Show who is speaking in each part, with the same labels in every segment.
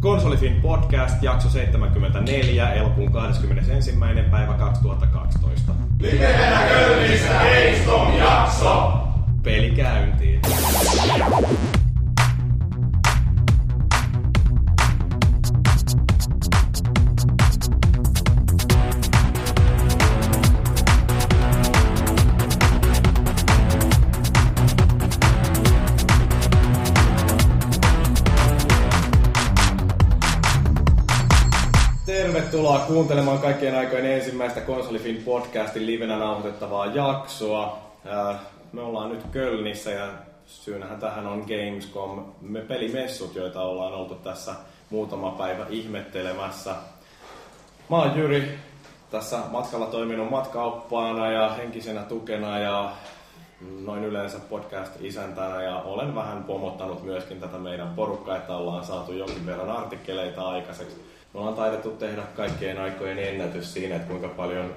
Speaker 1: Konsolifin podcast, jakso 74, elokuun 21. päivä 2012.
Speaker 2: Livenä Kölnissä Gamescom jakso!
Speaker 1: Peli käyntiin. Kuuntelemaan kaikkien aikojen ensimmäistä Konsolifin podcastin livenä nauhoitettavaa jaksoa. Äh, Me ollaan nyt Kölnissä ja syynähän tähän on Gamescom, me pelimessut, joita ollaan oltu tässä muutama päivä ihmettelemässä. Mä oon Jyri, tässä matkalla toiminut matkaoppaana ja henkisenä tukena ja noin yleensä podcast-isäntänä ja olen vähän pomottanut myöskin tätä meidän porukkaa, että ollaan saatu jonkin verran artikkeleita aikaiseksi. Me ollaan taidettu tehdä kaikkien aikojen ennätys siinä, että kuinka paljon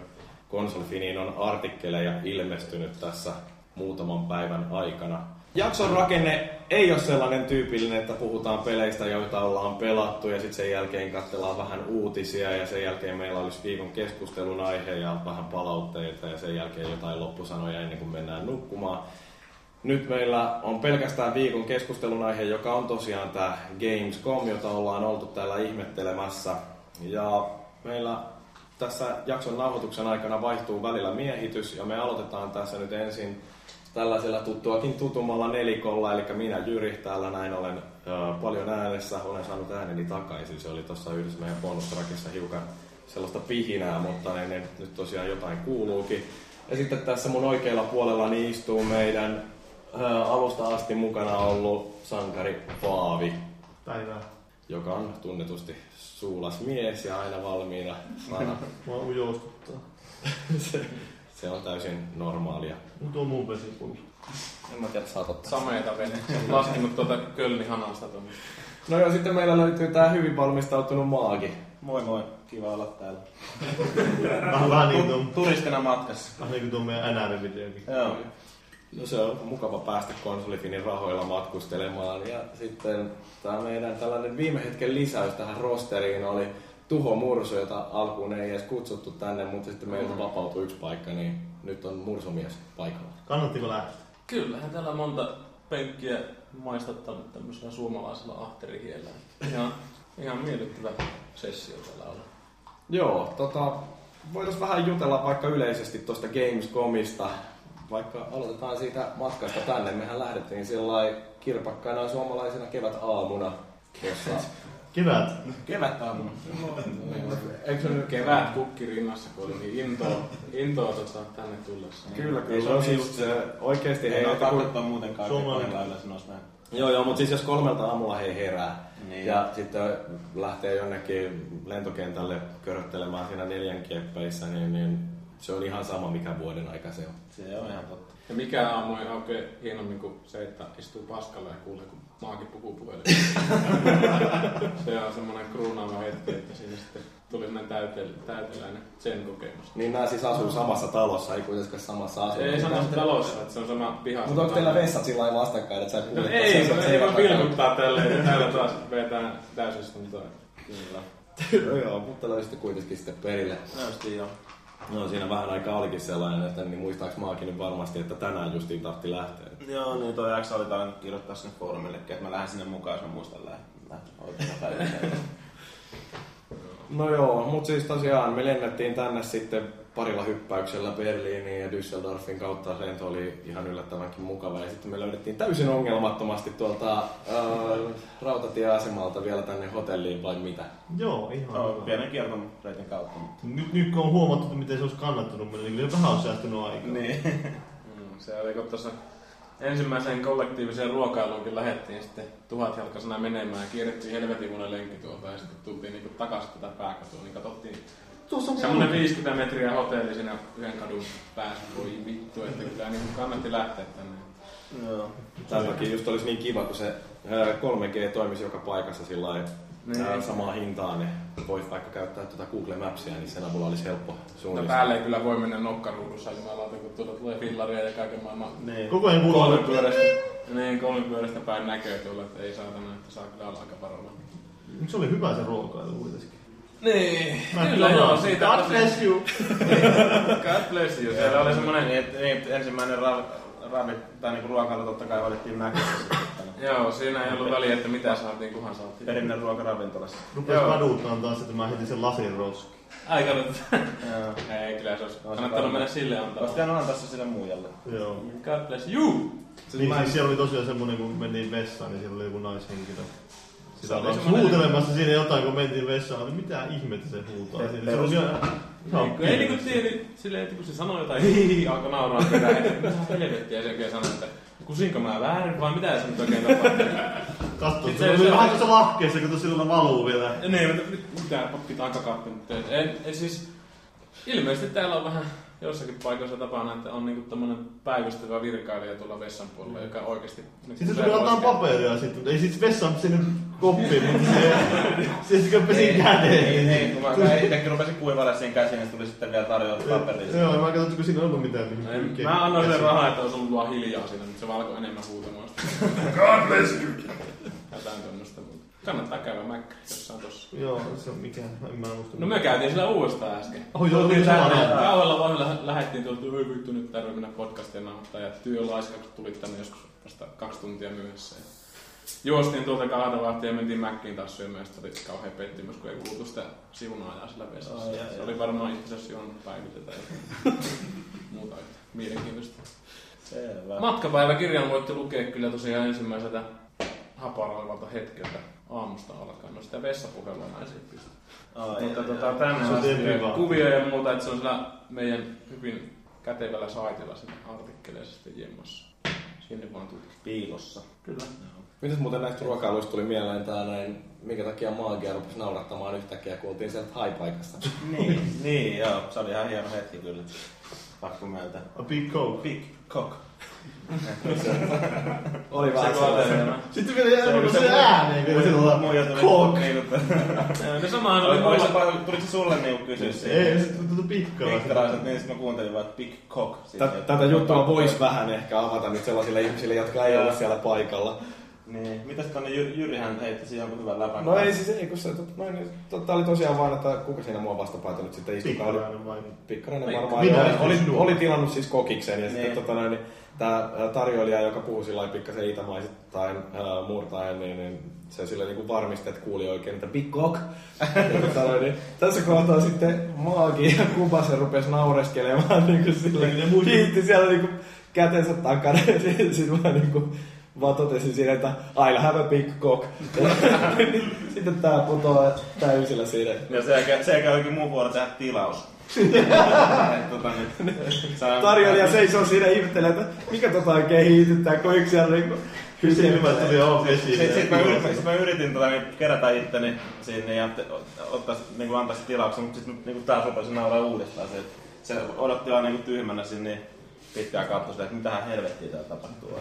Speaker 1: konsolifiniin on artikkeleja ilmestynyt tässä muutaman päivän aikana. Jakson rakenne ei ole sellainen tyypillinen, että puhutaan peleistä, joita ollaan pelattu ja sitten sen jälkeen katsellaan vähän uutisia ja sen jälkeen meillä olisi viikon keskustelun aihe ja vähän palautteita ja sen jälkeen jotain loppusanoja ennen kuin mennään nukkumaan. Nyt meillä on pelkästään viikon keskustelun aihe, joka on tosiaan tämä Gamescom, jota ollaan oltu täällä ihmettelemässä. Ja meillä tässä jakson nauhoituksen aikana vaihtuu välillä miehitys ja me aloitetaan tässä nyt ensin tällaisella tuttuakin tutumalla nelikolla, eli minä Jyri täällä näin olen paljon äänessä, olen saanut ääneni takaisin, se oli tuossa yhdessä meidän bonustrakissa hiukan sellaista pihinää, mutta ne, ne, nyt tosiaan jotain kuuluukin. Ja sitten tässä mun oikealla puolella niin istuu meidän alusta asti mukana ollut sankari Paavi,
Speaker 3: Päivää.
Speaker 1: joka on tunnetusti suulas mies ja aina valmiina saada.
Speaker 3: Mua ujoustuttaa.
Speaker 1: se, se on täysin normaalia.
Speaker 3: Mut on mun vesipullo.
Speaker 1: En mä tiedä, saat ottaa.
Speaker 4: Sameita vene. Laskenut tuota Kölni hanasta tuonne.
Speaker 1: No ja sitten meillä löytyy tää hyvin valmistautunut maagi.
Speaker 5: Moi moi, kiva olla täällä.
Speaker 3: Vähän, niin kuin tuon,
Speaker 5: Turistina matkassa.
Speaker 3: vähän niin kuin tuon meidän NR-videokin.
Speaker 5: Joo.
Speaker 1: No se on mukava päästä konsolifinin rahoilla matkustelemaan. Ja sitten tämä meidän tällainen viime hetken lisäys tähän rosteriin oli Tuho Mursu, jota alkuun ei edes kutsuttu tänne, mutta sitten meiltä vapautui yksi paikka, niin nyt on Mursumies paikalla.
Speaker 3: Kannattiko lähteä?
Speaker 4: Kyllähän täällä monta penkkiä maistattanut tämmöisellä suomalaisella ahterihiellä. Ihan, ihan miellyttävä sessio täällä on.
Speaker 1: Joo, tota, voitaisiin vähän jutella vaikka yleisesti tuosta Gamescomista. Vaikka aloitetaan siitä matkasta tänne. Mehän lähdettiin sillä kirpakkaina suomalaisena kevät-aamuna. Jossa,
Speaker 3: Kevät.
Speaker 5: Kevät aamuna.
Speaker 1: eikö se nyt
Speaker 4: Kevät kukki rinnassa, kun oli niin intoa, intoa tota, tänne tullessa.
Speaker 1: Kyllä,
Speaker 5: Ei se
Speaker 1: kyllä.
Speaker 5: on
Speaker 1: siis se oikeesti
Speaker 5: Ei
Speaker 1: hei,
Speaker 5: ole katsottua muutenkaan
Speaker 3: Suomalainen.
Speaker 5: lailla näin.
Speaker 1: Joo, joo, mutta siis jos kolmelta aamulla he herää
Speaker 5: Niin.
Speaker 1: ja sitten lähtee jonnekin lentokentälle köröttelemään siinä neljän keppeissä, niin, niin se on ihan sama mikä vuoden aika se on.
Speaker 5: Se on ihan totta.
Speaker 4: Ja mikä aamu ei oikein hienommin kuin se, että istuu paskalla ja kuulee, kun maakin puhuu puhelin. se on semmoinen kruunaava hetki, että siinä sitten tuli semmoinen täytel- täyteläinen sen kokemus.
Speaker 1: Niin nämä siis asuu samassa talossa, ei kuitenkaan samassa asunnassa.
Speaker 4: Ei samassa talossa, että se on sama piha.
Speaker 1: Mutta onko teillä vessat sillä lailla vastakkain, että sä
Speaker 4: No
Speaker 1: kuulet
Speaker 4: ei,
Speaker 1: sen-
Speaker 4: se ei
Speaker 1: päivä?
Speaker 4: pilkuttaa tälleen, että täällä taas vetää täysistuntoa. Kyllä.
Speaker 1: No joo, mutta löysitte kuitenkin sitten perille.
Speaker 5: Näysti joo.
Speaker 1: No siinä vähän aikaa olikin sellainen, että niin muistaaks maakin nyt varmasti, että tänään justiin tahti lähteä.
Speaker 5: Joo, niin toi jakso oli tainnut kirjoittaa sinne foorumillekin, että mä lähden sinne mukaan, jos mä muistan lähteä.
Speaker 1: No joo, mutta siis tosiaan me lennettiin tänne sitten parilla hyppäyksellä Berliiniin ja Düsseldorfin kautta. Lento oli ihan yllättävänkin mukava. Ja sitten me löydettiin täysin ongelmattomasti tuolta äh, rautatieasemalta vielä tänne hotelliin vai mitä?
Speaker 3: Joo, ihan
Speaker 5: Joo,
Speaker 3: hyvä.
Speaker 5: pienen kierton reitin kautta. mutta-
Speaker 3: Nyt, nyt kun on huomattu, että miten se olisi kannattanut mennä, niin kyllä vähän on säästynyt aikaa.
Speaker 5: Niin.
Speaker 4: Mm, se oli kun tuossa ensimmäiseen kollektiiviseen ruokailuunkin lähdettiin sitten tuhatjalkaisena menemään ja kierrettiin helvetin monen lenkki tuolta ja sitten tultiin niinku takaisin tätä pääkatua, niin katsottiin
Speaker 1: Tuossa on
Speaker 4: semmonen 50 metriä hotelli siinä yhden kadun päässä, voi vittu, että kyllä niin kannatti lähteä tänne.
Speaker 5: Joo.
Speaker 1: Tämän takia just olisi niin kiva, kun se ää, 3G toimisi joka paikassa sillä lailla,
Speaker 4: Niin.
Speaker 1: ää, samaa hintaa, niin voisi vaikka käyttää tuota Google Mapsia, niin sen avulla olisi helppo
Speaker 4: Mutta
Speaker 1: suunnistaa.
Speaker 4: päälle ei kyllä voi mennä nokkaruudussa jumalauta, kun tuolta tulee fillaria ja kaiken maailman
Speaker 5: Niin.
Speaker 3: Koko ajan kuuluu,
Speaker 4: kolmipyörästä, niin, kolmipyörästä päin näköä tuolla, että ei saatana, että saa kyllä olla aika varovainen.
Speaker 3: Se oli hyvä se ruokailu kuitenkin.
Speaker 4: Niin,
Speaker 3: Mä
Speaker 4: kyllä joo, siitä
Speaker 3: God bless you.
Speaker 4: God bless you. Siellä oli semmonen,
Speaker 5: Niin, että- niin, että ensimmäinen ravi, tai niinku ruokailu totta kai valittiin Mäkissä
Speaker 4: joo, siinä ei ollut väliä, että mitä saatiin, kunhan saatiin.
Speaker 5: Perinne ruokaravintolassa.
Speaker 3: Rupes
Speaker 4: Joo.
Speaker 3: kaduttaan taas, että mä heitin sen lasin roskiin.
Speaker 4: Aika nyt.
Speaker 5: Joo.
Speaker 4: Ei, kyllä se olisi kannattanut mennä sille antaa.
Speaker 5: Olisi pitänyt antaa se sille muijalle.
Speaker 3: Joo.
Speaker 4: God bless you.
Speaker 3: Niin, siis siellä oli tosiaan semmonen, kun mentiin vessaan, niin siellä oli joku naishenkilö.
Speaker 4: Se
Speaker 3: Sitä
Speaker 4: oli
Speaker 3: oli huutelemassa siinä jotain, kun mentiin vessaan. Oli mitä ihmettä se huutaa. Se oli ihan...
Speaker 4: Ei, niinku tiedä, silleen, että kun se sanoi jotain, hihihi, alkoi nauraa perään, että mitä helvettiä, ja se oikein sanoi, että kusinko mä väärin vai mitä se nyt oikein tapahtuu.
Speaker 3: Katso, se
Speaker 4: se-
Speaker 3: oli
Speaker 4: se-
Speaker 3: vähän tuossa lahkeessa, kun tuossa silloin valuu vielä.
Speaker 4: Niin, mutta mitä pitää kakappi nyt. En, en, siis, ilmeisesti täällä on vähän jossakin paikoissa tapana, että on niinku tämmönen päivystävä virkailija tuolla vessan puolella, joka oikeesti... nyt
Speaker 3: Sitten se tuli
Speaker 4: pois-
Speaker 3: paperia sitten, mutta ei sit vessaan sinne koppiin, mutta se, se sitten pesin käden.
Speaker 5: Ei, ei, kun mä itsekin rupesin kuivailemaan siinä käsiin, niin tuli sitten vielä tarjous paperia.
Speaker 3: Joo, mä katsoin, kun siinä ei ollut mitään. kykeä.
Speaker 4: Mä annoin sen rahaa, että olisi ollut vaan hiljaa siinä, mutta se vaan alkoi enemmän huutamaan.
Speaker 2: God bless you.
Speaker 4: Jotain tämmöstä. Kannattaa käydä mäkkä jossain tossa.
Speaker 3: Joo, se on mikä, en mä muista.
Speaker 4: No me käytiin sillä uudestaan äsken.
Speaker 3: Oh, joo, tuli
Speaker 4: tänne,
Speaker 3: samalla.
Speaker 4: Kauella vaiheella lähettiin tuolta, oi vittu nyt tarvii mennä podcastia nauhoittaa. Ja työlaiskaukset tuli tänne joskus vasta kaksi tuntia myöhässä. Ja juostiin tuolta kahden ja mentiin Mäkkiin taas syömään. Sitten oli kauhean pettymys, kun ei kuultu sitä siunaajaa sillä vessassa.
Speaker 5: Ai, ai,
Speaker 4: se oli varmaan itse asiassa juonut päivitetään ja muuta yhtä mielenkiintoista.
Speaker 5: Selvä.
Speaker 4: Matkapäiväkirjan voitte lukea kyllä tosiaan ensimmäiseltä haparoivalta hetkeltä aamusta alkaen. No sitä vessapuhelua mä en siitä pysty.
Speaker 5: Ai,
Speaker 4: Mutta tota,
Speaker 3: privaa.
Speaker 4: kuvia ja muuta, että se on sillä meidän hyvin kätevällä saitilla sinne artikkeleissa sitten jemmassa. Sinne vaan tutkia.
Speaker 5: Piilossa.
Speaker 4: Kyllä.
Speaker 1: Mitäs muuten näistä ruokailuista tuli mieleen tää näin, minkä takia maagia rupesi naurattamaan yhtäkkiä, kun oltiin sieltä haipaikasta.
Speaker 5: Niin, niin joo. Se oli ihan hieno hetki kyllä. Pakko myöntää.
Speaker 3: A big coke.
Speaker 5: Big cock.
Speaker 1: Oli vähän sellainen.
Speaker 3: Sitten vielä jää se ääneen vielä sillä
Speaker 5: niinku-
Speaker 4: No samahan
Speaker 5: Oli- se
Speaker 4: mulla.
Speaker 5: Tuliko se sulle niinku kysyä siitä?
Speaker 3: Ei, se tuntuu pikkaa.
Speaker 5: Pikkaraiset, niin sitten mä kuuntelin vaan, että big cock. Sitten,
Speaker 1: Tä- Tätä juttua voisi vähän ehkä avata nyt sellaisille ihmisille, jotka ei ollut siellä paikalla.
Speaker 5: Niin, mitäs tonne Jyri, Jyri hän heitti siihen jonkun hyvän läpän?
Speaker 1: No ei siis, ei kun se, noin, niin, totta oli tosiaan vaan, että kuka siinä mua vastapäätä nyt sitten istukaan. Oli
Speaker 3: Pikkarainen vain.
Speaker 1: Pikkarainen varmaan.
Speaker 3: minä
Speaker 1: Oli, oli, oli, tilannut siis kokiksen ja sitten
Speaker 5: Niin.
Speaker 1: tota, noin, niin, tämä tarjoilija, joka puhui sillä pikkasen itämaisittain äh, murtaen, niin, niin se sillä niin varmisti, että kuuli oikein, että big cock. niin, tässä kohtaa sitten Maagi ja Kubasen rupesi naureskelemaan niin kuin
Speaker 3: muista-
Speaker 1: kiitti siellä niin kuin, kätensä takana ja sitten mä niin kuin, vaan totesin siinä, että I'll have a big cock. Sitten tää putoaa täysillä siinä.
Speaker 5: Ja jälkeen, sen jälkeen olikin mun vuoro tehdä tilaus. Tota, niin, saa-
Speaker 1: Tarjoilija seisoo siinä ihmettelee, että mikä tota oikein hiityttää, kun yksi siellä niinku...
Speaker 3: Silmät tuli joo
Speaker 5: Sitten
Speaker 3: esiin.
Speaker 5: sit mä, yritin, sit mä yritin tota, niin, kerätä itteni sinne ja ottaa, niin antaa se tilauksen, mutta sitten niin taas rupesin nauraa uudestaan. Se, se odotti vaan niin tyhmänä sinne niin pitkään katsoi sitä, että mitähän helvettiä täällä tapahtuu.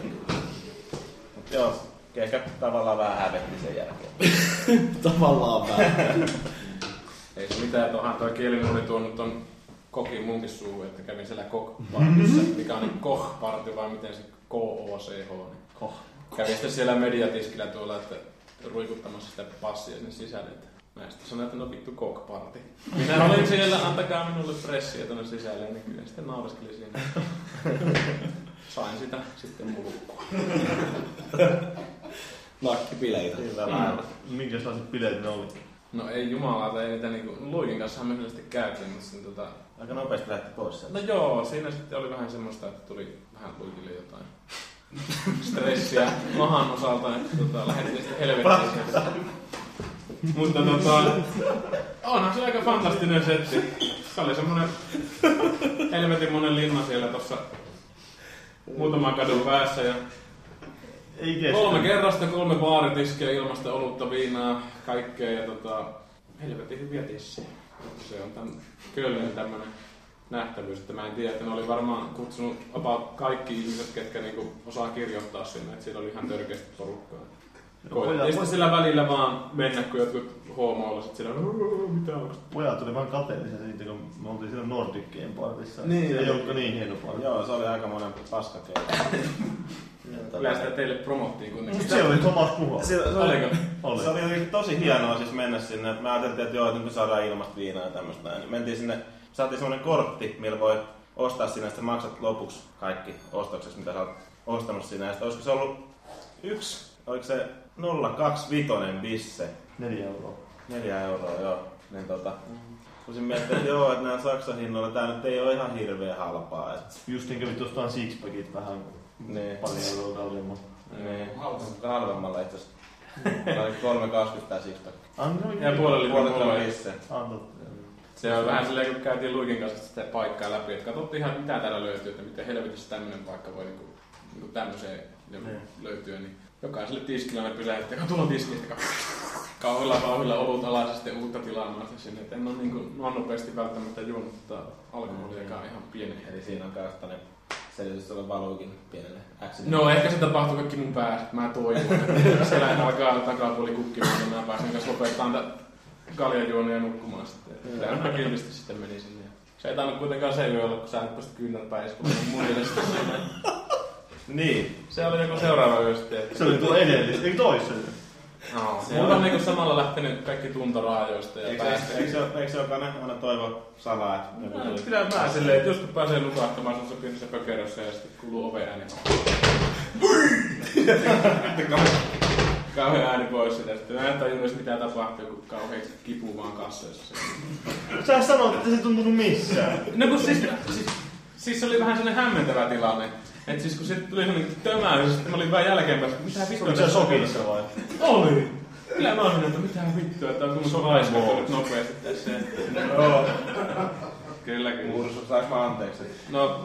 Speaker 5: Mutta joo, ehkä tavallaan vähän hävetti sen jälkeen.
Speaker 1: Tavallaan vähän.
Speaker 4: Ei se mitään, tuohan toi kielinen oli tuonut ton kokin munkin suuhun, että kävin siellä kokpartissa, mikä on niin kohparti vai miten se K-O-C-H. Niin.
Speaker 5: Koh.
Speaker 4: Kävin sitten siellä mediatiskillä tuolla, että ruikuttamassa sitä passia sinne sisälle. Että mä sitten sanoin, että no vittu kokparti. Minä olin siellä, antakaa minulle pressiä tuonne sisälle, niin kyllä sitten naureskelin siinä. Sain sitä sitten mulkkua.
Speaker 1: Nakkipileitä.
Speaker 5: Sillä lailla.
Speaker 3: Minkälaiset bileet ne oli?
Speaker 4: No ei jumalauta, ei niitä niinku, Luikin kanssa me sitten käytiin, mutta sitten tota,
Speaker 5: Aika nopeasti lähti pois sieltä.
Speaker 4: No joo, siinä sitten oli vähän semmoista, että tuli vähän luikille jotain stressiä mahan osalta, että tota, lähdettiin sitten helvettiin. Mutta tota, onhan se aika fantastinen setti. Se oli semmonen helvetin monen linna siellä tossa muutaman kadun päässä ja
Speaker 3: Ei kestä.
Speaker 4: kolme kerrasta, kolme baaritiskiä, ilmasta olutta, viinaa, kaikkea ja tota, helvetin hyviä tissejä. Se on tämän Kölnin tämmönen nähtävyys, että mä en tiedä, että ne oli varmaan kutsunut about kaikki ihmiset, ketkä niinku osaa kirjoittaa sinne, että siellä oli ihan törkeästi porukkaa. Koitettiin sitten sillä välillä vaan mennä, kun jotkut hoomoilasit siellä, "Rrrr, mitä on?
Speaker 3: Pojat tuli vaan kateellisia siitä, kun me oltiin siellä Nordickien partissa.
Speaker 5: Niin,
Speaker 3: ei ollutko niin hieno parti.
Speaker 5: Joo, se oli aika monen paskakeino.
Speaker 4: Kyllä sitä teille promottiin kuitenkin.
Speaker 3: Mutta siellä oli Thomas Puho.
Speaker 5: Se, se, oli?
Speaker 3: Oli.
Speaker 5: se oli jotenkin tosi hienoa siis mennä sinne. että Me ajateltiin, että joo, että nyt saadaan ilmasta viinaa ja tämmöistä näin. Niin mentiin sinne, saatiin semmoinen kortti, millä voi ostaa sinne, ja sitten maksat lopuksi kaikki ostokset, mitä sä oot ostanut sinne. Ja sitten olisiko se ollut yksi, oliko se 025 bisse,
Speaker 3: Neljä euroa.
Speaker 5: neljä euroa joo. Niin tota, Voisin miettiä, että joo, että nämä Saksan hinnoilla tää nyt ei ole ihan hirveän halpaa. Et,
Speaker 3: Justiin kävit ostaan sixpackit vähän
Speaker 5: niin,
Speaker 3: pari euroa kalliimman.
Speaker 5: niin, halvemmalla itse asiassa. Tää oli 3,20 tää sixpack.
Speaker 3: Anna
Speaker 4: Ja puolella
Speaker 5: Puolet
Speaker 4: litran
Speaker 5: bisse.
Speaker 3: Anna.
Speaker 4: Se on vähän silleen, kun käytiin Luikin kanssa sitä paikkaa läpi, että katsottiin ihan mitä täällä löytyy, että miten helvetissä tämmöinen paikka voi niinku, niinku tämmöiseen joku
Speaker 5: Niin.
Speaker 4: löytyä. Niin jokaiselle tiskillä me pysähdyttiin, kun tuolla tiskistä kauhilla vauhilla olut alas ja sitten uutta tilaamaan sinne. Et en ole niinku noin nopeasti välttämättä juonut tota alkoholiakaan ihan pienen
Speaker 5: Eli siinä on myös tämmönen selitys tuolla valuukin pienelle X.
Speaker 4: No ehkä se tapahtuu kaikki mun päässä. Mä toivon, että siellä alkaa takapuoli kukkimaan, niin mä pääsen kanssa lopettamaan kaljajuonia ja nukkumaan sitten. Tämä on kiltisti sitten meni sinne. Se ei tainnut kuitenkaan se yö olla, kun sä nyt pääsit kyynärpäin iskumaan munille sitten sinne.
Speaker 5: Niin.
Speaker 4: Se oli joku seuraava yö sitten.
Speaker 3: Se oli tuo edellistä, eikö toisen?
Speaker 4: No, mulla on niinku samalla lähtenyt kaikki tuntoraajoista ja
Speaker 5: Eikö,
Speaker 4: päästä.
Speaker 5: eikö, se, eikö se jokainen aina toivo salaa, että
Speaker 4: No,
Speaker 5: tuli?
Speaker 4: Kyllä mä silleen, että joskus pääsee nukahtamaan semmoisessa pienessä pökerössä ja sitten kuuluu oven ääni. Kauhean ääni pois sitä. Sitten mä en tajunnut mitä tapahtuu, kun kauhean kipu vaan kassoissa.
Speaker 3: Sä sanoit, että se ei tuntunut missään.
Speaker 4: No kun siis, siis, siis se oli vähän sellainen hämmentävä tilanne. Et siis kun sitten tuli sellainen tömäys, sitten mä olin vähän jälkeenpäin, että mitä vittua
Speaker 3: se sokissa vai?
Speaker 4: Oli! Kyllä mä olin, että mitä vittua, että mun sokaiskattu nyt nopeasti tässä.
Speaker 5: Joo.
Speaker 4: Kyllä, kyllä.
Speaker 5: Mursu, saaks mä anteeksi?
Speaker 4: No,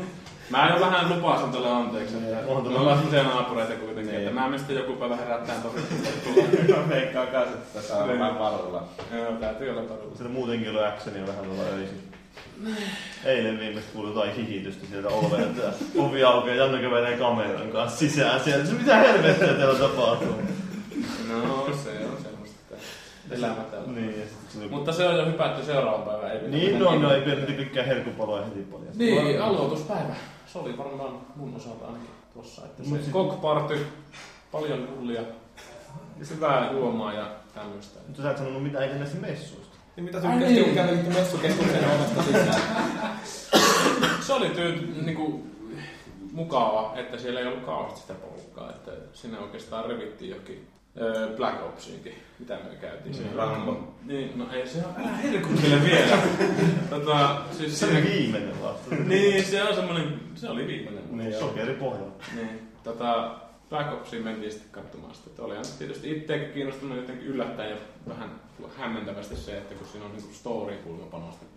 Speaker 4: mä jo vähän lupasin tälle anteeksi. Että
Speaker 3: On
Speaker 4: me ollaan semmoisia naapureita kuitenkin,
Speaker 5: Niin.
Speaker 4: että mä menen sitten joku päivä herättään tosi
Speaker 5: Mä veikkaan kanssa, että tässä on vähän varulla.
Speaker 4: Joo, täytyy olla parulla.
Speaker 3: Sitä muutenkin oli actionia vähän tuolla öisin. Eilen viimeistä kuului jotain hihitystä sieltä ja Ovi aukeaa, Janne kävelee kameran kanssa sisään sieltä. Mitä helvettiä teillä tapahtuu?
Speaker 4: No, se on semmoista elämä täällä.
Speaker 3: Niin, ja.
Speaker 4: Mutta se on jo hypätty seuraavan päivän. Ei
Speaker 3: Niin, no, no ei pidä pitkään herkkupaloja heti paljon.
Speaker 4: Niin, aloituspäivä. Se oli varmaan mun osalta ainakin tuossa. Että se
Speaker 3: sit-
Speaker 4: kokparty, paljon hullia, hyvää juomaa ja tämmöistä.
Speaker 3: Mutta sä et sanonut mitään eikä näistä messuista.
Speaker 1: Niin mitä tykkäsit,
Speaker 4: niin.
Speaker 1: kun kävelitte messukeskuksen ovesta sisään?
Speaker 4: Se oli tyy, niinku, mukava, että siellä ei ollut kauheasti sitä porukkaa. Että sinne oikeastaan revittiin jokin öö, Black Opsiinkin, mitä me käytiin.
Speaker 5: Mm,
Speaker 4: siellä.
Speaker 5: Rambo.
Speaker 4: Niin, no ei se ole, älä herkuttele vielä. tota, siis
Speaker 3: Se oli
Speaker 4: sinne,
Speaker 3: viimeinen vasta.
Speaker 4: niin, se on semmonen, se oli viimeinen.
Speaker 3: Niin, sokeripohja.
Speaker 4: Niin, tota, Black mentiin sitten katsomaan sitä. Että olihan tietysti itseäkin kiinnostunut jotenkin yllättäen ja vähän hämmentävästi se, että kun siinä on niinku story-kulma panostettu.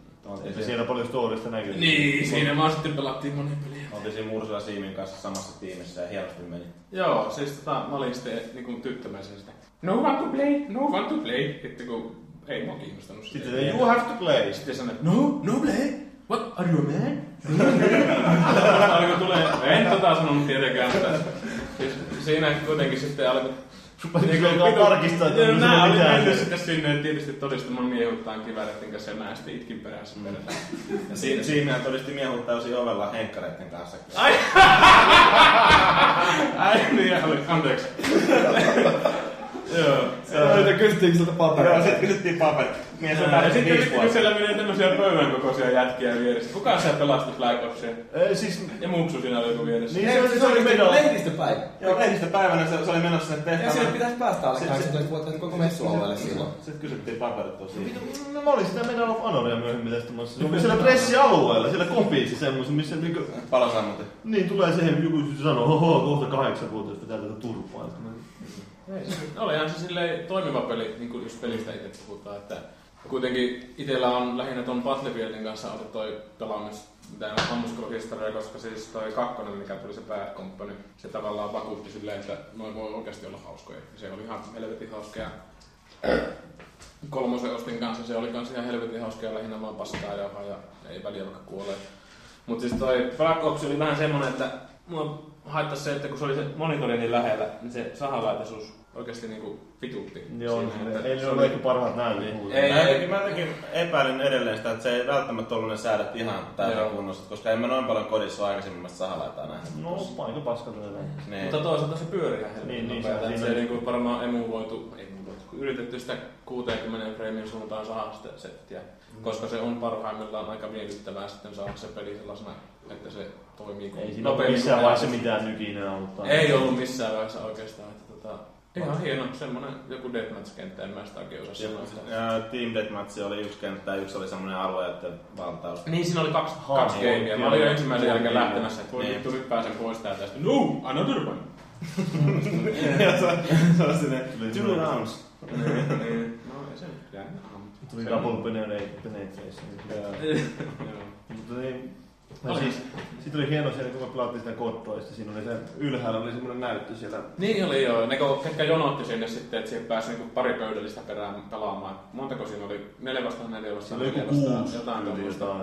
Speaker 3: Se siellä paljon storista näkyy.
Speaker 4: Niin, siinä vaan sitten pelattiin monia peliä.
Speaker 5: Oltiin siinä Mursula Siimin kanssa samassa tiimissä ja hienosti meni.
Speaker 4: Joo, siis tota, mä olin sitten niinku tyttömäisen sitä. No one to play, no one to play. Sitten kun ei mua kiinnostanut se.
Speaker 3: Sitten you have to play.
Speaker 4: Sitten sanoin, että no, no play. What, are you a man? Alkoi tulee, en tota sanonut tietenkään, mutta siis siinä kuitenkin sitten alkoi
Speaker 3: Niin kuin alkaa tarkistaa, että onko
Speaker 4: nää oli mennyt sitten sinne tietysti todistamaan miehuttaan kiväreiden kanssa ja mä sitten itkin perässä perään.
Speaker 5: Ja siinä, siinä todisti miehut täysin ovella henkkareiden kanssa.
Speaker 4: Ai! Ai niin, oli, anteeksi. Joo.
Speaker 1: Joo, kysyttiinkö siltä
Speaker 5: Joo,
Speaker 1: paperia?
Speaker 5: sit kysyttiin paperit. Mies on
Speaker 4: Ja
Speaker 5: täysin
Speaker 4: sitten siellä menee tämmöisiä pöydän kokoisia jätkiä vieressä. Kuka se pelasti Black Opsia?
Speaker 3: Ei, siis,
Speaker 4: Ja Muksu siinä oli joku vieressä.
Speaker 3: niin se oli, se oli medal.
Speaker 1: lehdistöpäivä.
Speaker 5: Joo, lehdistöpäivänä se, se oli menossa sinne
Speaker 1: Ja siellä
Speaker 5: tehtävään.
Speaker 1: pitäisi päästä alle
Speaker 5: Se-
Speaker 1: 18 vuotta koko messualueelle silloin.
Speaker 5: Sitten kysyttiin paperit tosiaan.
Speaker 3: No mä olin sitä Medal of Honoria myöhemmin testamassa. Se oli siellä pressialueella, siellä kopissa semmoisen, missä niinku...
Speaker 5: Palosammutin.
Speaker 3: Niin tulee siihen joku sanoo, hoho, kohta kahdeksan vuotta, että täältä turpaa.
Speaker 4: Olihan se silleen toimiva peli, niin kuin just pelistä itse puhutaan, että kuitenkin itsellä on lähinnä ton Battlefieldin kanssa ollut toi pelaaminen mitä ammuskeluhistoria, koska siis toi kakkonen, mikä tuli se Company, se tavallaan vakuutti silleen, että noin voi oikeasti olla hauskoja. Ja se oli ihan helvetin hauska. Ja kolmosen ostin kanssa, se oli kans ihan helvetin hauska ja lähinnä vaan paskaa jauhaa ja ei väliä vaikka kuolee. Mutta siis toi Black Ops oli vähän semmonen, että mulla haittasi se, että kun se oli se monitori niin lähellä, niin se sahalaitaisuus oikeasti niinku vitutti.
Speaker 3: Joo,
Speaker 4: siinä, että
Speaker 3: ei
Speaker 4: se
Speaker 3: ole ehkä parhaat näytöt.
Speaker 4: Ei,
Speaker 5: Mä,
Speaker 4: ei.
Speaker 5: mä jotenkin epäilin edelleen sitä, että se ei välttämättä ollut ne säädöt ihan täysin kunnossa, koska en mä noin paljon kodissa ole aikaisemmasta sahalaitaa nähnyt.
Speaker 3: No, aika paskalta ne.
Speaker 5: Niin.
Speaker 4: Mutta toisaalta se pyörii ihan
Speaker 3: Niin, niin, se- siinä-
Speaker 4: se niinku varmaan emuvoitu, kun yritetty sitä 60 freimin suuntaan saada sitä settiä,
Speaker 3: Mm.
Speaker 4: koska se on parhaimmillaan aika miellyttävää sitten saada se peli sellaisena, että se toimii
Speaker 3: Ei siinä
Speaker 4: nopeammin
Speaker 3: missään
Speaker 4: kuin
Speaker 3: vaiheessa mitään nykinä ollut. tai-
Speaker 4: Ei ollut missään vaiheessa oikeastaan. Että tota, ihan hieno, semmonen joku deathmatch-kenttä, en mä sitä oikein osaa
Speaker 5: Ja,
Speaker 4: sanoa.
Speaker 5: ja Team Deathmatch oli yksi kenttä yksi oli semmoinen alueiden valtaus.
Speaker 4: Niin, siinä oli kaksi,
Speaker 3: Haa,
Speaker 4: kaksi gamea. Mä olin jo ensimmäisen jälkeen
Speaker 3: niin,
Speaker 4: lähtemässä, että voi
Speaker 5: niin.
Speaker 4: vittu nyt pääsen pois täältä. Ja sitten, no, another one.
Speaker 5: ja se, se on sinne two rounds.
Speaker 4: Niin, no ei se nyt jäänyt.
Speaker 3: Tuli double penetration. Mutta niin, ja
Speaker 4: Oli.
Speaker 3: siis, sitten oli hieno siellä, kun me pelattiin sitä kottoista, siinä oli se ylhäällä oli semmoinen näyttö siellä.
Speaker 4: Niin oli joo. Ne ketkä jonotti sinne sitten, että siihen pääsi niinku pari pöydällistä perään pelaamaan. Montako siinä oli? Neljä vastaan neljä vastaan neljä vastaan. Jotain tuommoista.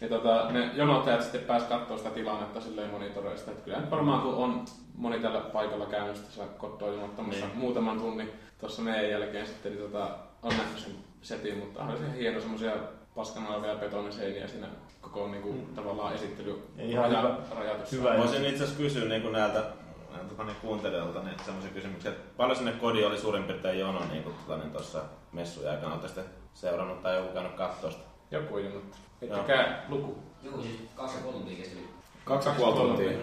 Speaker 4: Ja tota, ne jonottajat sitten pääsi katsoa sitä tilannetta silleen monitoreista. Että kyllä nyt varmaan kun on moni tällä paikalla käynyt tässä kottoa jonottamassa
Speaker 5: Niin.
Speaker 4: muutaman tunnin tuossa meidän jälkeen sitten, niin tota, on nähnyt sen setin, mutta on se hieno semmosia paskanalvia betoniseiniä siinä koko niinku, tavallaan esittely
Speaker 3: Ja ihan
Speaker 4: raja,
Speaker 3: hyvä-
Speaker 4: rajatus.
Speaker 3: hyvä.
Speaker 5: Voisin itse asiassa kysyä niin kuin näiltä näiltä tota, niin kuuntelijoilta niin semmoisia kysymyksiä, että paljon sinne kodi oli suurin piirtein jono niin kuin tota, niin tuossa messujen aikana. Olette sitten seurannut tai joku käynyt sitä?
Speaker 4: Joku on jonottu.
Speaker 5: Joo.
Speaker 4: Heittäkää luku.
Speaker 6: Joku siis kaksi ja kolme tuntia kesti.
Speaker 1: Kaksi ja puoli tuntia. Ei.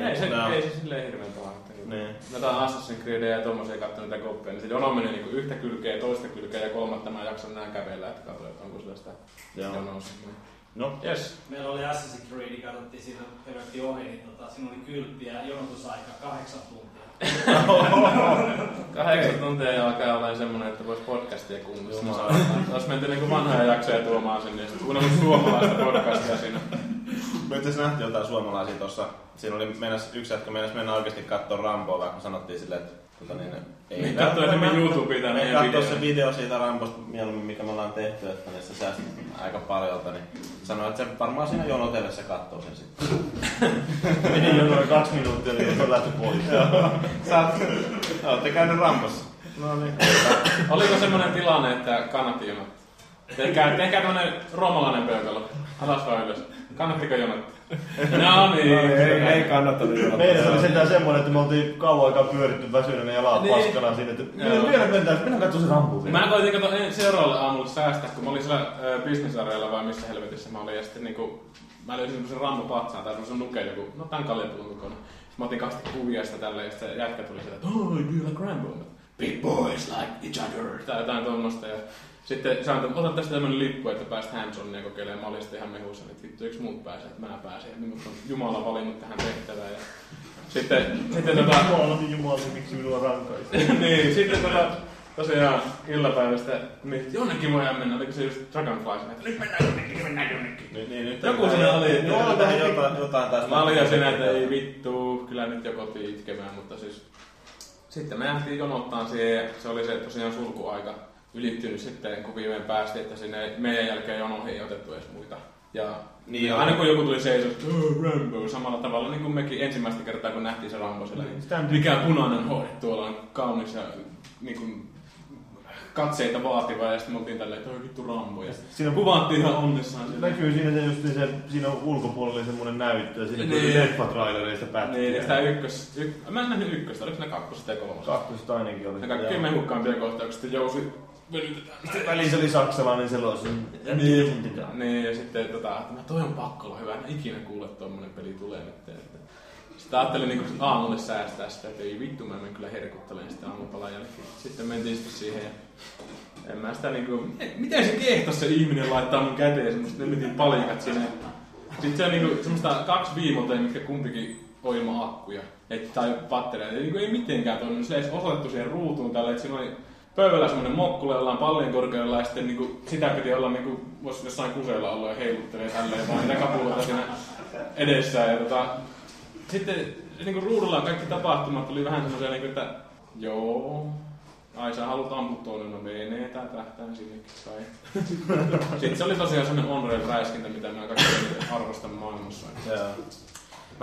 Speaker 4: Ei
Speaker 5: No.
Speaker 4: ei se silleen hirveän paha.
Speaker 5: Niin.
Speaker 4: Jotain Assassin's Creedia ja tommosia katsoin niitä koppeja, niin se jono meni niinku yhtä kylkeä, toista kylkeä ja kolmatta mä en jaksanut enää kävellä, että katsoin, että onko sillä sitä
Speaker 5: Joo.
Speaker 4: jonoa.
Speaker 5: No,
Speaker 4: Yes.
Speaker 7: Meillä oli Assassin's Creed, katsottiin siinä helvetti ohi, niin tota, siinä oli kyltti ja jonotusaika kahdeksan tuntia.
Speaker 4: Kahdeksan tuntia ja alkaa olla semmonen, että vois podcastia kuunnella. Olisi menty niinku vanhoja jaksoja tuomaan sinne ja sitten kuunnellut suomalaista podcastia siinä.
Speaker 5: Me itse asiassa nähtiin jotain suomalaisia tuossa. Siinä oli meinas, yksi jätkä meinas mennä oikeasti katsoa Ramboa, vaikka sanottiin silleen, että tota niin, ei
Speaker 4: Niin, katsoi enemmän YouTubea tai
Speaker 5: Me
Speaker 4: meidän
Speaker 5: katsoi se video siitä Rambosta mieluummin, mikä me ollaan tehty, että niin se säästi aika paljolta, niin sanoi, että se varmaan siinä jonotellessa katsoo sen sitten.
Speaker 3: Meni jo noin kaksi minuuttia, niin se on lähty pois.
Speaker 5: Sä oot, ootte käynyt Rambossa. No niin.
Speaker 4: Oliko semmonen tilanne, että kannatti jonottaa? Tehkää, tehkää tämmönen roomalainen peukalo. Alas vai ylös. Kannattiko jonottaa? No niin.
Speaker 1: Ei, ei kannattanut
Speaker 3: Meidän oli
Speaker 1: jonottaa.
Speaker 3: sentään semmonen, että me oltiin kauan aikaa pyöritty väsyneenä ja jalat
Speaker 4: Niin.
Speaker 3: paskana siinä, että
Speaker 4: Joo.
Speaker 3: vielä mennään, mennään katsoa se rampu
Speaker 4: Mä koitin kato en- seuraavalle aamulle säästää, kun mä olin siellä ö, bisnesareella vai missä helvetissä mä olin. Ja sitten niinku, mä löysin semmosen rampo patsaan tai semmosen nuken joku, no tän kaljapullon kokoinen. Sitten mä otin kasti kuvia sitä tälleen, ja sitten se jätkä tuli sieltä, että oh, do you like Rambo? Big boys like each other. Tai jotain tuommoista. Ja sitten sanoin, että otan tästä tämmönen lippu, että pääst hands-onia kokeilemaan. Mä olin sitten ihan mehussa, että vittu, yksi muut pääsee, että mä pääsen. Ja minut on Jumala valinnut tähän tehtävään. Ja sitten, sitten tota,
Speaker 3: Jumala, jumala, miksi minua rankaisi?
Speaker 4: niin, sitten tota, tosiaan iltapäivästä miettii, jonnekin voidaan mennä, oliko se just Dragonfly, että nyt mennään jonnekin, mennään jonnekin.
Speaker 5: Niin, niin, nyt
Speaker 4: Joku siinä oli.
Speaker 5: Joo, on tähän jotain, jotain taas.
Speaker 4: Mä olin jo siinä, että ei vittu, kyllä nyt jo kotiin itkemään, mutta siis sitten me lähtiin jonottaan siihen ja se oli se tosiaan sulkuaika ylittynyt sitten, kun viimein päästiin, että sinne meidän jälkeen jonoihin ei otettu edes muita. Ja
Speaker 5: Niin
Speaker 4: niin
Speaker 5: joo.
Speaker 4: aina kun joku tuli seisoo, oh, Rambo, samalla tavalla niin kuin mekin ensimmäistä kertaa, kun nähtiin se Rambo siellä, niin mikä punainen hoide tuolla on kaunis ja niin kuin, katseita vaativa ja sitten me oltiin tälleen, että oi vittu Rambo. Ja
Speaker 3: Siinä on
Speaker 4: kuvattiin ihan onnissaan siellä.
Speaker 3: Näkyy siinä se just se, siinä on ulkopuolella semmonen näyttö ja siinä
Speaker 4: Niin.
Speaker 3: niin. leffatrailereista pätkiä.
Speaker 4: Niin, sitä ykkös, yk, mä en nähnyt ykköstä, oliko ne kakkosta ja kolmosta?
Speaker 3: Kakkosta ainakin oli.
Speaker 4: Ne kaikkein mehukkaampia kohtauksia, sitten jousi venytetään.
Speaker 3: Sitten välissä oli saksalainen selos.
Speaker 4: Niin. Niin, ja sitten tota, että mä toi on pakko olla hyvä, en ikinä kuule että tommonen peli tulee nyt. Että. Sitten ajattelin niin aamulle säästää sitä, että ei vittu, mä menen kyllä herkuttelemaan sitä aamupalan jälkeen. Sitten mentiin sitten siihen ja en mä sitä niinku, miten, miten se kehtos se ihminen laittaa mun käteen semmoset nemmetin palikat sinne. Sitten se on niinku semmoista kaksi viimotea, mitkä kumpikin on ilman akkuja. Et, tai pattereita. Ei, niinku, ei mitenkään toiminut. Se ei edes osoitettu siihen ruutuun tälle, että siinä oli pöydällä semmoinen mokkule, jolla on paljon korkealla ja sitten niinku, sitä piti olla niinku, voisi jossain kuseella olla ja heiluttelee tälleen vaan niitä kapuloita siinä edessään. Ja tota, sitten niinku ruudulla kaikki tapahtumat oli vähän semmoisia, niinku, että joo, ai sä haluat ampua tuonne, no menee tää tähtään sinnekin kai. Sitten se oli tosiaan semmoinen on räiskintä, mitä mä eniten arvostan maailmassa.
Speaker 5: Joo.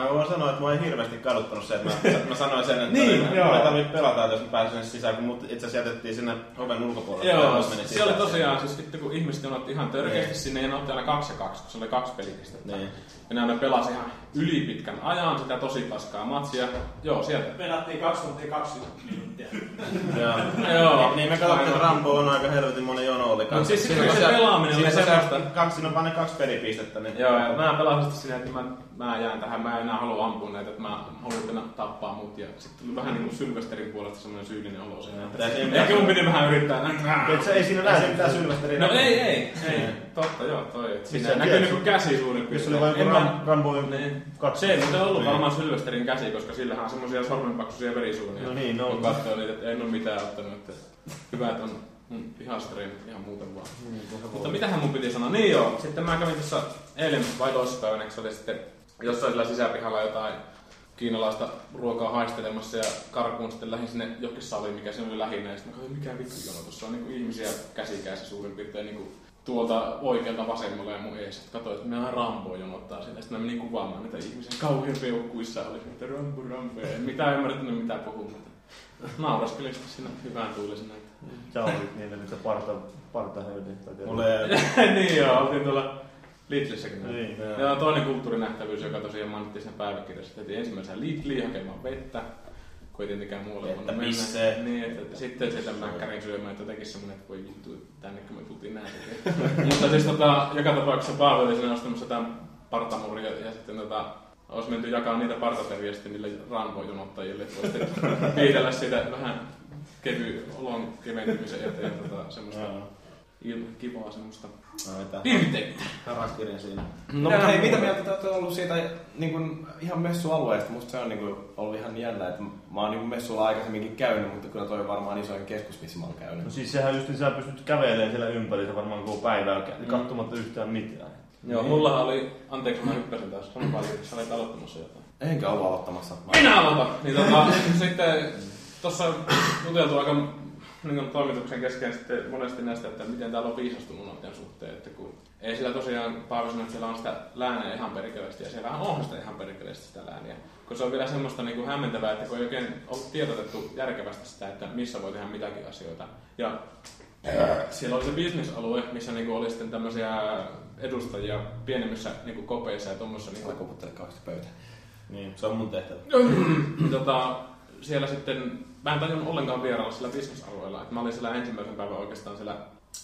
Speaker 5: Mä voin sanoa, että mä en hirveästi kaduttanut se, että mä, mä sanoin sen, että
Speaker 4: Niin, joo.
Speaker 5: mä tarvitse pelata, jos mä pääsen sinne sisään, kun mut itse asiassa jätettiin sinne oven ulkopuolelle.
Speaker 4: Joo, se oli tosiaan, siis sitten kun ihmiset jonot ihan törkeästi
Speaker 5: Niin.
Speaker 4: sinne ja ne otti aina kaksi ja kaksi, kun se oli kaksi pelipistettä.
Speaker 5: Niin.
Speaker 4: Ja ne aina pelasi ihan ylipitkän ajan sitä tosi paskaa matsia. Joo, sieltä.
Speaker 7: Pelattiin 2 tuntia 20 minuuttia.
Speaker 5: Joo.
Speaker 4: Joo.
Speaker 5: Niin, niin me katsottiin, että Rambo on aika helvetin monen jono oli
Speaker 4: Mut
Speaker 5: kanssa.
Speaker 4: siis sitten se
Speaker 5: on
Speaker 4: pelaaminen oli semmoista-
Speaker 5: Kaksi, siinä on vaan ne kaksi pelipistettä. Niin
Speaker 4: Joo, ja mä pelasin sitten siinä, että mä, mä jään tähän, mä en enää halua ampua näitä, että mä haluan tänä tappaa mut. Ja sitten tuli vähän niinku Sylvesterin puolesta semmoinen syyllinen olo siinä. Ehkä mun piti vähän yrittää.
Speaker 3: Sä ei siinä
Speaker 5: se
Speaker 3: näe
Speaker 5: mitään Sylvesterin
Speaker 4: No ei, ei, ei. Totta, joo, toi. että Siinä näkyy niinku käsi suurin
Speaker 3: Jos
Speaker 4: piirtein.
Speaker 3: oli vain
Speaker 4: En
Speaker 3: joku
Speaker 4: mä-
Speaker 3: Ram- Rambo
Speaker 4: Niin.
Speaker 3: kaksi.
Speaker 4: Se ei muuten ollut
Speaker 5: Niin.
Speaker 4: varmaan Sylvesterin käsi, koska sillähän on semmosia sormenpaksuisia verisuunia.
Speaker 3: No niin, no.
Speaker 4: Kun katsoo niitä, että en oo mitään ottanut, että hyvät on mun pihastrein ihan muuten vaan. Mutta mitähän mun piti sanoa? Niin joo, sitten mä kävin tuossa eilen vai toissapäivänä, kun se oli sitten jossain sillä sisäpihalla jotain kiinalaista ruokaa haistelemassa ja karkuun sitten lähdin sinne johonkin saliin, mikä se oli lähinnä. Ja sitten mä katsoin, mikä vittu jono, tuossa on niinku ihmisiä käsikäissä suurin piirtein niinku tuolta oikealta vasemmalle ja mun ees. Sitten katsoin, että minä Rambo jonottaa sinne. Sitten mä menin kuvaamaan niitä ihmisiä kauhean peukkuissa. Oli että Rambo, Rambo. En mitään ymmärtänyt mitä puhuu, mutta nauraskelin sitten siinä hyvään tuulisena.
Speaker 3: Sä olit nyt se parta, parta helvetin. tai tiedä.
Speaker 5: Mulle ei...
Speaker 4: niin joo, oltiin tuolla Lidlissäkin.
Speaker 3: Niin.
Speaker 4: Ja tatoinen kulttuurinähtävyys, joka tosiaan mainittiin siinä päiväkirjassa. Tehtiin ensimmäisenä Lidliin hakemaan vettä, kun ei tietenkään muualle voinut mennä.
Speaker 5: pissee.
Speaker 4: Niin, että, että sitten sieltä mäkkärin syömään, että jotenkin semmoinen, että voi vittu, tänne kun me tultiin näin. Mutta siis tota, joka tapauksessa Paavo oli siinä ostamassa tämän partamuria ja sitten tota, olisi menty jakaa niitä partateriä sitten niille Rambo-jonottajille, että voisi sitten viidellä siitä vähän kevy olon keventymisen eteen tota, semmoista
Speaker 5: Joo.
Speaker 4: il, kivaa semmoista
Speaker 5: Vetän
Speaker 4: pirteyttä.
Speaker 5: haraskirin siinä.
Speaker 1: No mutta hei, mitä mieltä te olette ollut siitä niin kuin, ihan messualueesta? Musta se on niin kuin, ollut ihan jännä, että mä oon niin kuin messulla aikaisemminkin käynyt, mutta kyllä toi on varmaan isoin keskus, missä mä oon käynyt.
Speaker 3: No siis sehän just, niin sä pystyt kävelemään siellä ympärissä varmaan koko päivää, mm. katsomatta yhtään mitään.
Speaker 4: Joo, mulla oli, anteeksi mä hyppäsin taas, sano paljon, sä olit aloittamassa jotain.
Speaker 1: Enkä ollut aloittamassa.
Speaker 4: Minä aloitan! Niin tota, sitten tuossa on juteltu aika niin kuin toimituksen kesken sitten monesti näistä, että miten täällä on viisastunut noiden suhteen, että kun ei sillä tosiaan Paavi sanoi, että siellä on sitä lääneä ihan perkeleesti ja siellähän on sitä ihan perkeleesti sitä lääniä. Kun se on vielä semmoista niin kuin hämmentävää, että kun ei oikein ollut tiedotettu järkevästi sitä, että missä voi tehdä mitäkin asioita. Ja siellä oli se bisnesalue, missä niinku oli sitten tämmöisiä edustajia pienemmissä niinku kopeissa ja tuommoissa
Speaker 1: Sä koputtelet kauheasti pöytään.
Speaker 5: Niin, se on mun tehtävä.
Speaker 4: tota, siellä sitten, mä en tajunnut ollenkaan vierailla sillä bisnesalueella. Et mä olin siellä ensimmäisen päivän oikeastaan siellä,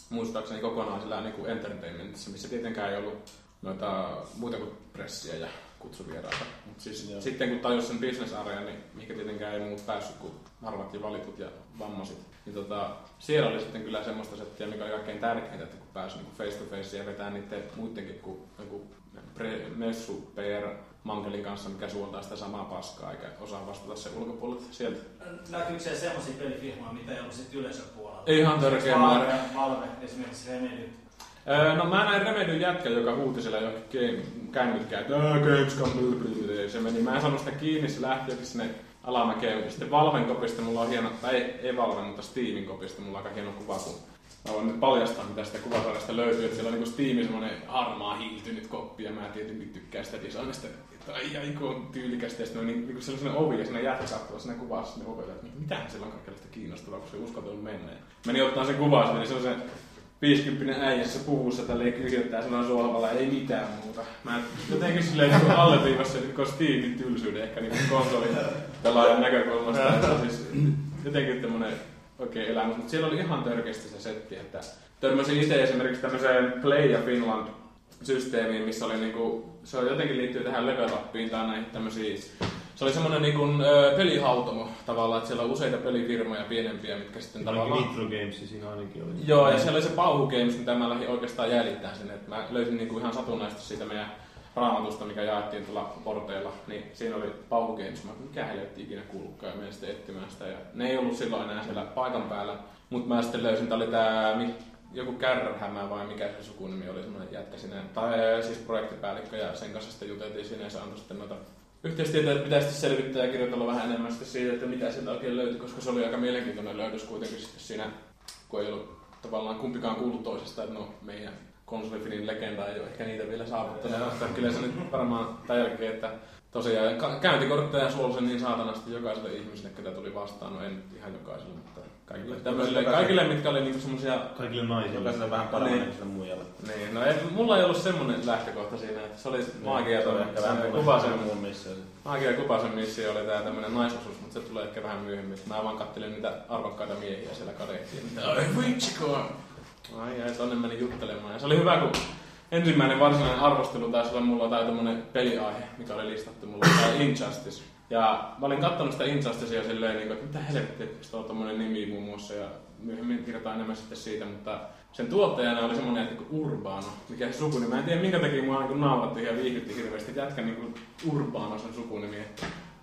Speaker 4: muistaakseni kokonaan siellä niin kuin entertainmentissa, missä tietenkään ei ollut noita muita kuin pressiä ja kutsuvieraita. Mut siis
Speaker 5: Joo.
Speaker 4: sitten kun tajus sen bisnesarea, niin mihinkä tietenkään ei muut päässyt kuin harvat ja valitut ja vammaiset. Niin tota, siellä oli sitten kyllä semmoista settiä, mikä oli kaikkein tärkeintä, että kun pääsi niin face to face ja vetää niiden muidenkin kuin joku pre, messu PR mankelin kanssa, mikä suoltaa sitä samaa paskaa eikä osaa vastata se ulkopuolelta sieltä.
Speaker 7: Näkyykö siellä semmoisia pelifirmoja, mitä ei ollut sitten yleisöpuolella?
Speaker 4: Ihan törkeä määrä.
Speaker 7: Valve, esimerkiksi Remedy.
Speaker 4: Öö, no mä näin Remedyn jätkä, joka huuti siellä johonkin kännykkään, että "Ää, Gamescom, blablabla." se meni. Mä en saanut sitä kiinni, se lähti jokin sinne alamäkeen. Sitten Valven kopista mulla on hieno, tai ei, ei Valven, mutta Steamin kopista mulla on aika hieno kuva, kun mä voin nyt paljastaa, mitä sitä kuvasarjasta löytyy. Että siellä on niinku Steamin semmonen harmaa hiiltynyt koppi, ja mä tietenkin tykkään sitä designista. Että ai, ai, kun on tyylikästä. Ja sitten niin, siellä on semmonen ovi, ja siinä jätkä katsoo siinä kuvassa sinne ovelle, että mitähän siellä on kaikenlaista kiinnostavaa, kun se ei uskaltanut mennä. Ja Meni ottaa sen kuvaa, niin se on se 50 äijässä puvussa tälleen kyhjöttää sanan sohvalla, ei mitään muuta. Mä jotenkin silleen niin alleviivassa niin Steamin tylsyyden ehkä niin konsolin pelaajan näkökulmasta. että siis jotenkin tämmönen oikein elämys. Mutta siellä oli ihan törkeästi se setti, että törmäsin itse esimerkiksi tämmöiseen Play ja Finland systeemiin, missä oli niinku, se on jotenkin liittyy tähän level upiin tai näihin tämmöisiin se oli semmoinen niin kuin, ö, pelihautomo tavallaan, että siellä on useita pelifirmoja pienempiä, mitkä sitten
Speaker 3: Ainakin
Speaker 4: tavallaan...
Speaker 3: Nitro Games siinä ainakin oli.
Speaker 4: Joo, ja siellä oli se Pauhu Games, mitä mä lähdin oikeastaan jäljittämään sinne. Että mä löysin niinku ihan satunnaisesti siitä meidän raamatusta, mikä jaettiin tuolla porteilla, niin siinä oli Pauhu Games. Mä mikä helvetti ikinä kuulukkaan ja menin sitten etsimään sitä. Ja ne ei ollut silloin enää siellä paikan päällä, mutta mä sitten löysin, tää oli tää mi- joku Kärrhämä vai mikä se sukunimi oli, semmoinen jätkä sinne, tai siis projektipäällikkö ja sen kanssa sitten juteltiin siinä ja se antoi sitten noita yhteistyötä pitäisi sitten selvittää ja kirjoitella vähän enemmän sitten siitä, että mitä sieltä oikein löytyi, koska se oli aika mielenkiintoinen löydös kuitenkin sitten siinä, kun ei ollut tavallaan kumpikaan kuullut toisesta, että no meidän konsolifinin legenda ei ole ehkä niitä vielä saavuttanut. Mutta kyllä se nyt varmaan tämän jälkeen, että tosiaan käyntikortteja suolsen niin saatanasti jokaiselle ihmiselle, ketä tuli vastaan. No en ihan jokaiselle, mutta kaikille, tämmöisille, kaikille mitkä oli niinku semmosia
Speaker 3: Kaikille naisille.
Speaker 5: Jokaiselle vähän paremmin
Speaker 4: Niin.
Speaker 5: muijalle.
Speaker 4: niin, no ei, mulla ei ollut semmonen lähtökohta siinä, että se oli maagia
Speaker 5: Se on
Speaker 4: toi,
Speaker 5: ehkä vähän muun missio.
Speaker 4: maagia Kupasen missio oli tää tämmönen naisosuus, mutta se tulee ehkä vähän myöhemmin. Mä vaan kattelin niitä arvokkaita miehiä siellä kadehtiin. Ai vitsiko! Ai ai, tonne meni juttelemaan. Ja se oli hyvä, kun ensimmäinen varsinainen arvostelu taisi olla mulla tai tämmönen peliaihe, mikä oli listattu mulla, tää Injustice. Ja mä olin kattonut sitä Injusticea silleen, niin kuin, että mitä helvettiä, että se on tommonen nimi muun muassa. Ja myöhemmin kirjoitan enemmän sitten siitä, mutta sen tuottajana oli semmonen että niin Urbano, mikä se sukunimi. Mä en tiedä minkä takia mua niin nauratti ja viihdytti hirveästi. Jätkä niin Urbano sen sukunimi.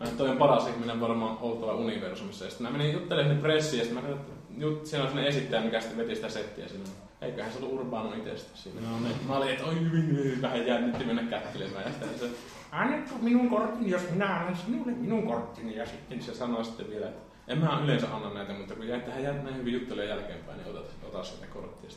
Speaker 4: Mä toi on paras ihminen varmaan oltava universumissa. Ja sitten mä menin juttelemaan sinne pressiin ja sitten mä katsoin, että jut, siellä on sellainen esittäjä, mikä sitten veti sitä settiä sinne. Eiköhän se ollut Urbano itsestä siinä.
Speaker 3: No niin.
Speaker 4: Mä olin, että oi hyvin, hyvin, vähän jännitti mennä kättelemään. Ja sitten se, annetko minun korttini, jos minä annan sinulle minun korttini. Ja sitten se sanoi sitten vielä, että en mä yleensä anna näitä, mutta kun jäi tähän näin hyvin juttelemaan jälkeenpäin, niin otat, ota sitä korttia.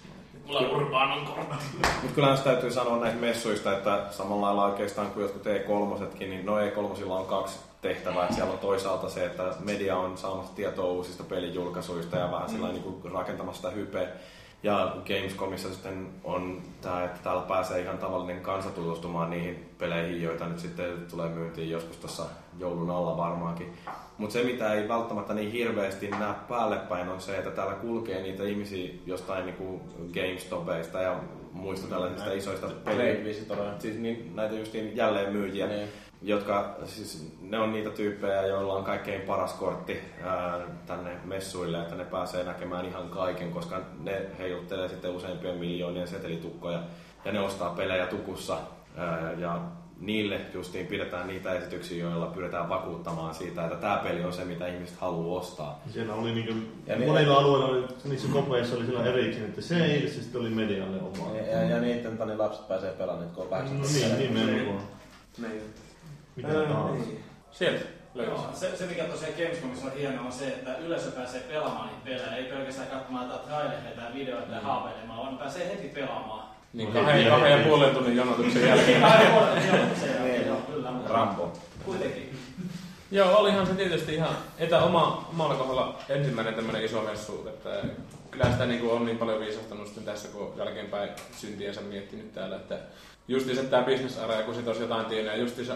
Speaker 4: Mulla on Urbanon kortti.
Speaker 1: Mutta kyllähän se täytyy sanoa näistä messuista, että samalla lailla oikeastaan kuin jotkut E3, niin no E3 on kaksi tehtävää. Siellä on toisaalta se, että media on saamassa tietoa uusista pelijulkaisuista ja vähän sillä niin kuin rakentamassa sitä hypeä. Ja Gamescomissa sitten on tämä, että täällä pääsee ihan tavallinen kansa tutustumaan niihin peleihin, joita nyt sitten tulee myyntiin joskus tuossa joulun alla varmaankin. Mutta se, mitä ei välttämättä niin hirveästi näe päälle päin, on se, että täällä kulkee niitä ihmisiä jostain niinku GameStopista ja muista tällaisista isoista.
Speaker 5: Visitoreja.
Speaker 1: Siis niin, näitä justiin jälleenmyyjiä,
Speaker 5: Niin.
Speaker 1: jotka siis ne on niitä tyyppejä, joilla on kaikkein paras kortti ää, tänne messuille, että ne pääsee näkemään ihan kaiken, koska ne heiluttelee sitten useimpien miljoonien setelitukkoja ja ne ostaa pelejä tukussa ää, ja niille justiin pidetään niitä esityksiä, joilla pyritään vakuuttamaan siitä, että tämä peli on se, mitä ihmiset haluaa ostaa.
Speaker 3: Siellä oli niinku,
Speaker 5: Ja niin-
Speaker 3: monilla alueilla, oli, niissä kopeissa oli sillä erikseen, että se ei, se sitten oli medialle omaa.
Speaker 5: Ja, ja, ja niiden tani lapset pääsee pelaamaan nyt K18.
Speaker 3: No niin, nimenomaan.
Speaker 4: Niin.
Speaker 3: Mitä tahansa.
Speaker 4: Sieltä löysi.
Speaker 7: Joo, se, se mikä tosiaan Gamescomissa on hienoa on se, että yleisö pääsee pelaamaan niitä pelejä, ei pelkästään katsomaan jotain trailereita ja videoita ja haaveilemaan, vaan pääsee heti pelaamaan.
Speaker 4: Niin
Speaker 3: No
Speaker 4: kahden, kahden ja puolen tunnin jonotuksen jälkeen.
Speaker 7: Kahden vuoden sijoituksen jälkeen,
Speaker 5: Niin.
Speaker 7: joo, kyllä.
Speaker 5: Rambo.
Speaker 7: Kuitenkin.
Speaker 4: Joo, olihan se tietysti ihan etä oma, omalla kohdalla ensimmäinen tämmöinen iso messu, että kyllä sitä niin on niin paljon viisahtanut sitten tässä, kun jälkeenpäin syntiensä miettinyt täällä, että justiinsa tämä business area, kun sit olisi jotain tiennyt, ja justiinsa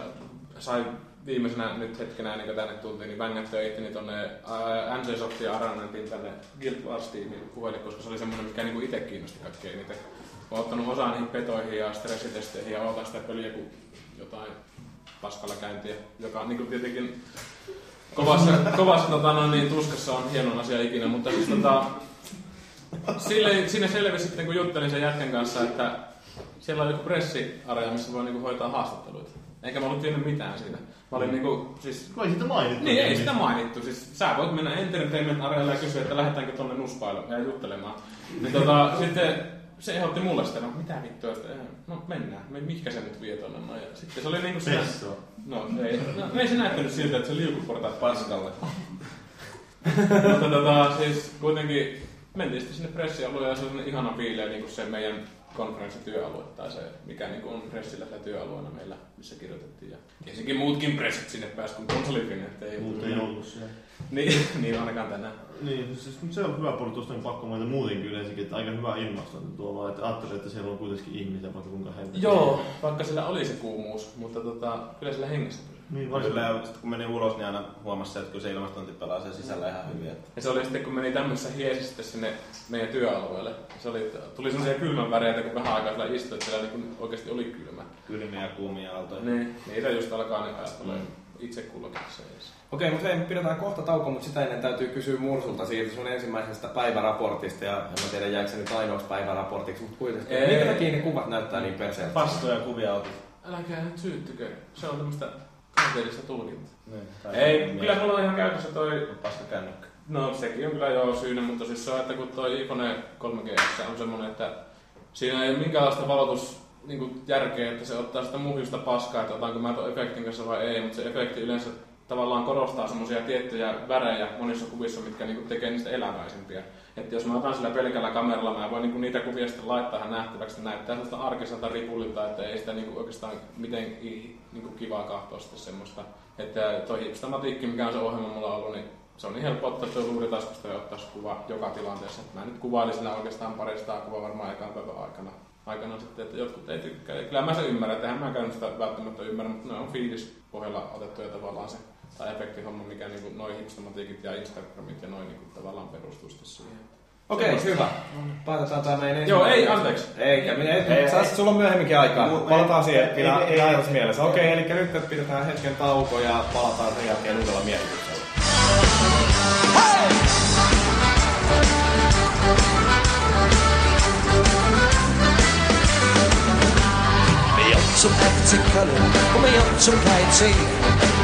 Speaker 4: sai viimeisenä nyt hetkenä, niin kun tänne tultiin, niin vängättyä itteni tonne ää, NC ja Aranantin tänne Guild Wars tiimiin puhelle, koska se oli semmoinen, mikä niin itse kiinnosti kaikkein eniten. Olen ottanut osaa niihin petoihin ja stressitesteihin ja otan sitä peliä kuin jotain paskalla käyntiä, joka on niin tietenkin kovassa, kovassa tota, no, niin, tuskassa on hieno asia ikinä, mutta siis tota, sille, siinä selvisi sitten, kun juttelin sen jätkän kanssa, että siellä on joku pressiarea, missä voi niinku hoitaa haastatteluita. Eikä mä ollut tiennyt mitään siitä. Mä olin niinku, siis
Speaker 3: Kun ei sitä mainittu.
Speaker 4: niin, ei sitä mainittu. Siis sä voit mennä entertainment arealle ja kysyä, että lähdetäänkö tonne nuspailemaan ja juttelemaan. Niin tota, sitten se ehdotti mulle sitä, no mitä vittua, että no mennään, me, mihinkä se nyt vie tonne. No, ja sitten se oli niinku siinä,
Speaker 3: Pesso.
Speaker 4: no ei, no, ei se näyttänyt siltä, että se liukuportaat
Speaker 5: Paskalle.
Speaker 4: mutta tota, siis kuitenkin mentiin sitten sinne pressialueelle ja se oli ihana biileä niin kuin se meidän konferenssityöalue tai se, mikä niin on pressillä sillä työalueena meillä, missä kirjoitettiin. Ja tietenkin muutkin pressit sinne pääsi kuin konsolifin, että ei
Speaker 3: Muut ei ollut siellä.
Speaker 4: Niin, niin ainakaan tänään.
Speaker 3: Niin, siis mutta se on hyvä puoli, tuosta on pakko mainita muutenkin yleensäkin, että aika hyvä ilmastointi tuolla, että ajattelin, että siellä on kuitenkin ihmisiä, vaikka kuinka helvetti.
Speaker 4: Joo, vaikka sillä oli se kuumuus, mutta tota, kyllä sillä hengessä.
Speaker 3: Niin,
Speaker 5: Kyllä,
Speaker 3: varsinkin.
Speaker 5: ja kun meni ulos, niin aina huomasi se, että kyllä se ilmastointi pelaa sen sisällä ihan hyvin. Että
Speaker 4: Ja se oli sitten, kun meni tämmöisessä hiesi sitten sinne meidän työalueelle. Se oli, tuli semmoisia kylmän väreitä, kun vähän aikaa siellä istui, että siellä niin oikeasti oli kylmä.
Speaker 5: kylmiä ja kuumia aaltoja.
Speaker 4: Niin, niitä just alkaa ne ajat tulee itse kullakin se edes.
Speaker 1: Okei, mutta hei, me pidetään kohta tauko, mutta sitä ennen täytyy kysyä Mursulta siitä sun ensimmäisestä päiväraportista. Ja en mä tiedä, jäikö se nyt ainoaksi päiväraportiksi, mutta kuitenkin.
Speaker 4: Ei.
Speaker 1: Minkä takia ne kuvat näyttää niin perseeltä?
Speaker 5: Pastoja kuvia otit.
Speaker 4: Älkää nyt syyttykö. Se on tämmöistä kanteellista tulkintaa.
Speaker 5: Niin,
Speaker 4: Ei, kyllä mulla on ihan käytössä toi...
Speaker 5: Paska kännykkä.
Speaker 4: No sekin on kyllä joo syynä, mutta siis se on, että kun toi iPhone 3GS on semmonen, että siinä ei ole minkäänlaista valotus niin järkeä, että se ottaa sitä muhjusta paskaa, että otanko mä tuon efektin kanssa vai ei, mutta se efekti yleensä tavallaan korostaa semmoisia tiettyjä värejä monissa kuvissa, mitkä niinku tekee niistä eläväisempiä. Että jos mä otan sillä pelkällä kameralla, mä voin niinku niitä kuvia sitten laittaa nähtäväksi, että näyttää sellaista arkiselta ripullilta, että ei sitä niinku oikeastaan miten niinku kivaa katsoa sitten semmoista. Että toi hipstamatiikki, mikä on se ohjelma mulla ollut, niin se on niin helppo ottaa tuo luuritaskusta ja ottaa kuva joka tilanteessa. Mä nyt kuvailin sillä oikeastaan parista kuva varmaan ekan päivän aikana. Aikana sitten, että jotkut ei tykkää. Ja kyllä mä sen ymmärrän, että mä käynyt sitä välttämättä ymmärrän, mutta ne on fiilis pohjalla otettuja tavallaan se tai efektihomma, mikä niin noin hipstamatiikit ja Instagramit ja noin niin tavallaan perustuu sitten siihen.
Speaker 1: Okei, okay, hyvä. Päätetään tämä meidän
Speaker 4: Joo, ei, anteeksi.
Speaker 1: Eikä, minä, ei, ei, sä, sulla on myöhemminkin aikaa. Palataan siihen, pidä, pidä ajatus mielessä. Okei, okay, eli nyt pidetään hetken tauko ja palataan sen jälkeen uudella mielityksellä.
Speaker 8: Zum FC Köln und wir jungen zum KC.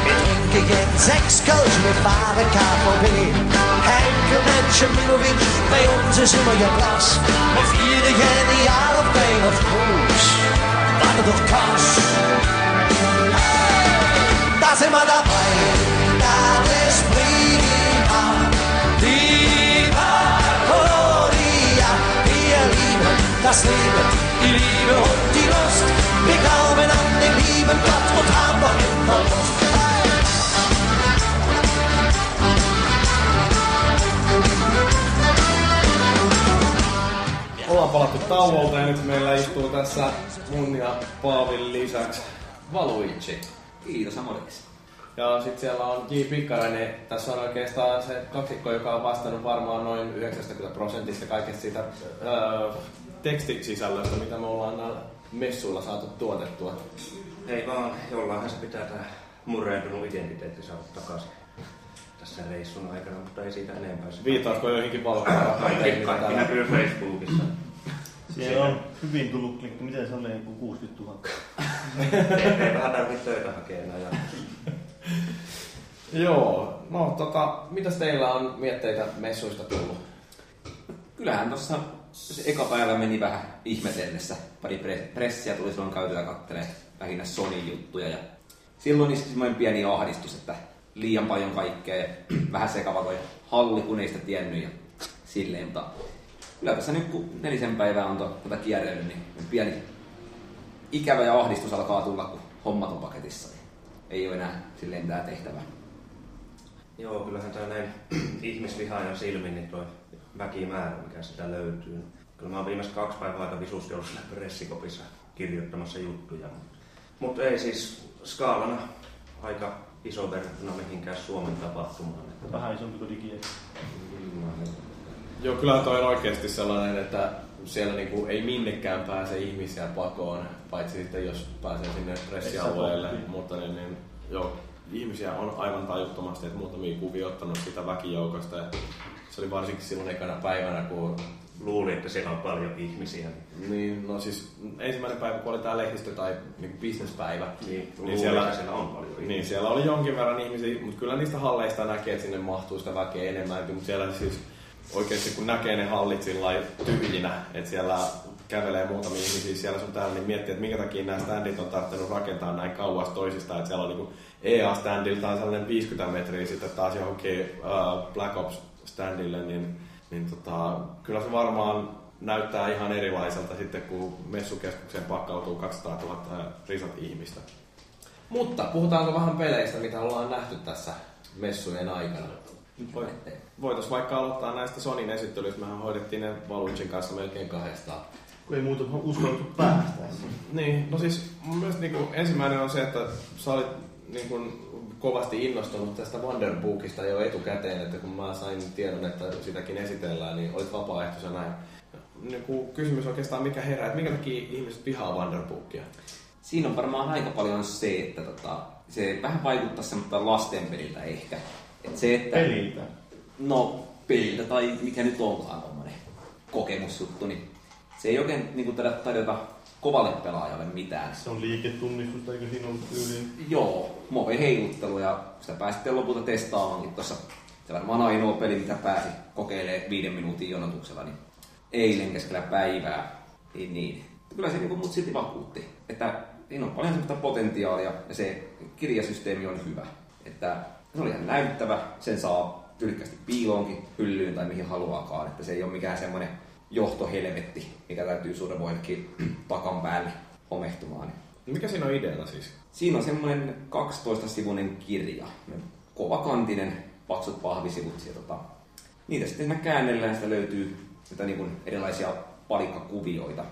Speaker 8: Wir trinken jeden sechs Kölsch, wir fahren KVB. Henkel, Menschen, Milovic, bei uns ist immer ja Platz. Wir feiern jeden Jahr auf of Cruise. Warte doch krass. Da sind wir dabei, da ist prima. Die Parodia, wir lieben das Leben, die Liebe und die. Wir glauben an den lieben Gott und haben noch immer Lust.
Speaker 1: Ollaan palattu tauolta ja nyt meillä istuu tässä mun ja Paavin lisäksi Valuigi.
Speaker 6: Kiitos, samoiksi.
Speaker 1: Ja sitten siellä on J. Pikkarainen. Tässä on oikeastaan se kaksikko, joka on vastannut varmaan noin 90 prosentista kaikesta siitä öö, tekstisisällöstä, mitä me ollaan näillä messuilla saatu tuotettua.
Speaker 9: Ei vaan, jollainhan se pitää tämä murreentunut identiteetti saada takaisin tässä reissun aikana, mutta ei siitä enempää.
Speaker 1: Viittaatko joihinkin valkoa?
Speaker 9: Kaikki, kaikki näkyy Facebookissa.
Speaker 3: Siellä on hyvin tullut klikki. Miten se oli joku 60 000?
Speaker 9: ei vähän tarvitse töitä hakea enää. Ja...
Speaker 1: Joo, no tota, mitäs teillä on mietteitä messuista tullut?
Speaker 6: Kyllähän tuossa se eka päivä meni vähän ihmetellessä. Pari pressiä tuli silloin käytyä kattelee lähinnä Sony-juttuja. Ja silloin iski semmoinen pieni ahdistus, että liian paljon kaikkea. vähän sekava toi halli, kun ei sitä tiennyt ja silleen. Mutta kyllä tässä nyt kun nelisen päivää on tätä kierrellyt, niin pieni ikävä ja ahdistus alkaa tulla, kun hommat on paketissa. Niin ei ole enää silleen tää tehtävä.
Speaker 9: Joo, kyllähän tämä näin ihmisvihaajan silmin, niin toi väkimäärä, mikä sitä löytyy. Kyllä mä oon viimeiset kaksi päivää aika visusti ollut pressikopissa kirjoittamassa juttuja. Mutta ei siis skaalana aika iso verrattuna mihinkään Suomen tapahtumaan.
Speaker 3: Vähän isompi kuin digi.
Speaker 1: Joo, kyllä toi on oikeasti sellainen, että siellä niinku ei minnekään pääse ihmisiä pakoon, paitsi sitten jos pääsee sinne pressialueelle. Mutta niin, niin, joo, ihmisiä on aivan tajuttomasti, että muutamia kuvia ottanut sitä väkijoukosta. Ja se oli varsinkin silloin ekana päivänä, kun
Speaker 9: luulin, että siellä on paljon ihmisiä.
Speaker 1: Niin, no siis ensimmäinen päivä, kun oli tämä lehdistö- tai niin bisnespäivä,
Speaker 9: niin, niin siellä, siellä on paljon ihmisiä.
Speaker 1: Niin, siellä oli jonkin verran ihmisiä, mutta kyllä niistä halleista näkee, että sinne mahtuu sitä väkeä enemmän. Mutta siellä siis oikeasti kun näkee ne hallit sillä tyhjinä, että siellä kävelee muutamia ihmisiä siellä sun täällä, niin miettii, että minkä takia nämä standit on tarvinnut rakentaa näin kauas toisistaan. Että siellä on niin EA-standilta sellainen 50 metriä sitten taas johonkin uh, Black Ops-standille, niin niin tota, kyllä se varmaan näyttää ihan erilaiselta sitten, kun messukeskukseen pakkautuu 200 000 risat ihmistä. Mutta puhutaanko vähän peleistä, mitä ollaan nähty tässä messujen aikana? Voitaisiin vaikka aloittaa näistä Sonin esittelyistä. Mehän hoidettiin ne Valuicin kanssa melkein kahdestaan.
Speaker 3: Kun ei muuta uskallettu päästä.
Speaker 1: Niin, no siis mun mielestä niin kuin, ensimmäinen on se, että sä olit niin kuin, kovasti innostunut tästä Wonderbookista jo etukäteen, että kun mä sain tiedon, että sitäkin esitellään, niin olit vapaaehtoisena näin. Niin kuin kysymys oikeastaan mikä herää, että minkä takia ihmiset vihaa Wonderbookia?
Speaker 6: Siinä on varmaan aika paljon se, että tota, se vähän vaikuttaa semmoista lastenpeliltä ehkä. Et se, että,
Speaker 3: peliltä?
Speaker 6: No, peliltä tai mikä nyt onkaan tommonen kokemusjuttu, niin se ei oikein niin kuin, tarjota kovalle pelaajalle mitään.
Speaker 3: Se on liiketunnistusta, eikö siinä ollut tyyliin?
Speaker 6: Joo, move heiluttelu ja sitä pääsi sitten lopulta testaamaan tuossa. Se varmaan ainoa peli, mitä pääsi kokeilemaan viiden minuutin jonotuksella, niin eilen keskellä päivää. Niin, niin. Kyllä se niin mut silti vakuutti, että siinä on paljon sellaista potentiaalia ja se kirjasysteemi on hyvä. Että Se oli ihan näyttävä, sen saa tyylikkästi piiloonkin, hyllyyn tai mihin haluaakaan, että se ei ole mikään semmoinen johtohelvetti, mikä täytyy survoillekin takan päälle homehtumaan.
Speaker 1: Mikä siinä on ideana siis?
Speaker 6: Siinä on semmoinen 12-sivuinen kirja, kovakantinen, paksut pahvisivut ja tota, niitä sitten siinä käännellään, sitä löytyy sitä niin kuin erilaisia palikkakuvioita,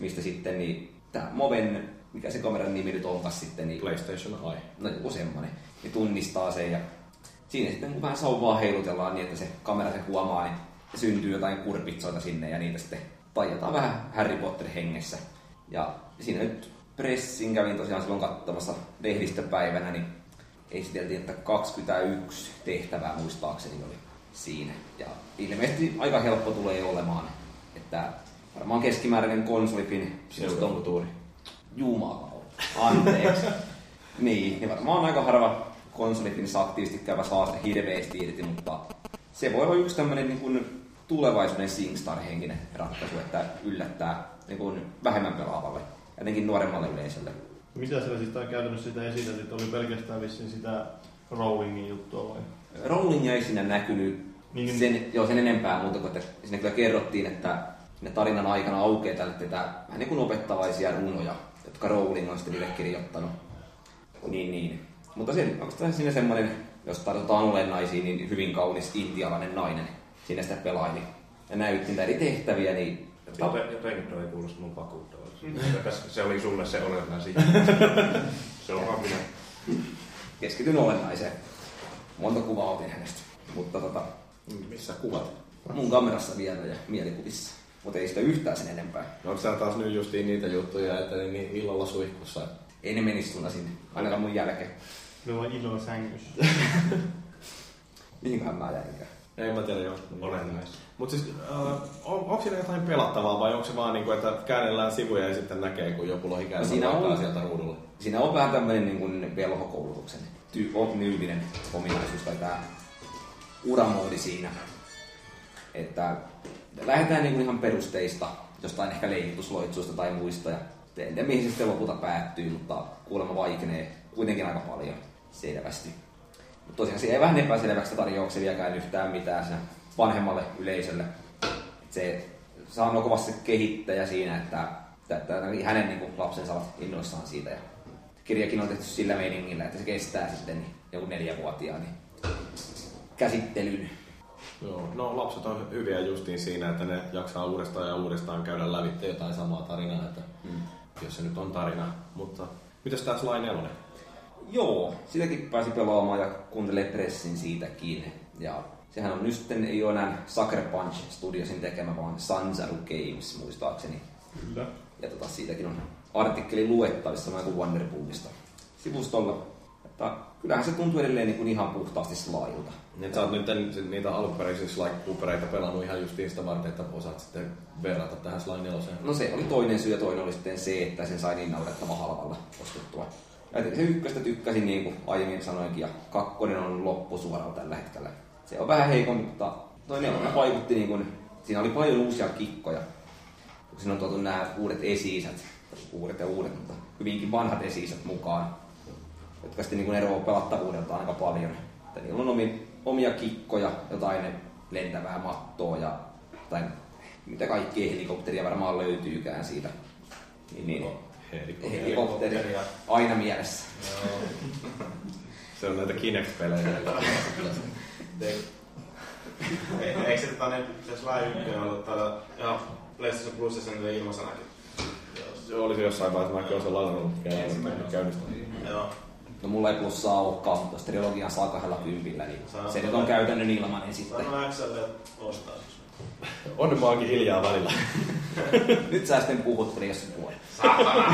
Speaker 6: mistä sitten niin, tämä Moven, mikä se kameran nimi nyt onkaan sitten, niin
Speaker 1: PlayStation Eye.
Speaker 6: no joku semmoinen, niin tunnistaa sen ja siinä sitten kun vähän sauvaa heilutellaan niin, että se kamera se huomaa, niin syntyy jotain kurpitsoita sinne ja niitä sitten taijataan vähän Harry Potter hengessä. Ja siinä nyt pressin kävin tosiaan silloin katsomassa lehdistöpäivänä, niin esiteltiin, että 21 tehtävää muistaakseni oli siinä. Ja ilmeisesti aika helppo tulee olemaan, että varmaan keskimääräinen konsolipin
Speaker 1: Seurantuuri.
Speaker 6: Jumala, anteeksi. niin, niin varmaan aika harva konsolipinissä aktiivisesti käyvä saa sitä hirveästi irti, mutta se voi olla yksi tämmöinen niin kuin tulevaisuuden SingStar-henkinen ratkaisu, että yllättää niin kuin vähemmän pelaavalle, jotenkin nuoremmalle yleisölle.
Speaker 3: Mitä siellä siis käytännössä sitä esiteltiin? Oli pelkästään vissiin sitä rollingin juttua vai?
Speaker 6: Rowling ei siinä näkynyt
Speaker 3: Niin-
Speaker 6: sen, joo, sen enempää muuta kuin, että siinä kyllä kerrottiin, että ne tarinan aikana aukeaa tälle tätä vähän niin kuin opettavaisia runoja, jotka Rowling on sitten niille kirjoittanut. Niin, niin. Mutta sen, onko siinä semmoinen, jos tartutaan olennaisiin, niin hyvin kaunis intialainen nainen siinä sitä pelaili. Ja näytti eri tehtäviä, niin
Speaker 9: Joten, jotenkin toi ei kuulosta mun vakuuttavalta. Tässä Se oli sulle se olennaisin. Se on vaan minä.
Speaker 6: keskityn olennaiseen. Monta kuvaa otin hänestä. Mutta tota,
Speaker 1: Missä kuvat?
Speaker 6: mun kamerassa vielä ja mielikuvissa. Mutta ei sitä yhtään sen enempää.
Speaker 1: No, onko taas nyt justiin niitä juttuja, että ne niin illalla suihkussa?
Speaker 6: Ei ne menisi sinne, ainakaan mun jälkeen.
Speaker 3: Ne on iloa sängyssä.
Speaker 6: Mihinköhän mä jäinkään?
Speaker 1: Ei mä tiedä, joo.
Speaker 9: Olennaista.
Speaker 1: Mutta siis, äh, on, onko siinä jotain pelattavaa vai onko se vaan niinku, että käännellään sivuja ja sitten näkee, kun joku lohi käy
Speaker 6: No siinä on-
Speaker 1: sieltä ruudulle?
Speaker 6: Siinä on vähän tämmöinen niin kuin velhokoulutuksen ty- on nyylinen ominaisuus tai tämä uramoodi siinä. Että lähdetään niin kuin ihan perusteista, jostain ehkä leijutusloitsuista tai muista. Ja en tiedä mihin se sitten lopulta päättyy, mutta kuulemma vaikenee kuitenkin aika paljon selvästi. Mutta tosiaan se ei vähän epäselväksi tarjouksia vieläkään yhtään mitään siinä vanhemmalle yleisölle. Et se kovasti se kehittäjä siinä, että, että, että hänen niin kuin, lapsensa ovat innoissaan siitä. Ja kirjakin on tehty sillä meiningillä, että se kestää sitten joku neljävuotiaan niin, käsittelyn.
Speaker 1: Joo. No lapset on hyviä justiin siinä, että ne jaksaa uudestaan ja uudestaan käydä lävitse jotain samaa tarinaa, että
Speaker 6: Mm.
Speaker 1: jos se nyt on tarina. Mutta mitäs tää Sly 4?
Speaker 6: Joo, sitäkin pääsi pelaamaan ja kuuntelee pressin siitäkin. Ja sehän on nyt sitten, ei ole enää Sucker Punch Studiosin tekemä, vaan Sanzaru Games muistaakseni.
Speaker 3: Kyllä.
Speaker 6: Ja tota, siitäkin on artikkeli luettavissa noin kuin Wonderboomista sivustolla. Että kyllähän se tuntuu edelleen niin kuin ihan puhtaasti slailta.
Speaker 1: Niin sä oot nyt niitä alkuperäisiä Coopereita pelannut ihan justiin sitä varten, että osaat sitten verrata tähän Sly 4.
Speaker 6: No se oli toinen syy ja toinen oli sitten se, että sen sai niin naurettava halvalla ostettua. Se ykköstä tykkäsin niin kuin aiemmin sanoinkin ja kakkonen on loppusuoralla tällä hetkellä. Se on vähän heikompi, mutta toinen on vaikutti niin kuin, siinä oli paljon uusia kikkoja. Kun siinä on tuotu nämä uudet esi uudet ja uudet, mutta hyvinkin vanhat esi mukaan, jotka sitten niin eroavat pelattavuudeltaan aika paljon. Että niillä on omia, omia kikkoja, jotain lentävää mattoa ja tai mitä kaikkea helikopteria varmaan löytyykään siitä. Niin, niin. Helikopteri aina mielessä.
Speaker 1: Se on näitä Kinect-pelejä.
Speaker 5: Eikö se tota, se Sly 1 ollut täällä ja PlayStation Plus ja sen ilmasanakin?
Speaker 1: Se olisi jossain vaiheessa, vaikka olisi ladannut käynnistä.
Speaker 5: Joo.
Speaker 6: No mulla ei plussaa olekaan, mutta jos trilogian saa kahdella kympillä, niin se nyt on käytännön ilmanen sitten.
Speaker 5: Sano XL ostaa.
Speaker 1: On mä oonkin hiljaa välillä.
Speaker 6: Nyt sä sitten puhuttelin, jos se puoli.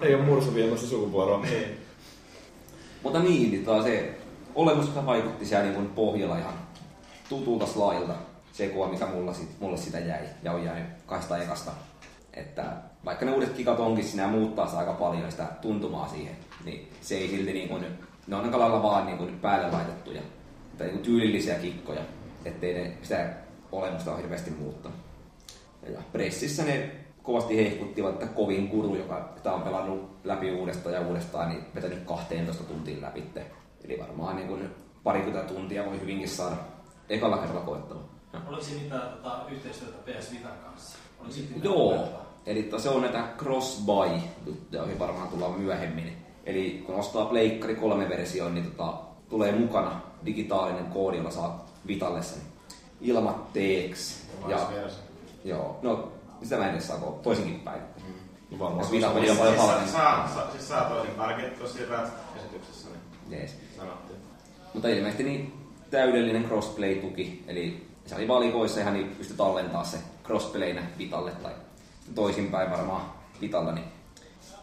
Speaker 1: Ei ole mursu viemässä sukupuoroa.
Speaker 5: Niin.
Speaker 6: Mutta niin, niin taas se olemusta vaikutti siellä niin pohjalla ihan tutulta slailta. Se kuva, mikä mulla, sit, mulle sitä jäi ja on jäänyt kahdesta ekasta. Että vaikka ne uudet kikat onkin siinä ja muuttaa sitä aika paljon sitä tuntumaa siihen, niin se ei silti niin kuin, ne on aika lailla vaan niin kuin päälle laitettuja. Tai niin kuin tyylillisiä kikkoja, ettei ne sitä olemusta ole hirveästi muuttanut. Ja pressissä ne kovasti hehkuttivat, että kovin kuru, joka tämä on pelannut läpi uudestaan ja uudestaan, niin vetänyt 12 tuntiin läpi. Eli varmaan niin kuin parikymmentä tuntia voi hyvinkin saada ekalla kerralla koettava.
Speaker 7: Oliko siinä mitään tota, yhteistyötä PS Vitan kanssa? Oliko mitään
Speaker 6: Joo, eli to- se on näitä cross-buy juttuja, joihin varmaan tullaan myöhemmin. Eli kun ostaa Pleikkari 3 versioon, niin tota, tulee mukana digitaalinen koodi, jolla saa Vitalle sen ilmatteeksi. Ja, joo, no sitä mä en edes saa toisinkin päin.
Speaker 1: Varmaan
Speaker 6: Jos Vita-peli on paljon
Speaker 5: Siis saa, saa, siis saa toisin ainakin tuossa esityksessä niin
Speaker 6: Jees.
Speaker 5: sanottiin.
Speaker 6: Mutta ilmeisesti niin täydellinen crossplay-tuki, eli se oli valikoissa ihan niin pystyi tallentaa se crossplayna Vitalle tai toisinpäin varmaan Vitalla, niin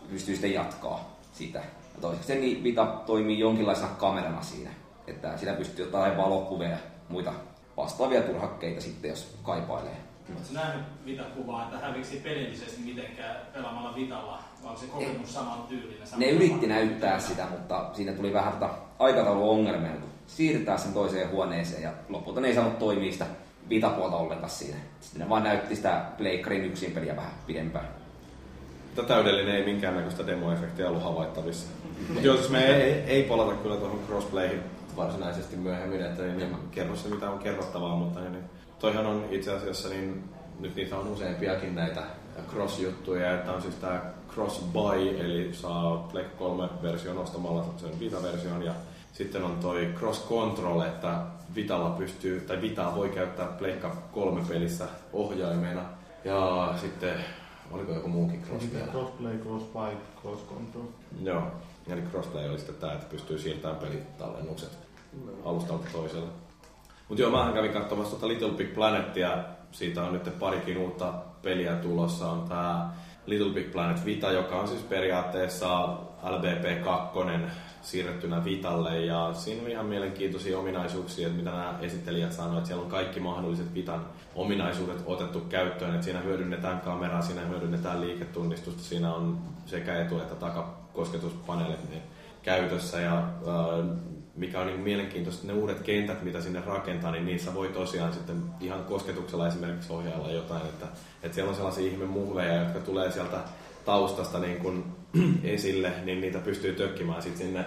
Speaker 6: pystyy sitten jatkaa sitä. Ja toiseksi se niin Vita toimii jonkinlaisena kamerana siinä, että sitä pystyy ottaa valokuvia ja muita vastaavia turhakkeita sitten, jos kaipailee.
Speaker 7: Oletko nähnyt Vita-kuvaa, että häviksi pelillisesti mitenkään pelaamalla Vitalla? Vai onko se kokemus saman tyylinen?
Speaker 6: Ne
Speaker 7: saman-
Speaker 6: yritti näyttää sitä, mutta siinä tuli vähän tota aikatauluongelmia, kun siirtää sen toiseen huoneeseen ja lopulta ne ei saanut toimia sitä vitapuolta ollenkaan siinä. Sitten ne vaan näytti sitä Pleikkarin yksin peliä vähän pidempään.
Speaker 1: Mutta täydellinen ei minkäännäköistä demoefektiä ollut havaittavissa. Mutta siis me ei, ei, ei palata kyllä tuohon crossplayhin varsinaisesti myöhemmin, että niin, niin kerro se mitä on kerrottavaa, mutta niin, niin, toihan on itse asiassa, niin nyt niitä on useampiakin näitä cross-juttuja, että on siis tämä cross-buy, eli saa Black 3-version ostamalla sen Vita-version, ja sitten on toi cross-control, että Vitalla pystyy, tai Vitaa voi käyttää Pleikka 3-pelissä ohjaimena, ja sitten Oliko joku muukin crossplay?
Speaker 3: Crossplay, crossbuy, cross control.
Speaker 1: Joo. Eli crossplay oli sitten tämä, että pystyy siirtämään pelitallennukset alustalta toiselle. Mutta joo, mähän kävin katsomassa tuota Little Big Planetia. Siitä on nyt parikin uutta peliä tulossa. On tämä Little Big Planet Vita, joka on siis periaatteessa LBP2 siirrettynä Vitalle. Ja siinä on ihan mielenkiintoisia ominaisuuksia, että mitä nämä esittelijät sanoivat, siellä on kaikki mahdolliset Vitan ominaisuudet otettu käyttöön. Että siinä hyödynnetään kameraa, siinä hyödynnetään liiketunnistusta, siinä on sekä etu- että takakosketuspaneelit niin käytössä. Ja äh, mikä on niin mielenkiintoista, ne uudet kentät, mitä sinne rakentaa, niin niissä voi tosiaan sitten ihan kosketuksella esimerkiksi ohjailla jotain, että, että siellä on sellaisia ihme muhveja, jotka tulee sieltä taustasta niin kuin esille, niin niitä pystyy tökkimään sitten sinne,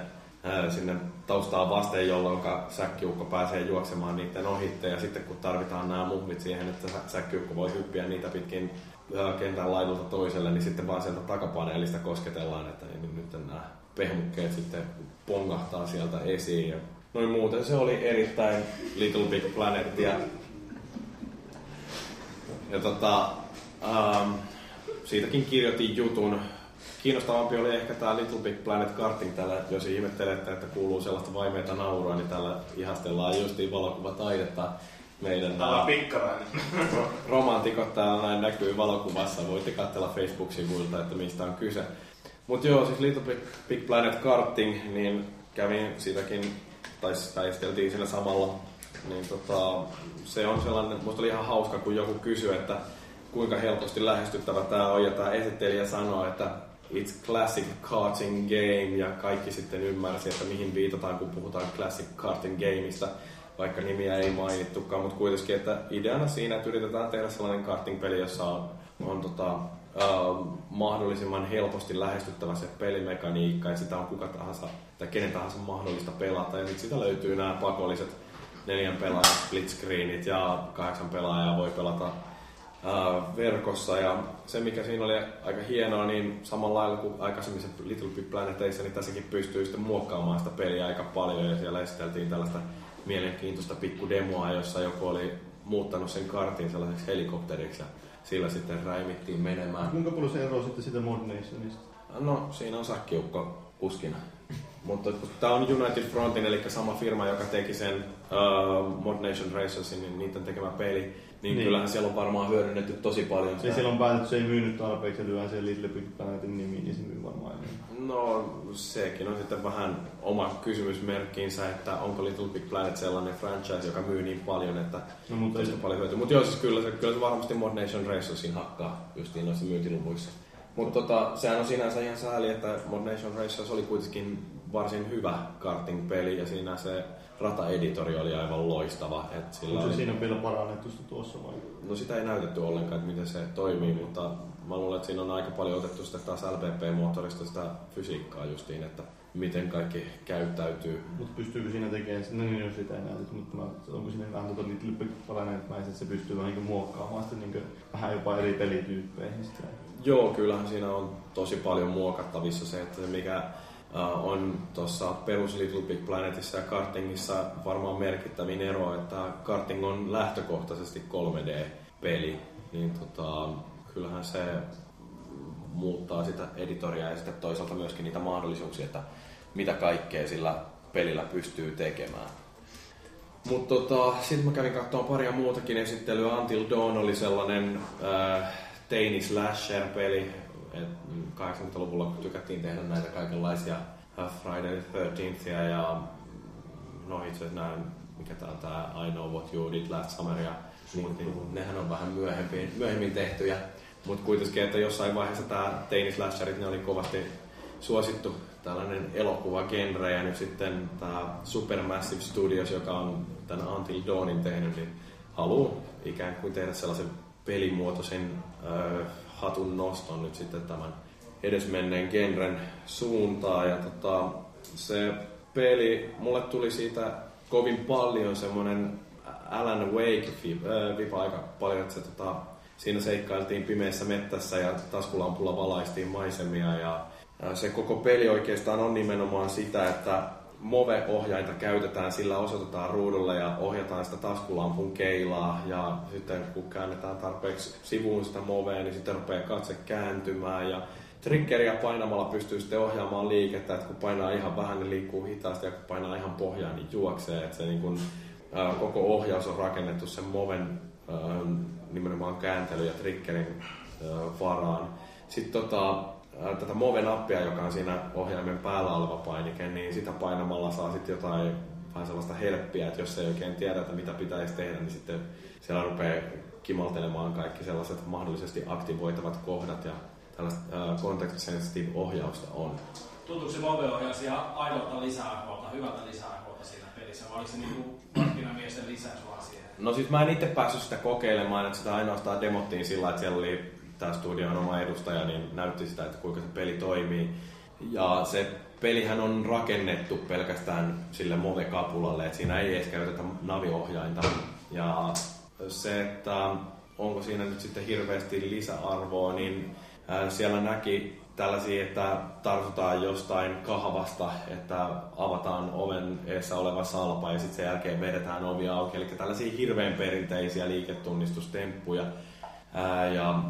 Speaker 1: sinne taustaan vasten, jolloin säkkiukko pääsee juoksemaan niiden ohitte. Ja sitten kun tarvitaan nämä muhvit siihen, että sä- säkkiukko voi hyppiä niitä pitkin kentän laidulta toiselle, niin sitten vaan sieltä takapaneelista kosketellaan, että niin nyt nämä pehmukkeet sitten pongahtaa sieltä esiin. Ja noin muuten se oli erittäin Little Big Planet ja, ja tota, ähm, siitäkin kirjoitin jutun. Kiinnostavampi oli ehkä tämä Little Big Planet karting tällä, jos ihmettelette, että kuuluu sellaista vaimeita naurua, niin tällä ihastellaan justiin valokuvataidetta. Meidän
Speaker 5: Täällä on pikkarainen.
Speaker 1: romantikot täällä näin näkyy valokuvassa. Voitte katsella Facebook-sivuilta, että mistä on kyse. Mutta joo, siis Little Big, Big Planet Karting, niin kävin siitäkin, tai siis taisteltiin siinä samalla. Niin tota, se on sellainen, musta oli ihan hauska, kun joku kysyi, että kuinka helposti lähestyttävä tämä on, ja tämä esittelijä sanoi, että it's classic karting game, ja kaikki sitten ymmärsi, että mihin viitataan, kun puhutaan classic karting gameista, vaikka nimiä ei mainittukaan, mutta kuitenkin, että ideana siinä, että yritetään tehdä sellainen karting-peli, jossa on, on tota, äh, mahdollisimman helposti lähestyttävä se pelimekaniikka, että sitä on kuka tahansa tai kenen tahansa mahdollista pelata, ja sitten sitä löytyy nämä pakolliset neljän pelaajan split screenit ja kahdeksan pelaajaa voi pelata ää, verkossa. Ja se, mikä siinä oli aika hienoa, niin samalla lailla kuin aikaisemmin se Little Big Planeteissa, niin tässäkin pystyy sitten muokkaamaan sitä peliä aika paljon. Ja siellä esiteltiin tällaista mielenkiintoista pikkudemoa, jossa joku oli muuttanut sen kartin sellaiseksi helikopteriksi sillä sitten räimittiin menemään.
Speaker 3: Kuinka paljon se eroaa sitten siitä Mod Nationista?
Speaker 1: No, siinä on säkkiukko kuskina. Mutta tämä on United Frontin, eli sama firma, joka teki sen uh, Mod Nation Racersin, niin niiden tekemä peli. Niin,
Speaker 3: Niin.
Speaker 1: niin. kyllähän siellä on varmaan hyödynnetty tosi paljon
Speaker 3: Eli siellä on päätetty, se ei myynyt tarpeeksi ja lyödään Little Big Planetin nimi, niin se myy varmaan enemmän.
Speaker 1: No, sekin on sitten vähän oma kysymysmerkkinsä, että onko Little Big Planet sellainen franchise, joka myy niin paljon, että
Speaker 3: No, mutta ei-
Speaker 1: paljon hyötyä. Mutta joo, siis kyllä se, kyllä se varmasti Mod Nation Racersin hakkaa justiin noissa myyntiluvuissa. Mutta tota, sehän on sinänsä ihan sääli, että Mod Nation Racers oli kuitenkin varsin hyvä karting-peli ja siinä se rataeditori oli aivan loistava. Et sillä
Speaker 3: Onko se
Speaker 1: oli...
Speaker 3: siinä vielä parannettu sitä tuossa vai?
Speaker 1: No sitä ei näytetty ollenkaan, että miten se toimii, mutta mä luulen, että siinä on aika paljon otettu sitä taas LPP-moottorista sitä fysiikkaa justiin, että miten kaikki käyttäytyy.
Speaker 3: Mutta pystyykö siinä tekemään, no niin jos sitä ei näytetä, mutta mä, onko siinä vähän tuota Little Big Planet että se pystyy vähän niin muokkaamaan sitä niin vähän jopa eri pelityyppeihin sitä.
Speaker 1: Joo, kyllähän siinä on tosi paljon muokattavissa se, että mikä uh, on tuossa perus Little Big Planetissa ja kartingissa varmaan merkittävin ero, että karting on lähtökohtaisesti 3D-peli, niin tota, kyllähän se muuttaa sitä editoria ja sitten toisaalta myöskin niitä mahdollisuuksia, että mitä kaikkea sillä pelillä pystyy tekemään. Mutta tota, sitten mä kävin katsomaan paria muutakin esittelyä. Until Dawn oli sellainen äh, teini slasher-peli. Et 80-luvulla kun tykättiin tehdä näitä kaikenlaisia Friday the 13th ja no itse asiassa näin, mikä tää on tää I Know What You Did Last Summer ja niin, niin, nehän on vähän myöhemmin, myöhemmin tehtyjä. Mutta kuitenkin, että jossain vaiheessa tämä teini slasherit, ne oli kovasti suosittu tällainen elokuvagenre ja nyt sitten tämä Supermassive Studios, joka on tämän Until Dawnin tehnyt, niin haluaa ikään kuin tehdä sellaisen pelimuotoisen äh, hatun noston nyt sitten tämän edesmenneen genren suuntaan. Ja tota, se peli, mulle tuli siitä kovin paljon semmoinen Alan Wake-vipa aika paljon, että se tota, siinä seikkailtiin pimeässä mettässä ja taskulampulla valaistiin maisemia ja se koko peli oikeastaan on nimenomaan sitä, että Move-ohjainta käytetään, sillä osoitetaan ruudulle ja ohjataan sitä taskulampun keilaa. Ja sitten kun käännetään tarpeeksi sivuun sitä Movea, niin sitten rupeaa katse kääntymään. Ja triggeriä painamalla pystyy sitten ohjaamaan liikettä, että kun painaa ihan vähän, niin liikkuu hitaasti. Ja kun painaa ihan pohjaan, niin juoksee, että se niin kun, ää, koko ohjaus on rakennettu sen Moven ää, nimenomaan kääntely ja triggerin ää, varaan. Sitten tota, tätä Move-nappia, joka on siinä ohjaimen päällä oleva painike, niin sitä painamalla saa sitten jotain vähän sellaista helppiä, että jos ei oikein tiedä, että mitä pitäisi tehdä, niin sitten siellä rupeaa kimaltelemaan kaikki sellaiset mahdollisesti aktivoitavat kohdat ja tällaista uh, context sensitive ohjausta on.
Speaker 7: Tuntuuko se Move-ohjaus ihan aidolta lisäarvolta, hyvältä lisäarvolta siinä pelissä, vai oliko se niinku markkinamiesten lisäys vaan siihen?
Speaker 1: No siis mä en itse päässyt sitä kokeilemaan, että sitä ainoastaan demottiin sillä, että siellä oli tämä studion oma edustaja, niin näytti sitä, että kuinka se peli toimii. Ja se pelihän on rakennettu pelkästään sille Move-kapulalle, että siinä ei edes käytetä naviohjainta. Ja se, että onko siinä nyt sitten hirveästi lisäarvoa, niin siellä näki tällaisia, että tartutaan jostain kahvasta, että avataan oven eessä oleva salpa ja sitten sen jälkeen vedetään ovi auki. Eli tällaisia hirveän perinteisiä liiketunnistustemppuja. Ja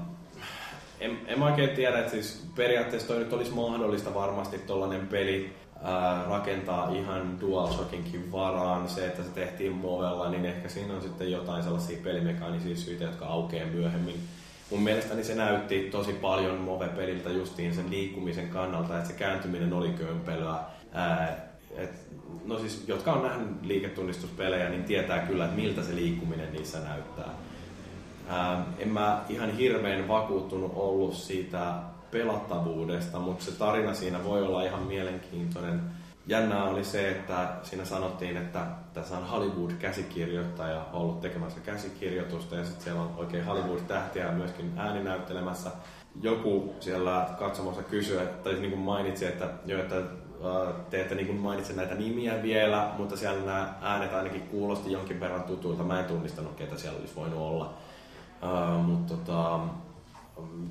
Speaker 1: en, en mä oikein tiedä, että siis periaatteessa toi nyt olisi mahdollista varmasti tollanen peli ää, rakentaa ihan DualShockinkin varaan. Se, että se tehtiin Movella, niin ehkä siinä on sitten jotain sellaisia pelimekaanisia syitä, jotka aukeaa myöhemmin. Mun mielestäni se näytti tosi paljon Move-peliltä justiin sen liikkumisen kannalta, että se kääntyminen oli kömpelöä. Ää, et, no siis, jotka on nähnyt liiketunnistuspelejä, niin tietää kyllä, että miltä se liikkuminen niissä näyttää. Ää, en mä ihan hirveän vakuuttunut ollut siitä pelattavuudesta, mutta se tarina siinä voi olla ihan mielenkiintoinen. Jännää oli se, että siinä sanottiin, että tässä on Hollywood-käsikirjoittaja ollut tekemässä käsikirjoitusta ja sitten siellä on oikein Hollywood-tähtiä myöskin ääninäyttelemässä. Joku siellä katsomossa kysyi, tai niin kuin mainitsi, että, jo, että te ette niin mainitse näitä nimiä vielä, mutta siellä nämä äänet ainakin kuulosti jonkin verran tutuilta. Mä en tunnistanut, ketä siellä olisi voinut olla. Uh, mutta tota,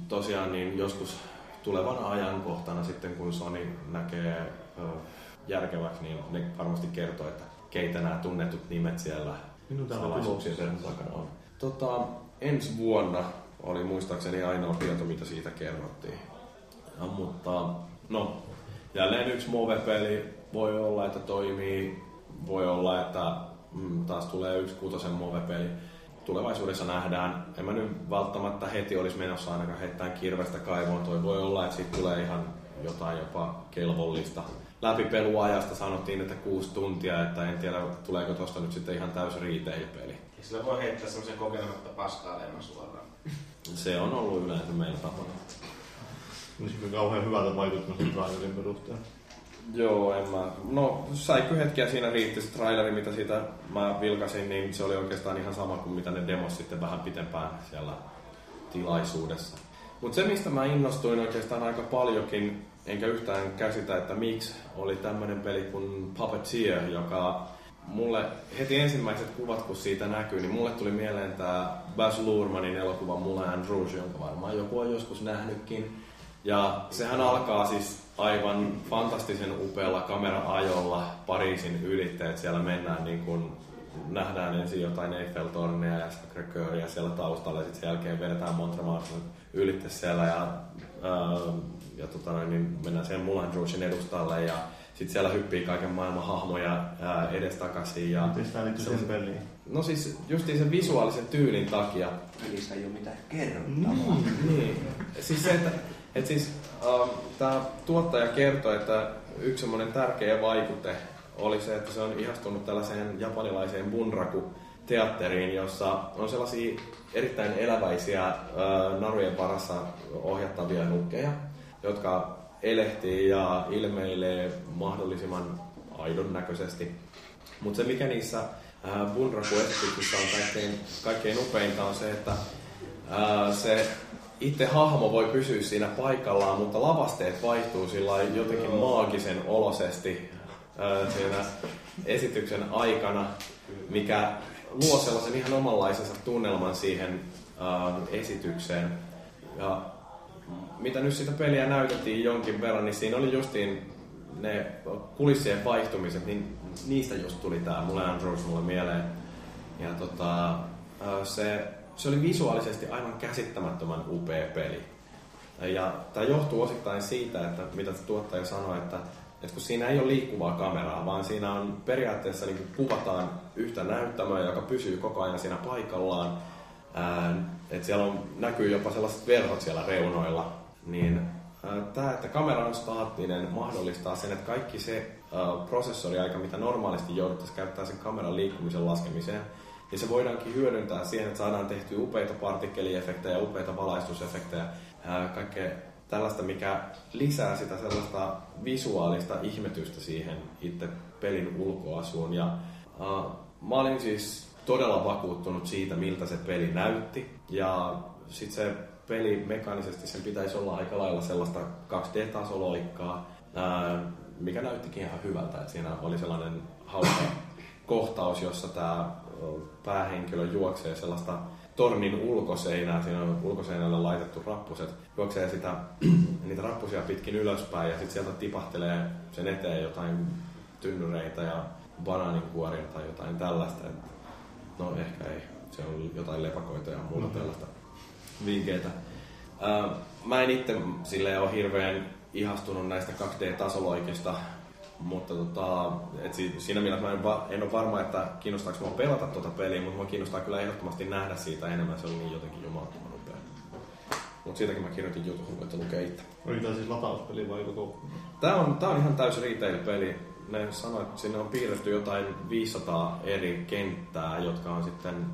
Speaker 1: tosiaan niin joskus tulevana ajankohtana sitten, kun Sony näkee uh, järkeväksi, niin ne varmasti kertoo, että keitä nämä tunnetut nimet siellä salaisuuksien takana on. Tota, ensi vuonna oli muistaakseni ainoa tieto, mitä siitä kerrottiin. Ja, mutta no, jälleen yksi Move-peli voi olla, että toimii. Voi olla, että mm, taas tulee yksi kutosen Move-peli tulevaisuudessa nähdään. En mä nyt välttämättä heti olisi menossa ainakaan heittämään kirvestä kaivoon. Toi voi olla, että siitä tulee ihan jotain jopa kelvollista. Läpipeluajasta sanottiin, että kuusi tuntia, että en tiedä tuleeko tosta nyt sitten ihan täys retail-peli.
Speaker 5: Ja sillä voi heittää semmoisen kokenematta paskaa lennon suoraan.
Speaker 1: Se on ollut yleensä meillä tapana.
Speaker 3: Olisiko kauhean hyvältä vaikuttanut sen trailerin perusteella?
Speaker 1: Joo, en mä. No, säikky hetkiä siinä riitti se traileri, mitä siitä mä vilkasin, niin se oli oikeastaan ihan sama kuin mitä ne demos sitten vähän pitempään siellä tilaisuudessa. Mutta se, mistä mä innostuin oikeastaan aika paljonkin, enkä yhtään käsitä, että miksi, oli tämmönen peli kuin Puppeteer, joka mulle heti ensimmäiset kuvat, kun siitä näkyy, niin mulle tuli mieleen tämä Baz Luhrmannin elokuva Moulin Rouge, jonka varmaan joku on joskus nähnytkin. Ja sehän alkaa siis aivan fantastisen upealla kamera-ajolla Pariisin ylitteet. Siellä mennään niin kuin nähdään ensin jotain Eiffel-tornia ja Sacré-Cœuria siellä taustalla ja sitten sen jälkeen vedetään Montremartin ylitte siellä ja, ää, ja tota noin, niin mennään sen Moulin Rougein edustalle ja sitten siellä hyppii kaiken maailman hahmoja ää, edestakaisin. Ja
Speaker 3: Miten tämä liittyy sen peliin?
Speaker 1: No siis justiin sen visuaalisen tyylin takia.
Speaker 6: Pelissä ei ole mitään kerrottavaa.
Speaker 1: Niin. Siis se, että, että siis, ähm, tämä tuottaja kertoi, että yksi semmoinen tärkeä vaikute oli se, että se on ihastunut tällaiseen japanilaiseen bunraku-teatteriin, jossa on sellaisia erittäin eläväisiä narujen parassa ohjattavia nukkeja, jotka elehtii ja ilmeilee mahdollisimman aidon näköisesti. Mutta se mikä niissä bunraku-esityksissä on kaikkein, kaikkein upeinta on se, että se itse hahmo voi pysyä siinä paikallaan, mutta lavasteet vaihtuu sillä jotenkin maagisen olosesti äh, siinä esityksen aikana, mikä luo sellaisen ihan omanlaisensa tunnelman siihen äh, esitykseen. Ja mitä nyt sitä peliä näytettiin jonkin verran, niin siinä oli justiin ne kulissien vaihtumiset, niin niistä just tuli tää mulle Android mulle mieleen. Ja tota, se, se oli visuaalisesti aivan käsittämättömän upea peli. Ja tämä johtuu osittain siitä, että mitä tuottaja sanoi, että, että kun siinä ei ole liikkuvaa kameraa, vaan siinä on periaatteessa niin kuvataan yhtä näyttämöä, joka pysyy koko ajan siinä paikallaan. Että siellä on, näkyy jopa sellaiset verhot siellä reunoilla. Niin tämä, että kamera on staattinen, mahdollistaa sen, että kaikki se ää, prosessoriaika, mitä normaalisti jouduttaisiin käyttää sen kameran liikkumisen laskemiseen, niin se voidaankin hyödyntää siihen, että saadaan tehtyä upeita partikkeliefektejä, upeita valaistusefektejä, kaikkea tällaista, mikä lisää sitä sellaista visuaalista ihmetystä siihen itse pelin ulkoasuun. Ja ää, mä olin siis todella vakuuttunut siitä, miltä se peli näytti. Ja sitten se peli mekaanisesti sen pitäisi olla aika lailla sellaista 2D-tasoloikkaa, ää, mikä näyttikin ihan hyvältä. Et siinä oli sellainen hauska kohtaus, jossa tämä päähenkilö juoksee sellaista tornin ulkoseinää, siinä on ulkoseinälle laitettu rappuset, juoksee sitä, niitä rappusia pitkin ylöspäin ja sitten sieltä tipahtelee sen eteen jotain tynnyreitä ja banaaninkuoria tai jotain tällaista. Et, no ehkä ei, se on jotain lepakoita ja muuta mm-hmm. tällaista vinkkeitä. Mä en itse sille ole hirveän ihastunut näistä 2D-tasoloikista, mutta tota, et si, siinä mielessä mä en, va, en ole varma, että kiinnostaako mua pelata tuota peliä, mutta mua kiinnostaa kyllä ehdottomasti nähdä siitä enemmän. Se oli niin jotenkin jumalattoman upea. Mutta siitäkin mä kirjoitin jutun, voitte lukea itse.
Speaker 3: Oliko tämä siis latauspeli vai koko?
Speaker 1: Tää on, tää on ihan täysi retail-peli. Ne sanoi, että sinne on piirretty jotain 500 eri kenttää, jotka on sitten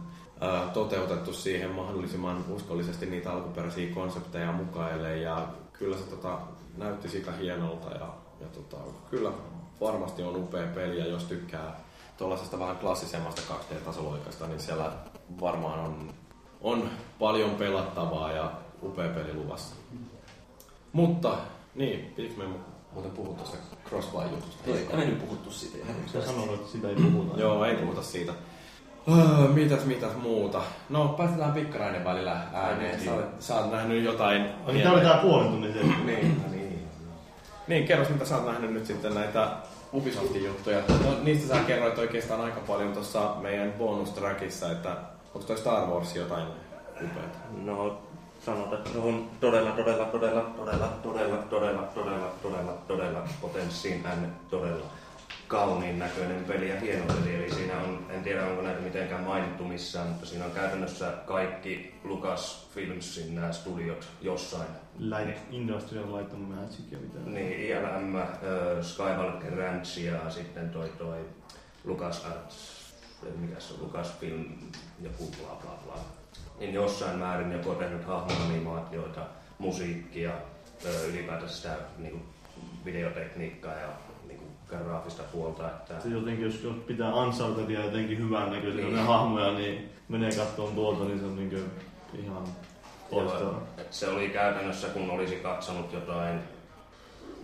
Speaker 1: ää, toteutettu siihen mahdollisimman uskollisesti niitä alkuperäisiä konsepteja mukaille. Ja kyllä se tota, näytti sika hienolta ja, ja tota, kyllä varmasti on upea peli ja jos tykkää tuollaisesta vähän klassisemmasta 2D-tasoloikasta, niin siellä varmaan on, on paljon pelattavaa ja upea peli luvassa. Mutta, niin, pitikö me muuten puhua tuosta Crossfire-jutusta?
Speaker 6: Ei me nyt puhuttu siitä.
Speaker 3: Sä sanoit, että sitä ei puhuta.
Speaker 1: Joo, ei puhuta siitä. Uh, mitäs, mitäs muuta? No, päästetään pikkarainen välillä ääneen. Sä, olet, sä oot nähnyt jotain...
Speaker 3: Ai, tää oli tää puolen tunnin
Speaker 1: niin, niin. Kerros mitä sä oot nähnyt nyt sitten näitä Ubisoftin juttuja. No, niistä sä kerroit oikeastaan aika paljon tuossa meidän bonustrackissa, että onko toi Star Wars jotain upeata?
Speaker 9: No, sanotaan, että se on todella, todella, todella, todella, todella, todella, todella, todella, todella potenssiin tänne todella kauniin näköinen peli ja hieno peli. Eli siinä on, en tiedä onko näitä mitenkään mainittu missään, mutta siinä on käytännössä kaikki Lucasfilmsin nämä studiot jossain.
Speaker 3: Light Industrial Light and Magic ja mitä.
Speaker 9: Niin, ILM, äh, Skywalker Ranch ja sitten toi toi LucasArts, mikä se on, Lucasfilm, joku bla bla bla. Niin jossain määrin joku on tehnyt hahmoanimaatioita, musiikkia, ö, ylipäätään sitä niin videotekniikkaa ja graafista puolta. Että
Speaker 3: Se jotenkin, jos, jos pitää Unchartedia jotenkin hyvän näköisiä
Speaker 9: Niin.
Speaker 3: niin. hahmoja, niin menee katsomaan tuolta, niin se on niin ihan loistava.
Speaker 9: Joo, et se oli käytännössä, kun olisi katsonut jotain,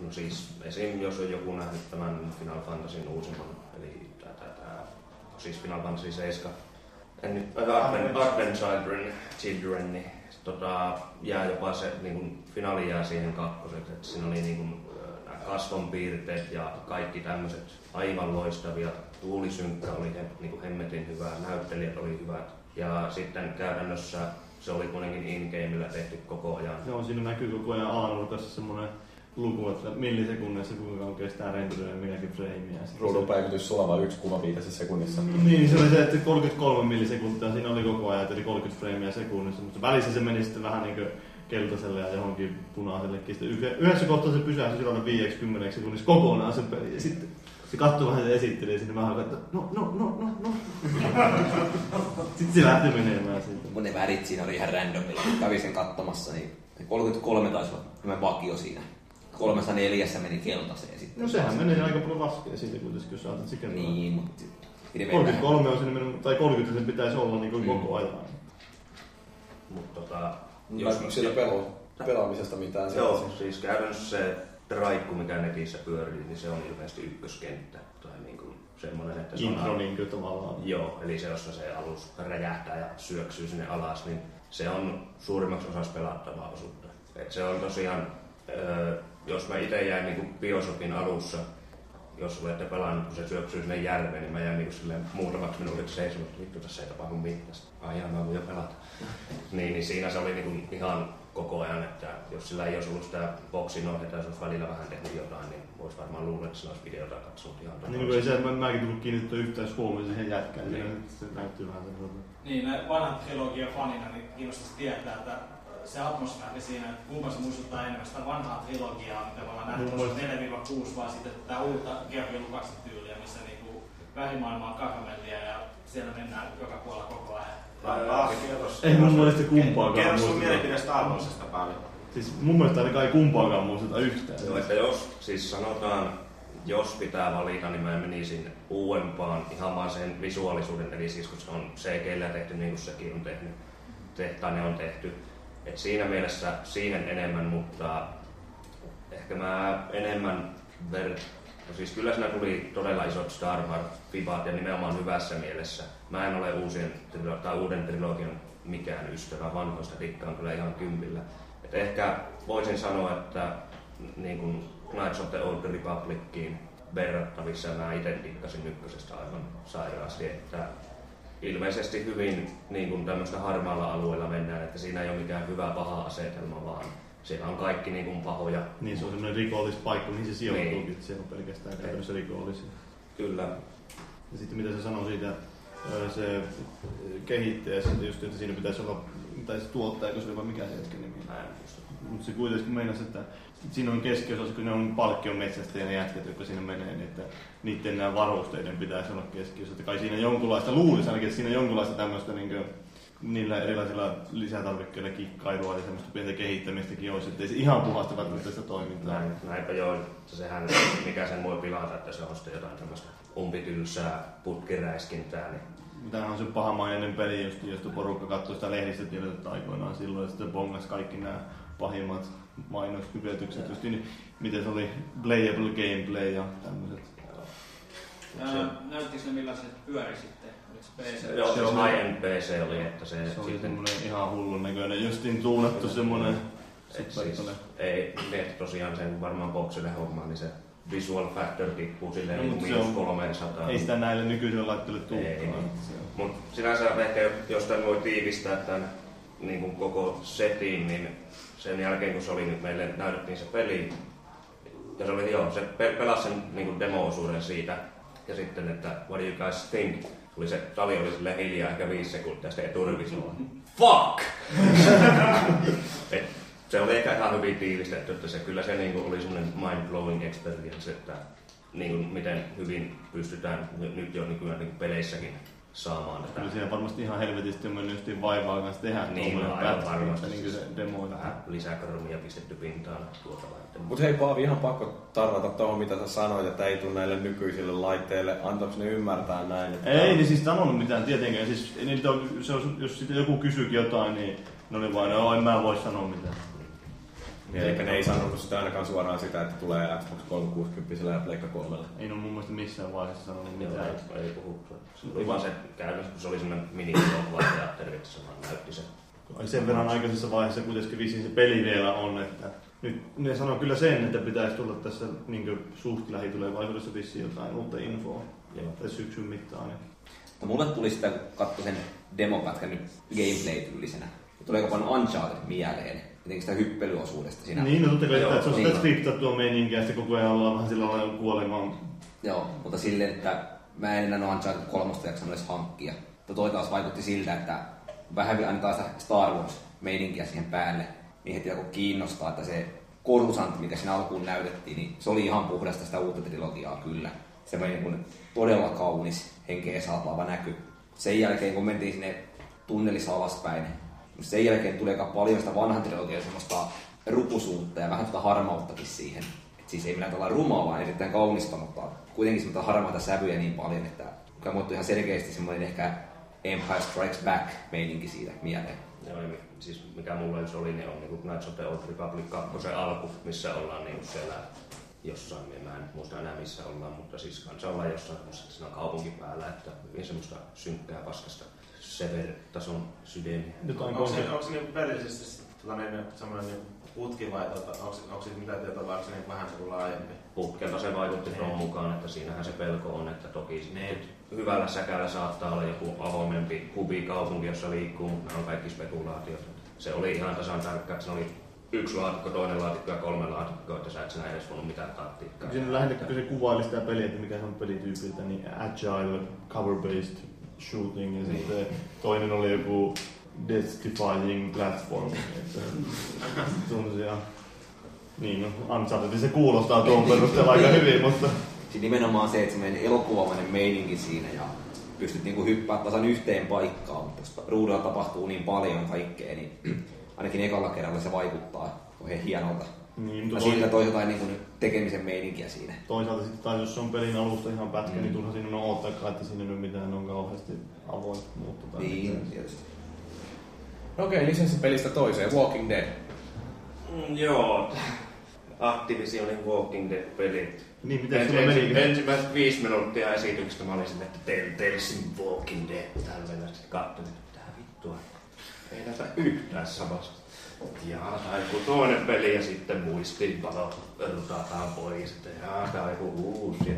Speaker 9: no siis esim. jos on joku nähnyt tämän Final Fantasyn uusimman, eli tätä, tätä, siis Final Fantasy 7, en nyt, äh, Advent, Advent Children, Children, niin tota, jää jopa se, niin kuin, finaali jää siihen kakkoseksi, että siinä oli niin kuin, nämä kasvonpiirteet ja kaikki tämmöiset aivan loistavia. Tuulisynkkä oli he, niin kuin hemmetin hyvä, näyttelijät oli hyvät. Ja sitten käytännössä se oli kuitenkin in-gameillä tehty koko ajan.
Speaker 3: Joo, siinä näkyy koko ajan A-nurkassa semmoinen luku, että millisekunnissa kuinka kauan kestää renderöidä minäkin freimiä.
Speaker 1: Ruudun päivitys sulava yksi kuva viidessä sekunnissa.
Speaker 3: se- Niin, se oli se, että 33 millisekuntia siinä oli koko ajan, eli 30 freimiä sekunnissa, mutta välissä se meni sitten vähän niin kuin keltaiselle ja johonkin punaisellekin. Sitten yhde- yhdessä kohtaa se pysähtyi silloin 50 sekunnissa kokonaan se peli. Ja sitten se katsoi vähän se esitteli ja sitten vähän että no, no, no, no, no. sitten se lähti menemään siitä.
Speaker 6: Mun ne värit siinä oli ihan randomilla. Kävin sen katsomassa, niin se 33 taisi olla vakio siinä. Kolmessa neljässä meni keltaiseen sitten.
Speaker 3: No sehän menee aika paljon laskea siitä kuitenkin, jos ajatellaan sikä
Speaker 6: Niin, mutta vähän.
Speaker 3: 33 on sinne mennyt, tai 30 sen pitäisi olla niin kuin
Speaker 6: Mm.
Speaker 3: koko ajan.
Speaker 9: Mutta tota,
Speaker 1: Näkyykö siellä pelo, pelaamisesta mitään?
Speaker 9: Joo, siis käytännössä se traikku, mikä netissä pyörii, niin se on ilmeisesti ykköskenttä. Tai niin kuin semmoinen, että se
Speaker 3: Intro
Speaker 9: on...
Speaker 3: niin kuin tavallaan.
Speaker 9: Joo, eli se, jossa se alus räjähtää ja syöksyy sinne alas, niin se on suurimmaksi osaksi pelattavaa osuutta. Et se on tosiaan, öö, jos mä itse jäin niin Bioshockin alussa, jos olette pelannut, kun se syöksyy sinne järveen, niin mä jäin niin silleen muutamaksi minuutiksi seisomaan, että vittu tässä ei tapahdu mitään. Ai jaa, mä voin jo pelata. niin, niin siinä se oli niin kuin ihan koko ajan, että jos sillä ei olisi ollut sitä boksin ohjata ja se olisi välillä vähän tehnyt jotain, niin voisi varmaan luulla, että sillä olisi videota katsonut ihan
Speaker 3: Niin kuin ei se, että mä, mäkin tullut kiinnittää yhtään huomioon siihen jätkään,
Speaker 9: Niin.
Speaker 3: niin. se näyttyy vähän semmoinen.
Speaker 7: Niin, vanhan trilogian fanina niin kiinnostaisi tietää, että se atmosfääri siinä, että kumpa se muistuttaa enemmän sitä vanhaa trilogiaa, mitä me ollaan nähty tuossa 4-6, vai sitten tätä uutta Georgi Lukasin tyyliä, missä niinku vähimaailma on karamellia ja siellä mennään joka puolella koko ajan.
Speaker 3: Ei mun mielestä kumpaakaan
Speaker 5: Kerro sun mielipide Star Warsista paljon.
Speaker 3: Siis mun mielestä ainakaan ei kumpaakaan muisteta yhtään.
Speaker 9: Joo, että jos, siis sanotaan, jos pitää valita, niin mä menisin uudempaan ihan vaan sen visuaalisuuden, eli siis kun se on CGllä tehty niin kuin sekin on tehnyt, tehtaan ne on tehty. Et siinä mielessä siihen enemmän, mutta ehkä mä enemmän ver... No siis kyllä siinä tuli todella isot Star Wars-fibat ja nimenomaan hyvässä mielessä. Mä en ole uusien, tai uuden trilogian mikään ystävä, vanhoista dikkaan kyllä ihan kympillä. Et ehkä voisin sanoa, että niin kuin Knights of the Old Republiciin verrattavissa mä itse dikkasin ykkösestä aivan sairaasti, että ilmeisesti hyvin niin kuin tämmöistä harmaalla alueella mennään, että siinä ei ole mikään hyvä paha asetelma, vaan siellä on kaikki niin kuin pahoja.
Speaker 3: Niin se on semmoinen rikollispaikka, mihin se sijoittuukin,
Speaker 9: Niin.
Speaker 3: että siellä on pelkästään käytännössä rikollisia.
Speaker 9: Kyllä.
Speaker 3: Ja sitten mitä se sanoi siitä, se kehittäjä, sitten just, että siinä pitäisi olla, tai se tuottaja, kun se oli mikä se hetken nimi.
Speaker 9: Mä en muista.
Speaker 3: Mutta se kuitenkin meinasi, että siinä on keskiosassa, kun ne on palkkion metsästäjä ne jätkät, jotka siinä menee, niin että niiden nämä varusteiden pitäisi olla keskiössä. Että kai siinä jonkunlaista, luulisi ainakin, että siinä jonkunlaista tämmöistä niin kuin, niillä erilaisilla lisätarvikkeilla kikkailua ja semmoista pientä kehittämistäkin olisi, että ei se ihan puhasta välttämättä sitä toimintaa.
Speaker 9: Näin, näinpä joo, että sehän, mikä sen voi pilata, että se on sitten jotain tämmöistä umpitylsää putkiräiskintää, niin
Speaker 3: Tämähän on se pahamainen peli, just, josta porukka katsoi sitä lehdistötiedotetta aikoinaan silloin, ja sitten bongas kaikki nämä pahimmat mainoshyvetykset, just niin, miten se oli playable gameplay ja tämmöiset.
Speaker 7: Näyttikö ne millaisen se pyöri sitten? Oliko se PC?
Speaker 9: Joo,
Speaker 3: Se
Speaker 9: siis
Speaker 3: oli-
Speaker 9: high-end PC oli, että se,
Speaker 3: Se oli
Speaker 9: sitten...
Speaker 3: semmoinen ihan hullun näköinen, justiin tuunattu semmoinen
Speaker 9: Et siis, ei, ne tosiaan sen varmaan boksille hommaa, niin se visual factor tippuu silleen
Speaker 3: No,
Speaker 9: niin
Speaker 3: se
Speaker 9: miinus
Speaker 3: on-
Speaker 9: 300.
Speaker 3: Ei sitä näille nykyisille laitteille
Speaker 9: Ei,
Speaker 3: tulekaan.
Speaker 9: niin. Mutta sinänsä ehkä jos tämän voi tiivistää tämän niin kuin koko setin, niin sen jälkeen kun se oli nyt meille näytettiin se peli, ja se oli joo, se pe- pelasi sen niin kuin demo-osuuden siitä, ja sitten, että what do you guys think? Tuli se tali oli silleen hiljaa ehkä viisi sekuntia, sitten eturvis vaan, fuck! Et se oli ehkä ihan hyvin tiivistetty, että se kyllä se niin kuin oli semmoinen mind-blowing experience, että niin kuin miten hyvin pystytään ny- nyt jo nykyään niin kuin peleissäkin saamaan tätä.
Speaker 3: Kyllä siihen varmasti ihan helvetisti on mennyt justiin vaivaa kanssa tehdä
Speaker 9: Niin,
Speaker 3: tuommoinen
Speaker 9: no, aivan varmasti.
Speaker 3: niin kuin se demo.
Speaker 9: Vähän lisäkromia pistetty pintaan tuota varten.
Speaker 1: Mutta hei Paavi, ihan pakko tarrata tuohon, mitä sä sanoit, että ei tule näille nykyisille laitteille. Antaako ne ymmärtää näin? Että
Speaker 3: Ei ne siis sanonut mitään tietenkään. Siis, niitä on, se on, jos sitten joku kysyykin jotain, niin ne oli vain, no en mä voi sanoa mitään.
Speaker 1: Niin, eli ne ei sanonut sitä ainakaan suoraan sitä, että tulee Xbox 360 ja Pleikka 3.
Speaker 3: Ei ne ole mun mielestä missään vaiheessa sanonut mitään.
Speaker 9: ei, ei puhuttu. Se oli vaan se käytännössä, kun se oli semmoinen mini teatteri, että se vaan näytti sen.
Speaker 3: Ai sen verran aikaisessa vaiheessa kuitenkin vissiin se peli vielä on, että nyt ne sanoo kyllä sen, että pitäisi tulla tässä niin suht lähitulevaisuudessa vissiin jotain uutta infoa.
Speaker 9: Joo.
Speaker 3: Tai syksyn mittaan. Niin.
Speaker 6: No mulle tuli sitä, kun katsoi sen demopätkän nyt gameplay-tyylisenä. Ja Tulee aika paljon Uncharted mieleen. Jotenkin sitä hyppelyosuudesta siinä.
Speaker 3: Niin, no totta kai, että se on
Speaker 6: niin.
Speaker 3: sitä skriptattua meininkiä, ja sitten koko ajan ollaan vähän sillä lailla kuolemaan.
Speaker 6: Joo, mutta silleen, että mä en enää Uncharted 3 jaksanut edes hankkia. Mutta toi taas vaikutti siltä, että vähän vielä annetaan sitä Star Wars-meininkiä siihen päälle, niin heti alkoi kiinnostaa, että se Coruscant, mikä siinä alkuun näytettiin, niin se oli ihan puhdasta sitä uutta trilogiaa kyllä. Semmoinen niin kuin todella kaunis, henkeä saapava näky. Sen jälkeen, kun mentiin sinne tunnelissa alaspäin, niin sen jälkeen tuli aika paljon sitä vanhan trilogiaa semmoista rupusuutta ja vähän sitä harmauttakin siihen. Et siis ei millään tavalla rumaa, vaan erittäin kaunista, mutta kuitenkin semmoista harmaita sävyjä niin paljon, että kyllä muuttuu ihan selkeästi semmoinen ehkä Empire Strikes Back meininki siitä mieleen.
Speaker 9: Joo, mi- siis mikä mulla just oli, niin on niin Knights of the Old Republic 2 alku, missä ollaan niin siellä jossain, mä en muista enää missä ollaan, mutta siis kanssa ollaan jossain siinä kaupunkin päällä, että hyvin semmoista synkkää paskasta Sever-tason sydämiä.
Speaker 3: Jotain
Speaker 5: Onko se, onko se niinku pelillisesti sit tota, niin, semmoinen niin putki vai tota, onko, se- onko siitä mitään tietoa vai onko se niin vähän se laajempi?
Speaker 9: Putkelta se vaikutti tuon mukaan, että siinähän se pelko on, että toki sitten hyvällä säkällä saattaa olla joku avoimempi hubikaupunki, jossa liikkuu, mutta nämä on kaikki spekulaatiot. Se oli ihan tasan tarkka, että se oli yksi laatikko, toinen laatikko ja kolme laatikkoa, että sä et sinä edes voinut mitään taktiikkaa.
Speaker 3: Siinä lähinnä, kun se kuvaili sitä peliä, että mikä se on pelityypiltä, niin agile, cover-based shooting ja sitten toinen oli joku death-defying platform. Semmosia, niin no, Uncharted, se kuulostaa tuon perusteella aika hyvin, mutta
Speaker 6: Siis nimenomaan se, että semmoinen elokuvamainen meininki siinä ja pystyt niinku hyppää tasan yhteen paikkaan, mutta jos ruudulla tapahtuu niin paljon kaikkea, niin ainakin ekalla kerralla se vaikuttaa oikein hienolta.
Speaker 3: Niin,
Speaker 6: ja
Speaker 3: mutta
Speaker 6: siltä
Speaker 3: toi-
Speaker 6: jotain niinku tekemisen meininkiä siinä.
Speaker 3: toisaalta sitten taas jos se on pelin alusta ihan pätkä, mm. niin turha siinä on odottaa, että siinä nyt mitään on kauheasti avointa muuttu. tai
Speaker 6: Niin,
Speaker 3: mitään.
Speaker 6: tietysti.
Speaker 1: No Okei, lisenssipelistä toiseen. Walking Dead.
Speaker 9: Mm, joo. Activisionin Walking Dead-pelit.
Speaker 3: Niin, miten
Speaker 9: En-
Speaker 3: sulla
Speaker 9: ensi-
Speaker 3: meni?
Speaker 9: Ensimmäiset viisi minuuttia esityksestä mä olin silleen, että Telltalesin Walking Dead. Tällä sitten katsoin, että mitä vittua. Ei näytä yhtään samasta. Ja tai joku toinen peli ja sitten muistiinpano rutataan pois. Että jaa, tää on joku uusi.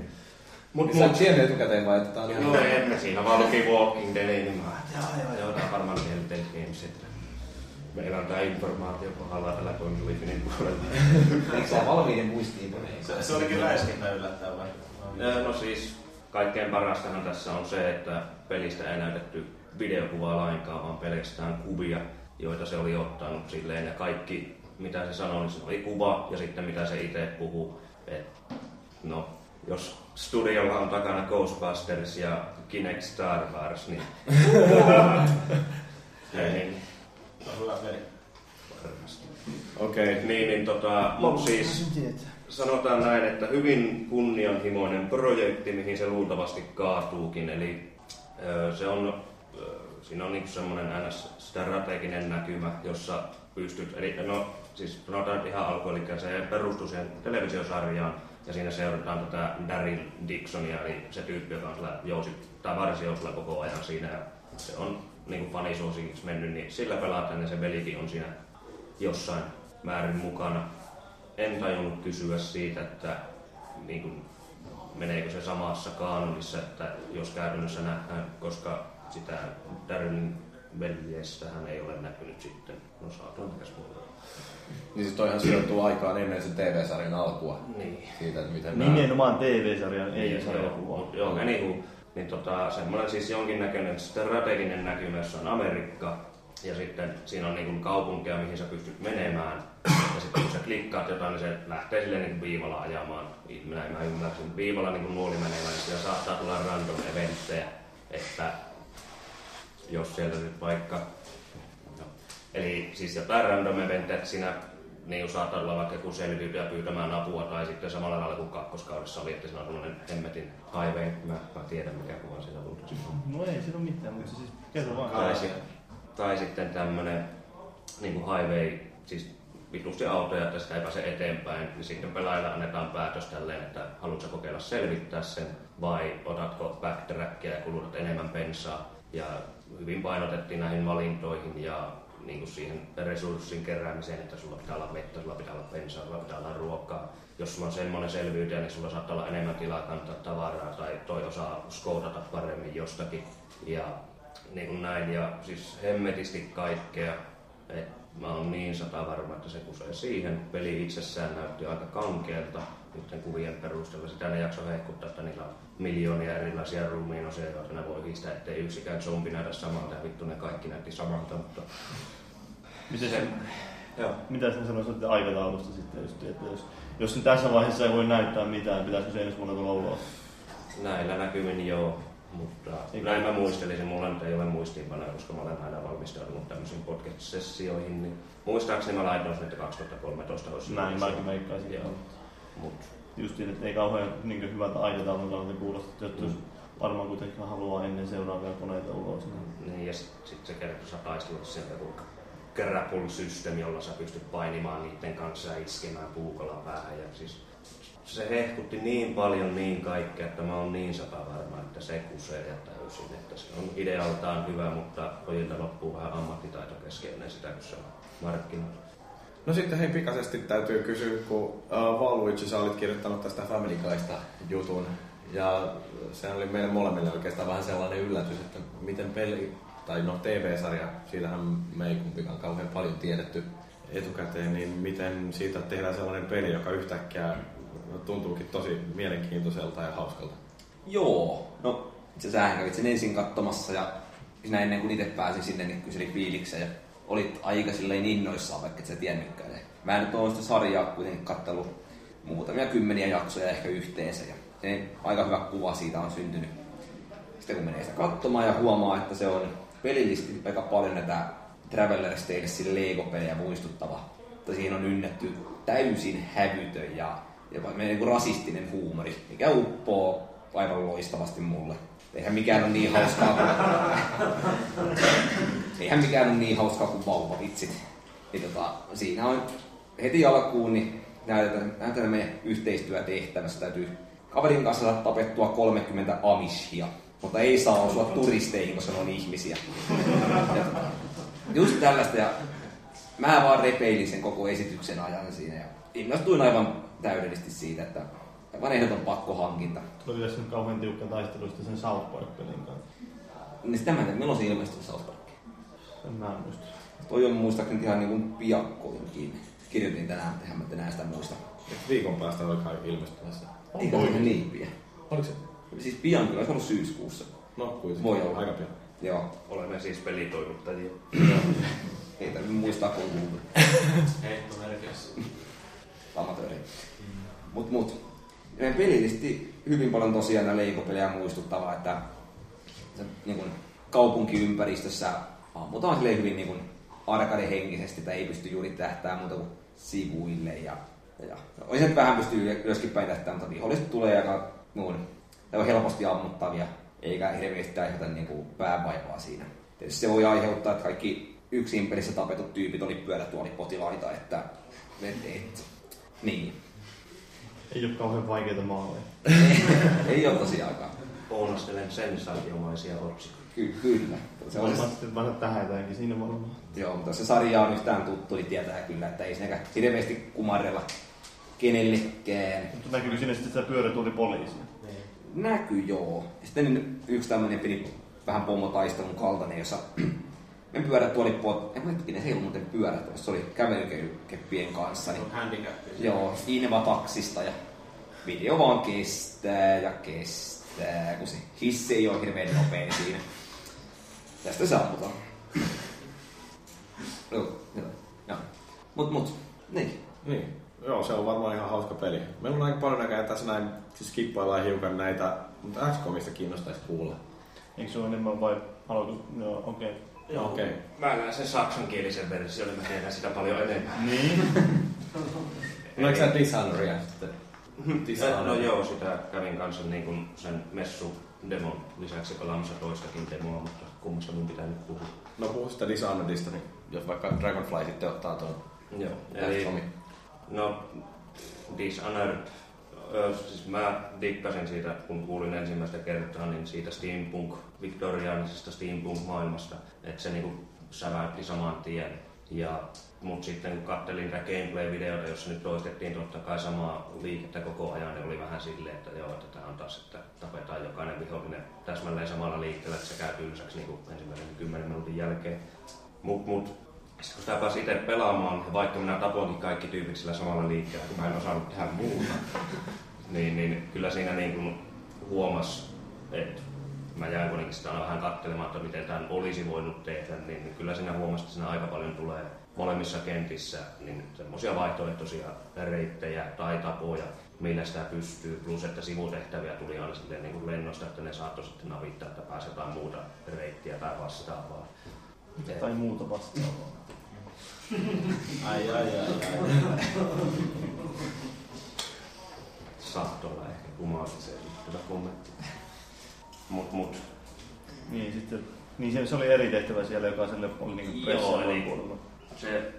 Speaker 9: Mut,
Speaker 1: Sä et tiennyt etukäteen vai, että tää on ihan...
Speaker 9: No en mä siinä vaan luki Walking Dead, niin mä ajattelin, että joo joo joo, tää on varmaan Telltale Games. Että meillä on tää informaatio kohdalla tällä Consolifinin puolella.
Speaker 6: Eikö sä valmiiden muistiinpanoja?
Speaker 5: Se, se olikin räiskintä yllättävää.
Speaker 9: Ää, No siis, kaikkein parastahan tässä on se, että pelistä ei näytetty videokuvaa lainkaan, vaan pelkästään kuvia, joita se oli ottanut silleen. Ja kaikki, mitä se sanoi, niin se oli kuva ja sitten mitä se itse puhuu. Et, no, jos studiolla on takana Ghostbusters ja Kinect Star Wars, niin... niin
Speaker 5: Se on hyvä peli.
Speaker 9: varmasti.
Speaker 1: Okei.
Speaker 9: Niin, niin tota, mut siis sanotaan näin, että hyvin kunnianhimoinen projekti, mihin se luultavasti kaatuukin. Eli se on, siinä on niinku semmoinen ns. strateginen näkymä, jossa pystyt, eli no siis sanotaan nyt ihan alku, eli se perustuu siihen televisiosarjaan, ja siinä seurataan tätä Daryl Dixonia, eli se tyyppi, joka on sillä jousi, tai varsijousilla koko ajan siinä, ja se on niin fanisuosikiksi mennyt, niin sillä pelataan, ja se velikin on siinä jossain määrin mukana. En tajunnut kysyä siitä, että niin kuin, meneekö se samassa kaanonissa, että jos käytännössä nähdään, koska sitä Darylin veljestähän ei ole näkynyt sitten. No saatoin mikäs muuta.
Speaker 1: Niin se toihan sijoittuu aikaan ennen sen TV-sarjan alkua.
Speaker 9: Niin.
Speaker 1: Siitä, että miten nämä...
Speaker 3: Nimenomaan TV-sarjan, ei
Speaker 9: Niin,
Speaker 3: sarjakuvaa.
Speaker 9: Joo, joo anywho, niin tota, semmoinen siis jonkinnäköinen strateginen näkymä, jossa on Amerikka, ja sitten siinä on niin kuin kaupunkia, mihin sä pystyt menemään. Ja sitten kun sä klikkaat jotain, niin se lähtee silleen niin kuin viivalla ajamaan. Minä, mä ymmärsin, viivalla niin kuin nuoli menee, niin siellä saattaa tulla random eventtejä, että jos siellä nyt vaikka... No. Eli siis jotain random eventtiä, että siinä niin saattaa olla vaikka joku selviytyjä pyytämään apua tai sitten samalla lailla kuin kakkoskaudessa oli, että siinä on sellainen hemmetin highway. Mä, mä tiedän mikä kuva siinä luultavasti.
Speaker 3: No ei siinä ole mitään, mutta siis kerro vaan.
Speaker 9: Tai, sit, tai sitten tämmönen niin kuin highway, siis vitusti autoja, että sitä ei pääse eteenpäin, niin sitten pelaajille annetaan päätös tälleen, että haluatko kokeilla selvittää sen vai otatko backtrackia ja kulutat enemmän pensaa. Ja hyvin painotettiin näihin valintoihin ja niin kuin siihen resurssin keräämiseen, että sulla pitää olla vettä, sulla pitää olla bensaa, sulla pitää olla ruokaa. Jos sulla on semmoinen selvyyttä, niin sulla saattaa olla enemmän tilaa kantaa tavaraa tai toi osaa skoudata paremmin jostakin. Ja niin kuin näin, ja siis hemmetisti kaikkea. Et mä oon niin sata varma, että se kusee siihen. Peli itsessään näytti aika kankealta niiden kuvien perusteella. Sitä ne jakso hehkuttaa, että niillä on miljoonia erilaisia ruumiinosia, joita ne voi hiistää, ettei yksikään zombi näytä samalta. Ja vittu ne kaikki näytti samalta, mutta
Speaker 3: Miten se,
Speaker 9: Joo.
Speaker 3: mitä sinä sanoisit aikataulusta sitten, just, että jos, jos tässä vaiheessa ei voi näyttää mitään, pitäisikö se ensi vuonna tulla ulos?
Speaker 9: Näillä näkymin joo, mutta
Speaker 3: Eikä-
Speaker 9: näin mä muistelisin. Mulla nyt ei ole muistiinpanoja, koska mä olen aina valmistautunut tämmöisiin podcast-sessioihin. Niin muistaakseni mä laitoin sen, että 2013 olisi
Speaker 3: Näin mäkin veikkaisin.
Speaker 9: Joo. Mut,
Speaker 3: Just niin, että ei kauhean niin hyvältä aikataulun kannalta kuulosta, että jos varmaan kuitenkin haluaa ennen seuraavia koneita ulos. Niin.
Speaker 9: niin, ja sitten sit se kertoo, sä taistelut sieltä joku grapple-systeemi, jolla sä pystyt painimaan niiden kanssa ja iskemään puukolla päähän. Ja siis se hehkutti niin paljon niin kaikkea, että mä oon niin sata varma, että se kusee ja täysin. Että se on idealtaan hyvä, mutta pojilta loppuu vähän ammattitaito kesken ennen sitä, kun se on markkinoilla.
Speaker 1: No sitten hei pikaisesti täytyy kysyä, kun uh, Valuigi, sä olit kirjoittanut tästä Family Guysta jutun. Ja se oli meille molemmille oikeastaan vähän sellainen yllätys, että miten peli, tai no TV-sarja, siitähän me ei kumpikaan kauhean paljon tiedetty etukäteen, niin miten siitä tehdään sellainen peli, joka yhtäkkiä tuntuukin tosi mielenkiintoiselta ja hauskalta.
Speaker 6: Joo, no itse sähän kävit sen ensin katsomassa ja siinä ennen kuin itse pääsin sinne, niin kyseli fiiliksen ja olit aika silleen innoissaan, vaikka et sä tiennytkään. Mä nyt oon sitä sarjaa kuitenkin kattellut muutamia kymmeniä jaksoja ehkä yhteensä ja se aika hyvä kuva siitä on syntynyt. Sitten kun menee sitä katsomaan ja huomaa, että se on pelillisesti aika paljon näitä Traveler's Talesin Lego-pelejä muistuttava. Mutta siihen on ynnetty täysin hävytön ja jopa niin rasistinen huumori, mikä uppoo aivan loistavasti mulle. Eihän mikään ole niin hauskaa kuin... Eihän mikään ole niin hauskaa kuin vauvavitsit. Niin tota, siinä on heti alkuun niin näytetään, näytetään meidän yhteistyötehtävässä. Täytyy kaverin kanssa saada tapettua 30 amishia, mutta ei saa osua turisteihin, koska ne on ihmisiä. Ja Just tällaista ja mä vaan repeilin sen koko esityksen ajan siinä ja innostuin aivan täydellisesti siitä, että aivan ehdoton pakkohankinta.
Speaker 3: Tuli tässä nyt kauhean tiukka taisteluista sen South Park-pelin kanssa.
Speaker 6: Niin sitä mä en tiedä, milloin se ilmestyi South Park.
Speaker 3: Sen mä en muista.
Speaker 6: Toi on muistaakseni ihan niin kuin piakkoinkin. Kirjoitin tänään, mutta eihän mä enää sitä muista.
Speaker 1: Et viikon päästä oli kai ilmestymässä.
Speaker 6: Eikä se niin pian.
Speaker 1: Oliko se?
Speaker 6: Siis pian kyllä, se on syyskuussa.
Speaker 1: No kuitenkin.
Speaker 6: Voi olla.
Speaker 1: Aika pian.
Speaker 6: Joo.
Speaker 9: Olemme siis pelitoimittajia.
Speaker 6: Ei tarvitse muistaa kun Google.
Speaker 7: Heittomerkeissä.
Speaker 6: amatööri. Mut, mut. Ja pelillisesti hyvin paljon tosiaan nämä leikopelejä muistuttavaa, että se, niin kun, kaupunkiympäristössä ammutaan silleen hyvin niin kun, arcade henkisesti, että ei pysty juuri tähtää muuta kuin sivuille. Ja, ja, oli se, vähän pystyy ylöskin tähtää, mutta viholliset tulee aika noin, on helposti ammuttavia, eikä hirveästi aiheuta niin kuin, päävaivaa siinä. Tietysti se voi aiheuttaa, että kaikki yksin pelissä tapetut tyypit oli pyörätuolipotilaita, että et, et, niin.
Speaker 3: Ei ole kauhean vaikeita maaleja.
Speaker 6: ei ole tosiaankaan.
Speaker 9: Ounastelen sensaatiomaisia otsikoita.
Speaker 6: Ky- kyllä. Se on,
Speaker 3: sitten vähän tähätäänkin siinä varmaan.
Speaker 6: joo, mutta jos se sarja on yhtään tuttu, niin tietää kyllä, että ei siinäkään hirveästi kumarrella kenellekään.
Speaker 3: Mutta näkyykö sinne sitten sitä pyörätuoli poliisia?
Speaker 6: Näkyy joo. Ja Sitten yksi tämmöinen pieni vähän pommotaistelun kaltainen, jossa me pyörät tuoli pot... En mä hetkinen, se ei ollut muuten pyörät, se oli kävelykeppien kanssa. Niin,
Speaker 7: Handicap.
Speaker 6: joo, Inva taksista ja video vaan kestää ja kestää, kun se hissi ei ole hirveän nopein siinä. Tästä se ammutaan. Joo, joo, joo. Mut, mut, niin.
Speaker 1: Niin. Joo, se on varmaan ihan hauska peli. Meillä on aika paljon näköjään tässä näin, siis skippaillaan hiukan näitä, mutta XCOMista kiinnostaisi kuulla.
Speaker 3: Eikö se ole enemmän vai Haluatko? Joo, okei. Okay.
Speaker 9: Joo,
Speaker 1: Okei.
Speaker 9: Mä näen sen saksankielisen version, niin mä tiedän sitä paljon enemmän.
Speaker 3: Niin.
Speaker 1: No eikö sä Dishonoria sitten?
Speaker 9: No, no joo, sitä kävin kanssa niin kuin sen messu demon lisäksi pelaamassa toistakin demoa, mutta kummasta mun pitää nyt puhua.
Speaker 1: No puhu sitä Dishonoredista, niin jos vaikka Dragonfly sitten ottaa tuon
Speaker 9: Joo,
Speaker 1: Eli...
Speaker 9: no Dishonored, ö, siis mä dikkasin siitä, kun kuulin ensimmäistä kertaa, niin siitä steampunk, viktoriaanisesta steampunk-maailmasta, että se niinku säväytti saman tien. Ja, mut sitten kun kattelin tätä gameplay-videota, jossa nyt toistettiin totta kai samaa liikettä koko ajan, niin oli vähän silleen, että joo, että tämä on taas, että tapetaan jokainen vihollinen täsmälleen samalla liikkeellä, että se käy tylsäksi niin ensimmäisen 10 minuutin jälkeen. Mut, mut sitten kun sitä pääsi itse pelaamaan, ja vaikka minä tapoinkin kaikki tyypit sillä samalla liikkeellä, kun mä en osannut tehdä muuta, niin, niin kyllä siinä niin kuin huomas, että mä jäin kuitenkin sitä vähän katselemaan, että miten tämän olisi voinut tehdä, niin kyllä siinä huomasi, että siinä aika paljon tulee molemmissa kentissä niin semmoisia vaihtoehtoisia reittejä tai tapoja, millä sitä pystyy, plus että sivutehtäviä tuli aina silleen niin kuin lennosta, että ne saattoi sitten navittaa, että pääsee jotain muuta reittiä tai vastaavaa. Et-
Speaker 3: Tai muuta vastaavaa.
Speaker 5: Ai ai ai ai.
Speaker 9: saattoi olla ehkä kumoamiseen liittyvä kommentti. Mut, mut,
Speaker 3: Niin, sitten, niin se, se oli eri tehtävä siellä, jokaiselle oli niin
Speaker 9: Joo,
Speaker 3: pressiä
Speaker 9: eli-
Speaker 3: puolella.
Speaker 9: Se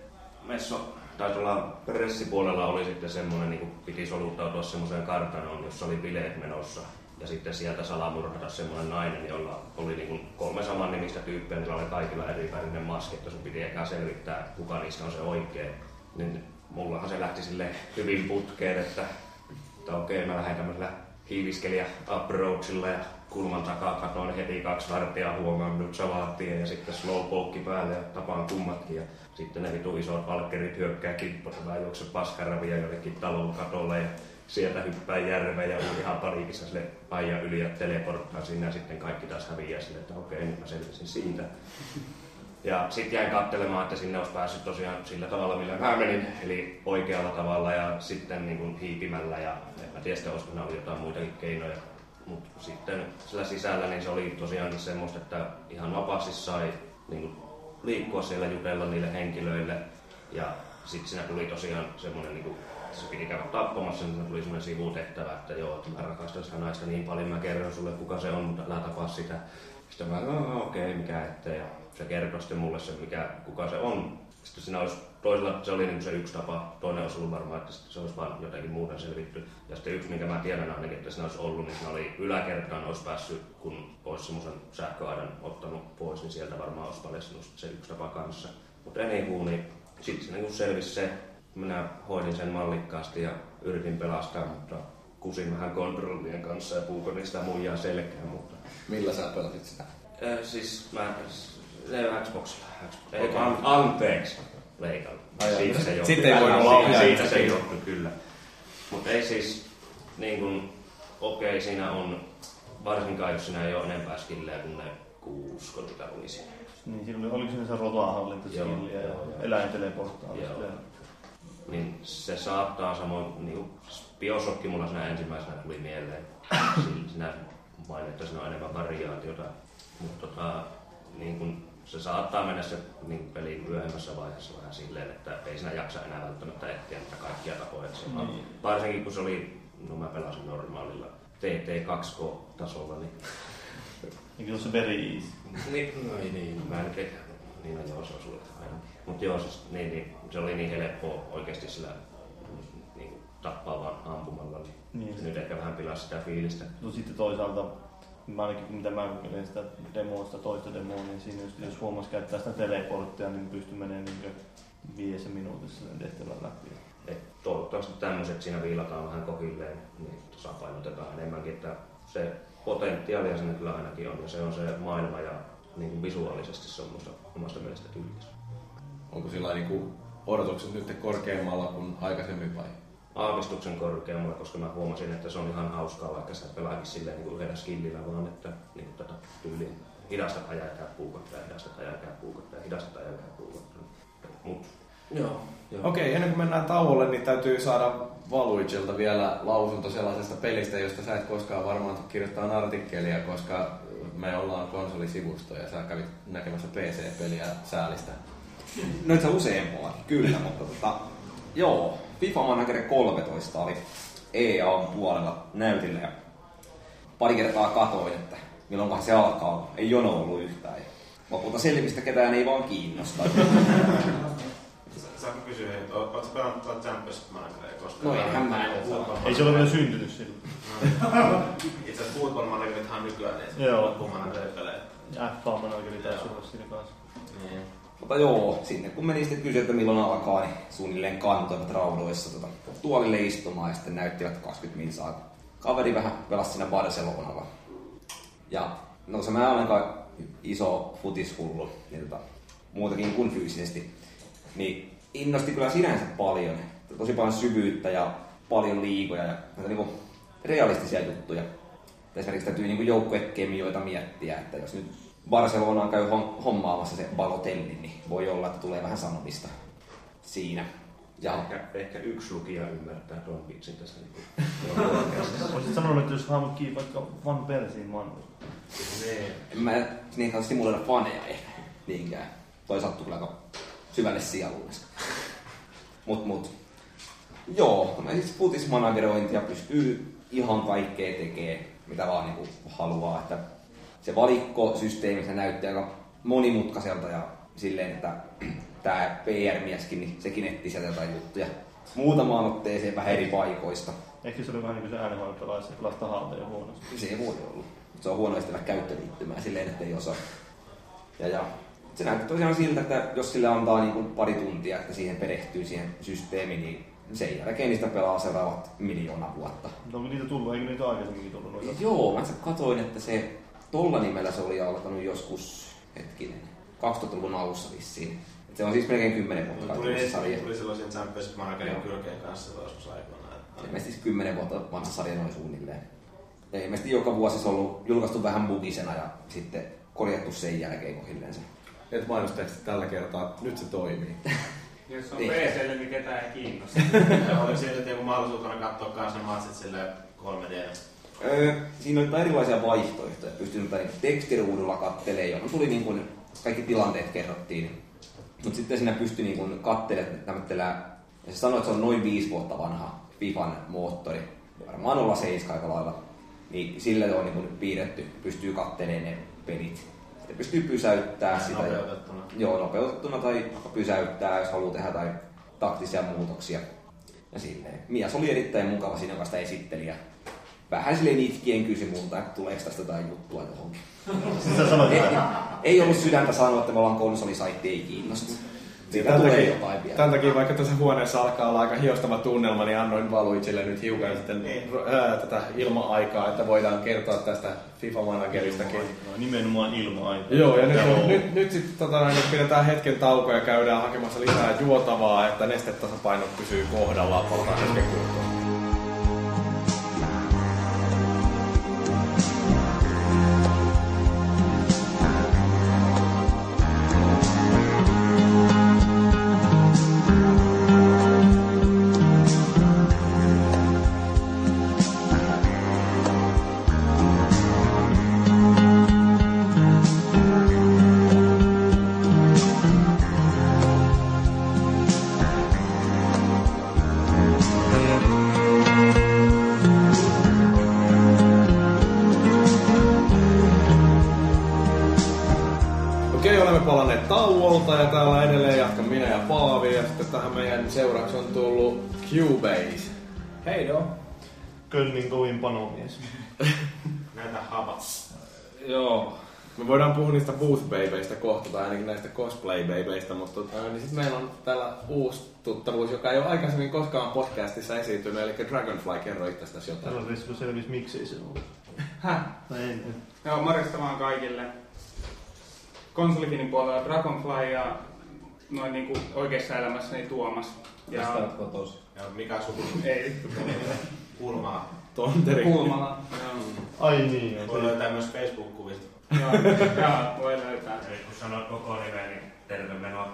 Speaker 9: messo tai tuolla pressipuolella oli sitten semmoinen, niin piti soluttautua semmoiseen kartanoon, jossa oli bileet menossa. Ja sitten sieltä salamurhata semmoinen nainen, jolla oli niin kuin kolme saman nimistä tyyppiä, niillä oli kaikilla eri värinen maski, että sun piti eka selvittää, kuka niistä on se oikein. Niin mullahan se lähti sille hyvin putkeen, että, että okei, mä lähden tämmöisellä hiiviskelijä approachilla ja kulman takaa katoin heti kaksi vartijaa huomannut salattiin ja sitten slowpoke päälle ja tapaan kummatkin. Ja sitten ne vitu isot valkkerit hyökkää kimppuun, mä juoksen paskaravia jollekin talon katolle ja sieltä hyppää järveen ja on ihan paniikissa sille ajan yli ja teleporttaa sinne ja sitten kaikki taas häviää sille, että okei, nyt mä selvisin siitä. Ja sitten jäin katselemaan, että sinne olisi päässyt tosiaan sillä tavalla, millä mä menin, eli oikealla tavalla ja sitten niin kuin hiipimällä ja en mä tiedä, olisiko ne ollut jotain muitakin keinoja. Mutta sitten sillä sisällä niin se oli tosiaankin semmoista, että ihan vapaasti sai niin kuin liikkua siellä jutella niille henkilöille. Ja sitten siinä tuli tosiaan semmoinen, niin kuin, se piti käydä tappamassa, niin tuli semmoinen sivutehtävä, että joo, että mä rakastan sitä naista niin paljon, mä kerron sulle kuka se on, mutta älä tapaa sitä. Sitten mä, okei, okay, mikä ettei. Ja se kertoi sitten mulle se, mikä, kuka se on. Sitten siinä olisi toisella, se oli niin se yksi tapa, toinen olisi ollut varmaan, että se olisi vaan jotenkin muuten selvitty. Ja sitten yksi, minkä mä tiedän ainakin, että siinä olisi ollut, niin siinä oli yläkertaan olisi päässyt, kun olisi semmoisen sähköaidan ottanut pois, niin sieltä varmaan olisi paljastunut se yksi tapa kanssa. Mutta anywho, niin sitten se niin selvisi se, minä hoidin sen mallikkaasti ja yritin pelastaa, mutta kusin vähän kontrollien kanssa ja puukotin sitä muijaa selkään, mutta
Speaker 1: Millä sä pelasit sitä?
Speaker 9: Äh, siis mä... Se Xboxilla. Xbox. Ei, an, anteeksi.
Speaker 1: Jaa.
Speaker 9: Siitä se johtui.
Speaker 1: Sitten ei voinut
Speaker 9: Siitä-
Speaker 1: olla
Speaker 9: Siitä se johtui, kyllä. Mutta ei siis... Niin kun, okei, okay, siinä on... Varsinkaan jos siinä ei ole enempää skillejä kuin ne kuusi, kun niitä oli siinä.
Speaker 3: Niin, siinä oli, oliko siinä se rotahallinta
Speaker 9: Joo,
Speaker 3: skilliä ja, ja-
Speaker 9: Niin se saattaa samoin... Niin Bioshock mulla siinä ensimmäisenä tuli mieleen. Sin- Sinä mainit, että siinä on enemmän variaatiota. Mutta tota, niin kun se saattaa mennä se niin pelin myöhemmässä vaiheessa vähän silleen, että ei siinä jaksa enää välttämättä etsiä niitä kaikkia tapoja.
Speaker 3: Niin.
Speaker 9: Varsinkin kun se oli, no mä pelasin normaalilla TT2K-tasolla, niin,
Speaker 3: Eikö se ole se very easy?
Speaker 9: niin, no ei niin, mä en tiedä. Niin, no joo, se on sulle aina. Mutta joo, siis, niin, niin, se oli niin helppoa oikeasti sillä niin, tappaa vaan ampumalla, niin,
Speaker 3: Niin.
Speaker 9: nyt ehkä vähän pilasi sitä fiilistä.
Speaker 3: No sitten toisaalta, mä ainakin mitä mä kokeilin sitä demoa, sitä toista demoa, niin siinä just, jos huomasi käyttää sitä teleporttia, niin pystyi menemään niin viidessä minuutissa sen tehtävän läpi.
Speaker 9: Et toivottavasti tämmöiset siinä viilataan vähän kohilleen, niin tasapainotetaan enemmänkin, että se potentiaalia siinä kyllä ainakin on, ja se on se maailma ja niin kuin visuaalisesti se on musta omasta mielestä tyylikäs.
Speaker 1: Onko sillä niinku odotukset nyt korkeammalla kuin aikaisemmin vai?
Speaker 9: Aavistuksen korkeammalla, koska mä huomasin, että se on ihan hauskaa, vaikka sä pelaakin silleen niin kuin yhdellä skillillä, vaan että niin kuin tätä tyyliä hidastat ajaa käy puukottaa, hidastat ajaa käy puukottaa, hidastat ajaa käy puukottaa. Mut joo, joo.
Speaker 1: Okei, ennen kuin mennään tauolle, niin täytyy saada Valuigelta vielä lausunto sellaisesta pelistä, josta sä et koskaan varmaan kirjoittaa artikkelia, koska me ollaan konsolisivusto ja sä kävit näkemässä PC-peliä säälistä.
Speaker 6: No itse useampaa, kyllä, mutta tota, joo, FIFA Manager 13 oli EA puolella näytillä ja pari kertaa katoin, että milloinkohan se alkaa. Ei jono ollut yhtään. Lopulta selvistä ketään ei vaan kiinnosta.
Speaker 5: Saanko kysyä, että ootko pelannut tuota Champions Manageria koskaan?
Speaker 6: No eihän mä oo.
Speaker 3: Ei se ole vielä syntynyt silloin.
Speaker 5: Itse asiassa Football Managerithan on nykyään niin
Speaker 3: Joo.
Speaker 5: loppumanageri-pelejä.
Speaker 3: Ja FA Manageri taisi olla siinä kanssa.
Speaker 5: Niin.
Speaker 6: Mutta joo, sinne kun meni sitten kysyä, että milloin alkaa, niin suunnilleen kantoivat raudoissa tota, tuolille istumaan ja sitten näyttivät 20 minsaa. Kaveri vähän pelasi siinä Barcelonalla. Ja no se mä olen aika iso futishullu, niin tota, muutakin kuin fyysisesti. Niin innosti kyllä sinänsä paljon. Tosi paljon syvyyttä ja paljon liigoja ja näitä niinku realistisia juttuja. Esimerkiksi täytyy niinku joukkuekemioita miettiä, että jos nyt Barcelonaan käy hom- hommaamassa se Balotelli, niin voi olla, että tulee vähän sanomista siinä. Ja
Speaker 9: Ehkä, ehkä yksi lukija ymmärtää tuon vitsin tässä. Niin
Speaker 3: Olisit sanonut, että jos hankkii vaikka Van Persiin mannu.
Speaker 6: en mä niin kauheasti simuloida faneja ehkä niinkään. Toi sattuu kyllä aika syvälle sielulle. Mut mut. Joo, mä siis futismanagerointia pystyy ihan kaikkea tekee, mitä vaan niinku haluaa. Että se valikkosysteemi se näytti aika monimutkaiselta ja silleen, että tämä PR-mieskin, niin sekin etti sieltä jotain juttuja muutamaan otteeseen vähän eri paikoista.
Speaker 3: Ehkä se oli vähän niin kuin se äänivalta pelaisi lasta haalta ja huonosti.
Speaker 6: Se ei voi olla. Se on huono estellä käyttöliittymää silleen, että ei osaa. Ja, ja se näyttää tosiaan siltä, että jos sille antaa niin kuin pari tuntia, että siihen perehtyy siihen systeemiin, niin sen jälkeen niistä pelaa seuraavat miljoona vuotta.
Speaker 3: Mutta onko niitä tullut? Eikö niitä aikaisemminkin tullut noita?
Speaker 6: Joo, mä itse katoin, että se tolla nimellä se oli alkanut joskus, hetkinen, 2000-luvun alussa vissiin. Et se on siis melkein 10 vuotta
Speaker 5: Tuli,
Speaker 6: kaikilla sarja.
Speaker 5: tuli silloin sen Champions Managerin kylkeen kanssa joskus aikoinaan. että-
Speaker 6: Ilmeisesti siis 10 vuotta vanha sarja noin suunnilleen. Ja ilmeisesti joka vuosi se on ollut julkaistu vähän bugisena ja sitten korjattu sen jälkeen kohilleen
Speaker 1: Et mainosteksti tällä kertaa, että nyt se toimii.
Speaker 4: Jos on
Speaker 6: Niin.
Speaker 4: PClle, niin ketään ei kiinnosta.
Speaker 5: Oli siitä joku mahdollisuutena katsoa kanssa ne matsit silleen 3D.
Speaker 6: Öö, siinä oli erilaisia vaihtoehtoja. Pystyi nyt niin tekstiruudulla kattelemaan, johon tuli niin kuin, kaikki tilanteet kerrottiin. Mutta sitten siinä pystyi niin kuin kattelemaan ja se sanoi, että se on noin viisi vuotta vanha FIFAn moottori. Varmaan olla seiska aika lailla. Niin sille on niin kuin piirretty, pystyy kattelemaan ne pelit. Sitten pystyy pysäyttää sitä.
Speaker 5: Nopeutettuna.
Speaker 6: Joo, nopeutettuna tai pysäyttää, jos haluaa tehdä tai taktisia muutoksia. Ja silleen. Mies oli erittäin mukava siinä, joka sitä esitteli. Ja vähän silleen itkien kysyi multa, että tuleeko tästä jotain juttua johonkin.
Speaker 3: Siis sä sanoit,
Speaker 6: Ei, ei ollut sydäntä sanoa, että me ollaan konsolisaitti, ei kiinnosta. Siitä
Speaker 1: Tän
Speaker 6: tulee
Speaker 1: takia,
Speaker 6: jotain vielä.
Speaker 1: tämän takia, vaikka tässä huoneessa alkaa olla aika hiostava tunnelma, niin annoin Valuicille nyt hiukan sitten ää, tätä ilma-aikaa, että voidaan kertoa tästä FIFA Manageristakin.
Speaker 3: No, nimenomaan ilma-aika.
Speaker 1: Joo, ja nyt, on, nyt, nyt sitten tota, nyt pidetään hetken tauko ja käydään hakemassa lisää juotavaa, että nestetasapaino pysyy kohdallaan. Palataan hetken kuluttua.
Speaker 3: Panomies.
Speaker 5: Näitä havat.
Speaker 4: Joo.
Speaker 1: Me voidaan puhua niistä booth babeista kohta tai ainakin näistä cosplay babeista, mutta tota, niin sitten meillä on täällä uusi tuttavuus, joka ei ole aikaisemmin koskaan podcastissa esiintynyt, eli Dragonfly, kerro itsestäsi jotain.
Speaker 3: Sellaisessa kun selvisi, miksei se ollut.
Speaker 4: Häh?
Speaker 3: Tai en.
Speaker 4: Joo, morjesta vaan kaikille. Konsolifinin puolella Dragonfly ja noin niinku oikeassa elämässäni Tuomas. Ja
Speaker 5: kotos? Ja mikä suku?
Speaker 4: ei,
Speaker 5: Kulmaa.
Speaker 1: Tonteri.
Speaker 4: Kulmala.
Speaker 3: Ai niin.
Speaker 5: Voi löytää myös Facebook-kuvista.
Speaker 4: Joo, joo, voi löytää.
Speaker 9: Eli kun sanoit koko nimen, niin terve menoa.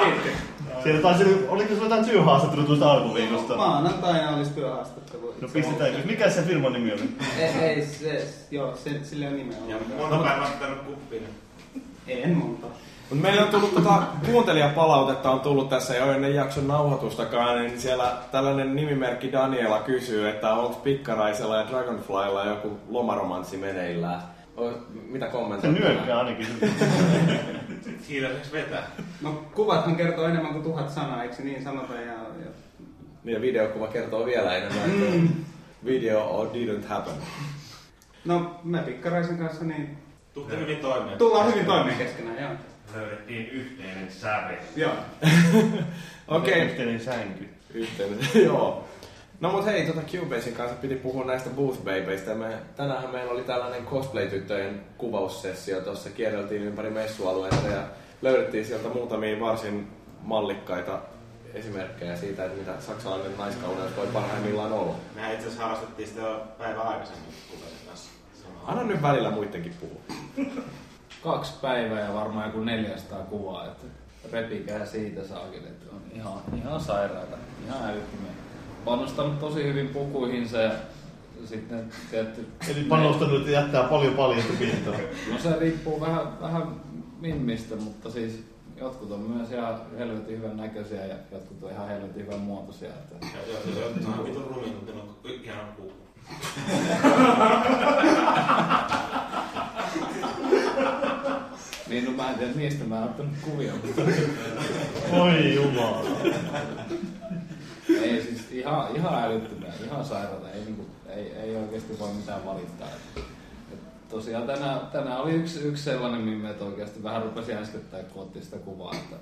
Speaker 4: Kiitos.
Speaker 3: Siellä taisi, oliko se jotain työhaastattelu tuosta alkuviikosta?
Speaker 10: Maanantaina olisi työhaastattelu.
Speaker 3: No pistetään, mikä se firman nimi oli?
Speaker 10: Ei, ei se, joo, se, sillä ei ole nimeä.
Speaker 5: Ja monta päivää on pitänyt kuppiin.
Speaker 10: En monta.
Speaker 1: Mutta meillä on tullut tota, kuuntelijapalautetta on tullut tässä jo ennen jakson nauhoitustakaan, niin siellä tällainen nimimerkki Daniela kysyy, että onko Pikkaraisella ja Dragonflylla joku lomaromanssi meneillään. O- Mitä
Speaker 3: Se
Speaker 1: kommentoit?
Speaker 3: nyökkää ainakin.
Speaker 5: Hiljaiseksi vetää.
Speaker 10: No kuvathan kertoo enemmän kuin tuhat sanaa, eikö niin sanota? Ja, ja...
Speaker 1: Niin ja videokuva kertoo vielä enemmän, että video or didn't happen.
Speaker 10: No me Pikkaraisen kanssa niin
Speaker 5: Tuhti hyvin toimeen.
Speaker 10: tullaan hyvin toimeen keskenään, joo.
Speaker 9: Löydettiin yhteinen sävel.
Speaker 10: Joo.
Speaker 1: Okei.
Speaker 3: Yhteinen sänky.
Speaker 1: Yhteinen, joo. No mut hei, tota Cubasein kanssa piti puhua näistä Booth Babyistä. Me, tänäänhän meillä oli tällainen cosplay-tyttöjen kuvaussessio. Tuossa kierreltiin ympäri messualueita ja löydettiin sieltä muutamia varsin mallikkaita esimerkkejä siitä, että mitä saksalainen naiskauneus voi parhaimmillaan olla.
Speaker 5: Mehän itse asiassa harrastettiin sitä jo päivän aikaisemmin kanssa.
Speaker 1: Anna nyt välillä muidenkin puhua.
Speaker 11: kaksi päivää ja varmaan joku 400 kuvaa, että repikää siitä saakin, että on ihan, ihan sairaita, ihan älyttömiä. Panostanut tosi hyvin pukuihinsa ja sitten tietty...
Speaker 3: Eli panostanut, että jättää paljon paljasta pintaa.
Speaker 11: No se riippuu vähän, vähän mimmistä, mutta siis jotkut on myös ihan helvetin hyvän näköisiä ja jotkut on ihan helvetin hyvän muotoisia. Että...
Speaker 5: Ja joo, se on ihan vitun ne on ihan puhuu.
Speaker 11: Niin, no mä en tiedä, niistä mä en ottanut kuvia, mutta
Speaker 3: Oi jumala.
Speaker 11: ei siis ihan, ihan älyttömiä, ihan sairaata, ei, niinku, ei, ei oikeasti voi mitään valittaa. Et, et tosiaan tänään, tänään oli yksi, yksi sellainen mimme, että oikeasti vähän rupesi äskettäin, kun otti sitä kuvaa, että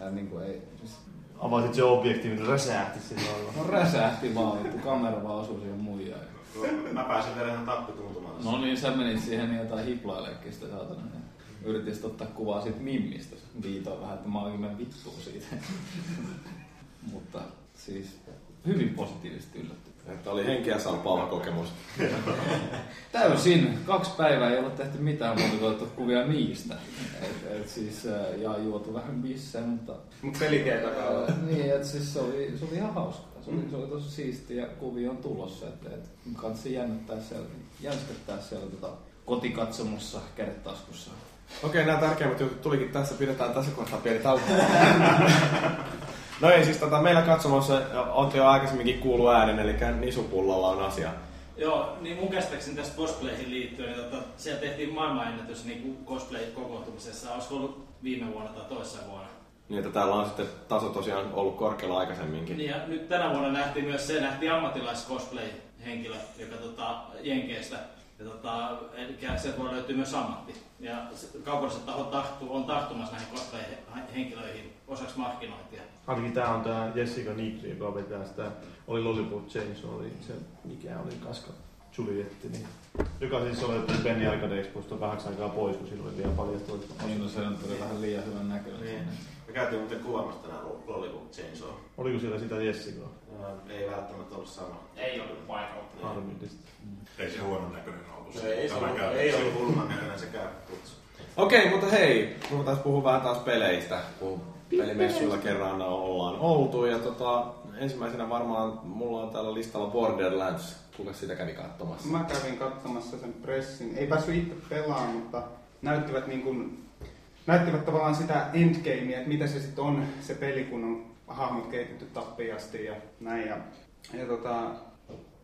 Speaker 11: ja niinku ei, siis,
Speaker 3: Avasit se objektiivin, niin räsähti sillä lailla.
Speaker 11: no räsähti vaan, että kamera vaan osui siihen muijaan.
Speaker 5: Mä pääsin vielä ihan tappituntumaan.
Speaker 11: No niin, sä menit siihen jotain hiplaileekin sitä saatana. Ja Yritit ottaa kuvaa siitä mimmistä. Viitoin vähän, että mä olin mennyt vittuun siitä. Mutta siis hyvin positiivisesti yllätty.
Speaker 1: Että oli henkiä salpaava kokemus.
Speaker 11: Täysin. Kaksi päivää ei ole tehty mitään muuta kuin otettu kuvia niistä. Et, et siis, ja juotu vähän bissejä, mutta...
Speaker 10: Mut
Speaker 11: ää, niin, että siis se oli, se oli ihan hauskaa. Se oli, se oli tosi siistiä ja kuvia on tulossa. Että et, kannattaa jännittää siellä, jänskättää siellä tota, kotikatsomussa kädet taskussa.
Speaker 1: Okei, nämä tärkeimmät jutut tulikin tässä. Pidetään tässä kohtaa pieni tauko. no ei siis tota, meillä katsomossa olette jo aikaisemminkin kuullut äänen, eli Nisupullalla on asia.
Speaker 7: Joo, niin mun käsittääkseni tästä cosplayhin liittyen, niin tota, siellä tehtiin maailmanennätys niin cosplay-kokoontumisessa. Olisiko ollut viime vuonna tai toissa vuonna?
Speaker 1: Niin, että täällä on sitten taso tosiaan ollut korkealla aikaisemminkin.
Speaker 7: Niin ja nyt tänä vuonna nähtiin myös se, nähtiin ammattilais-cosplay-henkilö, joka tota, Jenkeistä. Ja tota, eli sieltä voi löytyä myös ammatti. Ja se- kaupalliset tahot tahtu, on tahtumassa näihin cosplay-henkilöihin osaksi markkinointia.
Speaker 3: Ainakin tää on tää Jessica Nigri, joka vetää sitä, oli Lollipop Chainsaw, oli se, mikä oli Kaska Julietti, niin, joka siis oli Penny Arcade Exposta vähäksi aikaa pois, kun siinä oli vielä paljastunut.
Speaker 11: Niin, no se on tuli vähän liian hyvän näköinen.
Speaker 5: Niin. Me käytiin muuten kuvaamassa tänään Lollipop Chainsaw.
Speaker 3: Oliko siellä sitä Jessicaa?
Speaker 5: Ää, Ei välttämättä ollut sama.
Speaker 7: Ei ollut paikalla.
Speaker 3: Harmillista.
Speaker 2: Ei se huonon näköinen ollut.
Speaker 5: Se ei, se ollut, ei ollut hulman näköinen sekään kutsu.
Speaker 1: Okei, mutta hei, ruvetaan puhua vähän taas peleistä, kun pelimessuilla kerran ollaan oltu. Ja tota, ensimmäisenä varmaan mulla on täällä listalla Borderlands. Kuka sitä kävi katsomassa?
Speaker 10: Mä kävin katsomassa sen pressin. Ei päässyt itse pelaamaan, mutta näyttivät, niin kuin, näyttivät tavallaan sitä endgamea, että mitä se sitten on se peli, kun on hahmot kehitetty tappiin asti ja näin. Ja, ja tota,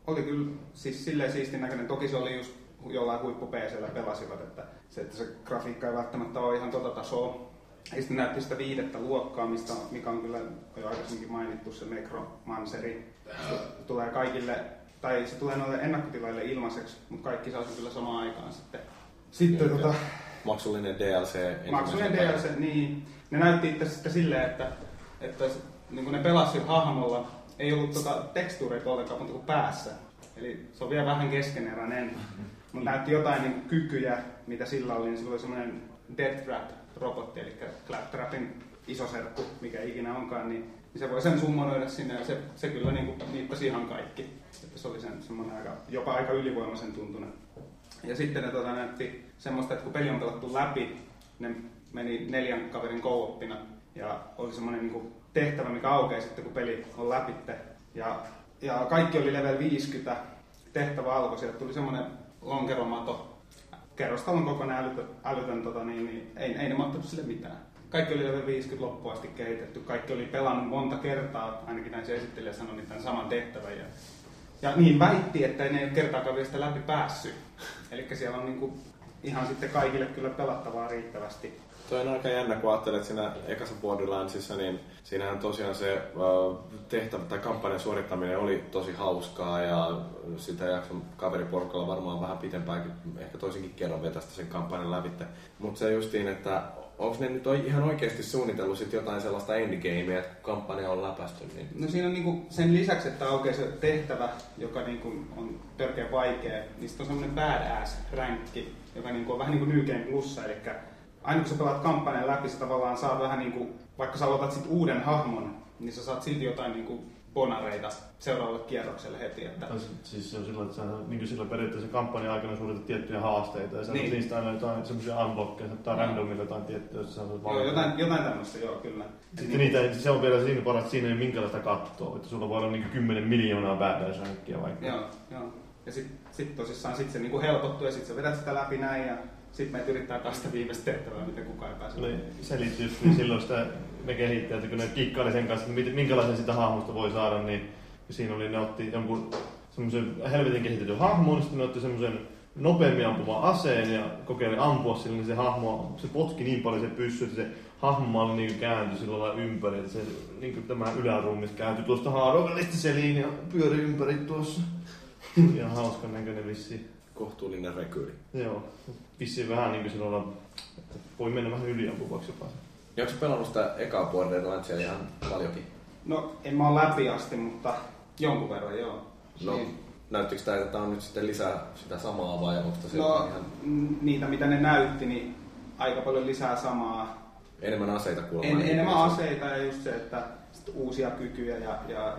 Speaker 10: oli kyllä siis silleen siistin näköinen. Toki se oli just jollain huippu PCllä pelasivat, että se, että se grafiikka ei välttämättä ole ihan tota tasoa. Ja sitten näytti sitä viidettä luokkaa, mistä, mikä on kyllä jo aikaisemminkin mainittu, se Necromanceri. Se tulee kaikille, tai se tulee noille ennakkotilaille ilmaiseksi, mutta kaikki saa sen kyllä samaan aikaan sitten. Sitten
Speaker 1: Niin,
Speaker 10: tota,
Speaker 1: Maksullinen DLC.
Speaker 10: maksullinen. DLC, niin ne näytti itse asiassa silleen, että, että niin kun ne pelasi hahmolla, ei ollut tota tekstuureita ollenkaan muuta kuin päässä. Eli se on vielä vähän keskeneräinen. Mutta näytti jotain niin kykyjä, mitä sillä oli. Niin sillä oli semmoinen Death Trap-robotti, eli Claptrapin iso serkku, mikä ikinä onkaan, niin, niin se voi sen summonoida sinne ja se, se kyllä niin kuin niittasi ihan kaikki. Että se oli sen semmoinen aika, jopa aika ylivoimaisen tuntunen. Ja sitten ne tota, näytti semmoista, että kun peli on pelattu läpi, ne meni neljän kaverin co Ja oli semmoinen niin tehtävä, mikä aukeaa sitten, kun peli on läpitte. Ja, ja kaikki oli level 50. Tehtävä alkoi, sieltä tuli semmoinen lonkeromato. Kerrostalon kokoinen älytön, älytön tota, niin, niin, ei, ei ne mahtanut sille mitään. Kaikki oli level 50 loppuun asti kehitetty. Kaikki oli pelannut monta kertaa, ainakin näin se esittelijä sanoi, niin tämän saman tehtävän. Ja, ja niin väitti, että ei ne kertaakaan vielä sitä läpi päässyt. Eli siellä on niin kuin, ihan sitten kaikille kyllä pelattavaa riittävästi.
Speaker 1: Toi on aika jännä, kun ajattelet, siinä ekassa Borderlandsissa, niin siinähän tosiaan se tehtävä tai kampanjan suorittaminen oli tosi hauskaa ja sitä jakson kaveriporukalla varmaan vähän pitempäänkin, ehkä toisinkin kerran vetästä sen kampanjan lävitte. Mutta se justiin, että onko ne nyt ihan oikeasti suunnitellut sit jotain sellaista endgamea, että kampanja on läpästy? Niin...
Speaker 10: No siinä on niinku sen lisäksi, että aukeaa se tehtävä, joka niinku on törkeä vaikea, niin sitten on semmoinen badass-ränkki, joka niinku on vähän niin kuin New Game Plussa, eli aina kun sä pelaat kampanjan läpi, sä tavallaan saat vähän niin kuin, vaikka sä aloitat sit uuden hahmon, niin sä saat silti jotain niin kuin bonareita seuraavalle kierrokselle heti. Että...
Speaker 3: Tai siis se on silloin, että sä niin sillä periaatteessa kampanjan aikana suoritat tiettyjä haasteita ja sä niin. niistä aina jotain semmoisia unlockkeja tai no. randomilla jotain tiettyä, jos sä
Speaker 10: joo, jotain, jotain tämmöistä, joo, kyllä.
Speaker 3: Sitten niin, niitä, se on vielä siinä parasta, siinä ei ole minkälaista kattoa, että sulla voi olla niin 10 miljoonaa badass vaikka.
Speaker 10: Joo, joo. Ja sitten sit tosissaan sit se niinku helpottuu ja sitten sä vedät sitä läpi näin ja sitten meitä yrittää taas sitä viimeistä tehtävää, mitä kukaan ei pääse.
Speaker 3: Niin, se liittyy just niin silloin sitä ne kehittäjät, kun ne kikkaili sen kanssa, että minkälaisen sitä hahmosta voi saada, niin siinä oli, ne otti jonkun semmoisen helvetin kehitetyn hahmon, niin sitten ne otti semmoisen nopeammin ampuvan aseen ja kokeili ampua sillä, niin se hahmo, se potki niin paljon se pyssy, että se hahmo niin kääntyi sillä lailla ympäri, että se niin kuin tämä yläruumis kääntyi tuosta haarovälistä seliin ja pyöri ympäri tuossa. Ihan hauskan näköinen vissi.
Speaker 1: Kohtuullinen rekyri.
Speaker 3: Joo, vissiin vähän niin kuin sillä lailla, että voi mennä vähän yliampuvaksi jopa.
Speaker 1: Ja onko pelannut sitä ekaa Borderlandsia ihan paljonkin?
Speaker 10: No, en mä ole läpi asti, mutta jonkun verran joo.
Speaker 1: No, niin. näyttikö tämä, että tämä on nyt sitten lisää sitä samaa vai onko se
Speaker 10: no, ihan... niitä mitä ne näytti, niin aika paljon lisää samaa.
Speaker 1: Enemmän aseita kuulemma.
Speaker 10: En, enemmän aseita ja just se, että uusia kykyjä ja, ja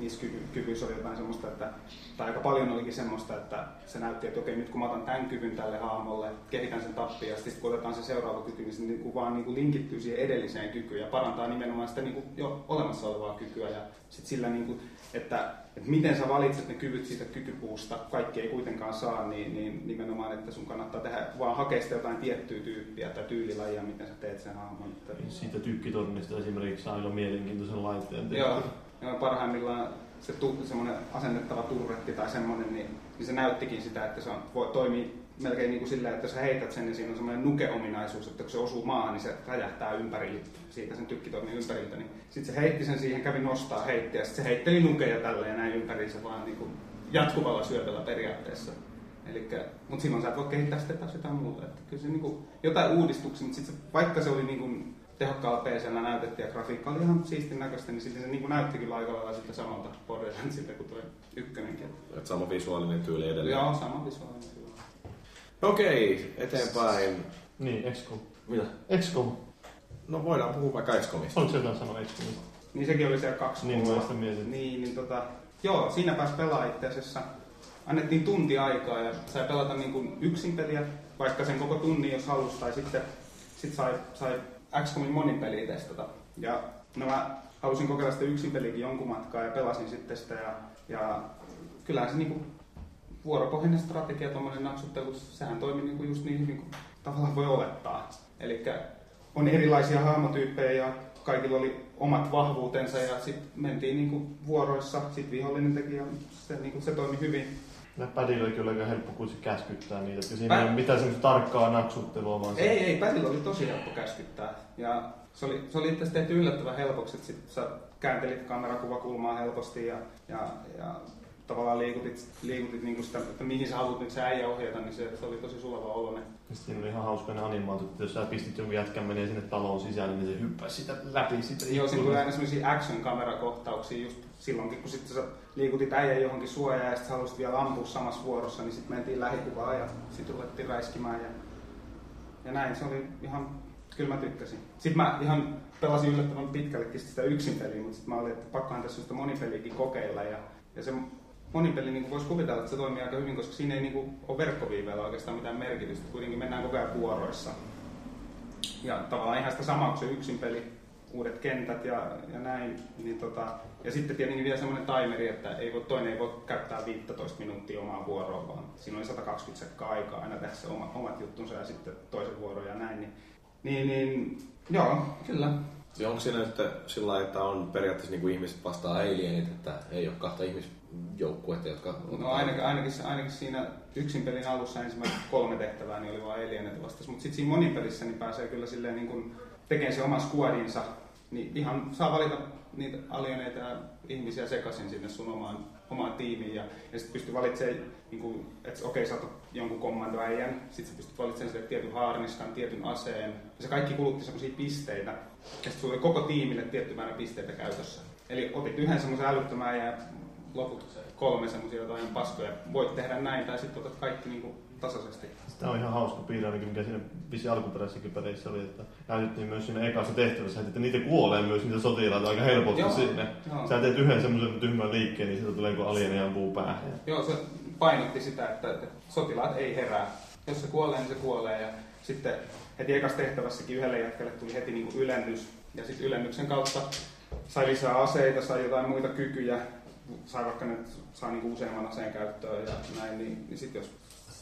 Speaker 10: niissä kyky, kyvyissä oli jotain semmoista, että, tai aika paljon olikin semmoista, että se näytti, että okei, nyt kun mä otan tämän kyvyn tälle hahmolle, kehitän sen tappia, ja sitten kun otetaan se seuraava kyky, niin se niin kuin vaan niin kuin linkittyy siihen edelliseen kykyyn ja parantaa nimenomaan sitä niin kuin jo olemassa olevaa kykyä. Ja sitten sillä, niin kuin, että, että miten sä valitset ne kyvyt siitä kykypuusta, kaikki ei kuitenkaan saa, niin, niin nimenomaan, että sun kannattaa tehdä, vaan hakea sitä jotain tiettyä tyyppiä tai tyylilajia, miten sä teet sen hahmon.
Speaker 3: Siitä tykkitornista esimerkiksi saa aina mielenkiintoisen laitteen.
Speaker 10: Joo, ja parhaimmillaan se tu, semmoinen asennettava turretti tai semmoinen, niin, niin se näyttikin sitä, että se on, voi, toimii melkein niin kuin sillä, että sä heität sen, niin siinä on semmoinen nuke-ominaisuus, että kun se osuu maahan, niin se räjähtää ympäri, siitä sen tykkitoimin ympäriltä. Niin sitten se heitti sen siihen, kävi nostaa, heitti ja sitten se heitteli nukeja tälleen näin ympäriinsä vaan niin kuin jatkuvalla syötöllä periaatteessa. Elikkä, mutta silloin sä et voi kehittää sitä taas jotain muuta. Että kyllä se niin kuin, jotain uudistuksia, mutta sitten vaikka se oli niin kuin, tehokkaalla pc näytettiin ja grafiikka oli ihan siistin näköistä, niin silti se niin kuin näytti kyllä aika lailla sitten samalta Borderlandsilta kuin tuo ykkönenkin.
Speaker 1: Et sama visuaalinen tyyli edelleen.
Speaker 10: Joo, sama visuaalinen tyyli.
Speaker 1: Okei, eteenpäin.
Speaker 3: Niin, XCOM.
Speaker 1: Mitä?
Speaker 3: XCOM.
Speaker 1: No voidaan puhua vaikka XCOMista.
Speaker 3: Oliko se jotain sanoa XCOMista?
Speaker 10: Niin sekin oli siellä kaksi
Speaker 3: Niin, mä sitä mietin.
Speaker 10: Niin, niin tota, joo, siinä pääsi pelaa itse asiassa. Annettiin tunti aikaa ja sai pelata niin kuin yksin peliä, vaikka sen koko tunnin jos halusi, tai sitten sit sai, sai XCOMin monipeliä testata. Ja no mä halusin kokeilla sitä yksin peliäkin jonkun matkaa ja pelasin sitten sitä ja, ja kyllähän se niinku vuoropohjainen strategia, tuommoinen naksuttelu, sehän toimii niinku just niin hyvin kuin tavallaan voi olettaa. Eli on erilaisia hahmotyyppejä ja kaikilla oli omat vahvuutensa ja sitten mentiin niinku vuoroissa, sitten vihollinen teki ja se, niinku, se toimi hyvin.
Speaker 3: Oli kyllä aika helppo, se käskyttää niitä, että siinä Pä... ei ole mitään semmoista tarkkaa naksuttelua. Vaan
Speaker 10: se... Ei, ei, padilla oli tosi helppo käskyttää. Ja se oli, se oli itse asiassa tehty yllättävän helpoksi, että sit sä kääntelit kamerakuvakulmaa helposti ja, ja, ja tavallaan liikutit, liikutit niin sitä, että mihin sä haluat nyt se äijä ohjata, niin se, se oli tosi sulava oloinen.
Speaker 3: Siinä oli ihan hauska ne animaatut, että jos sä pistit jonkun jätkän menee sinne taloon sisälle, niin se hyppäsi sitä läpi sitä.
Speaker 10: Joo, siinä tuli aina sellaisia action-kamerakohtauksia just silloinkin, kun sitten sä liikutit äijän johonkin suojaan ja sitten halusit vielä ampua samassa vuorossa, niin sitten mentiin lähikuvaan ja sitten ruvettiin räiskimään ja, ja näin. Se oli ihan, kyllä mä tykkäsin. Sitten mä ihan pelasin yllättävän pitkällekin sitä yksin peliä, mutta sitten mä olin, että pakkohan tässä sitä monipeliäkin kokeilla ja, ja se monipeli niin voisi kuvitella, että se toimii aika hyvin, koska siinä ei niin kuin, ole verkkoviiveellä oikeastaan mitään merkitystä. Kuitenkin mennään koko ajan vuoroissa. Ja tavallaan ihan sitä samaa kuin se yksin peli. uudet kentät ja, ja näin. Niin tota, ja sitten tietenkin vielä semmoinen timeri, että ei voi, toinen ei voi käyttää 15 minuuttia omaa vuoroa, vaan siinä oli 120 sekkaa aikaa aina se oma, omat juttunsa ja sitten toisen vuoron ja näin. Niin, niin, niin joo, kyllä.
Speaker 1: Ja onko siinä nyt sillä lailla, että on periaatteessa niin kuin ihmiset vastaa alienit, että ei ole kahta ihmisjoukkuetta, jotka...
Speaker 10: No ainakin, ainakin, ainakin siinä yksin pelin alussa ensimmäiset kolme tehtävää niin oli vain alienit vastas, mutta sitten siinä monipelissä niin pääsee kyllä silleen niin kuin tekemään se oma squadinsa, niin ihan saa valita niitä alieneita ihmisiä sekaisin sinne sun omaan, omaan tiimiin ja, ja sitten pystyy valitsemaan, niin kuin, että okei, okay, sä jonkun kommandoäijän, sitten sä pystyt valitsemaan sille tietyn haarniskan, tietyn aseen, ja se kaikki kulutti semmoisia pisteitä, ja sitten sulla oli koko tiimille tietty määrä pisteitä käytössä. Eli otit yhden semmoisen älyttömän ja loput kolme semmoisia jotain paskoja. Voit tehdä näin, tai sitten otat kaikki niin kuin tasaisesti.
Speaker 3: Tämä on ihan hauska piirre ainakin, mikä siinä vissi alkuperäisessäkin peleissä oli, että näytettiin myös siinä ekassa tehtävässä, että niitä kuolee myös niitä sotilaita aika helposti
Speaker 10: Joo,
Speaker 3: sinne.
Speaker 10: joo.
Speaker 3: Sä teet yhden semmoisen tyhmän liikkeen, niin sieltä tulee joku alieni ampuu päähän.
Speaker 10: Joo, se painotti sitä, että, että sotilaat ei herää. Jos se kuolee, niin se kuolee. Ja sitten heti ekassa tehtävässäkin yhdelle jätkälle tuli heti niin kuin ylennys. Ja sitten ylennyksen kautta sai lisää aseita, sai jotain muita kykyjä. Sai vaikka ne saa niin kuin useamman aseen käyttöön ja näin. Niin, niin sitten jos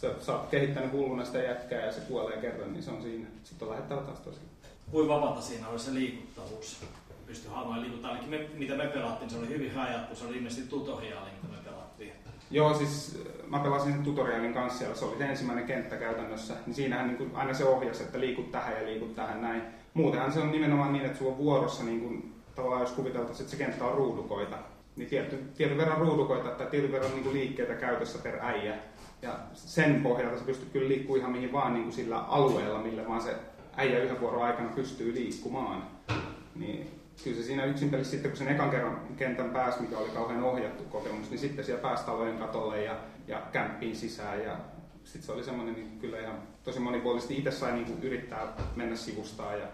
Speaker 10: sä, sä oot kehittänyt hulluna sitä jätkää ja se kuolee kerran, niin se on siinä. Sitten on lähettävä taas tosi.
Speaker 7: Kuin vapaata siinä oli se liikuttavuus. Pystyi hahmoja liikuttaa. Ainakin me, mitä me pelattiin, se oli hyvin rajattu. Se oli ilmeisesti tutoriaali, mitä me pelattiin.
Speaker 10: Joo, siis äh, mä pelasin sen tutorialin kanssa siellä, se oli se ensimmäinen kenttä käytännössä, niin siinähän niin kuin aina se ohjasi, että liikut tähän ja liikut tähän näin. Muutenhan se on nimenomaan niin, että sulla on vuorossa, niin kuin, tavallaan jos kuviteltaisiin, että se kenttä on ruudukoita, niin tietty, tietyn verran ruudukoita tai tietyn verran niin kuin liikkeitä käytössä per äijä. Ja sen pohjalta sä pystyt kyllä liikkumaan ihan mihin vaan niin kuin sillä alueella, millä vaan se äijä yhden vuoron aikana pystyy liikkumaan. Niin kyllä se siinä yksin sitten, kun sen ekan kerran kentän pääsi, mikä oli kauhean ohjattu kokemus, niin sitten siellä pääsi talojen katolle ja, ja kämppiin sisään. Ja sitten se oli semmoinen niin kyllä ihan tosi monipuolisesti. Itse sai niin kuin yrittää mennä sivustaan ja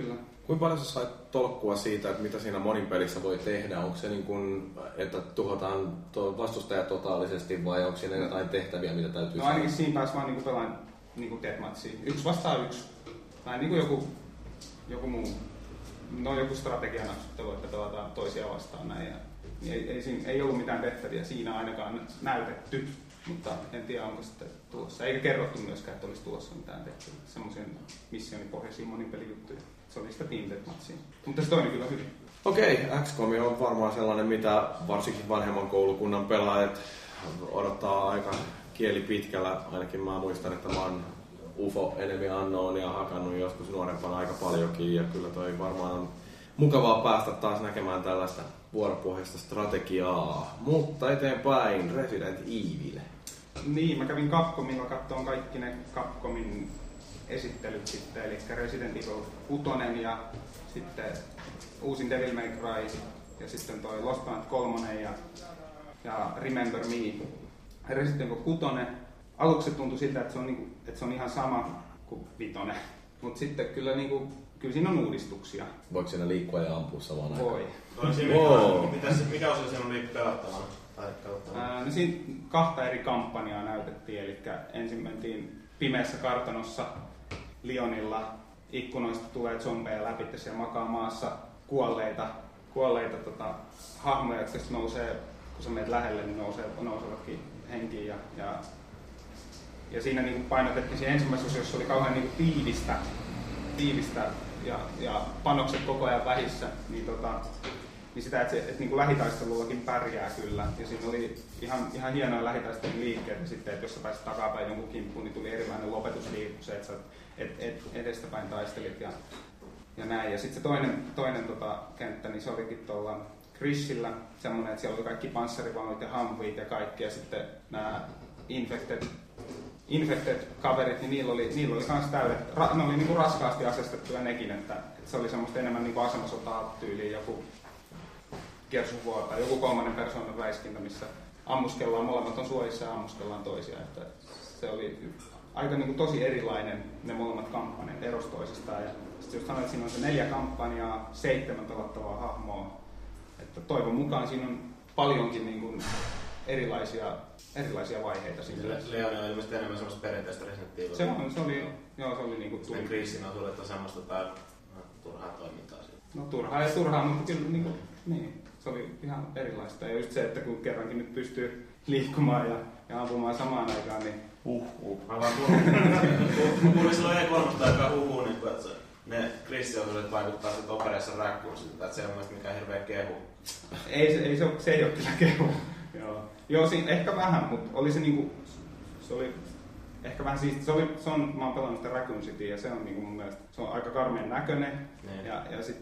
Speaker 10: kyllä.
Speaker 1: Kuinka paljon sä sait tolkkua siitä, että mitä siinä monin pelissä voi tehdä? Onko se niin kuin, että tuhotaan vastustaja totaalisesti vai onko siinä jotain tehtäviä, mitä täytyy
Speaker 10: No ainakin siinä pääsi vaan niin pelaan niin deathmatchia. Yksi vastaan yksi. Tai niin kuin joku, joku muu no joku strategianaksustelu, että pelataan toisia vastaan näin. Ja, niin ei, ei, siinä, ei ollut mitään tehtäviä siinä ainakaan näytetty, mutta en tiedä onko sitten tulossa. Eikä kerrottu myöskään, että olisi tulossa mitään tehtäviä. Semmoisia missionipohjaisia monipelijuttuja. Se oli sitä Team Deathmatchia. Mutta se toimi kyllä hyvin.
Speaker 1: Okei, XCOM on varmaan sellainen, mitä varsinkin vanhemman koulukunnan pelaajat odottaa aika kieli pitkällä. Ainakin mä muistan, että mä oon UFO Enemy Unknownia hakannut joskus nuorempana aika paljonkin ja kyllä toi varmaan on mukavaa päästä taas näkemään tällaista vuoropohjaista strategiaa. Mutta eteenpäin Resident Evil.
Speaker 10: Niin, mä kävin Capcomilla katsomaan kaikki ne Capcomin esittelyt sitten, eli Resident Evil 6 ja sitten uusin Devil May Cry ja sitten toi Lost Planet 3 ja, ja Remember Me. Resident Evil 6 aluksi tuntui siltä, että se on, niinku, että se on ihan sama kuin vitonen. Mutta sitten kyllä, niinku, kyllä siinä on uudistuksia.
Speaker 1: Voiko siinä liikkua ja ampua samaan aikaan?
Speaker 10: Voi.
Speaker 5: No, siinä wow. mikä, mikä osa siinä on niin pelattavana?
Speaker 10: Ää, no siinä kahta eri kampanjaa näytettiin, eli ensin mentiin pimeässä kartanossa Lionilla, ikkunoista tulee zombeja läpi, siellä makaa maassa kuolleita, kuolleita tota, hahmoja, jotka nousee, kun sä menet lähelle, niin nousee, nousevatkin henkiin ja, ja ja siinä niin painotettiin siinä ensimmäisessä osiossa oli kauhean niin tiivistä, tiivistä ja, ja panokset koko ajan vähissä, niin, tota, niin sitä, että, se, että niin kuin lähitaistelullakin pärjää kyllä. Ja siinä oli ihan, ihan hienoja lähitaistelun liikkeitä sitten, että jos sä pääsit takapäin jonkun kimppuun, niin tuli erilainen lopetusliikku, se, että sä et, et, edestäpäin taistelit ja, ja näin. Ja sitten se toinen, toinen tota, kenttä, niin se olikin tuolla Chrisillä semmoinen, että siellä oli kaikki panssarivaunut ja hamvuit ja kaikki, ja sitten nämä Infected Infected-kaverit, niin niillä oli, niillä oli kans täydet, ra, ne oli niinku raskaasti asestettuja nekin, että, että se oli semmoista enemmän niinku asemasotaa tyyliin joku Gears tai joku kolmannen persoonan räiskintä, missä ammuskellaan, molemmat on suojissa ja ammuskellaan toisia. Että se oli aika niinku tosi erilainen ne molemmat kampanjat eros toisistaan. Ja sitten jos sanoit, että siinä on se neljä kampanjaa, seitsemän pelattavaa hahmoa, että toivon mukaan siinä on paljonkin niinku erilaisia erilaisia vaiheita siinä.
Speaker 5: Leon on ilmeisesti enemmän semmoista perinteistä Resident Evil.
Speaker 10: Se, on, se oli, joo, se oli niinku
Speaker 5: tullut. kriisin on tullut semmoista tai turhaa toimintaa siitä.
Speaker 10: No turhaa ja turhaa, mutta kyllä niin, kuin, niin, se oli ihan erilaista. Ja just se, että kun kerrankin nyt pystyy liikkumaan ja, ja ampumaan samaan aikaan, niin
Speaker 5: Uh, uh. Mä vaan kuulin, silloin E3 aikaa huhuu, niin kuin, että se, ne kristiosuudet vaikuttaa sitten opereissa räkkuun siltä, että se ole mielestäni mikään hirveä kehu.
Speaker 10: ei, se, ei, se, ole- se ei ole kyllä kehu. Joo, Joo siinä ehkä vähän, mutta oli se niinku, se oli ehkä vähän siisti. Se, oli, se on, mä oon pelannut sitä Raccoon City ja se on niinku mun mielestä, se on aika karmeen näköinen
Speaker 5: Niin.
Speaker 10: ja, ja sit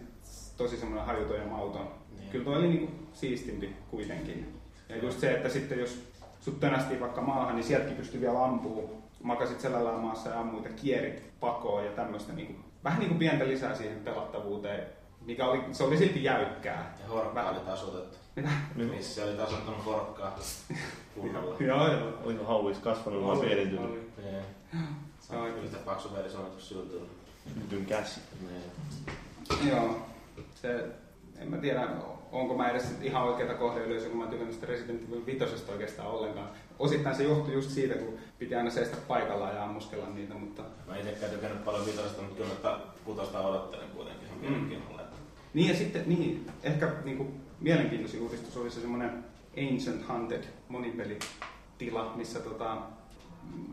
Speaker 10: tosi semmoinen hajuton ja mauton.
Speaker 5: Niin.
Speaker 10: Kyllä toi oli niinku siistimpi kuitenkin. Ja just se, että sitten jos sut tönästiin vaikka maahan, niin sieltäkin pystyy vielä ampuu. Makasit selällään maassa ja ammuit ja kierit pakoon ja tämmöistä niinku, vähän niinku pientä lisää siihen pelattavuuteen, mikä oli, se oli silti jäykkää.
Speaker 5: Ja horkka oli tasoitettu.
Speaker 10: Mitä?
Speaker 5: Missi oli tasoittanut horkkaa kunnolla.
Speaker 10: Joo, joo.
Speaker 3: Oliko hauis kasvanut vai
Speaker 10: Oli,
Speaker 3: pienentynyt?
Speaker 10: oli.
Speaker 5: Niin. Se on yhtä paksu verisuonitus syltynyt.
Speaker 3: Yhdyn käsi.
Speaker 5: Niin.
Speaker 10: Joo, se, en mä tiedä, onko mä edes ihan oikeata kohdeyleisöä, kun mä tykännyt sitä Resident Evil 5 oikeastaan ollenkaan. Osittain se johtui just siitä, kun piti aina seistä paikallaan ja ammuskella niitä, mutta...
Speaker 5: Mä itsekään tykännyt paljon vitosta, mutta kyllä mä kutosta odottelen kuitenkin ihan
Speaker 10: Mm.
Speaker 5: mielenkiinnolla.
Speaker 10: Niin ja sitten, niin, ehkä niin kuin, mielenkiintoisin uudistus oli se semmoinen Ancient Hunted monipelitila, missä tota,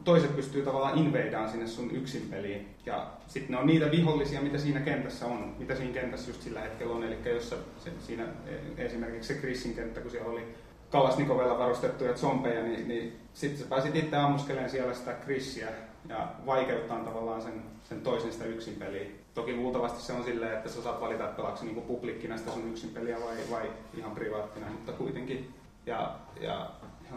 Speaker 10: toiset pystyy tavallaan inveidaan sinne sun yksin peliin. Ja sitten ne on niitä vihollisia, mitä siinä kentässä on, mitä siinä kentässä just sillä hetkellä on. Eli jos se, siinä e- esimerkiksi se Chrisin kenttä, kun siellä oli Kalasnikovella varustettuja zombeja, niin, niin sitten sä pääsit itse ammuskelemaan siellä sitä Chrisiä ja vaikeuttaa tavallaan sen, sen toisen sitä yksin peliä. Toki luultavasti se on silleen, että sä saat valita, että pelaatko niinku publikkina sitä sun yksin peliä vai, vai ihan privaattina, mutta kuitenkin. Ja, ja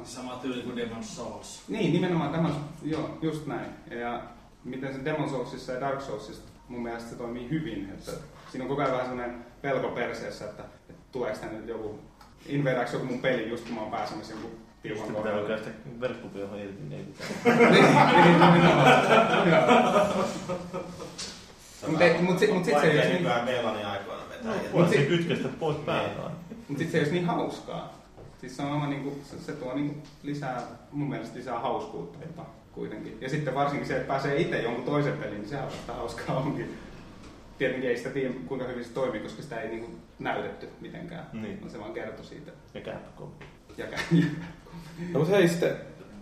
Speaker 7: Sama tyyli kuin Demon's Souls.
Speaker 10: niin, nimenomaan tämä, joo, just näin. Ja miten se Demon Soulsissa ja Dark Soulsissa mun mielestä se toimii hyvin, että siinä on koko ajan vähän sellainen pelko perseessä, että, että tuleeko tänne nyt joku, invaderaanko joku mun peli just kun mä oon pääsemässä jonkun tiukan
Speaker 3: Sitten pitää
Speaker 10: kohdalle.
Speaker 3: oikeastaan verkkopia johon irti, niin ei mitään.
Speaker 10: Niin, nimenomaan. Joo. Mut mut sit- mut sit se ei
Speaker 5: Vaikea
Speaker 10: olisi niin-
Speaker 5: nykyään Melanin aikoina vetää.
Speaker 10: No,
Speaker 5: Ja-
Speaker 10: mut sit-
Speaker 3: se kytkestä pois päältä.
Speaker 10: Mutta sitten se ei olisi niin hauskaa. Siis se, on oma, niinku, se, se tuo niinku lisää, mun mielestä lisää hauskuutta jopa kuitenkin. Ja sitten varsinkin se, että pääsee itse jonkun toisen peliin, niin sehän vasta hauskaa onkin. Tietenkin ei sitä tiedä, kuinka hyvin se toimii, koska sitä ei niinku näytetty mitenkään.
Speaker 3: Niin.
Speaker 10: No se vaan kertoi siitä.
Speaker 3: Ja Capcom.
Speaker 10: Ja kä-
Speaker 1: No mutta hei sitten,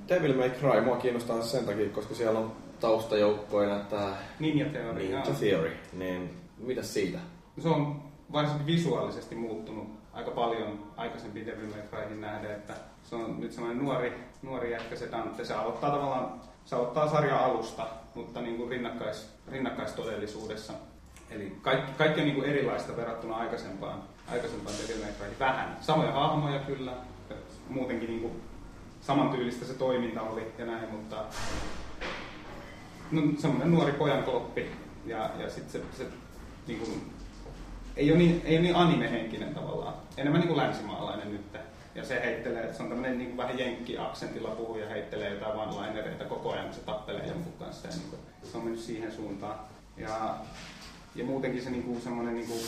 Speaker 1: Devil May Cry, mua kiinnostaa se sen takia, koska siellä on taustajoukkoina tämä
Speaker 10: Ninja Theory.
Speaker 1: Ninja. Theory, niin mitä siitä?
Speaker 10: Se on varsinkin visuaalisesti muuttunut aika paljon aikaisempiin Cryhin nähden, että se on nyt semmoinen nuori, nuori jätkä se Dante. Se aloittaa tavallaan, se aloittaa sarjan alusta, mutta niin kuin rinnakkais, rinnakkaistodellisuudessa. Eli kaikki, kaikki on niin kuin erilaista verrattuna aikaisempaan, aikaisempaan Cryhin. Vähän. Samoja hahmoja kyllä, muutenkin niin kuin samantyylistä se toiminta oli ja näin, mutta no, semmoinen nuori pojan kloppi ja, ja sitten se, se niin kuin, ei ole niin, ei ole niin anime-henkinen tavallaan. Enemmän niin kuin länsimaalainen nyt. Ja se heittelee, että se on tämmöinen niin vähän jenkki-aksentilla puhuja, heittelee jotain one-linereita koko ajan, kun se tappelee jonkun kanssa. Ja niin kuin, se on mennyt siihen suuntaan. Ja, ja muutenkin se niin kuin, semmoinen niin kuin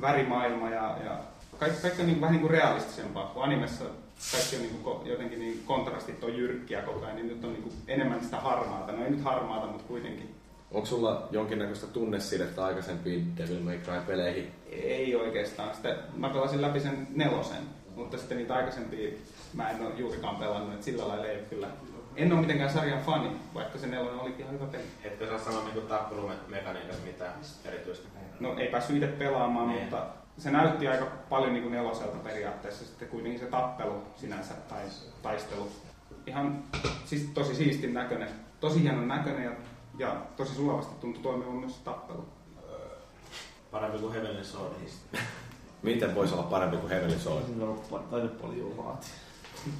Speaker 10: värimaailma ja, ja kaikki, kaikki on niin kuin, vähän niin kuin realistisempaa. Kun animessa kaikki on niin kuin, jotenkin niin kontrastit on jyrkkiä koko ajan, niin nyt on niin kuin, enemmän sitä harmaata. No ei nyt harmaata, mutta kuitenkin.
Speaker 1: Onko sulla jonkinnäköistä tunnesidettä aikaisempiin Devil May Cry-peleihin?
Speaker 10: Ei oikeastaan. Sitten mä pelasin läpi sen nelosen, mutta sitten niitä aikaisempia mä en ole juurikaan pelannut, että sillä lailla ei ole kyllä. En ole mitenkään sarjan fani, vaikka se nelonen olikin ihan hyvä peli.
Speaker 5: Etkö saa sanoa niinku tappelumekaniikasta mitään erityistä?
Speaker 10: No ei päässyt itse pelaamaan,
Speaker 5: Niin.
Speaker 10: mutta se näytti aika paljon niin kuin neloselta periaatteessa. Sitten kuitenkin se tappelu sinänsä tai taistelu. Ihan siis tosi siistin näköinen, tosi hienon näköinen ja, ja tosi sulavasti tuntui toimivan myös tappelu.
Speaker 5: Parempi kuin Heavenly Sword.
Speaker 1: Miten voisi olla parempi kuin Heavenly Sword?
Speaker 3: Siinä on taidepuoli vaati.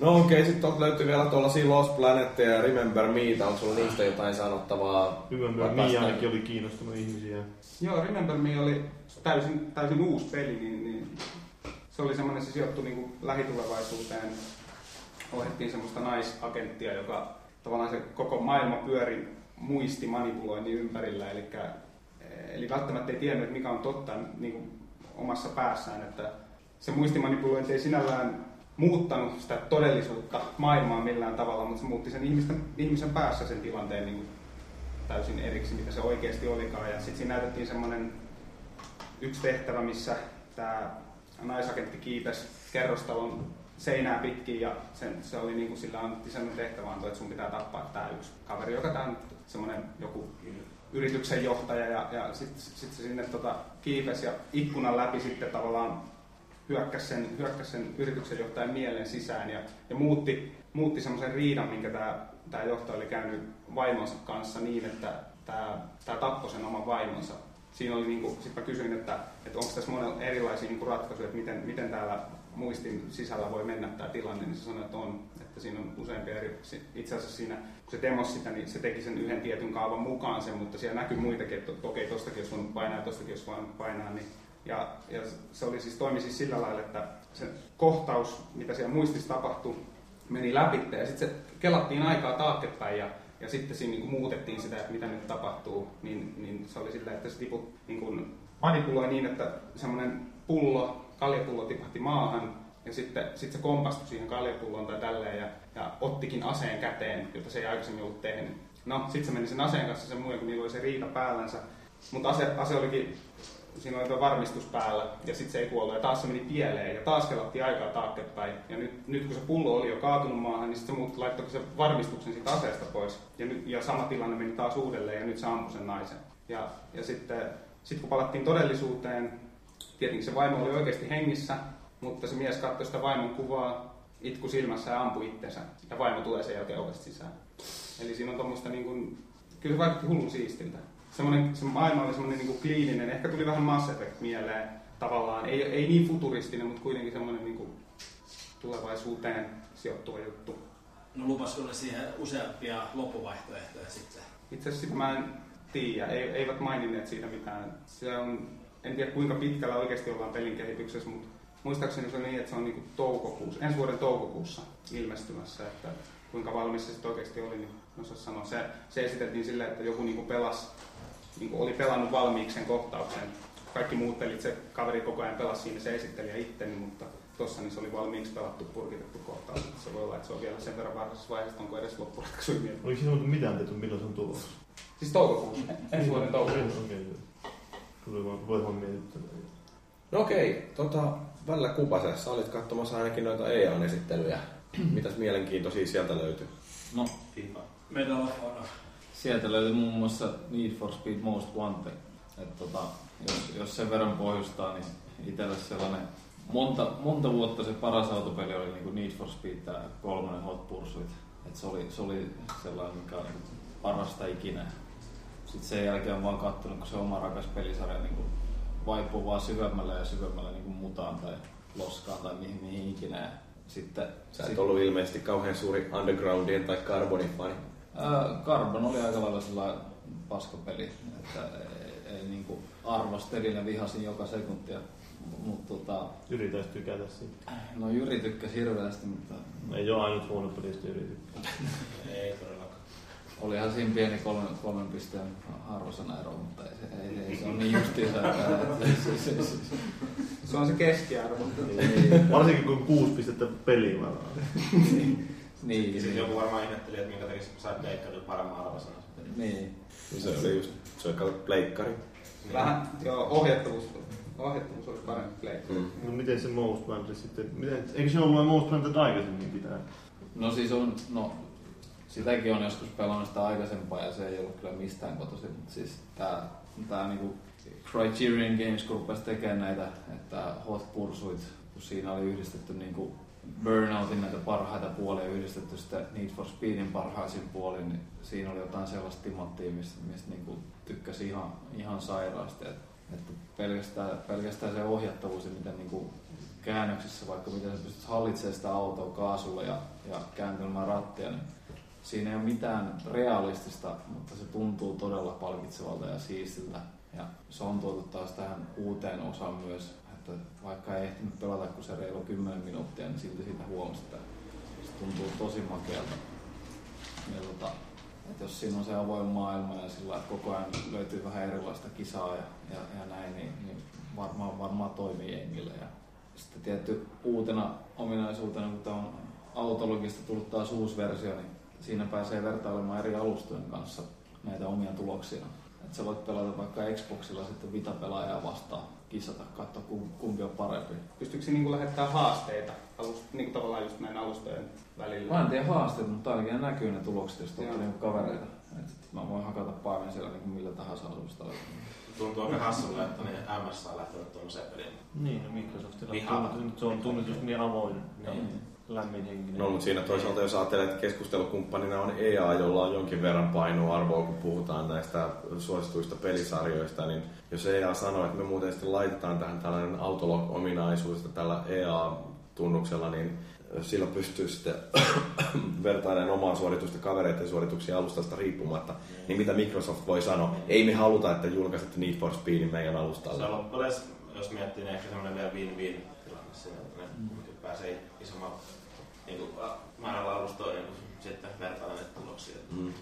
Speaker 1: No okei, okay, sitten tuolta löytyy vielä tuollaisia Lost Planet ja Remember Me, onko sulla niistä jotain sanottavaa?
Speaker 3: Mia
Speaker 1: päästään-
Speaker 3: ainakin oli kiinnostunut ihmisiä.
Speaker 10: Joo, Remember Me oli täysin, täysin uusi peli, niin, niin se oli semmoinen, se sijoittui niin kuin lähitulevaisuuteen. Ohjattiin semmoista naisagenttia, joka tavallaan se koko maailma pyöri muistimanipuloinnin ympärillä, eli, eli välttämättä ei tiennyt, mikä on totta niin kuin omassa päässään, että se muistimanipulointi ei sinällään muuttanut sitä todellisuutta maailmaa millään tavalla, mutta se muutti sen ihmisten, ihmisen päässä sen tilanteen niin kuin täysin eriksi, mitä se oikeasti olikaan. Ja sitten siinä näytettiin semmoinen yksi tehtävä, missä tämä naisagentti kiipesi kerrostalon seinää pitkin ja sen, se oli niin kuin sillä annettiin sellainen tehtävä että sun pitää tappaa tämä yksi kaveri, joka tämä on semmoinen joku yrityksen johtaja ja, ja sitten sit se sinne tota, kiipesi ja ikkunan läpi sitten tavallaan hyökkäsi sen, hyökkäsi sen yrityksen johtajan mielen sisään ja, ja muutti, muutti semmoisen riidan, minkä tämä, tämä johtaja oli käynyt vaimonsa kanssa niin, että tämä, tappoi sen oman vaimonsa. Siinä oli, niin kuin, sitten mä kysyin, että, että onko tässä monella erilaisia niin kuin ratkaisuja, että miten, miten täällä muistin sisällä voi mennä tämä tilanne, niin se sanoi, että on, että siinä on useampia eri, itse asiassa siinä, kun se demos sitä, niin se teki sen yhden tietyn kaavan mukaan sen, mutta siellä näkyy muitakin, että okei, tostakin jos on painaa, tostakin jos vaan painaa, niin ja, ja se oli siis, toimi siis sillä lailla, että se kohtaus, mitä siellä muistissa tapahtui, meni läpi ja sitten se kelattiin aikaa taaksepäin ja, ja sitten siinä niin kuin muutettiin sitä, että mitä nyt tapahtuu, niin, niin se oli sillä, että se tiput niin kuin manipuloi niin, että semmoinen pullo, kaljapullo tipahti maahan ja sitten sit se kompastui siihen kaljapulloon tai tälleen ja, ja ottikin aseen käteen, jota se ei aikaisemmin ollut tehnyt. No, sitten se meni sen aseen kanssa sen muun, kun niillä oli se riita päällänsä. Mutta ase, ase olikin siinä oli varmistus päällä ja sitten se ei kuollut ja taas se meni pieleen ja taas kelattiin aikaa taaksepäin. Ja nyt, nyt kun se pullo oli jo kaatunut maahan, niin sitten se muut laittoi se varmistuksen siitä aseesta pois. Ja, nyt, ja sama tilanne meni taas uudelleen ja nyt se ampui sen naisen. Ja, ja sitten sit kun palattiin todellisuuteen, tietenkin se vaimo oli oikeasti hengissä, mutta se mies katsoi sitä vaimon kuvaa itku silmässä ja ampui itsensä. Ja vaimo tulee sen jälkeen ovesta sisään. Eli siinä on tuommoista niin kuin, kyllä se vaikutti hullun siistiltä semmoinen, se maailma oli semmoinen niin kuin kliininen, ehkä tuli vähän Mass Effect mieleen tavallaan, ei, ei niin futuristinen, mutta kuitenkin semmoinen niin kuin tulevaisuuteen sijoittuva juttu.
Speaker 7: No lupas sulle siihen useampia loppuvaihtoehtoja sitten?
Speaker 10: Itse asiassa mä en tiedä, ei, eivät maininneet siitä mitään. Se on, en tiedä kuinka pitkällä oikeasti ollaan pelin kehityksessä, mutta muistaakseni se on niin, että se on niin kuin toukokuussa, ensi vuoden toukokuussa ilmestymässä, että kuinka valmis se sitten oikeasti oli, niin en osaa sanoa. Se, se esiteltiin silleen, että joku niin kuin pelasi niin kuin oli pelannut valmiiksi sen kohtauksen. Kaikki muut pelit se kaveri koko ajan pelasi siinä se esittelijä itteni, niin mutta tossa niin se oli valmiiksi pelattu purkitettu kohtaus. Se voi olla, että se on vielä sen verran varhaisessa vaiheessa, onko edes loppuratkaisu mieltä.
Speaker 3: Oliko siinä mitään tehty, milloin se on tulossa?
Speaker 10: Siis toukokuussa, ensi vuoden toukokuussa.
Speaker 3: Okei, okay, Tuli vaan, voi vaan.
Speaker 1: No okei, tota, välillä kupase, sä olit katsomassa ainakin noita EA-esittelyjä. Mitäs mielenkiintoisia sieltä löytyy?
Speaker 11: No,
Speaker 7: Medal of Honor.
Speaker 11: sieltä löytyy muun muassa Need for Speed Most Wanted. Et tota, jos, jos sen verran pohjustaa, niin itselle sellainen monta, monta vuotta se paras autopeli oli niin Need for Speed tämä kolmonen Hot Pursuit. Et se, oli, se oli sellainen, mikä oli parasta ikinä. Sitten sen jälkeen on vaan kattonut, kun se oma rakas pelisarja niin kuin vaipuu vaan syvemmälle ja syvemmälle niin kuin mutaan tai loskaan tai mihin, mihin ikinä. Ja sitten,
Speaker 1: Sä et
Speaker 11: sit-
Speaker 1: ollut ilmeisesti kauhean suuri Undergroundien tai Carbonin fani.
Speaker 11: Carbon oli aika lailla sellainen paskapeli, että ei, ei niinku arvostelin ja vihasin joka sekuntia. Mutta tota,
Speaker 3: Yritäis tykätä siitä.
Speaker 11: no Jyri tykkäsi hirveästi, mutta
Speaker 3: Ei oo ainut huono pelistä Jyri tykkää.
Speaker 5: Ei todellakaan.
Speaker 11: Olihan siinä pieni kolmen, kolmen pisteen arvosana ero, mutta ei, se- ei, ei se on niin justiinsa. se- se- se- se-
Speaker 10: Se on se keskiarvo.
Speaker 3: Niin. Varsinkin kun kuusi pistettä peliin varmaan.
Speaker 11: Niin,
Speaker 5: Sitten
Speaker 11: niin,
Speaker 5: joku varmaan ihmetteli, että minkä takia sä sait leikkarilla paremman arvosanan.
Speaker 11: niin.
Speaker 1: Se oli just, se oli pleikkari.
Speaker 10: Vähän, joo, ohjattavuus, ohjattavuus olisi parempi play.
Speaker 1: Mm.
Speaker 3: No miten se Most Wanted sitten, miten, eikö se ollut Most Wanted aikaisemmin pitää?
Speaker 11: No siis on, no sitäkin on joskus pelannut sitä aikaisempaa ja se ei ollut kyllä mistään kotoisin, mutta siis tää, tää niinku Criterion Games kun rupesi tekemään näitä, että Hot Pursuit, kun siinä oli yhdistetty niinku Burnoutin näitä parhaita puolia yhdistetty sitten Need for Speedin parhaisiin puoliin, niin siinä oli jotain sellaista timottia, mistä, mistä niinku tykkäsi ihan, ihan sairaasti. Et, että pelkästään, pelkästään se ohjattavuus ja miten niinku käännöksissä, vaikka miten sä pystyt hallitsemaan sitä autoa kaasulla ja, ja kääntelemään rattia, niin siinä ei ole mitään realistista, mutta se tuntuu todella palkitsevalta ja siistiltä. Ja se on tuotu taas tähän uuteen osaan myös, että vaikka ei ehtinyt pelata kuin se reilu 10 minuuttia, niin silti siitä huomasi, että se tuntuu tosi makealta. Ja tota, että jos siinä on se avoin maailma ja sillä että koko ajan löytyy vähän erilaista kisaa ja, ja, ja näin, niin, niin varmaan, varmaan toimii jengille. Ja sitten tietty uutena ominaisuutena, kun tämä on autologista tullut taas uusi versio, niin siinä pääsee vertailemaan eri alustojen kanssa näitä omia tuloksia. Et Että sä voit pelata vaikka Xboxilla sitten Vita-pelaajaa vastaan, kisata, katsoa kum- kumpi on parempi.
Speaker 10: Pystyykö se niin lähettää haasteita alus, niin kuin tavallaan just näin alustojen välillä?
Speaker 11: Mä en tiedä haasteet, mutta ainakin näkyy ne tulokset, jos olette niinku kavereita. Et mä voin hakata paimen siellä niinku millä tahansa alustalla.
Speaker 5: Tuntuu aika hassulle, että niin MS on lähtenyt tuollaiseen peliin.
Speaker 3: Niin, no Microsoftilla se on tunnetusti niin avoin,
Speaker 5: Niin.
Speaker 3: Lämminhenkinen.
Speaker 1: No, mutta siinä toisaalta jos ajattelee, että keskustelukumppanina on EA, jolla on jonkin verran painoarvoa, kun puhutaan näistä suosituista pelisarjoista, niin jos EA sanoo, että me muuten sitten laitetaan tähän tällainen autolog-ominaisuus, että tällä EA-tunnuksella, niin sillä pystyy sitten vertailemaan omaa suoritusta kavereiden suorituksia alustasta riippumatta, niin mitä Microsoft voi sanoa? Ei me haluta, että julkaisette Need for Speedin meidän
Speaker 5: Se
Speaker 1: alustalle.
Speaker 5: on loppujen, jos miettii, niin ehkä semmoinen vielä win-win tilanne siinä, että ne mm. Pääsee isommalla niin kuin, määrällä alustoja niin sitten vertailla näitä tuloksia.
Speaker 1: Mm.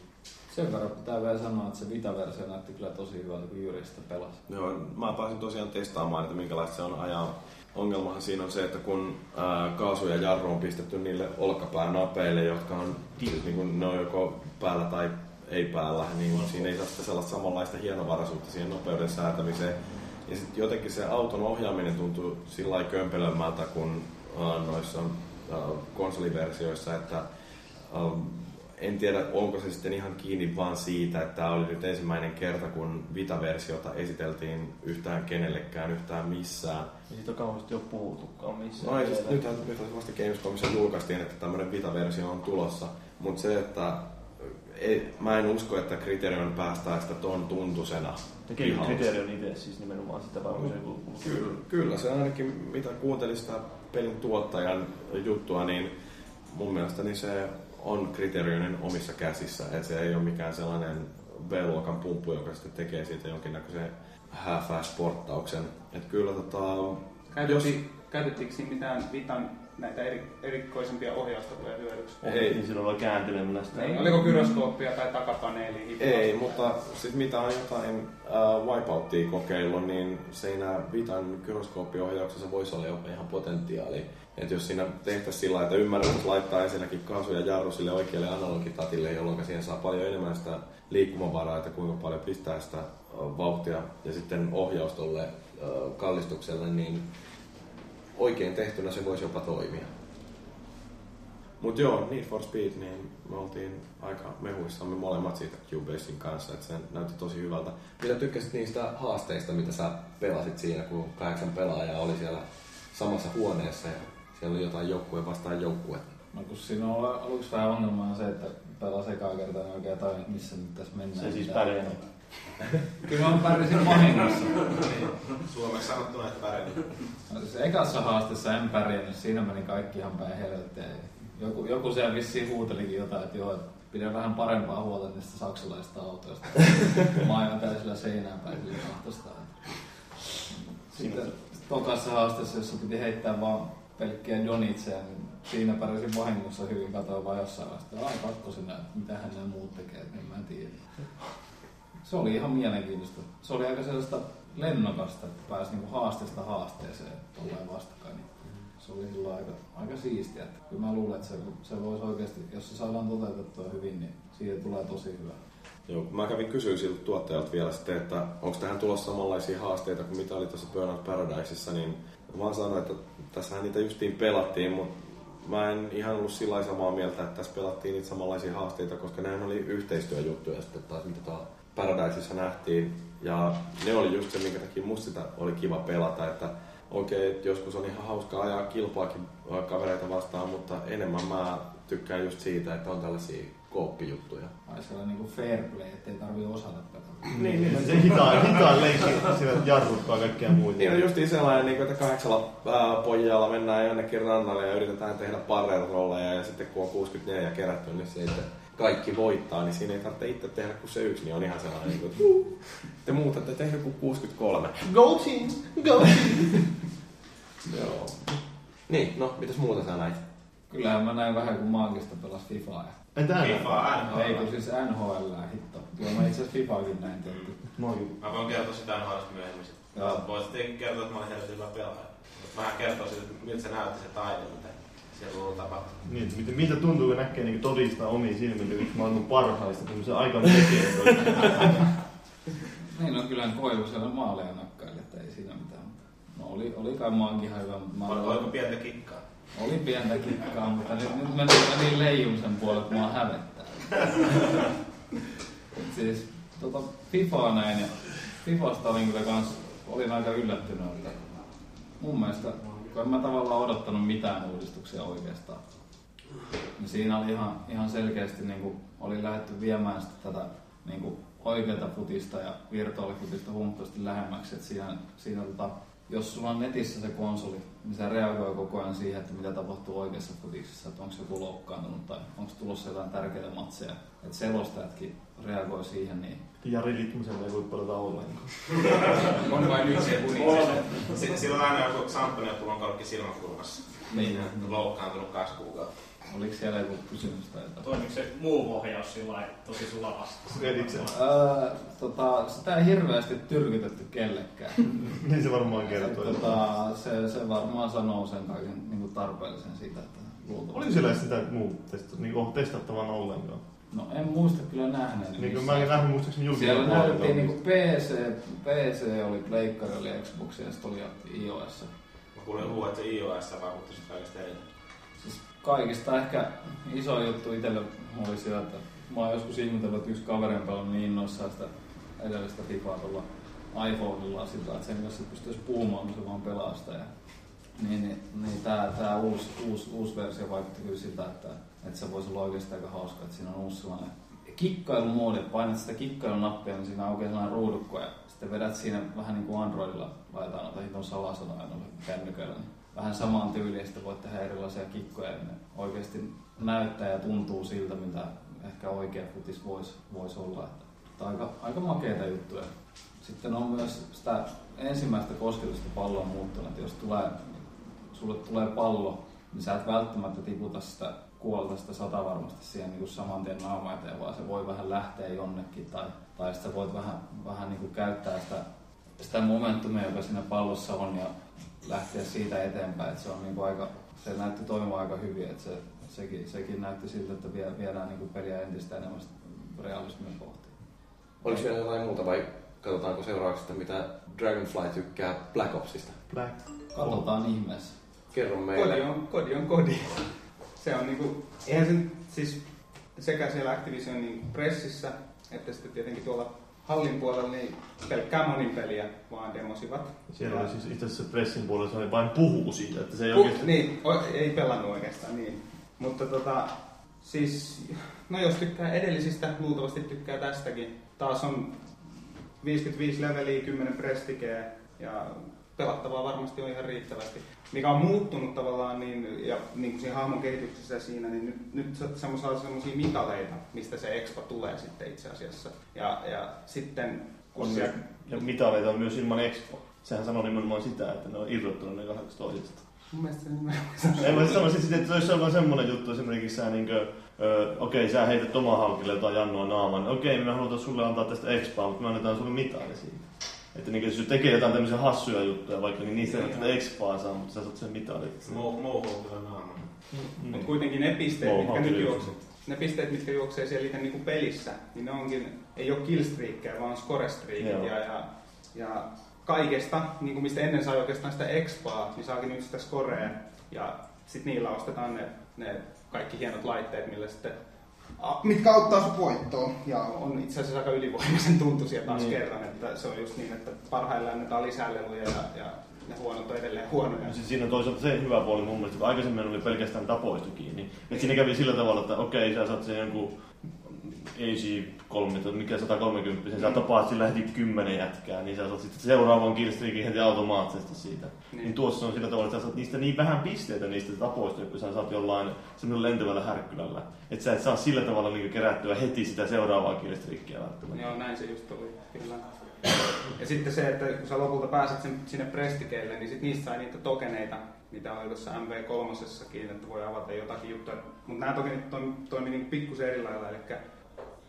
Speaker 11: Sen verran pitää vielä sanoa, että se Vita-versio näytti kyllä tosi hyvältä, kun Jyri sitä pelasi.
Speaker 1: Joo, mä pääsin tosiaan testaamaan, että minkälaista se on ajaa. Ongelmahan siinä on se, että kun ää, kaasu ja jarru on pistetty niille olkapäänapeille, jotka on, siis niin kuin ne on joko päällä tai ei päällä, niin siinä ei saa sitä sellaista samanlaista hienovaraisuutta siihen nopeuden säätämiseen. Ja sitten jotenkin se auton ohjaaminen tuntuu sillä lailla kömpelömmältä kuin ää, noissa ää, konsoliversioissa, että ää, en tiedä, onko se sitten ihan kiinni vaan siitä, että tämä oli nyt ensimmäinen kerta, kun Vita-versiota esiteltiin yhtään kenellekään yhtään missään.
Speaker 3: Ja siitä on kauheasti jo puhuttukaan missään.
Speaker 1: No ei, siis nythän, nythän vasta Gamescomissa julkaistiin, että tämmöinen Vita-versio on tulossa. Mutta se, että ei, mä en usko, että Criterion päästää sitä ton tuntusena.
Speaker 3: Ja
Speaker 1: pihalle.
Speaker 3: kriteeri on itse siis nimenomaan sitä vai onko se joku...
Speaker 1: Kyllä, kyllä, se ainakin mitä kuuntelin sitä pelin tuottajan juttua, niin mun mielestäni se on Criterionin omissa käsissä. Että se ei ole mikään sellainen B-luokan pumppu, joka sitten tekee siitä jonkinnäköisen half-ass-porttauksen. Että kyllä tota...
Speaker 10: Käytettiin, Käytettiinkö siinä mitään Vitan näitä eri, erikoisempia ohjaustapoja hyödyksi?
Speaker 1: Ei.
Speaker 3: Niin silloin kääntelemällä sitä.
Speaker 10: Ei, oliko gyroskooppia tai takapaneeli?
Speaker 1: Ei, mutta siis mitä on jotain äh, wipeouttia kokeillut, niin siinä Vitan gyroskooppiohjauksessa voisi olla jopa ihan potentiaali. Että jos siinä tehtäisiin sillä että ymmärrettäisiin laittaa ensinnäkin kaasu ja jarru sille oikealle analogitatille, jolloin siihen saa paljon enemmän sitä liikkumavaraa, että kuinka paljon pistää sitä vauhtia ja sitten ohjaus tolle äh, kallistukselle, niin oikein tehtynä se voisi jopa toimia. Mutta joo, Need for Speed, niin me oltiin aika mehuissamme molemmat siitä Cubasein kanssa, että se näytti tosi hyvältä. Mitä tykkäsit niistä haasteista, mitä sä pelasit siinä, kun kahdeksan pelaajaa oli siellä samassa huoneessa ja siellä oli jotain joukkue vastaan joukkue?
Speaker 11: No kun siinä on aluksi vähän ongelmaa se, että pelaa ekaa kertaa, niin oikein tajunnut, missä nyt tässä mennään.
Speaker 3: Se siis pärjännyt.
Speaker 11: Kyllä mä pärjäsin vahingossa.
Speaker 5: Suomeksi sanottuna, että pärjännyt.
Speaker 11: No siis ekassa haasteessa en pärjännyt, siinä meni kaikki ihan päin helvettiin. Joku, joku siellä vissiin huutelikin jotain, että joo, että pidä vähän parempaa huolta niistä saksalaisista autoista. Mä ajan täysillä seinään päin kahtosta. Sitten tokassa haasteessa, jossa piti heittää vaan pelkkiä donitseja, niin siinä pärjäsin vahingossa hyvin, katsoin vaan jossain vaiheessa, ai kakkosena, että mitähän nämä muut tekee, niin mä en tiedä. Se oli ihan mielenkiintoista. Se oli aika sellaista lennokasta, että pääsi niinku haasteesta haasteeseen tolleen vastakkain. Niin se oli silloin aika, aika siistiä. Että kyllä mä luulen, että se, se voisi oikeasti, jos se saadaan toteutettua hyvin, niin siitä tulee tosi hyvä.
Speaker 1: Joo, mä kävin kysyä siltä tuottajalta vielä sitten, että onko tähän tulossa samanlaisia haasteita kuin mitä oli tuossa Burnout Paradiseissa, niin mä sanoin, että tässähän niitä justiin pelattiin, mutta mä en ihan ollut sillä samaa mieltä, että tässä pelattiin niitä samanlaisia haasteita, koska nehän oli yhteistyöjuttuja sitten taas, mitä tuolla Paradiseissa nähtiin. Ja ne oli just se, minkä takia musta sitä oli kiva pelata, että okei, että joskus on ihan hauskaa ajaa kilpaakin äh, kavereita vastaan, mutta enemmän mä tykkään just siitä, että on tällaisia kooppijuttuja.
Speaker 11: Ai siellä niinku fair play, ettei tarvii osata pelata.
Speaker 1: Niin, niin.
Speaker 3: Se hitaan, hitaan leikki, siellä jarruttaa kaikkea muita.
Speaker 1: Niin on justiin sellainen, niin että kahdeksalla ää, pojalla mennään jonnekin rannalle ja yritetään tehdä barrel rolleja ja sitten kun on 64 kerätty, niin sitten kaikki voittaa, niin siinä ei tarvitse itse tehdä kuin se yksi, niin on ihan sellainen, niin kuin, että "Huu, te muut ette tehnyt kuin 63.
Speaker 3: Go team! Go team!
Speaker 1: Joo. Niin, no, mitäs muuta sä näit?
Speaker 11: Kyllähän mä näin vähän, kun Maagista pelas Fifaa.
Speaker 3: En täällä.
Speaker 5: FIFA, NHL.
Speaker 11: Ei kun siis NHL, hitto. Kyllä mä itse asiassa Fifaakin näin tietty.
Speaker 5: Mä voin kertoa sitä NHLista myöhemmin. Voisit tietenkin kertoa, että mä olin helvetin hyvä pelaaja. Mut Vähän kertoa siitä, että miltä se näytti se taide, mitä siellä tapahtuu.
Speaker 3: Niin, että miten- miltä tuntuu, kun näkee niin todistaa omiin silmillä yksi maailman parhaista, kun se aika tekee.
Speaker 11: Niin, no kyllähän Koivusella maaleja nakkaili, että ei siinä mitään. No oli, oli kai maankin ihan hyvä. mutta Mä
Speaker 5: Oliko oliko pientä kikkaa?
Speaker 11: Oli pientä kikkaa, mutta nyt, nyt mä niin, niin leijun sen puolelle, että mua hävettää. Et siis tota, Fifaa näin ja Fifasta olin kyllä kans, olin aika yllättynyt, että mun mielestä, kun en mä tavallaan odottanut mitään uudistuksia oikeastaan, niin siinä oli ihan, ihan selkeästi, niin kuin, oli lähdetty viemään sitä tätä niin kuin, oikeata futista ja virtuaalifutista huomattavasti lähemmäksi. Et siinä, siinä tota, jos sulla on netissä se konsoli, niin se reagoi koko ajan siihen, että mitä tapahtuu oikeassa futiksessa, että onko joku loukkaantunut tai onko tulossa jotain tärkeitä matseja. Että selostajatkin reagoi siihen, niin
Speaker 3: Jari Litmusella ei voi pelata ollenkaan.
Speaker 10: On vain yksi
Speaker 5: Si- Silloin aina joku samppanjapullon kalkki silmäkulmassa.
Speaker 11: Niin.
Speaker 5: Loukkaantunut kaksi kuukautta.
Speaker 11: oliko siellä joku kysymys tai jotain?
Speaker 7: Toimiko se move-ohjaus sillä lailla tosi sulavasti?
Speaker 11: Öö, tota, sitä ei hirveästi tyrkytetty kellekään.
Speaker 3: Niin se varmaan kertoo.
Speaker 11: Et, tota, se, se varmaan sanoo sen kaiken niin kuin tarpeellisen siitä, että luultavasti.
Speaker 3: Oliko siellä sitä muu testa, niin testattavan ollenkaan?
Speaker 11: No en muista kyllä nähneeni.
Speaker 3: Niin kuin mä en nähnyt muistaakseni julkisella
Speaker 11: Siellä näytettiin niinku PC, PC oli Pleikkari, oli Xbox ja sitten oli iOS.
Speaker 5: Mä kuulin huua, että se iOS vaikutti sit kaikista eniten.
Speaker 11: Siis kaikista ehkä iso juttu itselle oli se, että mä oon joskus ihmetellyt, että yksi kaveri on pelannut niin innoissaan sitä edellistä Fifaa tuolla iPhoneilla sillä, että sen kanssa pystyisi puhumaan, kun se vaan pelaa sitä. Ja, niin, niin, niin tää, tää uusi, uusi, uusi versio vaikutti kyllä siltä, että, että se voisi olla oikeasti aika hauska, että siinä on uusi sellainen kikkailumuodi, että painat sitä kikkailunappia, niin siinä aukeaa sellainen ruudukko ja sitten vedät siinä vähän niin kuin Androidilla laitetaan noita hiton salasanoja noilla kännyköillä. Niin vähän samaan tyyliin sitten voit tehdä erilaisia kikkoja ja ne oikeasti näyttää ja tuntuu siltä, mitä ehkä oikea futis voisi vois olla. Että, että aika, aika makeita juttuja. Sitten on myös sitä ensimmäistä kosketusta palloa muuttunut, että jos tulee, sulle tulee pallo, niin sä et välttämättä tiputa sitä kuolta sitä sata varmasti siihen niin kuin saman tien naama eteen, vaan se voi vähän lähteä jonnekin tai, tai sitten voit vähän, vähän niin kuin käyttää sitä, sitä momentumia, joka siinä pallossa on ja lähteä siitä eteenpäin. Että se on niin kuin aika, se näytti toimiva aika hyvin, että se, sekin, sekin näytti siltä, että vie, viedään niin kuin peliä entistä enemmän realismia kohti.
Speaker 1: Oliko vielä jotain muuta vai katsotaanko seuraavaksi, että mitä Dragonfly tykkää Black Opsista?
Speaker 3: Black.
Speaker 11: Katsotaan ihmeessä.
Speaker 1: Kerro
Speaker 10: Kodi
Speaker 1: meille.
Speaker 10: on, kodi on kodi. Se on niinku, eihän se siis sekä siellä Activisionin pressissä, että sitten tietenkin tuolla hallin puolella niin pelkkää monin peliä vaan demosivat.
Speaker 3: Siellä oli siis itse asiassa pressin puolella, se vain puhuu siitä, että se ei
Speaker 10: Puh,
Speaker 3: oikeasti...
Speaker 10: niin, o, ei pelannut oikeastaan niin. Mutta tota, siis, no jos tykkää edellisistä, luultavasti tykkää tästäkin. Taas on 55 leveliä, 10 prestikeä ja pelattavaa varmasti on ihan riittävästi. Mikä on muuttunut tavallaan, niin, ja niin kuin siinä hahmon kehityksessä siinä, niin nyt, nyt se- semmoisia semmoisia mitaleita, mistä se expa tulee sitten itse asiassa. Ja, ja sitten kun
Speaker 3: On
Speaker 10: siellä,
Speaker 3: ja mitaleita on myös ilman Expo. Sehän sanoo nimenomaan sitä, että ne on irrottanut ne kahdeksi toisesta.
Speaker 10: mun mielestä se nimenomaan
Speaker 3: Ei mä sanoisin sitten, että on vaan semmonen juttu, esimerkiksi sä niinkö, ö, okei, sä heität Tomahawkille jotain Jannua naaman, okei, me halutaan sulle antaa tästä expaa, mutta me annetaan sulle mitali siitä. Että niinkö, jos se tekee jotain tämmöisiä hassuja juttuja, vaikka niin niistä ei tätä expaa saa, mutta sä saat sen mitalin.
Speaker 5: Muu muu kyllä naama.
Speaker 10: Mutta kuitenkin ne pisteet,
Speaker 3: Wow,
Speaker 10: mitkä nyt juokset, ne pisteet, mitkä juoksee siellä itse niinku pelissä, niin ne onkin, ei ole killstreakkejä, vaan score-streakit.
Speaker 3: Joo.
Speaker 10: Ja, ja, ja kaikesta, niin kuin mistä ennen sai oikeastaan sitä expaa, niin saakin nyt sitä scorea. Ja sitten niillä ostetaan ne, ne kaikki hienot laitteet, millä sitten mitkä auttaa sun voittoon. Ja on itse asiassa aika ylivoimaisen tuntuisia taas
Speaker 3: Niin.
Speaker 10: kerran, että se on just niin, että parhaillaan annetaan lisää leluja ja, ja ne huonot on edelleen huonoja.
Speaker 3: Ja siis siinä on toisaalta se hyvä puoli mun mielestä, kun aikaisemmin oli pelkästään tapoista kiinni. Et siinä kävi sillä tavalla, että okei, sä saat sen jonkun AC3, tai mikä 130, sen sä tapaat sillä heti kymmenen jätkää, niin sä saat sitten seuraavan killstreakin heti automaattisesti siitä. Niin. niin tuossa on sillä tavalla, että sä saat niistä niin vähän pisteitä niistä tapoista, kun sä saat jollain semmoisella lentävällä härkkylällä. Että sä et saa sillä tavalla niin kerättyä heti sitä seuraavaa killstreakia välttämättä.
Speaker 10: Joo, näin se just oli, kyllä. Ja sitten se, että kun sä lopulta pääset sen, sinne prestikeille, niin sit niistä sai niitä tokeneita, mitä oli tuossa MV3 että voi avata jotakin juttuja. Mutta nämä tokenit toimi, toimi niin pikkusen eri lailla. Eli,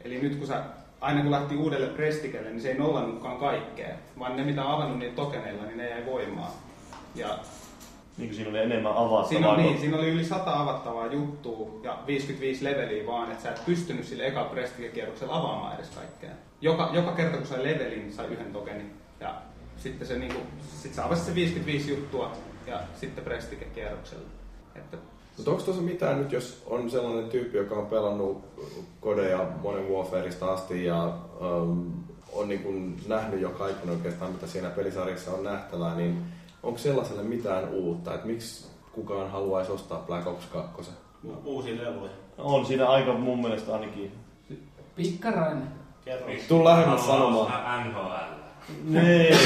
Speaker 10: eli nyt kun sä, aina kun lähti uudelle prestikelle, niin se ei nollannutkaan kaikkea, vaan ne mitä on avannut niitä tokeneilla, niin ne jäi voimaan. Ja
Speaker 3: Niin kuin siinä oli enemmän avattavaa.
Speaker 10: Siinä, on, niin, siinä oli yli 100 avattavaa juttua ja 55 leveliä vaan, että sä et pystynyt sille eka prestige-kierroksella avaamaan edes kaikkea. Joka, joka kerta kun sai levelin, sai yhden tokenin ja sitten se niinku, sit sä avasit se 55 juttua ja sitten prestige-kierroksella. Että
Speaker 1: Mutta onko tuossa mitään nyt, jos on sellainen tyyppi, joka on pelannut kodeja monen Warfareista asti ja um, on niin kuin nähnyt jo kaiken oikeastaan, mitä siinä pelisarjassa on nähtävää, niin onko sellaiselle mitään uutta? Että miksi kukaan haluaisi ostaa Black Ops 2?
Speaker 7: U- uusia leluja.
Speaker 3: On siinä aika mun mielestä ainakin.
Speaker 11: Pikkarainen.
Speaker 7: Kerro.
Speaker 1: Tuu lähemmäs sanomaan.
Speaker 9: NHL.
Speaker 3: Nee.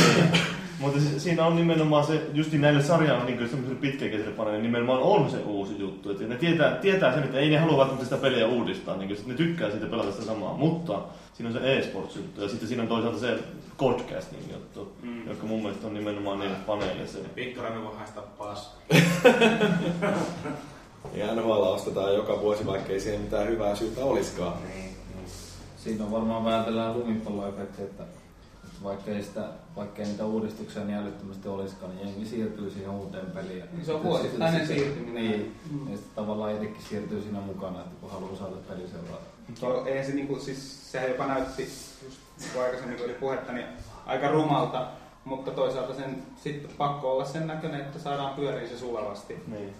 Speaker 3: Mutta siinä on nimenomaan se, just näille sarjaan niin semmoiselle pitkäkeiselle paneelle nimenomaan on se uusi juttu. Että ne tietää, tietää sen, että ei ne halua välttämättä sitä peliä uudistaa, niin ne tykkää siitä pelata sitä samaa. Mutta siinä on se e-sports juttu ja sitten siinä on toisaalta se podcasting juttu, mm. joka mun mielestä on nimenomaan niille paneille se.
Speaker 7: Pikkarainen voi haistaa paska.
Speaker 1: Ja NHL ostetaan joka vuosi, vaikka ei siihen mitään hyvää syytä olisikaan.
Speaker 11: Siinä on varmaan vähän tällainen lumipalloefekti, että vaikka, ei sitä, vaikka ei niitä uudistuksia niin älyttömästi olisikaan, niin jengi siirtyy siihen uuteen peliin.
Speaker 10: Niin se on vuosittainen siirtyminen.
Speaker 11: Niin,
Speaker 10: Mm.
Speaker 11: ja sitten tavallaan itsekin siirtyy siinä mukana, että kun haluaa saada peliseuraa.
Speaker 10: Joo, ei se niinku, siis sehän jopa näytti, just niin kuin aikaisemmin kun oli puhetta, niin aika rumalta, mutta toisaalta sen sitten pakko olla sen näköinen, että saadaan pyöriä se sulavasti.
Speaker 3: Niin.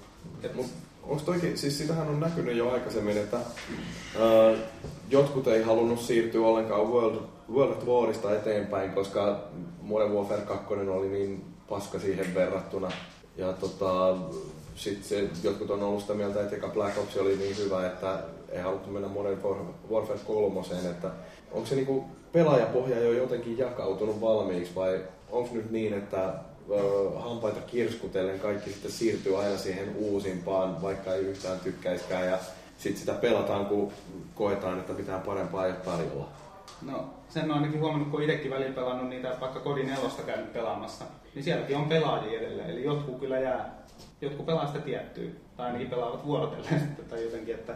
Speaker 10: Et,
Speaker 1: Mut Onko toikin, siis sitähän on näkynyt jo aikaisemmin, että ää, jotkut ei halunnut siirtyä ollenkaan World, World of Warista eteenpäin, koska Modern Warfare 2 oli niin paska siihen verrattuna. Ja tota, sit se, jotkut on ollut sitä mieltä, että eka Black Ops oli niin hyvä, että ei haluttu mennä Modern Warfare 3, että onko se niinku pelaajapohja jo jotenkin jakautunut valmiiksi vai onko nyt niin, että hampaita kirskutellen kaikki sitten siirtyy aina siihen uusimpaan, vaikka ei yhtään tykkäiskään ja sitten sitä pelataan, kun koetaan, että mitään parempaa ei tarjolla.
Speaker 10: No, sen on ainakin huomannut, kun itsekin välillä pelannut niitä vaikka kodin nelosta käynyt pelaamassa, niin sielläkin on pelaajia edelleen. Eli jotkut kyllä jää, jotkut pelaa sitä tiettyä, tai ainakin pelaavat vuorotellen sitten tai jotenkin, että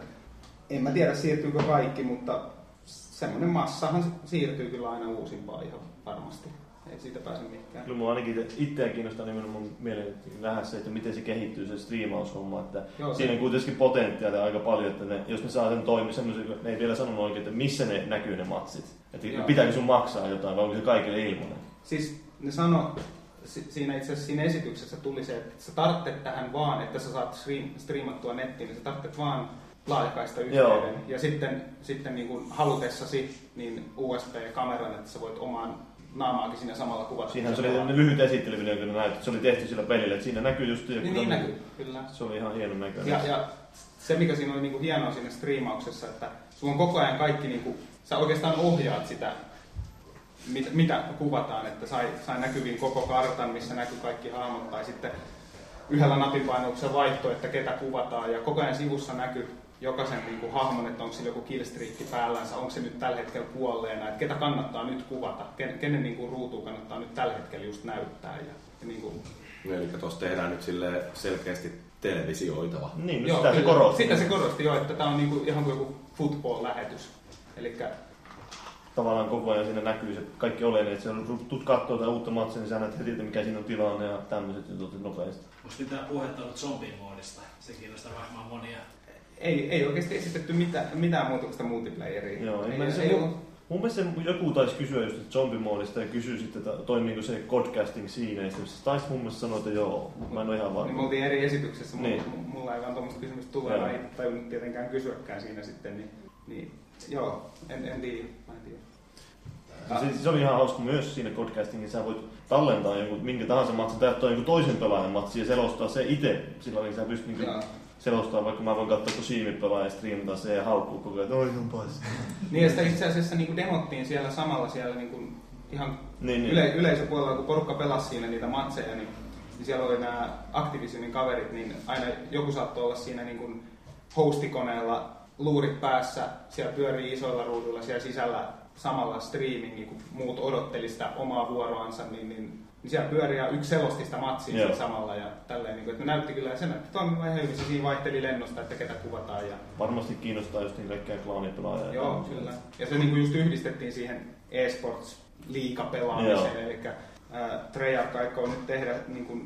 Speaker 10: en mä tiedä siirtyykö kaikki, mutta semmoinen massahan siirtyy kyllä aina uusimpaan ihan varmasti. Ei siitä pääse mihinkään.
Speaker 3: Kyllä mua ainakin itseä kiinnostaa nimenomaan mieleen nähdä se, että miten se kehittyy se striimaushomma. Että
Speaker 10: Joo,
Speaker 3: siinä on kuitenkin potentiaalia aika paljon, että ne, jos ne saa sen toimia semmoisen, ne ei vielä sanonut oikein, että missä ne näkyy ne matsit. Että
Speaker 10: Joo.
Speaker 3: pitääkö sun maksaa jotain vai onko se kaikille ilmainen?
Speaker 10: Siis ne sano, si- siinä itse asiassa siinä esityksessä tuli se, että sä tarvitset tähän vaan, että sä saat stream, striimattua nettiin, niin sä tarvitset vaan laajakaista
Speaker 3: Joo.
Speaker 10: yhteyden. Ja sitten, sitten niin kuin halutessasi niin USB-kameran, että sä voit omaan naamaakin siinä samalla kuvata.
Speaker 3: Siinähän se oli tämmöinen lyhyt esittelyvideo, kun näytti, että se oli tehty sillä pelillä, että siinä näkyy just joku
Speaker 10: Niin, niin näkyy, kyllä.
Speaker 3: Se oli ihan hienon näköinen.
Speaker 10: Ja, ja se, mikä siinä oli niinku hienoa siinä striimauksessa, että sulla on koko ajan kaikki, niinku, sä oikeastaan ohjaat sitä, mitä, mitä kuvataan, että sai, sai näkyviin koko kartan, missä näkyy kaikki hahmot, tai sitten yhdellä napinpainoksella vaihto, että ketä kuvataan, ja koko ajan sivussa näkyy jokaisen niinku, hahmon, että onko sillä joku killstreakki päällänsä, onko se nyt tällä hetkellä kuolleena, että ketä kannattaa nyt kuvata, kenen, kenen niinku, ruutuun kannattaa nyt tällä hetkellä just näyttää. Ja, ja niinku,
Speaker 1: Eli tuossa tehdään nyt sille selkeästi televisioitava.
Speaker 3: Niin,
Speaker 10: Joo,
Speaker 3: sitä se korosti.
Speaker 10: Sitä se korosti jo, että tämä on niinku, ihan kuin joku football-lähetys. Eli
Speaker 3: Tavallaan koko ajan siinä näkyy se kaikki oleellinen, että se tuut katsoo tai uutta matsia, niin sä näet heti, että mikä siinä on tilanne ja tämmöiset jutut nopeasti.
Speaker 7: Onko mitään puhetta ollut zombimoodista? Se kiinnostaa varmaan monia.
Speaker 10: Ei, ei oikeasti esitetty mitään, mitään muuta kuin sitä multiplayeria.
Speaker 3: Joo,
Speaker 10: ei,
Speaker 3: ei,
Speaker 10: ei,
Speaker 3: se,
Speaker 10: ei,
Speaker 3: mun, mun mielestä joku taisi kysyä just zombimoodista ja kysyi sitten, että toimiiko se podcasting siinä. Se taisi mun mielestä sanoa, että joo, mutta mä en ole ihan
Speaker 10: niin me
Speaker 3: varma.
Speaker 10: oltiin eri esityksessä,
Speaker 3: Niin.
Speaker 10: niin. mulla ei vaan tuommoista kysymystä tule, mä en tajunnut tietenkään kysyäkään siinä sitten, niin, niin joo, en, en tiedä, mä en tiedä.
Speaker 3: Ja Se, se, oli ihan hauska myös siinä podcastingissa, sä voit tallentaa jonkun, minkä tahansa matsin tai jonkun toisen pelaajan matsin ja selostaa se itse. Sillä niin sä pystyt
Speaker 10: Joo.
Speaker 3: Selostaa, vaikka mä voin katsoa, kun Siimi pelaa ja striimata se ja haukkuu koko ajan, että oi on paska.
Speaker 10: Niin ja sitä itse asiassa niin demottiin siellä samalla siellä niin kuin ihan
Speaker 3: Niin, niin.
Speaker 10: yle, yleisöpuolella, kun porukka pelasi siinä niitä matseja, niin, niin siellä oli nämä Activisionin kaverit, niin aina joku saattoi olla siinä niin kuin hostikoneella luurit päässä, siellä pyörii isoilla ruuduilla siellä sisällä samalla streamingi, kun muut odotteli sitä omaa vuoroansa, niin, niin, niin siellä pyörii ja yksi selosti sitä matsia siellä samalla ja tälleen, niin kuin, että näytti kyllä, ja se näytti toimivan ihan hyvin, se siinä vaihteli lennosta, että ketä kuvataan ja
Speaker 3: Varmasti kiinnostaa just niin kaikkia klaanipelaajia. ja
Speaker 10: Joo,
Speaker 3: tämmöisiä.
Speaker 10: kyllä. Ja se niinku just yhdistettiin siihen eSports liikapelaamiseen,
Speaker 3: Joo.
Speaker 10: eli äh, Treyarch aikoo nyt tehdä niinku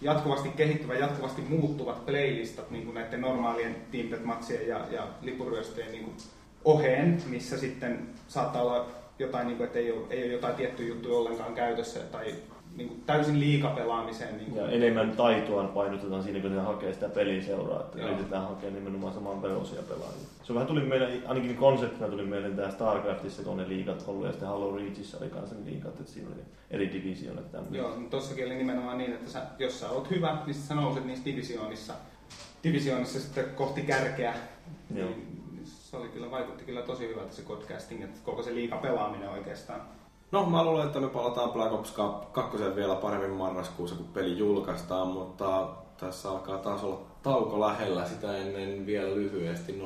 Speaker 10: jatkuvasti kehittyvät, jatkuvasti muuttuvat playlistat niin kuin näiden normaalien teamlet-matsien ja, ja lipuryöstöjen niin kuin oheen, missä sitten saattaa olla jotain, niin kuin, että ei ole, ei ole jotain tiettyä juttuja ollenkaan käytössä tai niin kuin täysin liikapelaamiseen. Niin kuin.
Speaker 3: Ja enemmän taitoa painotetaan siinä, kun ne hakee sitä pelin seuraa, että
Speaker 10: Joo.
Speaker 3: yritetään hakea nimenomaan saman velosia pelaajia. Se vähän tuli meille, ainakin konseptina tuli meille tämä StarCraftissa, kun ne liigat ollut, ja sitten Halo Reachissa oli kanssa ne liigat, että siinä oli eri divisioonat tämmöinen.
Speaker 10: Joo, mutta tossakin oli nimenomaan niin, että sä, jos sä oot hyvä, niin sä nouset niissä divisioonissa, divisioonissa sitten kohti kärkeä.
Speaker 3: Joo.
Speaker 10: Niin se oli kyllä, vaikutti kyllä tosi hyvältä se podcasting, että koko se liiga pelaaminen oikeastaan.
Speaker 1: No, mä luulen, että me palataan Black Ops 2 vielä paremmin marraskuussa, kun peli julkaistaan, mutta tässä alkaa taas olla tauko lähellä. Sitä ennen vielä lyhyesti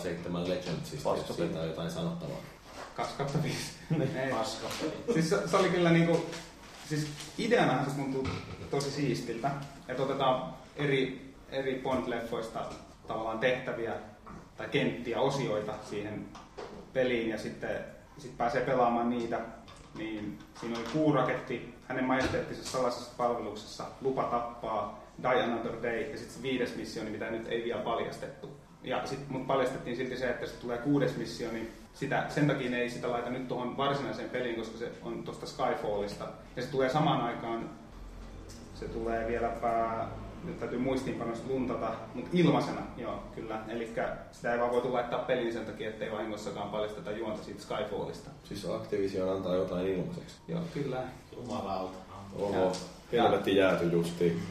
Speaker 1: 007 Legendsista, jos siitä on jotain sanottavaa.
Speaker 10: 2 kautta 5. Ei.
Speaker 7: Paska.
Speaker 10: Siis se, se oli kyllä niinku, siis ideanahan se tuntuu tosi siistiltä, että otetaan eri, eri Bond-leffoista tavallaan tehtäviä tai kenttiä, osioita siihen peliin ja sitten sit pääsee pelaamaan niitä. Niin siinä oli kuuraketti, hänen majesteettisessa salaisessa palveluksessa, lupa tappaa, Die Another Day ja sitten se viides missioni, mitä nyt ei vielä paljastettu. Ja sitten mut paljastettiin silti se, että se tulee kuudes missio, niin sitä, sen takia ne ei sitä laita nyt tuohon varsinaiseen peliin, koska se on tuosta Skyfallista. Ja se tulee samaan aikaan, se tulee vieläpä, nyt täytyy muistiinpanosta luntata, mutta ilmaisena, joo, kyllä. Eli sitä ei vaan voitu laittaa peliin sen takia, ettei vahingossakaan paljasteta juonta siitä Skyfallista.
Speaker 1: Siis Activision antaa jotain ilmaiseksi.
Speaker 10: Joo, kyllä.
Speaker 7: Jumalauta.
Speaker 1: Oho, helvetti jääty justiin.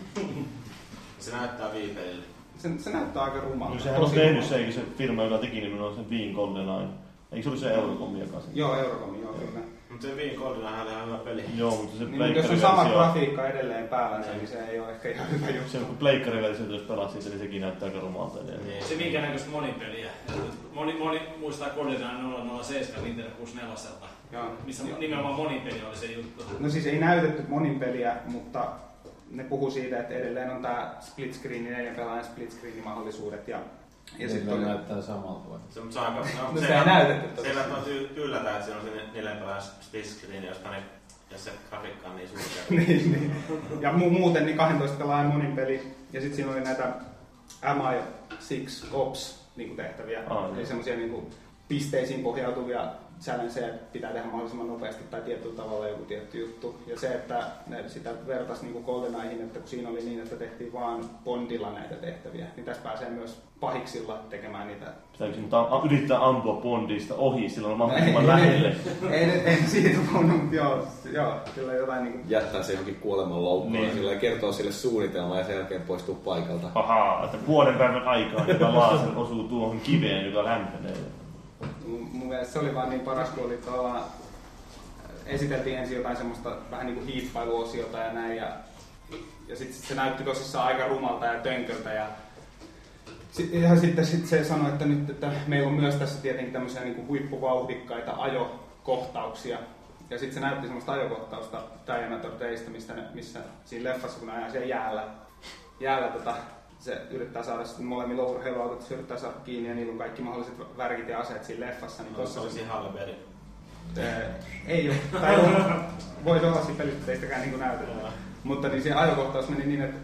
Speaker 5: Se näyttää viipelille.
Speaker 10: Se, se näyttää aika rumalta.
Speaker 3: No, sehän on tehnyt se, eikö se firma, joka teki nimenomaan sen Bean GoldenEye. Eikö se ollut se Eurocom, joka sen?
Speaker 10: Joo, Eurocom, joo, kyllä.
Speaker 5: Mutta se Viin Goldinahan oli ihan hyvä peli.
Speaker 3: Joo, mutta se
Speaker 10: Niin, jos on sama grafiikka edelleen päällänsä, niin se ei ole ehkä ihan hyvä juttu.
Speaker 3: se kun pleikkariversio, jos pelaat siitä, niin sekin näyttää aika rumalta edelleen.
Speaker 5: Niin.
Speaker 7: Se minkä näköistä monipeliä. Moni, moni muistaa Goldeneye 007 Nintendo 64,
Speaker 10: Joo.
Speaker 7: missä nimenomaan monipeli oli se juttu.
Speaker 10: No siis ei näytetty monin peliä, mutta ne puhuu siitä, että edelleen on tämä split screen, neljän pelaajan split screen mahdollisuudet. Ja, ja
Speaker 11: Niin
Speaker 10: sitten
Speaker 11: ne
Speaker 10: on,
Speaker 11: näyttää samalta vai?
Speaker 5: Se, mutta se on aika...
Speaker 10: No se ei näytetty
Speaker 5: ei välttämättä yllätä, että siinä on se neljän pelaajan split screen, josta ne, jos se grafiikka on niin surkea.
Speaker 10: niin, niin. Ja mu- muuten niin 12 pelaajan monin peli. Ja sitten siinä oli näitä MI6 Ops niin tehtäviä.
Speaker 3: Aa,
Speaker 10: Eli semmoisia niin pisteisiin pohjautuvia challengeja pitää tehdä mahdollisimman nopeasti tai tietyllä tavalla joku tietty juttu. Ja se, että ne sitä vertaisi niin GoldenEyeihin, että kun siinä oli niin, että tehtiin vaan Bondilla näitä tehtäviä, niin tässä pääsee myös pahiksilla tekemään niitä
Speaker 3: Pitääkö sinun ta- yrittää ampua Bondista ohi silloin mahdollisimman
Speaker 10: Ei,
Speaker 3: lähelle?
Speaker 10: Ei, ei, ei siitä puhunut, mutta joo, joo, kyllä jotain niin kuin,
Speaker 1: Jättää se johonkin kuoleman loukkuun
Speaker 3: Niin.
Speaker 1: ja sillä kertoo sille suunnitelma ja sen jälkeen poistuu paikalta.
Speaker 3: Ahaa, että puolen päivän aikaa tämä laser osuu tuohon kiveen, joka lämpenee.
Speaker 10: Mun mielestä se oli vaan niin paras, kun oli tavallaan, esiteltiin ensin jotain semmoista vähän niin kuin hiippailuosiota ja näin, ja, ja sitten se näytti tosissaan aika rumalta ja tönköltä, ja sit, ja sitten sit se sanoi, että nyt että meillä on myös tässä tietenkin tämmöisiä niin kuin huippuvauhdikkaita ajokohtauksia, ja sitten se näytti semmoista ajokohtausta Diana Teistä, mistä missä siinä leffassa, kun ajaa siellä jäällä, jäällä tota, se yrittää saada sitten molemmilla urheiluautot, se yrittää saada kiinni ja niillä on kaikki mahdolliset värkit ja aseet siinä leffassa. Niin
Speaker 5: No, se
Speaker 10: tossa
Speaker 5: oli
Speaker 10: se,
Speaker 5: siinä Halleberi.
Speaker 10: eh, ei ole, tai on, voi olla siinä pelissä, että ei sitäkään niin näytetä. Mutta niin se ajokohtaus meni niin, että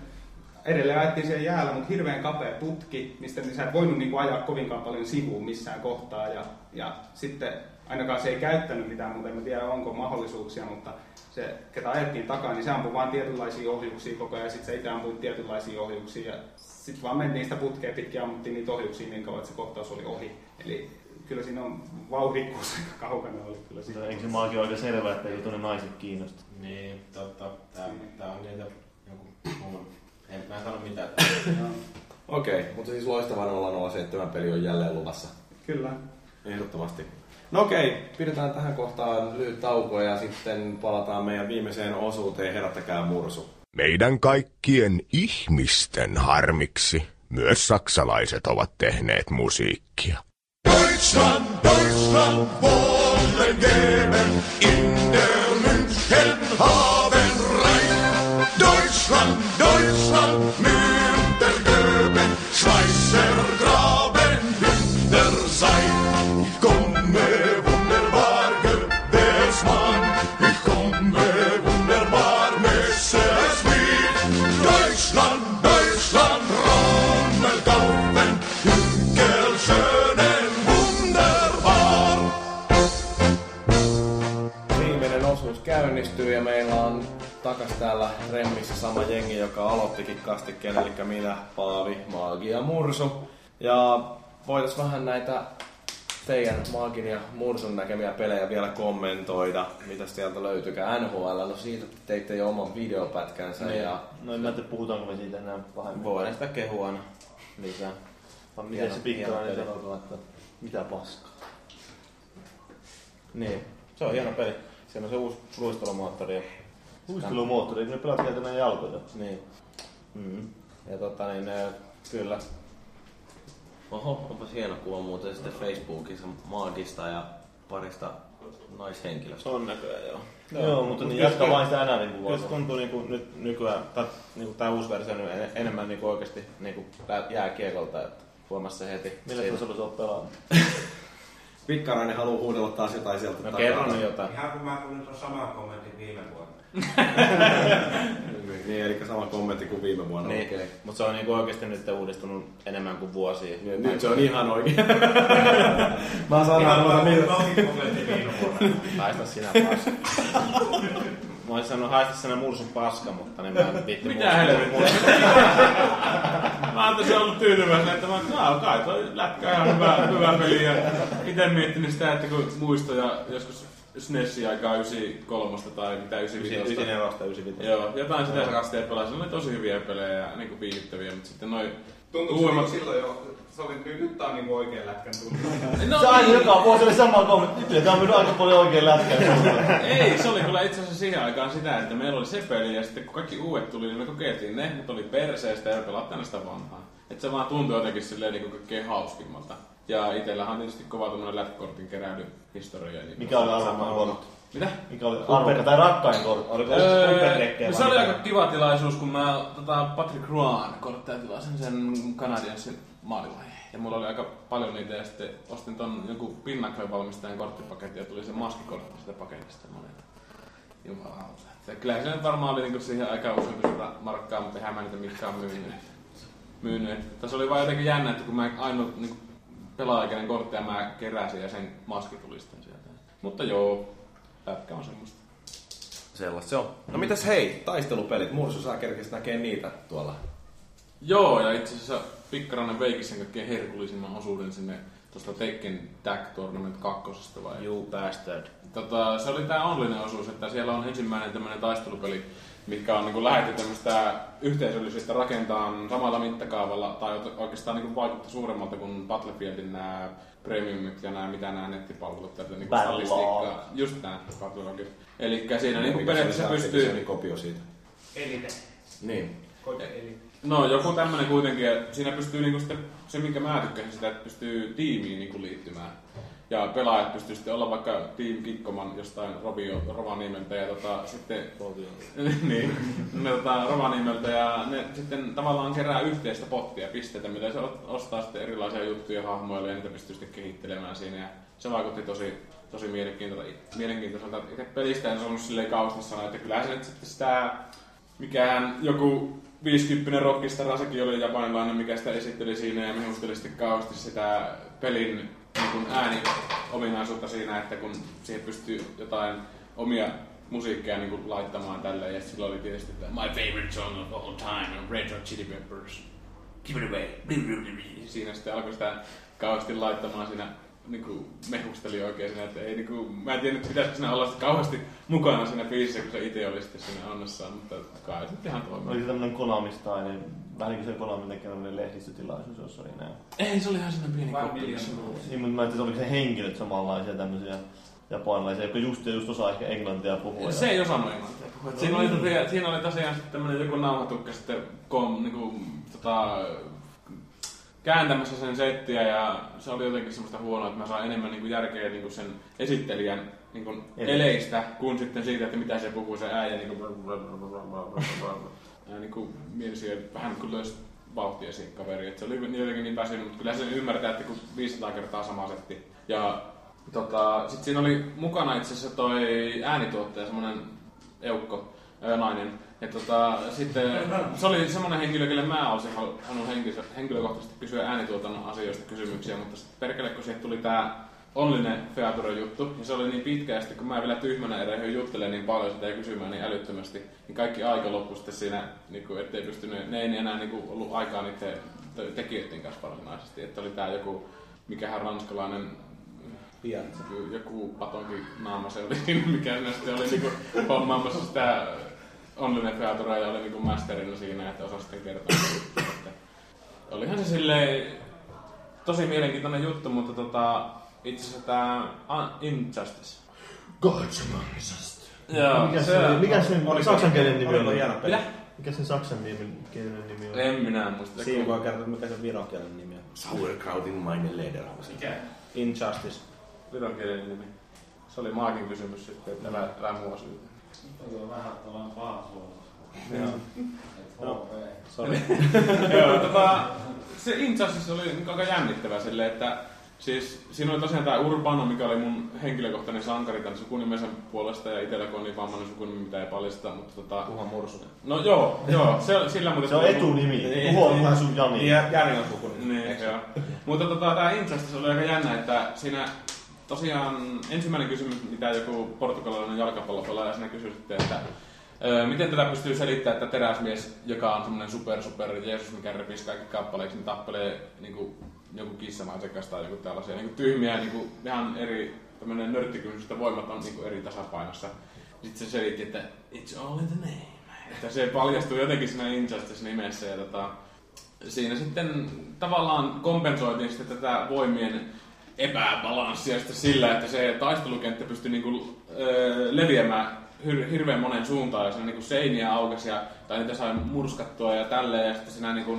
Speaker 10: edelleen ajettiin siellä jäällä, mutta hirveän kapea putki, mistä niin sä et voinut niin kuin ajaa kovinkaan paljon sivuun missään kohtaa. Ja, ja sitten ainakaan se ei käyttänyt mitään, mutta en tiedä onko mahdollisuuksia, mutta se, ketä ajettiin takaa, niin se ampui vaan tietynlaisia ohjuksia koko ajan, ja sitten se itse ampui tietynlaisia ohjuksia, ja sitten vaan mentiin sitä putkea pitkin ja ammuttiin niitä ohjuksia niin kauan, että se kohtaus oli ohi. Eli kyllä siinä on vauhdikkuus aika kaukana oli kyllä siitä.
Speaker 3: eikö se maakin ole aika selvä, että ei tuonne naiset kiinnosta?
Speaker 5: Niin, totta. Tää, tää on niitä joku muun. En mä sano mitään.
Speaker 1: Okei, mutta siis loistavan 007 peli on jälleen luvassa.
Speaker 10: Kyllä.
Speaker 1: Ehdottomasti. No okei, pidetään tähän kohtaan lyhyt tauko ja sitten palataan meidän viimeiseen osuuteen Herättäkää mursu.
Speaker 12: Meidän kaikkien ihmisten harmiksi myös saksalaiset ovat tehneet musiikkia. Deutschland, Deutschland wollen geben in der München haben rein. Deutschland, Deutschland mit der Göben, Schweizer graben
Speaker 1: takas täällä Remmissä sama jengi, joka aloittikin kastikkeen, eli minä, Paavi, Maagi ja Mursu. Ja voitais vähän näitä teidän Maagin ja Mursun näkemiä pelejä vielä kommentoida, mitä sieltä löytyykään NHL. No siitä teitte jo oman videopätkänsä
Speaker 3: Niin.
Speaker 1: ja
Speaker 3: No en mä tiedä, puhutaanko me siitä enää pahemmin.
Speaker 5: Voidaan sitä kehua lisää.
Speaker 3: Vaan miten se
Speaker 5: peli.
Speaker 3: sanoo, että mitä paskaa.
Speaker 5: Niin, se on hieno peli. Siinä on se uusi luistelumoottori.
Speaker 3: Luistelumoottori, eikö ne pelaat käytännön jalkoja?
Speaker 5: Niin. Mm. Ja tota niin, kyllä.
Speaker 1: Oho, onpas hieno kuva muuten sitten Facebookissa Maagista ja parista naishenkilöstä.
Speaker 5: On näköjään, joo.
Speaker 3: Joo, mutta niin jatka vain sitä kuvaa.
Speaker 5: Kyllä se tuntuu niinku nyt nykyään, tai niinku tää uusi versio on en- enemmän niinku oikeesti niinku lä- jääkiekolta, että huomasi se heti.
Speaker 3: Millä se on pelannut?
Speaker 1: Pikkarainen haluaa huudella taas jotain sieltä
Speaker 5: No
Speaker 1: takaa.
Speaker 5: kerro nyt jotain.
Speaker 9: Ihan kun mä kuulin tuon saman kommentin viime vuonna.
Speaker 1: Niin, eli sama kommentti kuin viime vuonna.
Speaker 5: Niin,
Speaker 1: Okei.
Speaker 5: mutta se on niinku oikeesti nyt uudistunut enemmän kuin vuosia.
Speaker 1: Ja nyt se on ihan oikein. Mä sanon noita mitä.
Speaker 9: kommentin viime vuonna.
Speaker 5: Haista sinä paska. Mä olisin sanonut haista sinä mursun paska, mutta niin mä en viitti
Speaker 4: Mitä helvettiä? Mä oon tässä ollut tyytyväisenä, että mä no, kai toi lätkä ihan hyvä, hyvä peli. Ja ite miettinyt sitä, että kun muistoja joskus SNESin aikaa 93 tai mitä 95.
Speaker 5: 94 95.
Speaker 4: Joo, jotain sitä rakastia pelasin. Ne oli tosi hyviä pelejä ja niinku viihdyttäviä, mutta sitten noin
Speaker 10: Tuntuu
Speaker 4: uudemmat...
Speaker 10: silloin jo, se oli nyt, nyt tää on niinku oikein lätkän tuntuu.
Speaker 4: No,
Speaker 3: Se aina
Speaker 4: niin.
Speaker 3: joka vuosi oli sama kommentti. Nyt tää on mennyt aika paljon oikein lätkää.
Speaker 4: Ei, se oli kyllä itse asiassa siihen aikaan sitä, että meillä oli se peli ja sitten kun kaikki uudet tuli, niin me kokeiltiin ne, mutta oli perseestä ja pelattiin sitä vanhaa. Että se vaan tuntui jotenkin silleen niin kaikkein hauskimmalta. Ja itellähän on tietysti kova tämmönen lätkäkortin keräilyhistoria. Niin
Speaker 3: Mikä oli arvokkain kortti?
Speaker 4: Mitä?
Speaker 3: Mikä oli arvokkain tai rakkain kortti?
Speaker 5: Oliko se
Speaker 4: Öö, se oli aika kiva tilaisuus, kun mä tota, Patrick Roan kortteja tilasin sen Canadiansin maalivahin. Ja mulla oli aika paljon niitä ja sitten ostin ton jonkun Pinnacle valmistajan korttipaketin ja tuli se maskikortti sitä paketista. Mä olin, Jumalauta. Se nyt varmaan oli niinku siihen aikaan usein sitä markkaa, mutta eihän mä niitä mikään myynyt. myynyt. Tässä oli vaan jotenkin jännä, että kun mä ainoa niinku pelaajakäinen kortti ja mä keräsin ja sen maski tuli sitten sieltä. Mutta joo, lätkä on semmoista.
Speaker 1: Sellaista se on. No mitäs hei, taistelupelit. Mursu, sä kerkisit näkee niitä tuolla.
Speaker 4: Joo, ja itse asiassa Pikkarainen veikin sen kaikkein herkullisimman osuuden sinne tuosta Tekken Tag Tournament kakkosesta vai?
Speaker 5: You bastard.
Speaker 4: Tota, se oli tää onlinen osuus, että siellä on ensimmäinen tämmönen taistelupeli, mikä on niinku lähetty tämmöistä yhteisöllisyyttä rakentaa samalla mittakaavalla, tai oikeastaan niinku vaikuttaa suuremmalta kuin Battlefieldin nämä premiumit ja nämä mitä nämä nettipalvelut tätä niinku
Speaker 3: Battlelog.
Speaker 4: statistiikkaa. Just nää, Battlelogit. Eli siinä niinku
Speaker 1: Mikä se se
Speaker 4: pystyy...
Speaker 1: Activisionin kopio siitä.
Speaker 10: Elite.
Speaker 1: Niin.
Speaker 10: Koit elite.
Speaker 4: No joku tämmönen kuitenkin, siinä pystyy niinku sitten, se minkä mä tykkäsin sitä, että pystyy tiimiin niinku liittymään. Ja pelaajat pystyy sitten olla vaikka Team Kikkoman jostain Rovio, Rovaniemeltä ja tota, sitten... niin, ne tota, Rovaniemeltä ja ne sitten tavallaan kerää yhteistä pottia pisteitä, millä se ostaa sitten erilaisia juttuja hahmoille ja niitä pystyy sitten kehittelemään siinä. Ja se vaikutti tosi, tosi mielenkiintoiselta. mielenkiintoiselta. Itse pelistä en ollut silleen kaustassa että kyllä se nyt sitten sitä mikähän joku 50 rockista sekin oli japanilainen, mikä sitä esitteli siinä ja mehusteli sitten kauheasti sitä pelin niin kuin ääniominaisuutta siinä, että kun siihen pystyy jotain omia musiikkeja niin kuin laittamaan tälleen ja silloin oli tietysti että My favorite song of all time on Red Hot Chili Peppers. Give it away. Siinä sitten alkoi sitä kauheasti laittamaan siinä niin kuin mehusteli oikein siinä, että ei niin kuin, mä en tiedä, pitäisikö siinä olla sitten kauheasti mukana siinä biisissä, kun se itse oli sitten siinä onnossaan, mutta kai nyt ihan toimii.
Speaker 3: Oli se tämmönen Konamistainen, vähän niin kuin se Konamin tekemä lehdistötilaisuus, jossa oli näin.
Speaker 4: Ei, se oli ihan sellainen pieni koppi.
Speaker 3: Niin, mutta mä en tiedä, oliko se henkilöt samanlaisia tämmöisiä japanilaisia, jotka just ja just osaa ehkä englantia puhua.
Speaker 4: Se ei osannut englantia puhua. Siinä oli, tosiaan, siinä oli tosiaan sitten tämmönen joku nauhatukka sitten kom, niinku, tota, kääntämässä sen settiä ja se oli jotenkin semmoista huonoa, että mä sain enemmän niinku järkeä niinku sen esittelijän niinku
Speaker 3: Eli-
Speaker 4: eleistä kuin sitten siitä, että mitä se puhuu se ääjä niinku ja niinku mielisiä vähän kuin löysi vauhtia siihen kaveriin. Et se oli jotenkin niin väsynyt, mutta kyllä se ymmärtää, että kun 500 kertaa sama setti. Ja tota, sit siinä oli mukana itse asiassa toi äänituottaja, semmonen eukko, ää, nainen. Ja tota, sitten se oli semmonen henkilö, kelle mä olisin halu- halunnut henkilö, henkilökohtaisesti kysyä äänituotannon asioista kysymyksiä, mutta sitten perkele kun siihen tuli tää Onlinen Feature juttu, ja se oli niin pitkä, ja sitten kun mä vielä tyhmänä erehdyin juttelemaan niin paljon sitä ja kysymään niin älyttömästi, niin kaikki aika loppui sitten siinä, niin kuin, ettei pystynyt, ne ei enää niin kuin, ollut aikaa niiden te- tekijöiden kanssa varsinaisesti. Että oli tää joku, mikähän ranskalainen
Speaker 5: Piazza.
Speaker 4: joku, patonkin naama se oli, mikä siinä sitten oli niinku hommaamassa sitä Onlinen Featurea ja oli niinku masterina siinä, että osasi sitten kertoa. Olihan se silleen tosi mielenkiintoinen juttu, mutta tota, itse asiassa tää uh, Injustice.
Speaker 3: Gods among us.
Speaker 4: Joo,
Speaker 3: mikä
Speaker 4: se-
Speaker 3: se, mikä sen
Speaker 5: oliko-
Speaker 3: saksankielinen nimi on?
Speaker 5: hieno peli?
Speaker 4: Mitä?
Speaker 3: Mikä sen saksan kielinen nimi on?
Speaker 4: En minä muista.
Speaker 5: Siinä voi kertoa, mikä se vironkielinen nimi on.
Speaker 1: Sauerkrautin meine Lederhose.
Speaker 7: Mikä?
Speaker 5: Injustice.
Speaker 4: Vironkielinen nimi. Se oli Maakin kysymys sitten, että älä, älä mua syytä.
Speaker 11: On vähän tällainen paha
Speaker 4: Joo.
Speaker 5: No,
Speaker 11: Joo.
Speaker 5: Sori.
Speaker 4: Joo, tota, se Injustice oli niinku aika jännittävä silleen, että siis siinä oli tosiaan tää Urbano, mikä oli mun henkilökohtainen sankari tämän sukunimensä puolesta ja itellä kun on niin vammainen sukunimi, mitä ei paljasta, mutta tota...
Speaker 5: Tuha Mursunen.
Speaker 4: No joo, joo, se, sillä muuten...
Speaker 3: Se on etunimi. Tuho on vähän sun Jani.
Speaker 5: Niin, ja Jani on sukunimi.
Speaker 4: Niin, joo. Mutta tota, tää Injustice oli aika jännä, että siinä tosiaan ensimmäinen kysymys, mitä joku portugalilainen jalkapallopelaaja siinä kysyi sitten, että Öö, miten tätä pystyy selittämään, että teräsmies, joka on semmoinen super super Jeesus, mikä repisi kaikki kappaleiksi, niin tappelee niin kuin, joku kissamaisen kanssa tai joku tällaisia niin kuin tyhmiä, niin kuin, ihan eri tämmöinen nörttikysymys, että voimat on niin kuin, eri tasapainossa. Sitten se selitti, että it's all in the name. Että se paljastui jotenkin siinä Injustice-nimessä ja tota, siinä sitten tavallaan kompensoitiin sitten tätä voimien epäbalanssia sitten sillä, että se taistelukenttä pystyi niinku, öö, leviämään hir- hirveän monen suuntaan ja siinä niinku seiniä aukesi ja, tai niitä sai murskattua ja tälleen ja sitten siinä niinku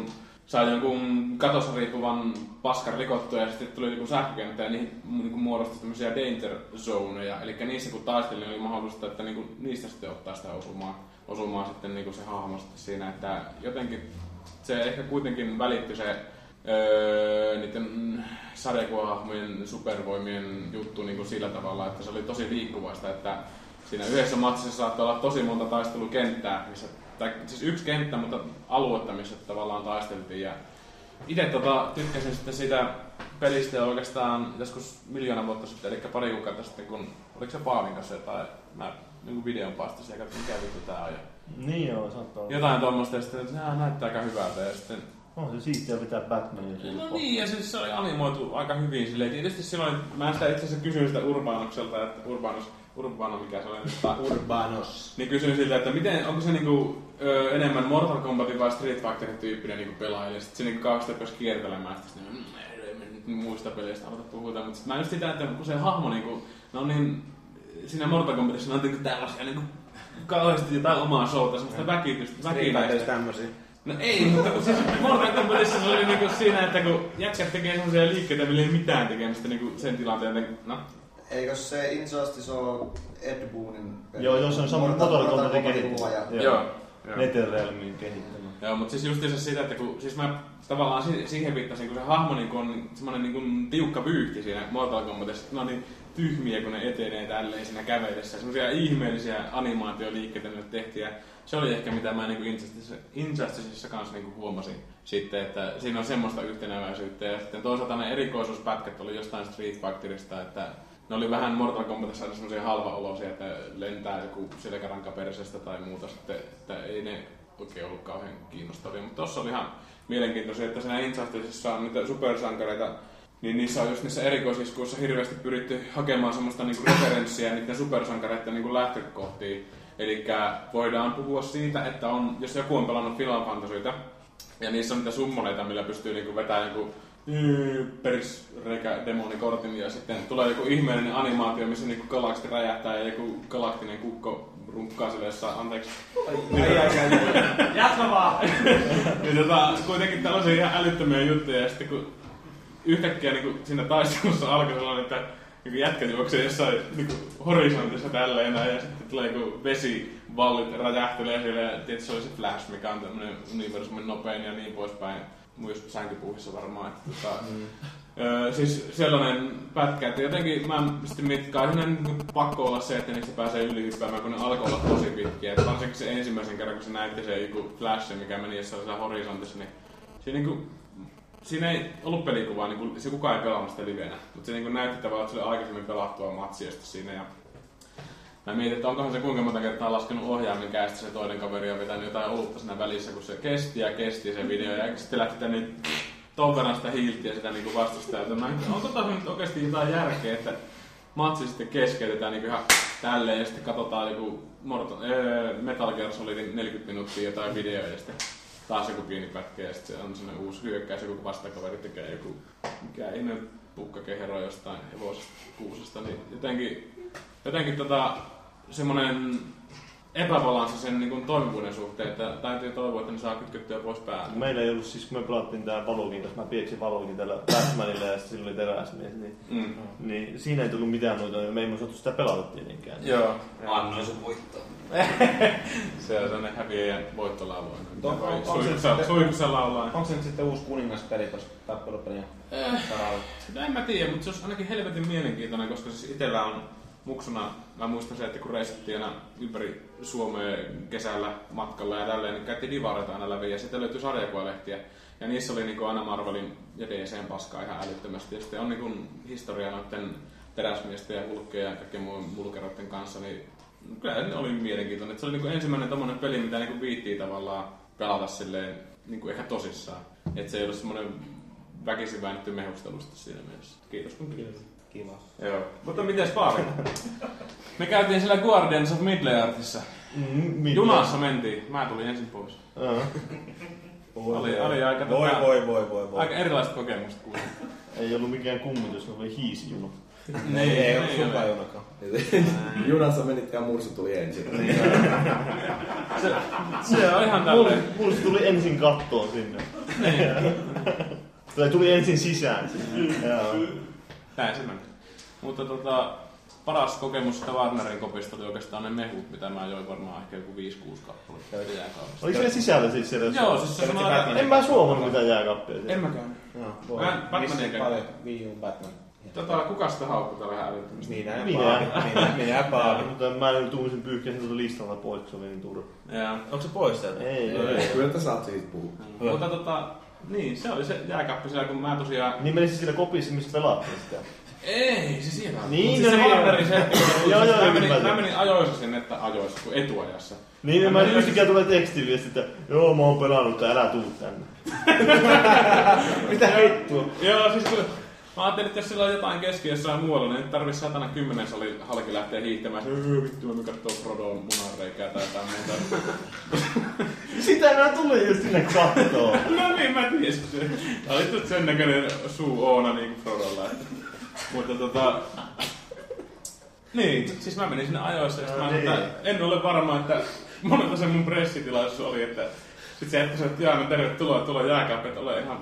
Speaker 4: sai jonkun katossa riippuvan paskan rikottua ja sitten tuli niinku sähkökenttä ja niihin niinku muodostui tämmöisiä danger zoneja. Eli niissä kun taisteli, niin oli mahdollista, että niinku niistä sitten ottaa sitä osumaa, osumaa sitten niinku se hahmo sitten siinä, että jotenkin se ehkä kuitenkin välittyi se öö, niiden sarjakuvahahmojen supervoimien juttu niin kuin sillä tavalla, että se oli tosi liikkuvaista, että siinä yhdessä matsissa saattoi olla tosi monta taistelukenttää, missä, tai siis yksi kenttä, mutta aluetta, missä tavallaan taisteltiin. Ja itse tota, tykkäsin sitten siitä pelistä oikeastaan joskus miljoona vuotta sitten, eli pari kuukautta sitten, kun oliko se Paavin kanssa jotain, mä niin videon paastasin ja katsoin, mikä vittu tää on. Ja
Speaker 3: Niin joo, saattaa olla.
Speaker 4: jotain tuommoista ja sitten, että nää näyttää aika hyvältä ja sitten
Speaker 3: On se siistiä pitää Batmania.
Speaker 4: No niin, ja siis se oli animoitu aika hyvin silleen. Tietysti silloin, mä sitä itse asiassa kysyin sitä Urbanokselta, että Urbanos, Urbano mikä se oli nyt, tai
Speaker 5: Urbanos.
Speaker 4: niin kysyin siltä, että miten, onko se niinku, ö, enemmän Mortal Kombat vai Street Fighter tyyppinen niinku pelaaja, ja sitten se niinku kauheasti rupesi kiertelemään, ja sitten mm, ei, ei, nyt muista peleistä aloita puhuta, mutta sitten mä just sitä, että kun se hahmo niinku, ne on niin, siinä Mortal Kombatissa ne on niinku tällaisia niinku kauheasti jotain omaa showta, semmoista väkitystä,
Speaker 5: Street.
Speaker 4: No ei, mutta kun siis Mortal Kombatissa se oli niinku siinä, että kun jätkät tekee semmoisia liikkeitä, millä ei mitään tekemistä niinku sen tilanteen, no
Speaker 13: Eikö se Injustice ole Ed Boonin peli?
Speaker 3: Joo, joo, se on sama
Speaker 13: Mortal-
Speaker 3: Kombatin
Speaker 13: Kombatin luoja.
Speaker 4: Joo.
Speaker 3: Netherrealmin kehittämä.
Speaker 4: Joo, mutta siis justiinsa sitä, että kun, siis mä tavallaan si- siihen viittasin, kun se hahmo niin on semmoinen niin tiukka vyyhti siinä Mortal Kombatissa, että ne on niin tyhmiä, kun ne etenee tälleen siinä kävellessä. Semmoisia ihmeellisiä animaatioliikkeitä ne tehtiin. Ja se oli ehkä mitä mä niin Injustice, Injusticeissa kanssa niin huomasin sitten, että siinä on semmoista yhtenäväisyyttä. Ja sitten toisaalta ne erikoisuuspätkät oli jostain Street Fighterista, että ne oli vähän Mortal Kombatissa aina semmoisia halvaoloisia, että lentää joku selkäranka perseestä tai muuta sitten, että ei ne oikein ollut kauhean kiinnostavia. Mutta tossa oli ihan mielenkiintoisia, että siinä Injusticeissa on niitä supersankareita, niin niissä on just niissä erikoisiskuissa hirveästi pyritty hakemaan semmoista niinku referenssiä niiden supersankareiden niinku lähtökohtiin. Eli voidaan puhua siitä, että on, jos joku on pelannut Final ja niissä on niitä summoneita, millä pystyy niinku vetämään joku perisreikä demonikortin ja sitten tulee joku ihmeellinen animaatio, missä niinku galaksti räjähtää ja joku galaktinen kukko runkkaa sille jossain, anteeksi.
Speaker 7: Jatka vaan!
Speaker 4: niin tota, kuitenkin tällaisia ihan älyttömiä juttuja ja sitten kun yhtäkkiä niin siinä taistelussa alkoi sellainen, että niin jätkät juoksee jossain niin horisontissa tälleen näin, ja sitten tulee joku vesivallit räjähtelee siellä ja tietysti se oli se Flash, mikä on tämmönen universumin nopein ja niin poispäin. Myös sänkypuuhissa varmaan. Että, tota, mm. Öö, siis sellainen pätkä, että jotenkin mä sitten siinä niin pakko olla se, että niistä pääsee ylihyppäämään, kun ne alkoi olla tosi pitkiä. Et varsinkin se ensimmäisen kerran, kun se näytti se joku flash, mikä meni jossain horisontissa, niin se niinku siinä ei ollut pelikuvaa, niin kuin, se kukaan ei pelannut sitä livenä, mutta se niin kuin näytti tavallaan, että se oli aikaisemmin pelattua matsia sitten siinä. Ja Mä mietin, että onkohan se kuinka monta kertaa laskenut ohjaimen käistä se toinen kaveri on vetänyt jotain olutta siinä välissä, kun se kesti ja kesti se video ja sitten lähti tänne ton verran sitä hiiltiä sitä niin vastustajalta. Mä, onko tässä nyt oikeasti jotain järkeä, että matsi sitten keskeytetään niin ihan tälleen ja sitten katsotaan joku Mortal, äh, Metal Gear Solidin 40 minuuttia jotain videoa ja sitten taas joku pieni pätkä ja sitten on sellainen uusi hyökkäys, joku vastakaveri tekee joku mikä ihme pukkakehero jostain hevosesta kuusesta, niin jotenkin, jotenkin tota, semmoinen epäbalanssi sen niin kuin toimivuuden suhteen, että täytyy toivoa, että ne saa kytkettyä pois päältä.
Speaker 3: Meillä ei ollut siis, kun me pelattiin tää Valokin kanssa, mä pieksin Valokin tällä Batmanilla ja sitten sillä oli teräsmies, niin,
Speaker 4: Mm.
Speaker 3: niin siinä ei tullut mitään noita, me ei saatu sitä pelata tietenkään.
Speaker 4: Joo.
Speaker 6: Annoin sun voittaa.
Speaker 4: se on sellainen häviäjän voittolaulu.
Speaker 5: On- on- on se
Speaker 4: laulaa.
Speaker 5: Onko se nyt sitten uusi kuningaspeli tuossa tappelupelin
Speaker 4: Eh? Sitä en mä tiedä, mutta se olisi ainakin helvetin mielenkiintoinen, koska siis itellä on muksuna, mä muistan se, että kun reisittiin aina ympäri Suomea kesällä matkalla ja tälleen, niin käytiin divareita aina läpi ja sitten löytyi sarjakuvalehtiä. Ja niissä oli niinku aina Marvelin ja DCn paskaa ihan älyttömästi. Ja sitten on niinku historia noiden teräsmiesten ja hulkkeja ja kaikkien muun mulkeroiden kanssa, niin kyllä ne oli mielenkiintoinen. Et Se oli niinku ensimmäinen tommonen peli, mitä niinku viittii tavallaan pelata silleen niinku ehkä tosissaan. Että se ei ollut semmoinen väkisin väännetty mehustelusta siinä mielessä. Kiitos kun kysyit.
Speaker 5: Kiva.
Speaker 4: Joo. Mutta miten Paavi? Me käytiin siellä Guardians of Midlayartissa.
Speaker 3: Mm,
Speaker 4: Junassa mentiin. Mä tulin ensin pois. Oli, oli aika,
Speaker 5: Voi,
Speaker 4: tota-
Speaker 5: voi, voi, voi, voi.
Speaker 4: aika erilaiset kokemukset kuin.
Speaker 3: Ei ollut mikään kummitus, se oli hiisijuno.
Speaker 4: Niin,
Speaker 5: ei
Speaker 4: niin
Speaker 5: ole
Speaker 4: oli.
Speaker 5: supajunakaan.
Speaker 1: Junassa menit ja mursu tuli ensin.
Speaker 4: Se, se on ihan tälleen.
Speaker 3: se tuli ensin kattoon sinne. Tai tuli ensin sisään sinne. Joo.
Speaker 4: Näin se meni. Mutta tota, paras kokemus sitä Warnerin kopista oli oikeastaan ne mehut, mitä mä join varmaan ehkä joku 5-6 kappaletta jääkaapista.
Speaker 3: Oliko siellä sisällä siis siellä?
Speaker 4: Joo, siis se on
Speaker 3: En mä suomannut mitään jääkaappia siellä.
Speaker 4: En mäkään.
Speaker 5: Joo,
Speaker 4: voi. Mä en Batmania käy.
Speaker 5: paljon. Wii U Batman.
Speaker 4: Tota, kuka sitä haukku tällä vähän älyttömästi?
Speaker 5: Minä ja
Speaker 3: Minä.
Speaker 5: Paavi. Minä, minä ja Paavi.
Speaker 3: Mutta mä en tuumisin pyyhkäsin tuolta listalta pois, kun se oli niin turha.
Speaker 4: Joo.
Speaker 5: Onko se pois sieltä?
Speaker 3: Ei,
Speaker 1: Ei,
Speaker 3: ei.
Speaker 1: Kyllä te saat siitä puhua.
Speaker 4: Mutta tota, niin, se oli se jääkaappi siellä, kun mä tosiaan...
Speaker 3: Niin meni siellä kopissa, missä pelattiin sitä.
Speaker 4: Ei, se siellä on.
Speaker 3: Niin,
Speaker 4: siis
Speaker 3: no
Speaker 4: se
Speaker 3: niin.
Speaker 4: Warnerin se,
Speaker 3: Joo, joo,
Speaker 4: mä, menin, mä menin ajoissa sinne, että ajoissa, kun etuajassa.
Speaker 3: Niin, mä
Speaker 4: menin-
Speaker 3: yhtäkkiä tulee tekstiviesti, että joo, mä oon pelannut, että älä tuu tänne.
Speaker 5: Mitä vittua?
Speaker 4: Joo, siis kun Mä ajattelin, että jos sillä on jotain keski jossain muualla, niin ei tarvitse satana kymmenen sali halki lähteä hiihtämään. Se, "Öö, vittu, mä katsoo Frodon munanreikää tai jotain muuta.
Speaker 3: Sitä mä tulin just sinne kattoon.
Speaker 4: no niin, mä tiesin se. Tää oli just sen näköinen suu Oona niin kuin Frodolla. Mutta tota... Niin, siis mä menin sinne ajoissa ja mä
Speaker 3: No
Speaker 4: sanoin,
Speaker 3: niin.
Speaker 4: että en ole varma, että monelta se mun pressitilaisuus oli, että sit se jättä sanoi, että jaa, no tervetuloa, tulla jääkaappi, että ole ihan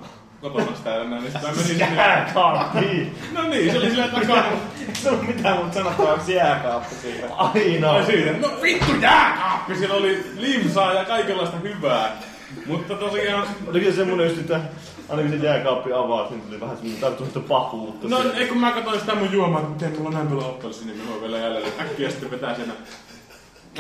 Speaker 4: kotona täällä näin. Niin sit mä menin sinne.
Speaker 3: Jääkaappi!
Speaker 4: No niin, se oli sillä takana.
Speaker 5: Se on mitään muuta sanottavaksi jääkaappi siitä.
Speaker 3: Aina!
Speaker 4: Ai siitä, no vittu jääkaappi, siellä oli limsaa ja kaikenlaista hyvää. Mutta tosiaan,
Speaker 3: Oliko se semmonen just, että aina kun se jääkaappi avasi, niin tuli vähän semmonen tarttumista pahuutta.
Speaker 4: no ei kun mä katsoin sitä mun juomaa, että miten mulla on näin paljon appelsiini, niin mä vielä jäljellä. Äkkiä sitten vetää siinä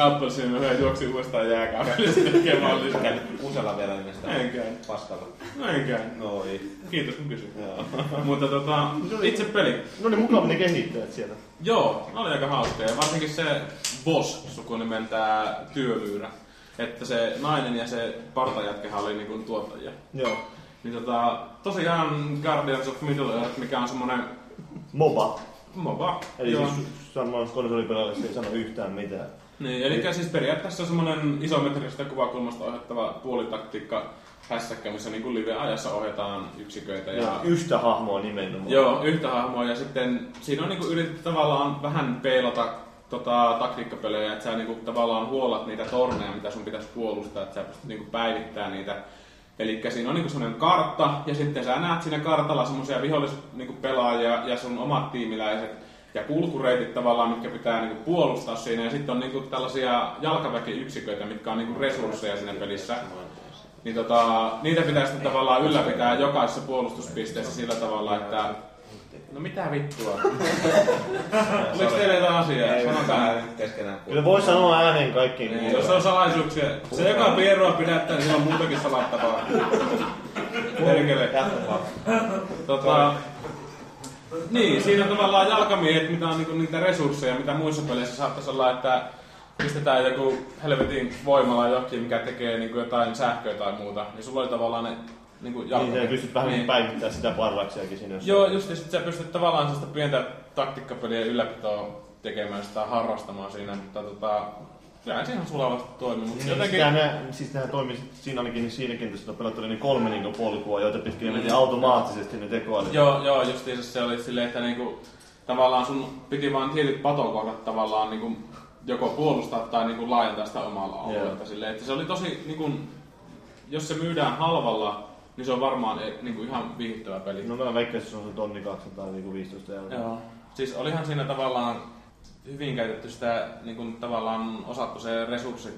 Speaker 4: appelsiini, mä juoksin uudestaan jääkaapille sitten tekemään lisää.
Speaker 5: Käynyt kusella vielä ennen sitä
Speaker 4: En käy.
Speaker 5: paskalla.
Speaker 4: No en käy.
Speaker 5: No ei.
Speaker 4: Kiitos kun kysyit. Mutta tota, itse peli.
Speaker 3: No niin mukava ne kehittäjät siellä.
Speaker 4: Joo, ne oli aika hauskaa. Varsinkin se Boss sukunimen tää työlyyrä. Että se nainen ja se partajätkähän oli niinku tuottajia.
Speaker 3: Joo.
Speaker 4: Niin tota, tosiaan Guardians of Middle Earth, mikä on semmonen
Speaker 3: MOBA.
Speaker 4: MOBA.
Speaker 3: Eli
Speaker 4: Joo.
Speaker 3: siis samaan konsolipelaajalle se ei sano yhtään mitään.
Speaker 4: Niin, eli siis periaatteessa on semmonen isometristä kuvakulmasta ohjattava puolitaktiikka hässäkkä, missä niinku live-ajassa ohjataan yksiköitä. Ja,
Speaker 3: Ja yhtä hahmoa nimenomaan.
Speaker 4: Joo, yhtä hahmoa ja sitten siinä on niinku yritetty tavallaan vähän peilata tota, taktiikkapelejä, että sä niinku tavallaan huolat niitä torneja, mitä sun pitäisi puolustaa, että sä pystyt niinku päivittämään niitä. Eli siinä on niinku semmoinen kartta ja sitten sä näet siinä kartalla semmoisia vihollis niinku pelaajia ja sun omat tiimiläiset ja kulkureitit tavallaan, mitkä pitää niinku puolustaa siinä. Ja sitten on niinku tällaisia jalkaväkiyksiköitä, mitkä on niinku resursseja siinä pelissä. Niin tota, niitä pitää sitten tavallaan ylläpitää jokaisessa puolustuspisteessä sillä tavalla, että... No mitä vittua? Oliko teillä jotain asiaa?
Speaker 5: Ei
Speaker 4: Sanokaa.
Speaker 5: vähän keskenään.
Speaker 3: Kyllä voi sanoa ääneen kaikkiin
Speaker 4: Niin, jos on salaisuuksia. Se joka pierua pidättää, niin on muutakin salattavaa.
Speaker 5: Perkele.
Speaker 4: Tota, niin, siinä on tavallaan jalkamiehet, mitä on niinku niitä resursseja, mitä muissa peleissä saattaisi olla, että pistetään joku helvetin voimala jokin, mikä tekee niinku jotain sähköä tai muuta, niin sulla oli tavallaan ne niinku
Speaker 3: Niin,
Speaker 4: jalkamiehet.
Speaker 3: sä pystyt vähän
Speaker 4: Niin.
Speaker 3: niin. päivittämään sitä parraksiakin siinä.
Speaker 4: Joo, just sit sä pystyt tavallaan sellaista pientä taktiikkapelien ylläpitoa tekemään sitä harrastamaan siinä, mutta tota, kyllähän se ihan sulavasti toimii, mutta
Speaker 3: Niin,
Speaker 4: jotenkin...
Speaker 3: Sitä ne, siis nehän toimii sit siinä ainakin niin siinä kentässä, että pelattu oli niin kolme niin polkua, joita pitkin mm. automaattisesti ne tekoälyt.
Speaker 4: Joo, joo, justiinsa se oli silleen, että niinku, tavallaan sun piti vaan tietyt patokohdat tavallaan niinku, joko puolustaa tai niinku, laajentaa sitä omalla alueella. Silleen, että se oli tosi, niinku, jos se myydään halvalla, niin se on varmaan e, niinku, ihan viihdyttävä peli.
Speaker 3: No mä veikkaisin, että se on se tonni 215 euroa.
Speaker 4: Joo. Siis olihan siinä tavallaan hyvin käytetty sitä, niin kuin tavallaan osattu se resurssit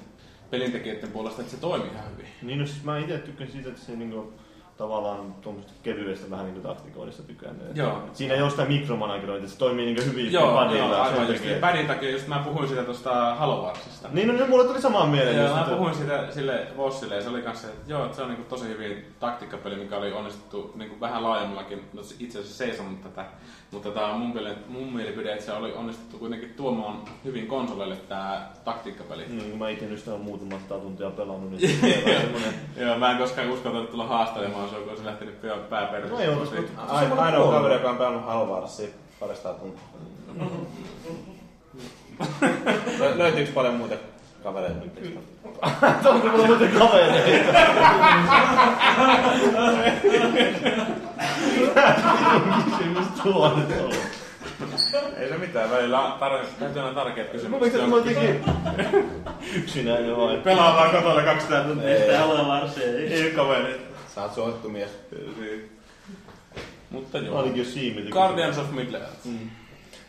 Speaker 4: pelintekijöiden puolesta, että se toimii ihan hyvin.
Speaker 3: Niin, no siis mä itse tykkään siitä, että se niinku, tavallaan tuommoista kevyestä vähän niinku taktikoinnista tykkään. Että
Speaker 4: Joo.
Speaker 3: Siinä ei ole sitä mikromanagerointia, että se toimii niinku hyvin
Speaker 4: Joo,
Speaker 3: padilla,
Speaker 4: joo, aivan just. Padin takia just mä puhuin siitä tuosta Halo Warsista.
Speaker 3: Niin, no, no mulle tuli samaan mieleen.
Speaker 4: Joo, mä puhuin siitä sille Vossille ja se oli kanssa, että joo, että se on niinku tosi hyvin taktiikkapeli, mikä oli onnistuttu niinku vähän laajemmallakin. No se- itse asiassa se ei sanonut tätä, mutta tämä on mun, miele- mun mielipide, että se oli onnistuttu kuitenkin tuomaan hyvin konsoleille tämä taktiikkapeli.
Speaker 3: Niin, kun mä itse nyt sitä on muutama sata tuntia pelannut, niin se on semmonen...
Speaker 4: Joo, mä en koskaan uskaltanut tulla haastelemaan sua, kun se lähtenyt pää pääperään.
Speaker 3: No ei ootas, mutta-
Speaker 5: Ai- Ainoa kaveri, joka on pelannut Halvarsia parista tuntia. Lö- Löytyykö paljon muita kavereita nyt?
Speaker 3: Onko mulla muuten kavereita? Kysymys tuo nyt on.
Speaker 4: Ei se mitään, välillä on tar- täytyy olla tärkeät
Speaker 3: Mä
Speaker 4: kysymykset.
Speaker 3: mä jotenkin yksinäinen vain.
Speaker 4: Pelaa vaan kotona 200 tuntia,
Speaker 5: Ei.
Speaker 4: Warsia, ei, ei kaveri.
Speaker 5: Sä oot suosittu mies.
Speaker 4: Niin. Mutta joo.
Speaker 3: Ainakin jos siimi
Speaker 4: Guardians of Earth.
Speaker 3: Mm.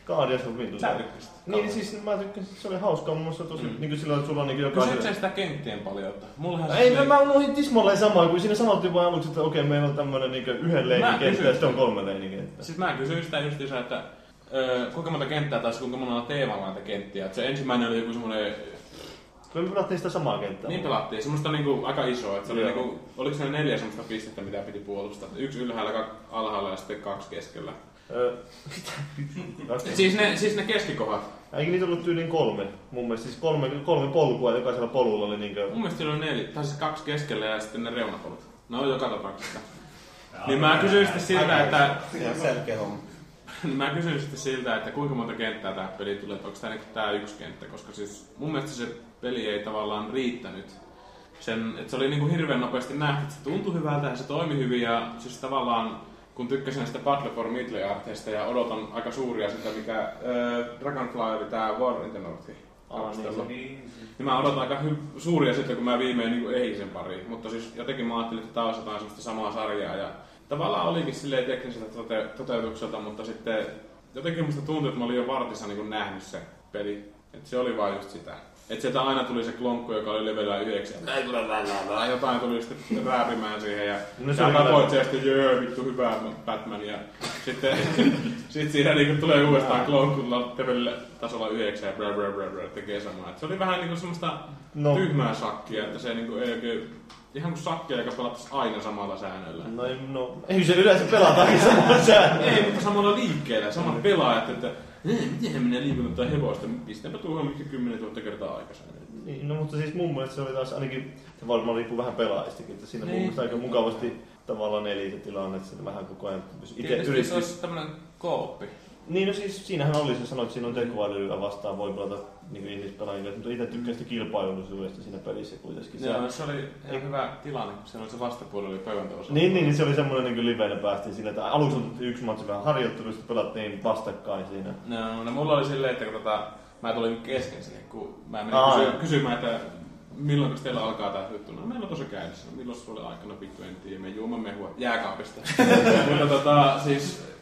Speaker 3: Guardians of Middle
Speaker 4: Sä tykkäsit.
Speaker 3: Niin, siis mä tykkäsin, se oli hauskaa mun mielestä tosi,
Speaker 4: Mm.
Speaker 3: niin kuin silloin, että sulla on niin
Speaker 4: Kysytkö
Speaker 3: jokaisen...
Speaker 4: sitä kenttien paljon? Mullahan
Speaker 3: Ei,
Speaker 4: se-
Speaker 3: mä, mä unohdin tismalleen samaa, kuin siinä sanottiin vaan aluksi, että okei, meillä on tämmönen niin yhden leinin kenttä ja sitten on kolme leinin kenttää.
Speaker 4: Siis mä kysyin sitä justiinsa, että ö, kuinka monta kenttää tai kuinka monella teemalla näitä kenttiä. Et se ensimmäinen oli joku semmoinen,
Speaker 3: Me pelattiin sitä samaa kenttää.
Speaker 4: niin pelattiin, semmoista niinku aika isoa. Että se oli
Speaker 3: Joo.
Speaker 4: niinku, oliko se neljä semmoista pistettä, mitä piti puolustaa? Yksi ylhäällä, kaksi alhaalla ja sitten kaksi keskellä.
Speaker 3: Öö,
Speaker 4: Siis ne, siis ne keskikohdat.
Speaker 3: Eikö niitä ollut tyyliin kolme? Mun mielestä siis kolme, kolme polkua, jokaisella polulla oli niinkö...
Speaker 4: Mun mielestä oli neljä, tai siis kaksi keskellä ja sitten ne reunapolut. No joka tapauksessa. Niin mä kysyin sitten siltä, että...
Speaker 5: Selkeä homma.
Speaker 4: Niin mä kysyin sitten siltä, että kuinka monta kenttää tää peli tulee, että onko tää niinku tää yksi kenttä, koska siis mun mielestä se peli ei tavallaan riittänyt. Sen, että se oli niinku hirveän nopeasti nähty, että se tuntui hyvältä ja se toimi hyvin ja siis tavallaan kun tykkäsin näistä Battle for Middle ja odotan aika suuria sitä, mikä äh, Dragonfly oli tää War in the North.
Speaker 3: Aa, niin se-
Speaker 4: niin, mä odotan aika hy- suuria sitten, kun mä viimein niin ehdin sen pariin. Mutta siis jotenkin mä ajattelin, että olisi jotain semmoista samaa sarjaa. Ja tavallaan olikin silleen tekniseltä tote- toteutukselta, mutta sitten jotenkin musta tuntui, että mä olin jo vartissa niin nähnyt se peli. Että se oli vaan just sitä. Että sieltä aina tuli se klonkku, joka oli levelillä 9. Ja jotain tuli sitten rääpimään siihen ja
Speaker 3: No se
Speaker 4: sä tapoit sen sitten, jöö, vittu hyvä Batman. Ja sitten sit siinä niinku tulee uudestaan klonkkulla levelillä tasolla 9 ja brr, brr, brr, brr, tekee samaa. Et se oli vähän niinku semmoista
Speaker 3: No.
Speaker 4: tyhmää sakkia, että se niinku ei oikein... Ihan kuin sakkia, joka pelattaisi aina samalla säännöllä.
Speaker 3: No, ei- no, ei se yleensä pelataankin samalla säännöllä.
Speaker 4: Ei, mutta samalla liikkeellä, samat pelaajat, että "Eh, miten minä liikun tai hevosta, pistäpä tuohon mikä 10 000 kertaa aikaisemmin.
Speaker 3: Niin, no mutta siis mun mielestä se oli taas ainakin, se varmaan riippuu vähän pelaajistakin, että siinä mun
Speaker 4: Niin.
Speaker 3: mielestä aika mukavasti tavallaan eli se tilanne, että se vähän koko ajan itse
Speaker 4: Tietysti se
Speaker 3: yritti.
Speaker 4: olisi tämmönen kooppi.
Speaker 3: Niin no siis siinähän oli, se sanoit, että siinä on tekoälyä vastaan, voi pelata niin ihmispelaajille, mutta itse tykkään sitä kilpailullisuudesta siinä pelissä kuitenkin.
Speaker 4: Joo, se oli ihan hyvä tilanne, kun siellä oli se vastapuoli oli pöydän toisella.
Speaker 3: Niin, niin, niin se oli semmoinen niin livenä päästiin siinä, että aluksi otettiin yksi matsi vähän harjoittelu, sitten pelattiin vastakkain siinä.
Speaker 4: No, no mulla oli silleen, että kun tota, mä tulin kesken sinne, kun mä menin
Speaker 3: Aa.
Speaker 4: kysy- kysymään, että milloin teillä alkaa tää juttu? No meillä on tosi käynnissä. No, milloin sulla oli aikana vittu en tiedä, me juomme mehua jääkaapista. Mutta tota, siis se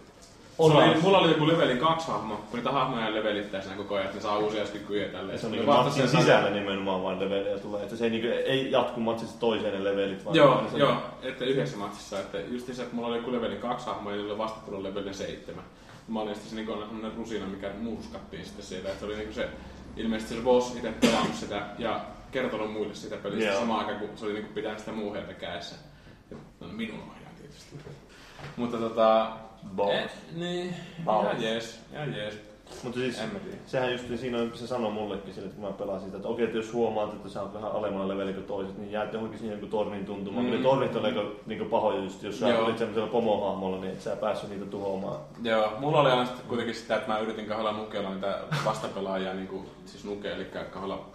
Speaker 4: oli, mulla oli joku levelin kaksi hahmoa, kun niitä hahmoja levelittää siinä koko ajan, että ne saa uusia kykyjä tälleen.
Speaker 3: Ja se on
Speaker 4: Mä
Speaker 3: niin
Speaker 4: vastasin,
Speaker 3: matsin sisällä nimenomaan vaan levelejä tulee, että se ei, niin ei jatku matsista toiseen ne levelit, vaan
Speaker 4: Joo,
Speaker 3: se,
Speaker 4: joo, että yhdessä matsissa, että just se, että mulla oli joku levelin kaksi hahmoa ja niillä oli vastapuolella levelin seitsemän. Mä olin sitten se niin sellainen rusina, mikä murskattiin sitten siitä, että se oli niin se, ilmeisesti se boss itse pelannut sitä ja kertonut muille sitä pelistä
Speaker 3: Joo.
Speaker 4: samaan aikaan, kun se oli niin pitänyt sitä muuheita kädessä. Ja, no, minun ohjaan tietysti. Mutta tota...
Speaker 3: Balls.
Speaker 4: Eh, niin,
Speaker 3: Balls.
Speaker 4: ihan jees, ihan jees.
Speaker 3: Mutta siis, sehän just siinä on, se sanoi mullekin sille, että kun mä pelasin sitä, että okei, että jos huomaat, että sä oot vähän alemmalla levelillä kuin toiset, niin jäät johonkin siihen joku tornin tuntumaan. Mm.
Speaker 4: Mm.
Speaker 3: Ne tornit on aika niinku pahoja just, jos sä
Speaker 4: Joo.
Speaker 3: olit semmoisella pomohahmolla, niin et sä päässyt niitä tuhoamaan.
Speaker 4: Joo, mulla oli aina sitten kuitenkin sitä, että mä yritin kahdella nukeella niitä vastapelaajia, niin kuin, siis nuke, eli kahdella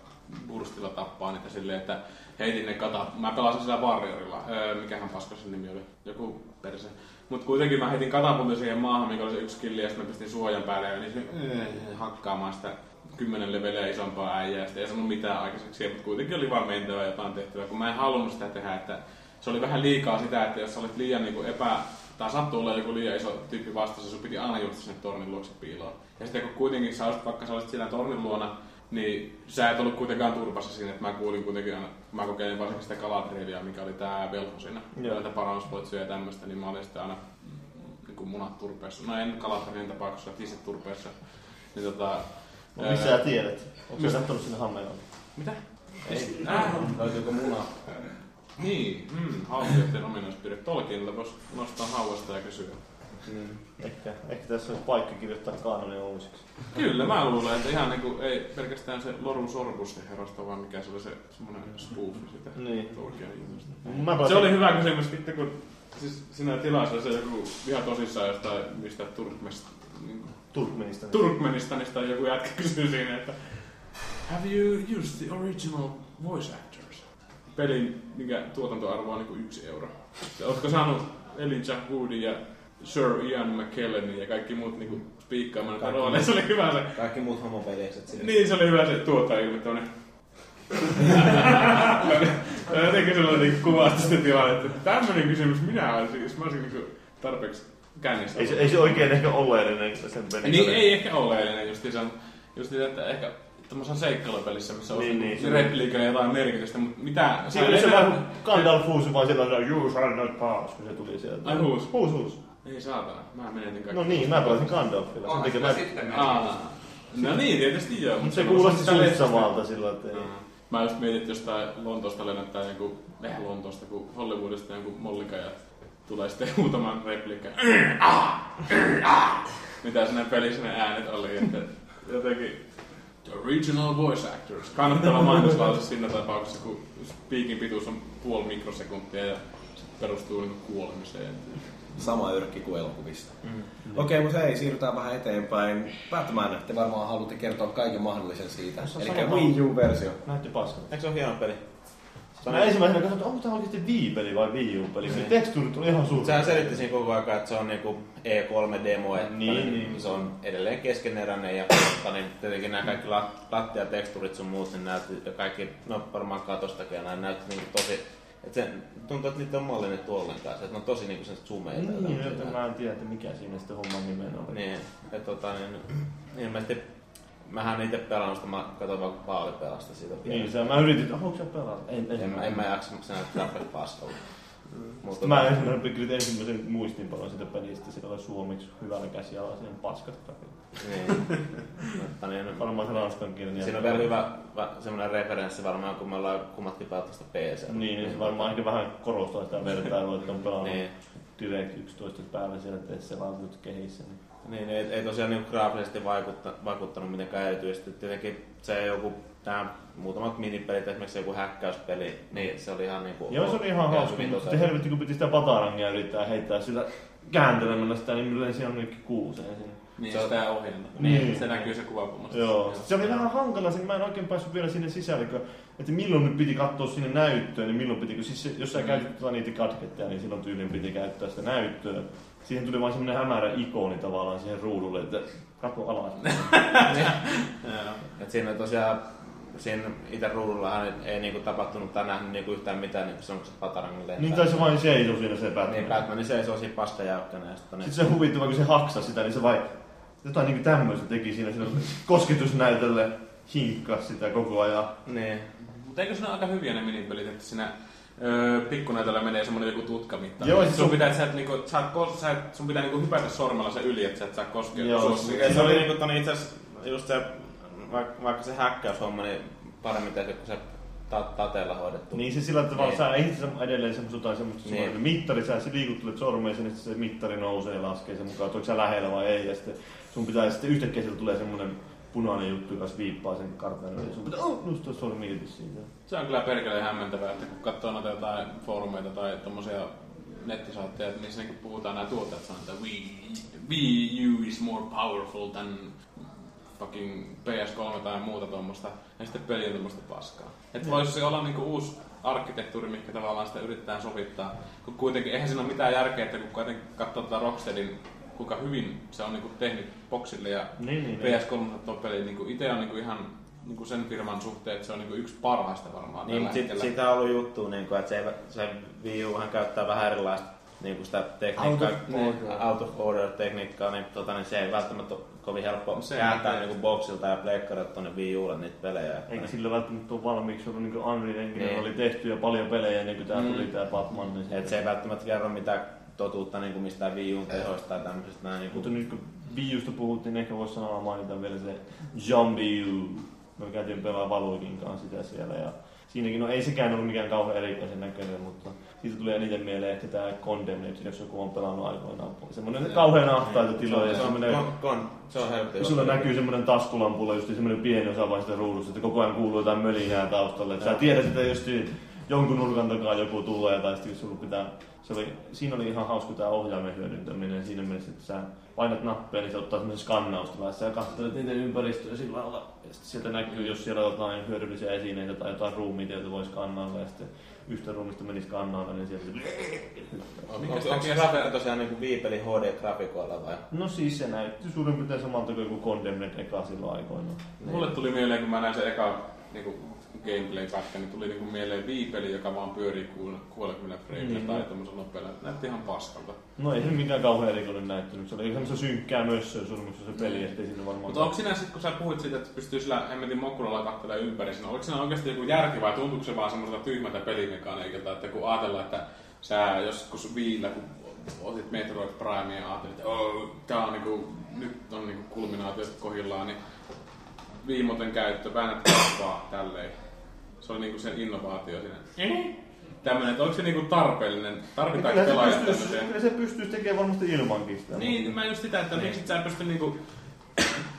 Speaker 4: burstilla tappaa niitä silleen, että heitin ne katat. Mä pelasin sillä Warriorilla, öö, mikähän paska sen nimi oli, joku perse. Mutta kuitenkin mä heitin katapultin siihen maahan, mikä oli se yksi killi, ja sitten mä pistin suojan päälle ja niin öö, hakkaamaan sitä kymmenen leveliä isompaa äijää, ja ei saanut mitään aikaiseksi, mutta kuitenkin oli vaan mentävä jotain tehtävää, kun mä en halunnut sitä tehdä, että se oli vähän liikaa sitä, että jos sä olit liian niin epä, tai sattui olla joku liian iso tyyppi vastassa, sun piti aina juosta sinne tornin luokse piiloon. Ja sitten kun kuitenkin sä olisit, vaikka sä olisit siinä tornin luona, niin sä et ollut kuitenkaan turvassa siinä, että mä kuulin kuitenkin aina, mä kokeilin varsinkin sitä Galadrielia, mikä oli tää velho siinä,
Speaker 3: Joo.
Speaker 4: näitä parannusvoitsuja ja tämmöistä, niin mä olin sitten aina niin kuin munat turpeessa. No en Galadrielin tapauksessa, tissit turpeessa. Niin tota,
Speaker 3: No, missä sä tiedät? Onko sä kattonut sinne Hammelaan?
Speaker 4: Mitä?
Speaker 5: Ei.
Speaker 4: Äh.
Speaker 5: Löytyykö muna?
Speaker 4: Niin, mm, hauskijoiden ominaispiirre. Tolkienilta voisi nostaa hauasta ja kysyä.
Speaker 3: Mm. Ehkä, ehkä tässä olisi paikka kirjoittaa kaanonen uusiksi.
Speaker 4: Kyllä, mä luulen, että ihan niinku, ei pelkästään se Lorun Sorbus se herosta, vaan mikä se oli se semmoinen spoof sitä
Speaker 3: Niin. Pelasin-
Speaker 4: Se oli hyvä kysymys, sitten kun siis siinä tilassa se joku ihan tosissaan jostain mistä Turkmesta, niin,
Speaker 3: Turkmenistanista.
Speaker 4: Turkmenistanista joku jätkä kysyi siinä, että Have you used the original voice actors? Pelin, mikä tuotantoarvo on niinku yksi euro. Ootko saanut Elijah Woodin ja Sir Ian McKellenin ja kaikki muut niinku spiikkaamaan näitä
Speaker 5: Kaikki
Speaker 4: rooleja. Se oli hyvä se.
Speaker 5: Kaikki muut homoveljekset sinne.
Speaker 4: Niin, se oli hyvä se tuottaja ilme tämmönen. Jotenkin sellainen niinku kuvasti sitä tilannetta, että tämmönen kysymys minä olisin, jos mä olisin niinku tarpeeksi kännissä.
Speaker 3: Ei se, ei se oikein ehkä oleellinen sen pelin.
Speaker 4: Niin ei ehkä oleellinen justiinsa, justiinsa, että ehkä tuommoisessa seikkailupelissä, missä on
Speaker 3: Niin,
Speaker 4: niin,
Speaker 3: niin,
Speaker 4: niin,
Speaker 3: se-
Speaker 4: repliikalla jotain merkitystä, mutta mitä...
Speaker 3: Siinä oli se vähän Gandalf huusi vaan sillä tavalla, you shall not pass, kun se tuli sieltä.
Speaker 4: Ai huusi?
Speaker 3: Huus, huus.
Speaker 4: Ei saatana, mä menetin kaikki.
Speaker 3: No niin, mä pelasin Gandalfilla. Sen takia mä...
Speaker 4: Aa. No niin, tietysti joo.
Speaker 3: Mut se
Speaker 4: on
Speaker 3: kuulosti
Speaker 4: sitä
Speaker 3: samalta sillä, että ei.
Speaker 4: Mä just mietin, että jostain Lontoosta lennättää joku, eh Lontoosta, kun Hollywoodista joku mollika ja tulee sitten huutamaan repliikka. Mitä sinne pelissä ne äänet oli, että jotenkin the original voice actors. Kannattava mainoslause siinä tapauksessa, kun piikin pituus on puoli mikrosekuntia ja se perustuu niinku kuolemiseen.
Speaker 1: Sama yrkki kuin elokuvista.
Speaker 5: Mm.
Speaker 1: Okei, mutta hei, siirrytään vähän eteenpäin. Batman, te varmaan haluatte kertoa kaiken mahdollisen siitä. Eli Wii U-versio.
Speaker 3: Näytti paskalta.
Speaker 5: Eikö se ole hieno peli?
Speaker 3: Mä ensimmäisenä katsoin, että onko tämä oikeasti Wii-peli vai Wii U-peli. Se
Speaker 5: Niin.
Speaker 3: tekstuurit oli ihan suurta.
Speaker 5: Sehän selitti siinä koko ajan, että se on niinku E3-demo, että
Speaker 3: Niin,
Speaker 5: niin,
Speaker 3: niin.
Speaker 5: se on edelleen keskeneräinen ja mutta niin tietenkin nämä kaikki lat- lattiateksturit sun muut, niin näytti, ja kaikki, no varmaan katostakin ja näin näytti niinku tosi, että se tuntuu, että niitä on mallinnettu ollenkaan, se, että ne on tosi niinku sen sumeita.
Speaker 3: Niin, joten mä en tiedä, että mikä siinä sitten homman nimen oli.
Speaker 5: Niin, että tota niin, ilmeisesti Mähän en itse pelannut sitä, mä katsoin vaan kun Paali pelasta siitä.
Speaker 3: Niin, se, mä yritin, että haluatko sä pelata? En,
Speaker 5: En, mä, en mä jaksa, mutta se näyttää tarpeeksi paskalta.
Speaker 3: Mutta mä ensimmäisen kyllä ensimmäisen muistinpalon sitä pelistä, sillä oli suomeksi hyvällä käsialalla, siinä paskat päin.
Speaker 5: Niin. Mutta niin,
Speaker 3: Varmaan se ranskan kielen.
Speaker 5: Siinä on vielä hyvä semmoinen referenssi varmaan, kun me ollaan kummatkin sitä PC.
Speaker 3: Niin, niin se varmaan ehkä vähän korostaa sitä vertailua, että on pelannut
Speaker 5: Niin.
Speaker 3: Direct 11 päivä siellä teissä laatut kehissä. Niin.
Speaker 5: Niin, ei, ei tosiaan niin graafisesti vaikutta, vaikuttanut mitenkään erityisesti. Tietenkin se joku, nämä muutamat minipelit, esimerkiksi joku häkkäyspeli, niin se oli ihan niinku...
Speaker 3: Joo, se oli ihan hauska, mutta sitten helvetti kun piti sitä patarangia yrittää heittää sillä kääntelemällä sitä, niin millä se on nytkin kuuseen sinne.
Speaker 4: Niin,
Speaker 5: Se on-
Speaker 4: sitä ohjelma.
Speaker 3: Niin.
Speaker 4: Se näkyy se kuvakulmasta.
Speaker 3: Joo. Se oli vähän hankala, siinä mä en oikein päässyt vielä sinne sisälle, kun- että milloin nyt piti katsoa sinne näyttöön, niin milloin piti, kun siis se- jos sä
Speaker 4: Mm.
Speaker 3: käytit tota niitä katketteja, niin silloin tyyliin piti käyttää sitä näyttöä. Siihen tuli vain semmoinen hämärä ikoni tavallaan siihen ruudulle, että katso alas.
Speaker 5: Et siinä tosiaan, siinä itse ruudullahan ei, ei niinku tapahtunut tai nähnyt niinku yhtään mitään, niin se on se patarangin lentää.
Speaker 3: niin tai se vain seisoi siinä se Batman.
Speaker 5: Niin, Batman, niin seisoo siinä paskajäykkänä ja sitten...
Speaker 3: Sitten se huvittava, kun se haksasi sitä, niin se vain jotain niin tämmöistä teki siinä, siinä kosketusnäytölle hinkkas sitä koko ajan.
Speaker 5: Niin.
Speaker 4: Mutta eikö siinä ole aika hyviä ne minipelit, että siinä öö, pikkunäytöllä menee semmonen joku tutkamitta.
Speaker 3: Joo,
Speaker 4: sun
Speaker 3: on-
Speaker 4: pitää, että sä et, niinku, sä, et kos, sä et, sun pitää niinku hypätä sormella se yli, että sä et saa koskea
Speaker 3: Joo, se-.
Speaker 5: Se oli niinku itse asiassa just se, vaikka, vaikka se häkkäyshomma, niin paremmin tehty kuin se ta- tateella hoidettu.
Speaker 3: Niin se sillä tavalla,
Speaker 5: Niin.
Speaker 3: sä ehdit edelleen semmoista jotain semmoista
Speaker 5: Niin.
Speaker 3: niin. mittari, sä liikuttelet sormea sen, että se mittari nousee ja laskee sen mukaan, että onko sä lähellä vai ei. Ja sitten sun pitää sitten yhtäkkiä sieltä tulee semmoinen punainen juttu, joka viippaa sen kartan yli. Ja sun pitää oh, nostaa sormi irti siitä.
Speaker 4: Se on kyllä perkeleen hämmentävää, että kun katsoo noita jotain foorumeita tai tommosia nettisaitteja, niin niissäkin puhutaan nämä tuottajat sanoo, että Wii, Wii U is more powerful than fucking PS3 tai muuta tuommoista, ja sitten peli on tuommoista paskaa. Että voisi se olla niinku uusi arkkitehtuuri, mikä tavallaan sitä yrittää sovittaa. Kun kuitenkin, eihän siinä ole mitään järkeä, että kun kuitenkin katsoo tätä Rocksteadin, kuinka hyvin se on niinku tehnyt boksille ja
Speaker 3: Niin, niin,
Speaker 4: PS3 tuo peli, niinku itse on niinku ihan niinku sen firman suhteen, että se on niinku yksi parhaista varmaan
Speaker 5: Niin,
Speaker 4: tällä
Speaker 5: sit,
Speaker 4: hetkellä.
Speaker 5: siitä on ollut juttu, niin kuin, että se, se Wii Uhan käyttää vähän erilaista niin kuin sitä tekniikkaa,
Speaker 3: Out of
Speaker 5: niin,
Speaker 3: order.
Speaker 5: out of order tekniikkaa, niin, tota, niin se ei välttämättä ole kovin helppo
Speaker 4: Se
Speaker 5: kääntää niin kuin boksilta ja pleikkarilta tuonne Wii Ulle niitä pelejä. Että
Speaker 3: Eikä
Speaker 5: niin.
Speaker 3: sillä välttämättä ole valmiiksi ollut niin Unreal Engine,
Speaker 5: Niin.
Speaker 3: oli tehty jo paljon pelejä ennen kuin tää
Speaker 5: Mm.
Speaker 3: tuli tää Batman. Niin
Speaker 5: Et se ei välttämättä kerro mitään totuutta niin kuin mistään Wii tehoista tai tämmöisistä näin. Niin
Speaker 3: Mutta
Speaker 5: kuin,
Speaker 3: nyt kun Wii puhuttiin, niin ehkä voisi sanoa mainita vielä se Zombie U. Me käytiin pelaa Valuikin kanssa sitä siellä ja siinäkin, no ei sekään ollut mikään kauhean erikoisen näköinen, mutta siitä tulee eniten mieleen ehkä tää Condemned, jos joku on pelannut aikoinaan. Semmoinen kauhean ahtaita tiloja ja
Speaker 5: se on,
Speaker 3: semmoinen...
Speaker 5: kon, kon, se on helppo.
Speaker 3: Sulla näkyy semmoinen taskulampulla just semmoinen pieni osa vain sitä ruudusta, että koko ajan kuuluu jotain mölinää taustalle. Sä tiedät, että jos jonkun nurkan takaa joku tulee tai sitten jos sulla pitää... Se oli, siinä oli ihan hauska tämä ohjaimen hyödyntäminen siinä mielessä, että sä painat nappia, niin se ottaa semmoisen skannausta ja sä katselet niiden ympäristöä sillä lailla. Ja sitten sieltä näkyy, jos siellä on jotain hyödyllisiä esineitä tai jotain ruumiita, joita voi skannailla ja sitten yhtä ruumista meni skannailla, niin sieltä.
Speaker 5: Onko se grafiikka tosiaan niin kuin Wii-pelin HD-grafikoilla vai?
Speaker 3: No siis se näytti suurin piirtein samalta kuin joku Condemned eka silloin aikoinaan.
Speaker 4: Mulle tuli mieleen, kun mä näin sen eka niinku, gameplay-pätkä, niin tuli niinku mieleen Wii-peli, joka vaan pyörii kuul- 60 freimillä
Speaker 3: Niin.
Speaker 4: tai tommosella nopealla. Näytti ihan paskalta.
Speaker 3: No ei se mikään kauhean erikoinen näyttänyt. Se oli semmoista synkkää mössöä surmuksessa se peli, ettei siinä varmaan...
Speaker 4: Mutta onko siinä sitten, kun sä puhuit siitä, että pystyy sillä hemmetin mokkulalla katselemaan ympäri, siinä, oliko siinä oikeasti joku järki vai tuntuuko se vaan semmoiselta tyhmältä pelimekaniikalta, että kun ajatellaan, että sä joskus viillä, kun otit Metroid Primea ja ajattelit, että oh, tää on niinku, nyt on niinku kulminaatiot kohillaan, niin viimoten käyttö, väännät kasvaa tälleen. Se oli niinku sen innovaatio siinä. Tämmönen, että onko se niinku tarpeellinen, tarvitaanko
Speaker 3: Kyllä se,
Speaker 4: pelaajat
Speaker 3: pystyisi,
Speaker 4: tämmöiseen?
Speaker 3: kyllä se pystyisi tekemään varmasti ilmankin sitä.
Speaker 4: Niin, mä just sitä, että miksi et sä pysty niinku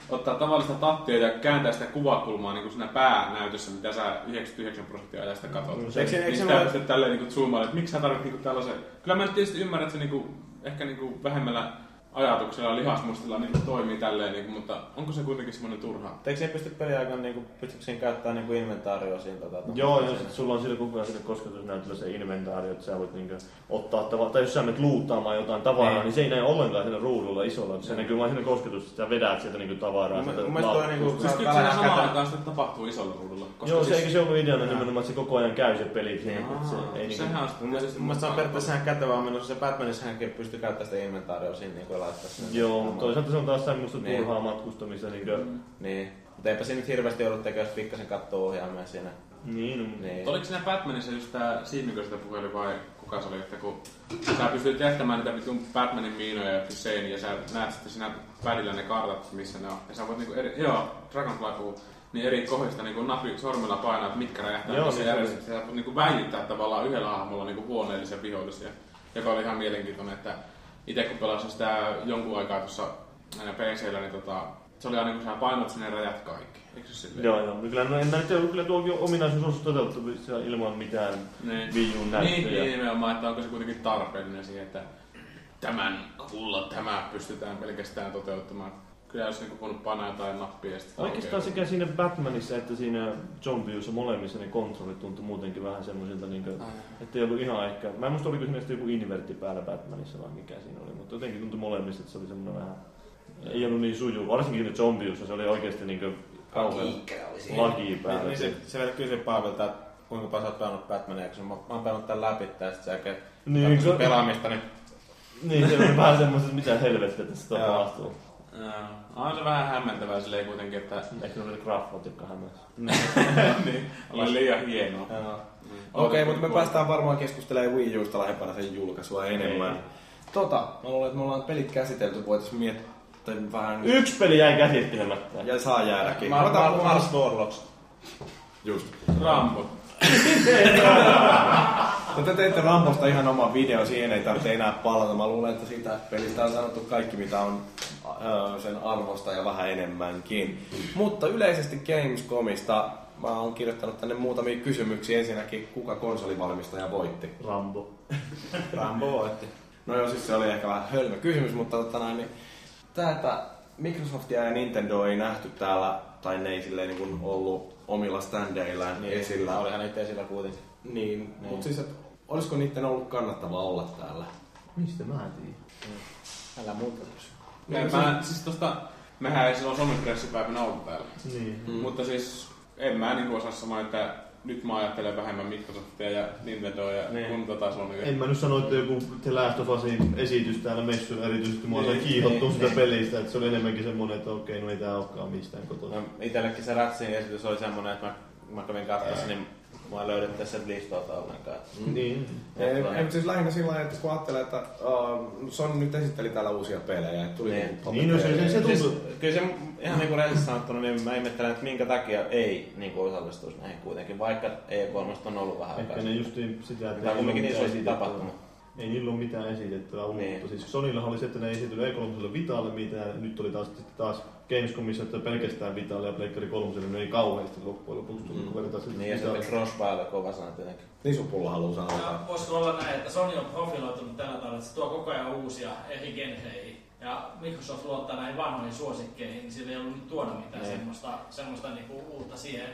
Speaker 4: ottaa tavallista tattia ja kääntää sitä kuvakulmaa niin kuin siinä päänäytössä, mitä sä 99 prosenttia ajasta katsot.
Speaker 3: No
Speaker 4: No,
Speaker 3: se-
Speaker 4: eikö,
Speaker 5: eikö
Speaker 4: niin
Speaker 5: se
Speaker 4: sitä
Speaker 5: voi-
Speaker 4: pystyt tälleen niin zoomaan, että miksi sä tarvitset niin tällaisen... Kyllä mä nyt tietysti ymmärrän, että se niin kuin, ehkä niin kuin vähemmällä ajatuksella ja lihasmustilla niin kuin toimii tälleen, niin kuin, mutta onko se kuitenkin semmoinen turha?
Speaker 5: Eikö siihen pysty peliaikaan, niin kuin, pystytkö siinä käyttämään niin kuin inventaarioa siinä? Tota,
Speaker 3: Joo, jos sulla on sillä koko ajan kosketusnäytöllä se inventaario, että sä voit niinku ottaa tavaraa, tai jos sä menet luuttaamaan jotain tavaraa,
Speaker 5: Niin.
Speaker 3: niin se ei näe ollenkaan siinä ruudulla isolla, se näkyy vain siinä kosketus, että sä vedät sieltä niinku tavaraa.
Speaker 5: Mun-
Speaker 3: sieltä
Speaker 5: mun mielestä toi niinku-
Speaker 3: laatikosta.
Speaker 4: Pystyykö siinä samaan aikaan sitä tapahtuu isolla ruudulla?
Speaker 3: Joo, se
Speaker 4: siis-
Speaker 3: eikö se ollut ideana nimenomaan, että se koko ajan käy se peli siinä,
Speaker 5: Niin.
Speaker 3: että se ei niinku...
Speaker 4: sehän on
Speaker 5: Mun mielestä, mun mielestä se on periaatteessa ihan kätevää menossa. Se Batmanissa hänkin pystyy käyttämään sitä inventaarioa siinä niin kuin laittaa sinne.
Speaker 3: Joo, toisaalta se on taas semmoista
Speaker 5: Niin.
Speaker 3: turhaa matkustamista niinku...
Speaker 5: Niin. Mutta eipä siinä nyt hirveästi joudut tekemään, jos pikkasen kattoo ohjaamia siinä.
Speaker 3: Niin, no,
Speaker 5: Niin.
Speaker 4: Oliko siinä Batmanissa just tää Siimikö sitä puheli vai kuka se oli, että kun sä pystyt jättämään niitä vitun Batmanin miinoja ja seiniä ja sä näet sitten siinä padilla ne kartat, missä ne on. Ja sä voit niinku eri, joo, Dragonfly puhuu, niin eri kohdista niinku napi sormella painaa, että mitkä räjähtää
Speaker 3: Joo,
Speaker 4: missä
Speaker 3: niin
Speaker 4: järjestyksessä. Sä voit niinku väittää tavallaan yhdellä hahmolla niinku huoneellisen vihollisia, joka oli ihan mielenkiintoinen, että itse kun pelasin sitä jonkun aikaa tuossa PCllä, niin tota, se oli aina kun sä painat sinne räjät kaikki. Eikö se silleen?
Speaker 3: Joo, joo. Kyllä, no, en mä nyt kyllä tuokin ominaisuus on toteuttavissa ilman mitään
Speaker 4: Niin.
Speaker 3: Wii Uun näyttöjä.
Speaker 4: Niin, niin, nimenomaan, että onko se kuitenkin tarpeellinen siihen, että tämän kulla tämä pystytään pelkästään toteuttamaan. Kyllä jos niinku voinut painaa jotain nappia
Speaker 3: Oikeastaan sekä siinä Batmanissa että siinä Zombiussa molemmissa ne kontrollit tuntui muutenkin vähän semmoisilta, niin kuin, että ei ollut ihan ehkä... Mä en muista oliko siinä joku invertti päällä Batmanissa vai mikä siinä oli, mutta jotenkin tuntui molemmissa, että se oli semmoinen vähän... Ei ollut niin suju, varsinkin siinä Zombiussa se oli oikeasti niin kuin kauhean laki päällä.
Speaker 5: Niin, niin se, se vielä kysyi Paavilta, että kuinka paljon sä oot pelannut Batmania, kun mä, mä oon pelannut tän läpi sä käyt
Speaker 3: Niin,
Speaker 5: niin,
Speaker 3: kun-
Speaker 5: pelaamista, niin
Speaker 3: Niin, se oli vähän semmoista, että mitä helvettiä tässä tapahtuu.
Speaker 4: Joo. On se vähän hämmentävää silleen kuitenkin, että
Speaker 3: Ehkä ne oli graffot, jotka hämäsi.
Speaker 4: niin, oli liian hienoa.
Speaker 5: Joo.
Speaker 4: Mm.
Speaker 1: Okei, mutta me päästään varmaan keskustelemaan Wii Usta lähempänä sen julkaisua enemmän. Tota, mä luulen, että me ollaan pelit käsitelty, voitais miettiä vähän...
Speaker 3: Yksi peli jäi käsittelemättä.
Speaker 1: Ja saa jäädäkin.
Speaker 5: Mar-
Speaker 1: Ota
Speaker 5: Mar-
Speaker 1: puhua-
Speaker 5: Mars Warlocks.
Speaker 1: Just.
Speaker 4: Rambo.
Speaker 1: No te teitte Rambosta ihan oman video, siihen ei tarvitse enää palata. Mä luulen, että siitä pelistä on sanottu kaikki, mitä on sen arvosta ja vähän enemmänkin. Mutta yleisesti Gamescomista mä oon kirjoittanut tänne muutamia kysymyksiä. Ensinnäkin, kuka konsolivalmistaja voitti?
Speaker 3: Rambo.
Speaker 5: Rambo voitti.
Speaker 1: No joo, siis se oli ehkä vähän hölmö kysymys, mutta tota näin, niin tää, että Microsoftia ja Nintendo ei nähty täällä, tai ne ei silleen niin kuin ollut omilla standeillään niin, esillä.
Speaker 5: Olihan niitä esillä kuitenkin.
Speaker 1: Niin,
Speaker 5: Niin.
Speaker 1: mutta siis, että olisiko niiden ollut kannattavaa olla täällä?
Speaker 3: Mistä mä tiedän?
Speaker 5: Älä muuta kysy.
Speaker 4: Mä, mä, siis tosta, mehän ei silloin Suomen pressipäivänä ollut täällä.
Speaker 3: Niin.
Speaker 4: Mm. Mutta siis en mä niinku osaa sanoa, että nyt mä ajattelen vähemmän Microsoftia ja Nintendoa ja
Speaker 5: Niin.
Speaker 4: kun tota Sonya.
Speaker 3: En mä nyt sano, että joku The Last of Usin esitys täällä messuilla erityisesti mua sai
Speaker 5: Niin,
Speaker 3: kiihottua
Speaker 5: niin,
Speaker 3: sitä
Speaker 5: niin.
Speaker 3: pelistä, että se oli enemmänkin semmonen, että okei, no ei tää olekaan mistään kotona.
Speaker 5: No, itellekin se Ratsin esitys oli semmonen, että mä, mä kävin katsossa, niin mua ei löydetty sen listalta ollenkaan.
Speaker 3: Niin.
Speaker 1: Ei, ei, mutta siis lähinnä sillä lailla, että kun ajattelee, että uh, Sony nyt esitteli täällä uusia pelejä, että tuli
Speaker 5: Niin.
Speaker 3: Niin, no se- se- se
Speaker 5: Siis,
Speaker 3: tuntuu-
Speaker 5: kyllä se ihan niin kuin rehellisesti sanottuna, niin mä ihmettelen, että minkä takia ei niin kuin osallistuisi näihin kuitenkin, vaikka E3 on ollut vähän
Speaker 3: Ehkä
Speaker 5: aikaa.
Speaker 3: ne justiin sitä, että
Speaker 5: Tämä on kuitenkin niin iso
Speaker 3: mitään
Speaker 5: tapahtuma.
Speaker 3: Ei niillä ole mitään esitettävää uutta.
Speaker 5: Niin.
Speaker 3: Siis Sonylla oli se, että ne ei esitellyt E3 Vitalle mitään. Nyt oli taas, sitten taas Gamescomissa, että pelkästään Vitalle ja Pleikkari 3 ne ei kauheasti loppujen lopuksi tullut, kun vertaa sitten
Speaker 5: Niin ja
Speaker 3: Vitalle.
Speaker 5: sitten Crossfire kova sana tietenkin.
Speaker 1: Niin sun pulla haluaa sanoa.
Speaker 7: Ja voisiko olla näin, että Sony on profiloitunut tällä tavalla, että se tuo koko ajan uusia eri genreihin. Ja Microsoft luottaa näihin vanhoihin suosikkeihin, niin sillä ei ollut nyt tuoda mitään
Speaker 5: Niin.
Speaker 7: semmoista, semmoista niinku uutta siihen.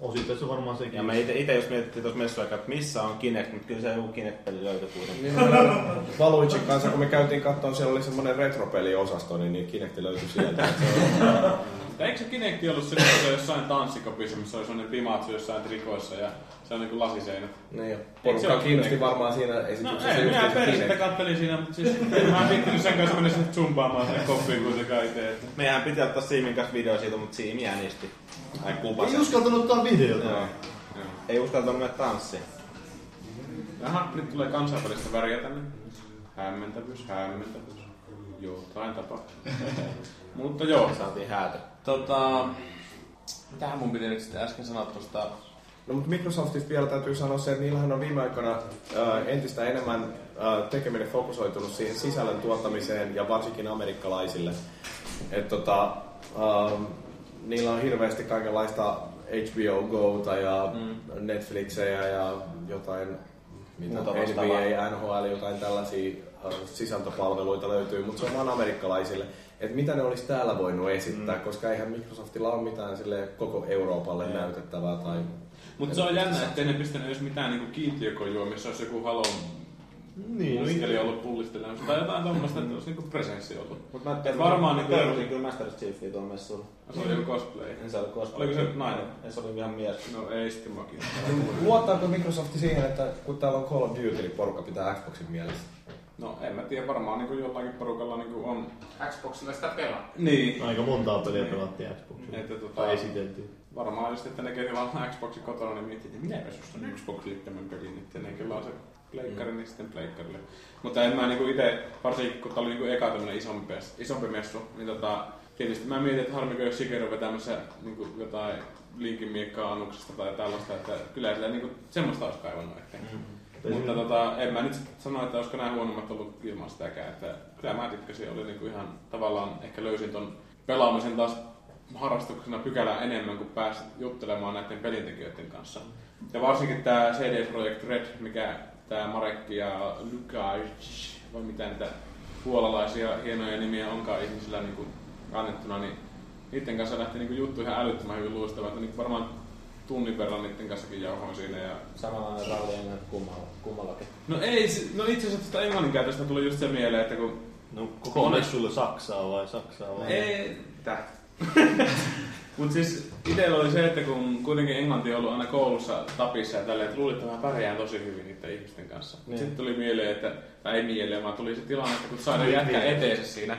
Speaker 3: Osittain se varmaan sekin.
Speaker 5: Ja me ite, ite jos mietittiin tuossa messuaikaa, että missä on Kinect, mutta kyllä se joku Kinect-peli löytyi kuitenkin.
Speaker 1: Niin, Valuicin kanssa, kun me käytiin katsomaan, siellä oli semmoinen retropeliosasto, niin, niin Kinecti löytyi sieltä. on-
Speaker 4: eikö se Kinecti ollut se, että se oli jossain tanssikopissa, missä oli sellainen Pimatsu jossain trikoissa ja se on niinku lasiseinä?
Speaker 1: Niin,
Speaker 4: se
Speaker 1: porukka kiinnosti
Speaker 4: Kinect?
Speaker 1: varmaan siinä
Speaker 4: No
Speaker 1: esityksessä
Speaker 4: ei, minä
Speaker 1: just se
Speaker 4: persettä
Speaker 1: Kinect.
Speaker 4: kattelin siinä, mutta siis mä en viittinyt sen kanssa mennä sinne zumpaamaan sinne koppiin kuitenkaan itse. että-
Speaker 5: Meidän piti ottaa Siimin kanssa video siitä, mutta Siimi äänisti. Ai.
Speaker 3: Ei uskaltanut ottaa videota.
Speaker 5: Joo.
Speaker 4: Joo.
Speaker 5: Ei uskaltanut mennä tanssiin.
Speaker 4: Jaha, nyt tulee kansainvälistä väriä tänne. Hämmentävyys, hämmentävyys. Jotain tapahtuu. Mutta joo.
Speaker 5: Saatiin häätö.
Speaker 4: Tota, mitähän mun piti nyt sitten äsken sanoa tuosta...
Speaker 1: No mutta Microsoftista vielä täytyy sanoa se, että niillähän on viime aikoina ää, entistä enemmän ää, tekeminen fokusoitunut siihen sisällön tuottamiseen ja varsinkin amerikkalaisille. Et tota, ää, niillä on hirveästi kaikenlaista HBO Gota ja mm. Netflixejä ja jotain mitä. NBA, NHL, jotain tällaisia sisältöpalveluita löytyy, mutta se on vaan amerikkalaisille. Et mitä ne olisi täällä voinut esittää, mm. koska eihän Microsoftilla ole mitään sille koko Euroopalle
Speaker 5: Mm.
Speaker 1: näytettävää tai
Speaker 4: Mutta se on jännä, ettei ne pistänyt edes mitään niinku kiintiökojuo, missä olisi joku halon
Speaker 3: Niin, no
Speaker 4: muskeli ollut pullistelemassa tai jotain tommoista, että olisi niinku presenssi ollut.
Speaker 5: Mut mä
Speaker 4: Et varmaan niinku
Speaker 5: Pöysin kyllä Master Chiefiä tuolla messulla.
Speaker 4: Se oli joku cosplay.
Speaker 5: En se oli cosplay.
Speaker 4: Oliko se nainen?
Speaker 5: Ei, se oli ihan mies.
Speaker 4: No ei sitten makin.
Speaker 1: Luottaako Microsoft siihen, että kun täällä on Call of Duty, niin porukka pitää Xboxin mielessä?
Speaker 4: No en mä tiedä, varmaan niinku jollakin porukalla niinku on...
Speaker 7: Xboxilla sitä pelaa.
Speaker 4: Niin.
Speaker 3: Aika montaa peliä pelattiin Xboxilla.
Speaker 4: Että tota,
Speaker 3: Tai esiteltiin.
Speaker 4: Varmaan just, että ne ketä on Xboxin kotona, niin miettii, että minäpä susta on Xboxille tämän pelin, että ne kyllä on se pleikkari, niin sitten pleikkarille. Mutta en mä niinku ite, varsinkin kun tää oli niinku eka tämmönen isompi, isompi messu, niin tota, tietysti mä mietin, että harmiko jos Shigeru vetämässä niinku jotain linkin miekkaa annuksesta tai tällaista, että kyllä sitä niinku semmoista olisi kaivannut ehkä. Mm. Mutta tota, en mä nyt sano, että olisiko nämä huonommat ollut ilman sitäkään, että kyllä mä tykkäsin, oli niinku ihan tavallaan ehkä löysin ton pelaamisen taas harrastuksena pykälää enemmän, kuin pääsit juttelemaan näiden pelintekijöiden kanssa. Ja varsinkin tämä CD Projekt Red, mikä tämä Marekki ja Lukac, vai mitä niitä puolalaisia hienoja nimiä onkaan ihmisillä niin annettuna, niin niiden kanssa lähti niin juttu ihan älyttömän hyvin luistava, että niin varmaan tunnin verran niiden kanssakin jauhoin siinä. Ja...
Speaker 5: Samanlainen ralli englannin kummalla, kummallakin.
Speaker 4: No ei, no itse asiassa tästä englannin käytöstä tuli just se mieleen, että kun...
Speaker 3: No koko messulle Saksaa vai Saksaa vai?
Speaker 4: Ei, tää. Mut siis itellä oli se, että kun kuitenkin englanti on ollut aina koulussa tapissa ja tälleen, että luulin, että mä pärjään tosi hyvin niiden ihmisten kanssa.
Speaker 5: Niin.
Speaker 4: Sitten tuli mieleen, että, tai ei mieleen, vaan tuli se tilanne, että kun sai jätkä eteensä siinä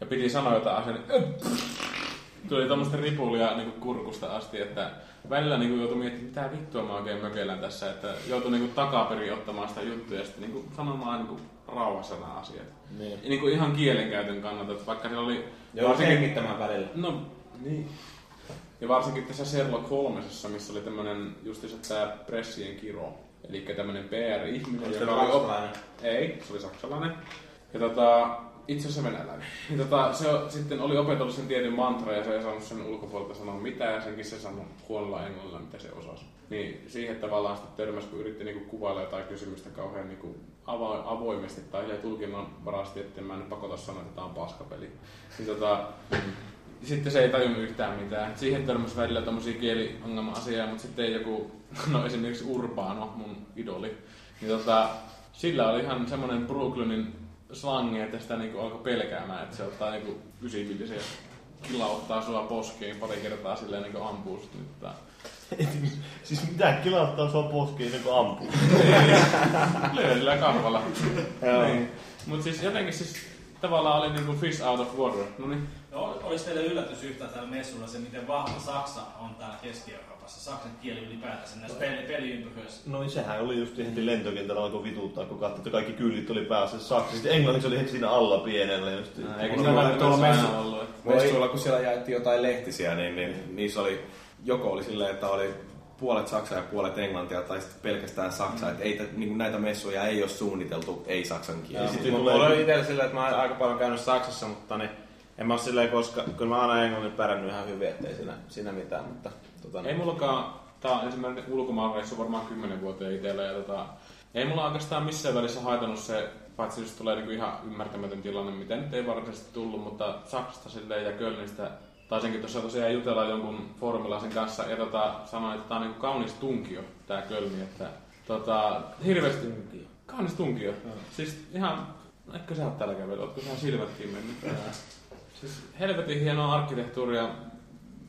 Speaker 4: ja piti sanoa jotain asiaa, niin tuli tämmöistä ripulia niin kurkusta asti, että välillä niin joutui miettimään, mitä vittua mä oikein mökelän tässä, että joutui niin takaperin ottamaan sitä juttuja ja sitten niin sanomaan niin rauhassa nämä asiat.
Speaker 5: Niin.
Speaker 4: Niin kuin ihan kielenkäytön kannalta, että vaikka siellä oli...
Speaker 5: Joo, hengittämään välillä.
Speaker 4: No, niin. Ja varsinkin tässä Sherlock Holmesissa, missä oli tämmönen justiinsa tää pressien kiro. Eli tämmönen PR-ihminen, joka oli...
Speaker 5: ranskalainen?
Speaker 4: Ei, se oli saksalainen. Ja tota, itse asiassa venäläinen. Tota, se o- sitten oli opetellut sen tietyn mantra ja se ei saanut sen ulkopuolelta sanoa mitään ja senkin se sanoi huonolla englannilla, mitä se osasi. Niin siihen tavallaan sitten törmäsi, kun yritti niinku kuvailla jotain kysymystä kauhean niinku avo- avoimesti tai tulkinnan varasti, että mä en pakota sanoa, että tää on paskapeli. Niin tota, sitten se ei tajunnut yhtään mitään. Siihen törmäsi välillä tommosia kieliongelma-asiaa, mutta sitten joku, no esimerkiksi Urbano, mun idoli, niin tota, sillä oli ihan semmonen Brooklynin slangi, että sitä niinku alkoi pelkäämään, että se ottaa niinku ysimillisen ja kilauttaa sua poskeen pari kertaa silleen niinku ampuu sit nyt. Tota.
Speaker 3: Siis mitä kilauttaa sua poskiin ennen kuin ampuu?
Speaker 4: Lyö sillä kahvalla.
Speaker 3: Joo.
Speaker 4: niin. Mut siis jotenkin siis tavallaan oli niinku fish out of water. No niin.
Speaker 7: No, olisi teille yllätys yhtään täällä messulla se, miten vahva Saksa on täällä Keski-Euroopassa. Saksan kieli ylipäätänsä näissä peli, peliympyröissä.
Speaker 3: No sehän oli just heti lentokentällä alkoi vituttaa, kun katsoi, että kaikki kyllit oli päässä. Sitten englanniksi oli heti siinä alla pienellä. Just.
Speaker 1: Eikö
Speaker 3: Mulla
Speaker 1: se
Speaker 3: oli
Speaker 1: ole tuolla messu, messuilla, kun siellä jaettiin jotain lehtisiä, niin, niin niissä oli, joko oli silleen, että oli puolet saksaa ja puolet englantia, tai sitten pelkästään saksaa. Että ei, niin näitä messuja ei ole suunniteltu ei-saksan kielellä.
Speaker 5: Sitten mulla oli itsellä silleen, että mä oon aika paljon käynyt Saksassa, mutta niin, en mä oo silleen, koska kyllä mä oon aina englannin pärjännyt ihan hyvin, ettei siinä, siinä mitään, mutta tota,
Speaker 4: Ei mullakaan, tää on ensimmäinen ulkomaanreissu varmaan 10 vuoteen itsellä ja tota, ei mulla oikeastaan missään välissä haitannut se, paitsi jos tulee niinku ihan ymmärtämätön tilanne, mitä nyt ei varsinaisesti tullut, mutta Saksasta silleen ja Kölnistä taisinkin tuossa tosiaan jutella jonkun formilaisen kanssa ja tota, sanoin, että tää on niinku kaunis tunkio, tää Kölni, että tota, hirveästi tunkio. Kaunis tunkio. Siis ihan, no etkö sä oot täällä kävellyt, ootko sä silmätkin mennyt? Siis helvetin hienoa arkkitehtuuria,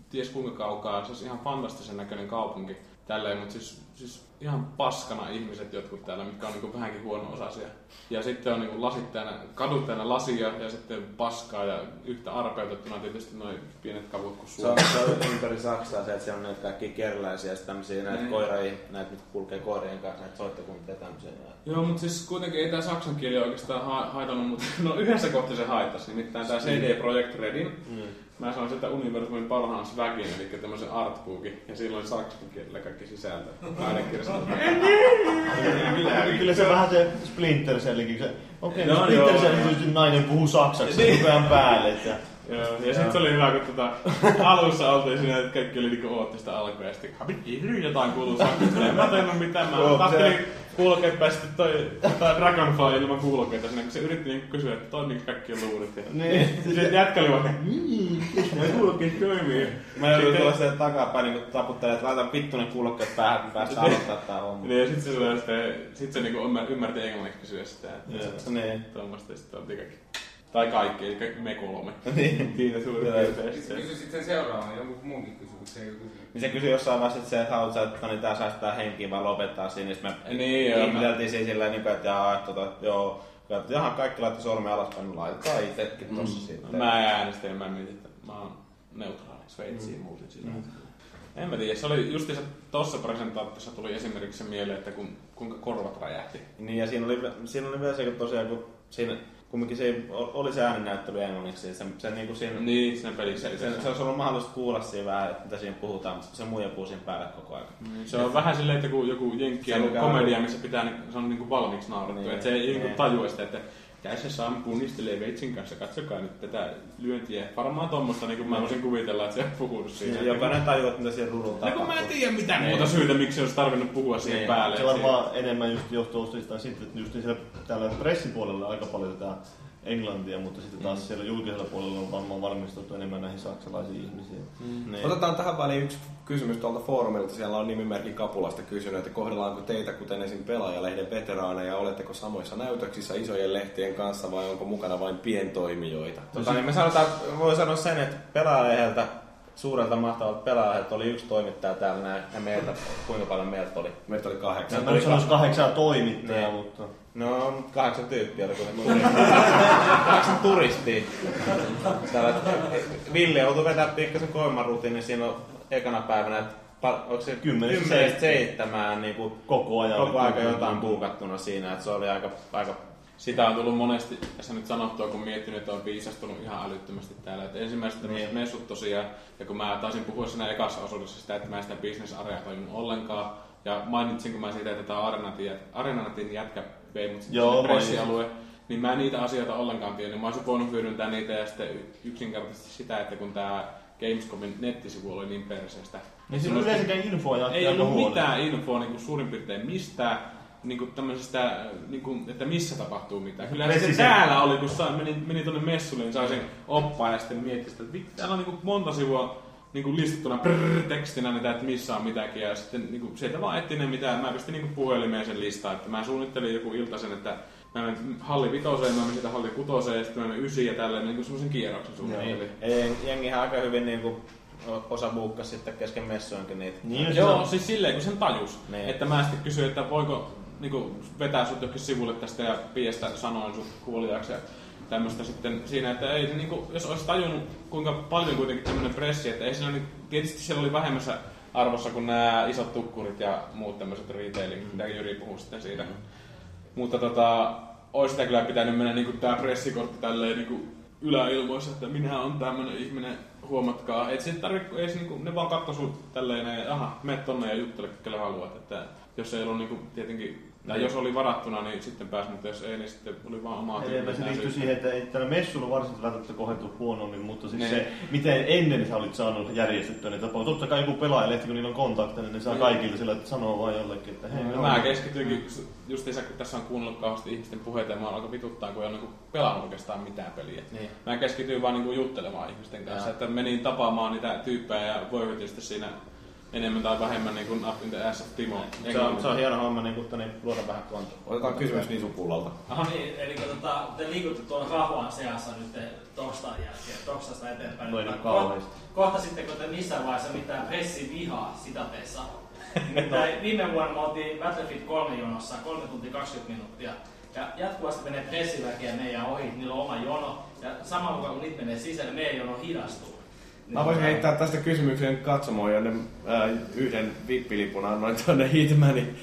Speaker 4: ties kuinka kaukaa, se olisi ihan fantastisen näköinen kaupunki tälleen, mutta siis, siis ihan paskana ihmiset jotkut täällä, mitkä on niinku vähänkin huono-osaisia. Ja sitten on niinku lasit täynnä, kadut täynnä lasia ja sitten paskaa ja yhtä arpeutettuna tietysti noin pienet kavut kuin
Speaker 5: Se on, se on ympäri Saksaa se, että siellä on näitä kaikkia kerläisiä ja tämmöisiä näitä
Speaker 4: Niin.
Speaker 5: koiria, näitä mitkä kulkee koirien kanssa, näitä soittokuntia ja tämmöisiä.
Speaker 4: Joo, mutta siis kuitenkin ei tämä saksan kieli oikeastaan ha- haitannut, mutta no yhdessä kohtaa se haittasi, nimittäin tämä CD Projekt Redin.
Speaker 5: Mm.
Speaker 4: Mä sanoin sitä universumin parhaan swagin, eli tämmöisen artbookin, ja silloin saksan kielellä kaikki sisältö. Äänekirjasta.
Speaker 3: Kyllä, kyllä se vähän se Splinter Cellikin. Se, okei,
Speaker 4: Joo,
Speaker 3: no, Splinter
Speaker 4: joo.
Speaker 3: Cell tietysti nainen puhuu saksaksi
Speaker 4: Niin.
Speaker 3: koko ajan päälle. Että,
Speaker 4: Joo, ja sitten se oli hyvä, kun tota, alussa oltiin siinä, että kaikki oli niinku ootti sitä alkua ja sitten "Habit- jotain kuuluu saksaksi. En mä tainnut mitään, mä tahtelin
Speaker 5: se-
Speaker 4: kuulokkeet päästä toi, toi Dragonfly ilman kuulokkeita sinne, kun se yritti niinku kysyä, että toimiiko kaikki luurit. Ja
Speaker 3: Niin.
Speaker 4: Sitten jätkä oli vaan, niin, kuulokkeet toimii.
Speaker 5: Mä joudun
Speaker 4: Sitten-
Speaker 5: tulla sieltä takapäin niin taputtelee, että laita vittu ne kuulokkeet päähän, kun päästä aloittaa tää homma.
Speaker 4: Niin, ja sitten se, sitten, sit se niinku ymmär, ymmärti englanniksi kysyä sitä. Että,
Speaker 5: niin.
Speaker 4: Tuommoista, ja sitten oltiin kaikki. Tai kaikki, eli kaikki me kolme.
Speaker 5: Niin.
Speaker 4: Siinä suurin piirtein.
Speaker 11: Kysy sitten seuraavan, jonkun muunkin kysymyksen.
Speaker 5: Niin se kysyi jossain vaiheessa, että se, että haluat sä, että no niin tää säästää henkiä vai lopettaa siinä. Niin me
Speaker 4: Niin, joo.
Speaker 5: ihmeteltiin siinä sillä niin että jaa, että tota, joo. Että jaha, kaikki laittoi sormen alaspäin, niin laitetaan itsekin tossa sitten.
Speaker 4: Mä äänestin, mä mietin, että mä oon neutraali Sveitsiin mm. muutin sillä. Mm. En mä tiedä, se oli justiinsa tossa presentaatiossa tuli esimerkiksi se mieleen, että kun, kuinka korvat räjähti.
Speaker 5: Niin ja siinä oli, siinä oli vielä se, kun tosiaan kun siinä kumminkin se oli se ääninäyttely englanniksi, ja se, se niinku siinä...
Speaker 4: Niin, siinä pelissä.
Speaker 5: Se, se, se, olisi ollut mahdollista kuulla siinä vähän, että mitä siinä puhutaan, mutta se muija puhuu siinä päälle koko ajan.
Speaker 4: Se on vähän silleen, että kun joku jenkki on komedia, missä pitää, se on niinku valmiiksi naurattu.
Speaker 5: Niin,
Speaker 4: Niin, että se ei
Speaker 5: niin.
Speaker 4: niinku tajua sitä, että tässä Sam punnistelee veitsin kanssa, katsokaa nyt tätä lyöntiä. Varmaan tuommoista niin kuin mä voisin kuvitella, että se on puhunut siinä.
Speaker 5: Niin, jokainen tajuaa, että mitä siellä rudulla
Speaker 4: No
Speaker 5: tapahtuu.
Speaker 4: kun mä en tiedä mitään
Speaker 5: Niin.
Speaker 4: muuta syytä, miksi olisi tarvinnut puhua siihen
Speaker 5: Niin.
Speaker 4: päälle.
Speaker 3: se varmaan enemmän just johtuu siitä sitten, että just siellä, täällä pressipuolella aika paljon tätä englantia, mutta sitten taas siellä julkisella puolella on varmaan valmistettu enemmän näihin saksalaisiin ihmisiin.
Speaker 5: Mm.
Speaker 1: Niin. Otetaan tähän väliin yksi kysymys tuolta foorumilta. Siellä on nimimerkki Kapulasta kysynyt, että kohdellaanko teitä kuten esim. pelaajalehden veteraaneja, oletteko samoissa näytöksissä isojen lehtien kanssa vai onko mukana vain pientoimijoita?
Speaker 5: Tota, niin me sanotaan, voi sanoa sen, että pelaajalehdeltä suurelta mahtavalta pelaajalehdeltä oli yksi toimittaja täällä näin, ja meiltä, kuinka paljon meiltä oli?
Speaker 1: Meitä oli kahdeksan.
Speaker 3: Mä nyt sanois kahdeksan toimittajaa,
Speaker 5: Niin.
Speaker 3: mutta...
Speaker 5: No, kahdeksan tyyppiä oli kuin kahdeksan turistia. Täällä, Ville joutui vetää pikkasen koiman rutiini siinä on ekana päivänä, että onko se
Speaker 3: Kymmenestä
Speaker 5: kymmenestä seitsemään niin kuin
Speaker 3: Koko ajan.
Speaker 5: koko aika jotain buukattuna siinä, että se oli aika, aika
Speaker 4: sitä on tullut monesti tässä nyt sanottua, kun miettinyt, että on viisastunut ihan älyttömästi täällä. Että ensimmäiset tämmöiset messut tosiaan, ja kun mä taisin puhua siinä ekassa osuudessa sitä, että mä en sitä business-area tajunnut ollenkaan, ja mainitsinko mä siitä, että tämä Arenatin, Arenatin jätkä vei mut
Speaker 3: Joo,
Speaker 4: pressialue, niin mä en niitä asioita ollenkaan tiedä, niin mä olisin voinut hyödyntää niitä ja sitten yksinkertaisesti sitä, että kun tämä Gamescomin nettisivu oli niin perseestä.
Speaker 3: Niin siinä on yleensäkään infoa ja
Speaker 4: Ei ollut
Speaker 3: huono.
Speaker 4: mitään infoa niin kuin suurin piirtein mistään, niin kuin tämmöisestä, niin kuin, että missä tapahtuu mitään. Kyllä se täällä oli, kun saa, meni, meni tuonne messulle, niin sai sen oppaa ja sitten mietti sitä, että vittu, täällä on niin kuin monta sivua niin kuin listattuna prrrr, tekstinä niitä, että missä on mitäkin. Ja sitten niin kuin, sieltä vaan etsin ne mitään. Mä pistin niin kuin puhelimeen sen listaa, että mä suunnittelin joku iltaisen, että mä menen halli vitoseen, mä menen siitä halli kutoseen ja sitten mä menen ysiin ja tälleen niin kuin semmoisen kierroksen suunnittelin.
Speaker 5: Niin. Ei, jengihän aika hyvin niinku osa buukkas sitten kesken messuinkin niitä.
Speaker 3: Niin,
Speaker 4: Joo, siis silleen kun sen tajus.
Speaker 5: Niin.
Speaker 4: Että mä sitten kysyin, että voiko niinku, vetää sut johonkin sivulle tästä ja piestä sanoin sut kuoliaaksi ja tämmöistä sitten siinä, että ei, se niinku, jos olisi tajunnut kuinka paljon kuitenkin tämmöinen pressi, että ei siinä niin, tietysti siellä oli vähemmässä arvossa kuin nämä isot tukkurit ja muut tämmöiset retailing, mitä Jyri puhui sitten siitä. Mutta tota, olisi sitä kyllä pitänyt mennä niinku tää pressikortti tälleen niinku yläilmoissa, että minä on tämmönen ihminen, huomatkaa. Et se tarvitse, ei se niinku, ne vaan katsoi sut tälleen ja aha, mene tonne ja juttele, kelle haluat. Että jos ei ollut niinku tietenkin, tai
Speaker 3: Niin.
Speaker 4: jos oli varattuna, niin sitten pääsi, mutta jos ei, niin sitten oli vaan omaa
Speaker 3: Ei, se liittyy siihen, että ei tällä messulla varsinaisesti välttämättä kohdentu huonommin, mutta siis
Speaker 4: Niin.
Speaker 3: se, miten ennen sä olit saanut järjestettyä niitä tapoja. Totta kai joku pelaajalehti, kun niillä on kontakteja, niin ne saa
Speaker 4: Niin.
Speaker 3: kaikille sillä, että sanoo vaan jollekin, että hei,
Speaker 4: No,
Speaker 3: me
Speaker 4: mä keskityinkin, justiinsa kun tässä on kuunnellut kauheasti ihmisten puheita ja mä alkoi vituttaa, kun ei ole niinku pelannut oikeastaan mitään peliä.
Speaker 5: Niin.
Speaker 4: Mä keskityin vaan niinku juttelemaan ihmisten kanssa,
Speaker 5: Joo.
Speaker 4: että menin tapaamaan niitä tyyppejä ja voihytin sitten siinä enemmän tai vähemmän niin kuin Up in the Ass of Timo.
Speaker 5: Se on, se on hieno homma niin, mutta niin, luoda vähän kontoa.
Speaker 1: Otetaan kysymys Nisupullalta.
Speaker 7: Aha, niin, eli tota, te liikutte tuolla rahvaan seassa nyt torstain jälkeen, torstaista eteenpäin.
Speaker 3: Noin
Speaker 7: Mutta
Speaker 3: kauheasti.
Speaker 7: Kohta sitten, kun te missään vaiheessa mitään pressivihaa sitateissa. Nimittäin viime vuonna me oltiin Battlefield 3 jonossa 3 tuntia 20 minuuttia. Ja jatkuvasti menee pressiväkeä meidän ohi, niillä on oma jono. Ja samalla mukaan kun niitä menee sisälle, meidän jono hidastuu.
Speaker 1: Mä voisin heittää tästä kysymyksen katsomoon, jonne äh, yhden vippilipun annoin tuonne Hitmanin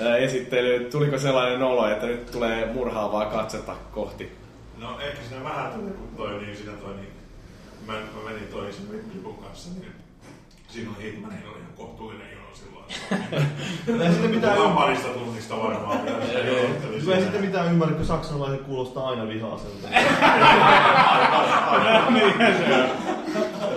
Speaker 1: äh, esittelyyn. Tuliko sellainen olo, että nyt tulee murhaavaa katsetta kohti?
Speaker 2: No ehkä siinä vähän tuli, kun toi niin, siinä toi niin, mä, mä menin toi sen Lipun kanssa, niin oli Hitmanin oli ihan kohtuullinen
Speaker 3: Ei sitten mitään
Speaker 2: Puhutaan parista tunnista varmaan. se siinä.
Speaker 3: sitten mitään ymmärrä, kun saksalaiset kuulostaa aina vihaiselta.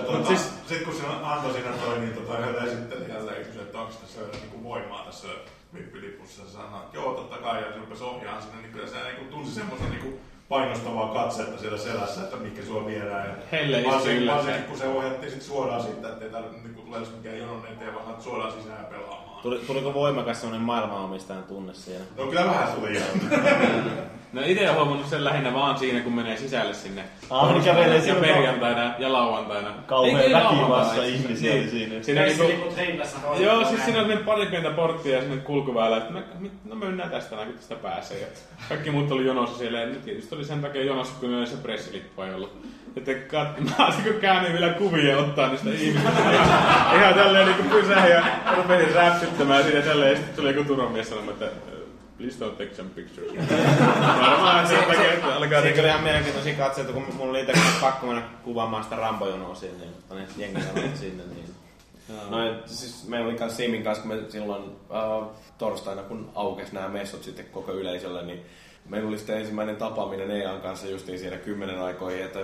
Speaker 2: Tota, siis... Sitten kun se antoi siinä toi, niin tota, yhdellä esittelijällä ja kysyi, että onko tässä niin voimaa tässä vippilipussa. Se sanoi, että joo, totta kai, ja se rupesi ohjaamaan sinne, niin kyllä se niin tunsi semmoisen niin painostavaa katsetta siellä selässä, että mikä sua viedään. Ja
Speaker 4: Helle
Speaker 2: varsinkin, kun se ohjattiin sit suoraan siitä, että ei tarvitse niin tule edes mikään jonon eteen, vaan suoraan sisään pelaamaan.
Speaker 5: Tuli, tuliko voimakas semmoinen maailmanomistajan tunne siinä?
Speaker 2: No kyllä vähän tuli.
Speaker 4: No itse olen huomannut sen lähinnä vaan siinä, kun menee sisälle sinne.
Speaker 3: Ah, niin kävelee
Speaker 4: ja
Speaker 3: siinä
Speaker 4: perjantaina ja lauantaina.
Speaker 3: Kauhea
Speaker 4: Ei, ei
Speaker 3: väkimassa
Speaker 4: lauantaina.
Speaker 3: ihmisiä
Speaker 4: Niin.
Speaker 3: oli siinä.
Speaker 4: Siinä niinku,
Speaker 7: Pressiliput heinässä
Speaker 4: Joo, siis siinä on semmoinen pari pientä porttia ja sinne kulkuväylä, että mä, no mä mennään tästä näin, kun tästä pääsee. Ja kaikki muut oli jonossa siellä ja nyt tietysti oli sen takia jonossa, kun se pressilippu ei ollut. Että kat, mä olisin kun käännyin vielä kuvia ottaa niistä ihmisistä. Ihan tälleen niinku pysähin ja rupesin räpsyttämään siinä tälleen ja sitten tuli joku turvamies sanomaan, että "Uh, please don't take some pictures. Varmaan sen takia, että alkaa
Speaker 5: Siinä oli ihan mielenkiintoisia katseita, kun mulla oli itse pakko mennä kuvaamaan sitä Rambo-jonoa sinne, mutta ne jengi sanoi sinne, niin
Speaker 1: No, et siis meillä oli kanssa Simin kanssa, kun me silloin äh, torstaina, kun aukesi nämä messut sitten koko yleisölle, niin meillä oli sitten ensimmäinen tapaaminen Ean kanssa justiin siinä kymmenen aikoihin, että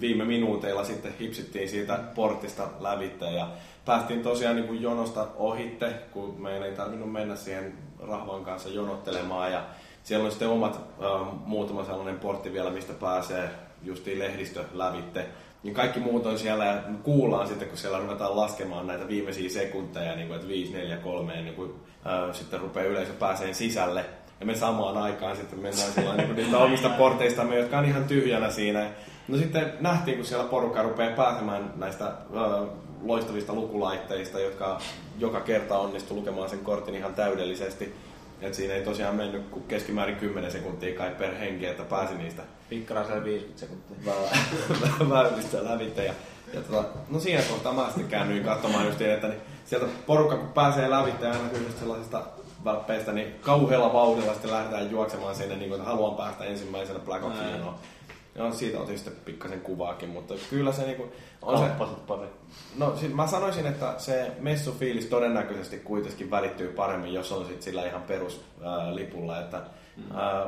Speaker 1: viime minuuteilla sitten hipsittiin siitä portista lävitte ja päästiin tosiaan niin kuin jonosta ohitte, kun meidän ei tarvinnut mennä siihen rahvan kanssa jonottelemaan ja siellä on sitten omat äh, muutama sellainen portti vielä, mistä pääsee justiin lehdistö lävitte. Niin kaikki muut on siellä ja kuullaan sitten, kun siellä ruvetaan laskemaan näitä viimeisiä sekunteja, niin kuin, että 5, 4, 3, niin kuin, äh, sitten rupeaa yleisö pääseen sisälle. Ja me samaan aikaan sitten mennään sillä niin niistä omista porteistamme, jotka on ihan tyhjänä siinä. No sitten nähtiin, kun siellä porukka rupeaa pääsemään näistä loistavista lukulaitteista, jotka joka kerta onnistu lukemaan sen kortin ihan täydellisesti. Et siinä ei tosiaan mennyt kuin keskimäärin 10 sekuntia kai per henki, että pääsi niistä
Speaker 5: pikkarasella 50 sekuntia.
Speaker 1: väylistä lävitse. Ja, ja tota, no siinä kohtaa mä sitten käännyin katsomaan just että niin sieltä porukka kun pääsee lävitse aina yhdestä sellaisesta välppeistä, niin kauhealla vauhdilla sitten lähdetään juoksemaan sinne, niin kuin, että haluan päästä ensimmäisenä Black Oceanoon. Ja siitä otin sitten pikkasen kuvaakin, mutta kyllä se niinku, on se...
Speaker 3: Kappasit pari.
Speaker 1: No siis mä sanoisin, että se messufiilis todennäköisesti kuitenkin välittyy paremmin, jos on sit sillä ihan peruslipulla, että
Speaker 3: Mm.
Speaker 1: ää,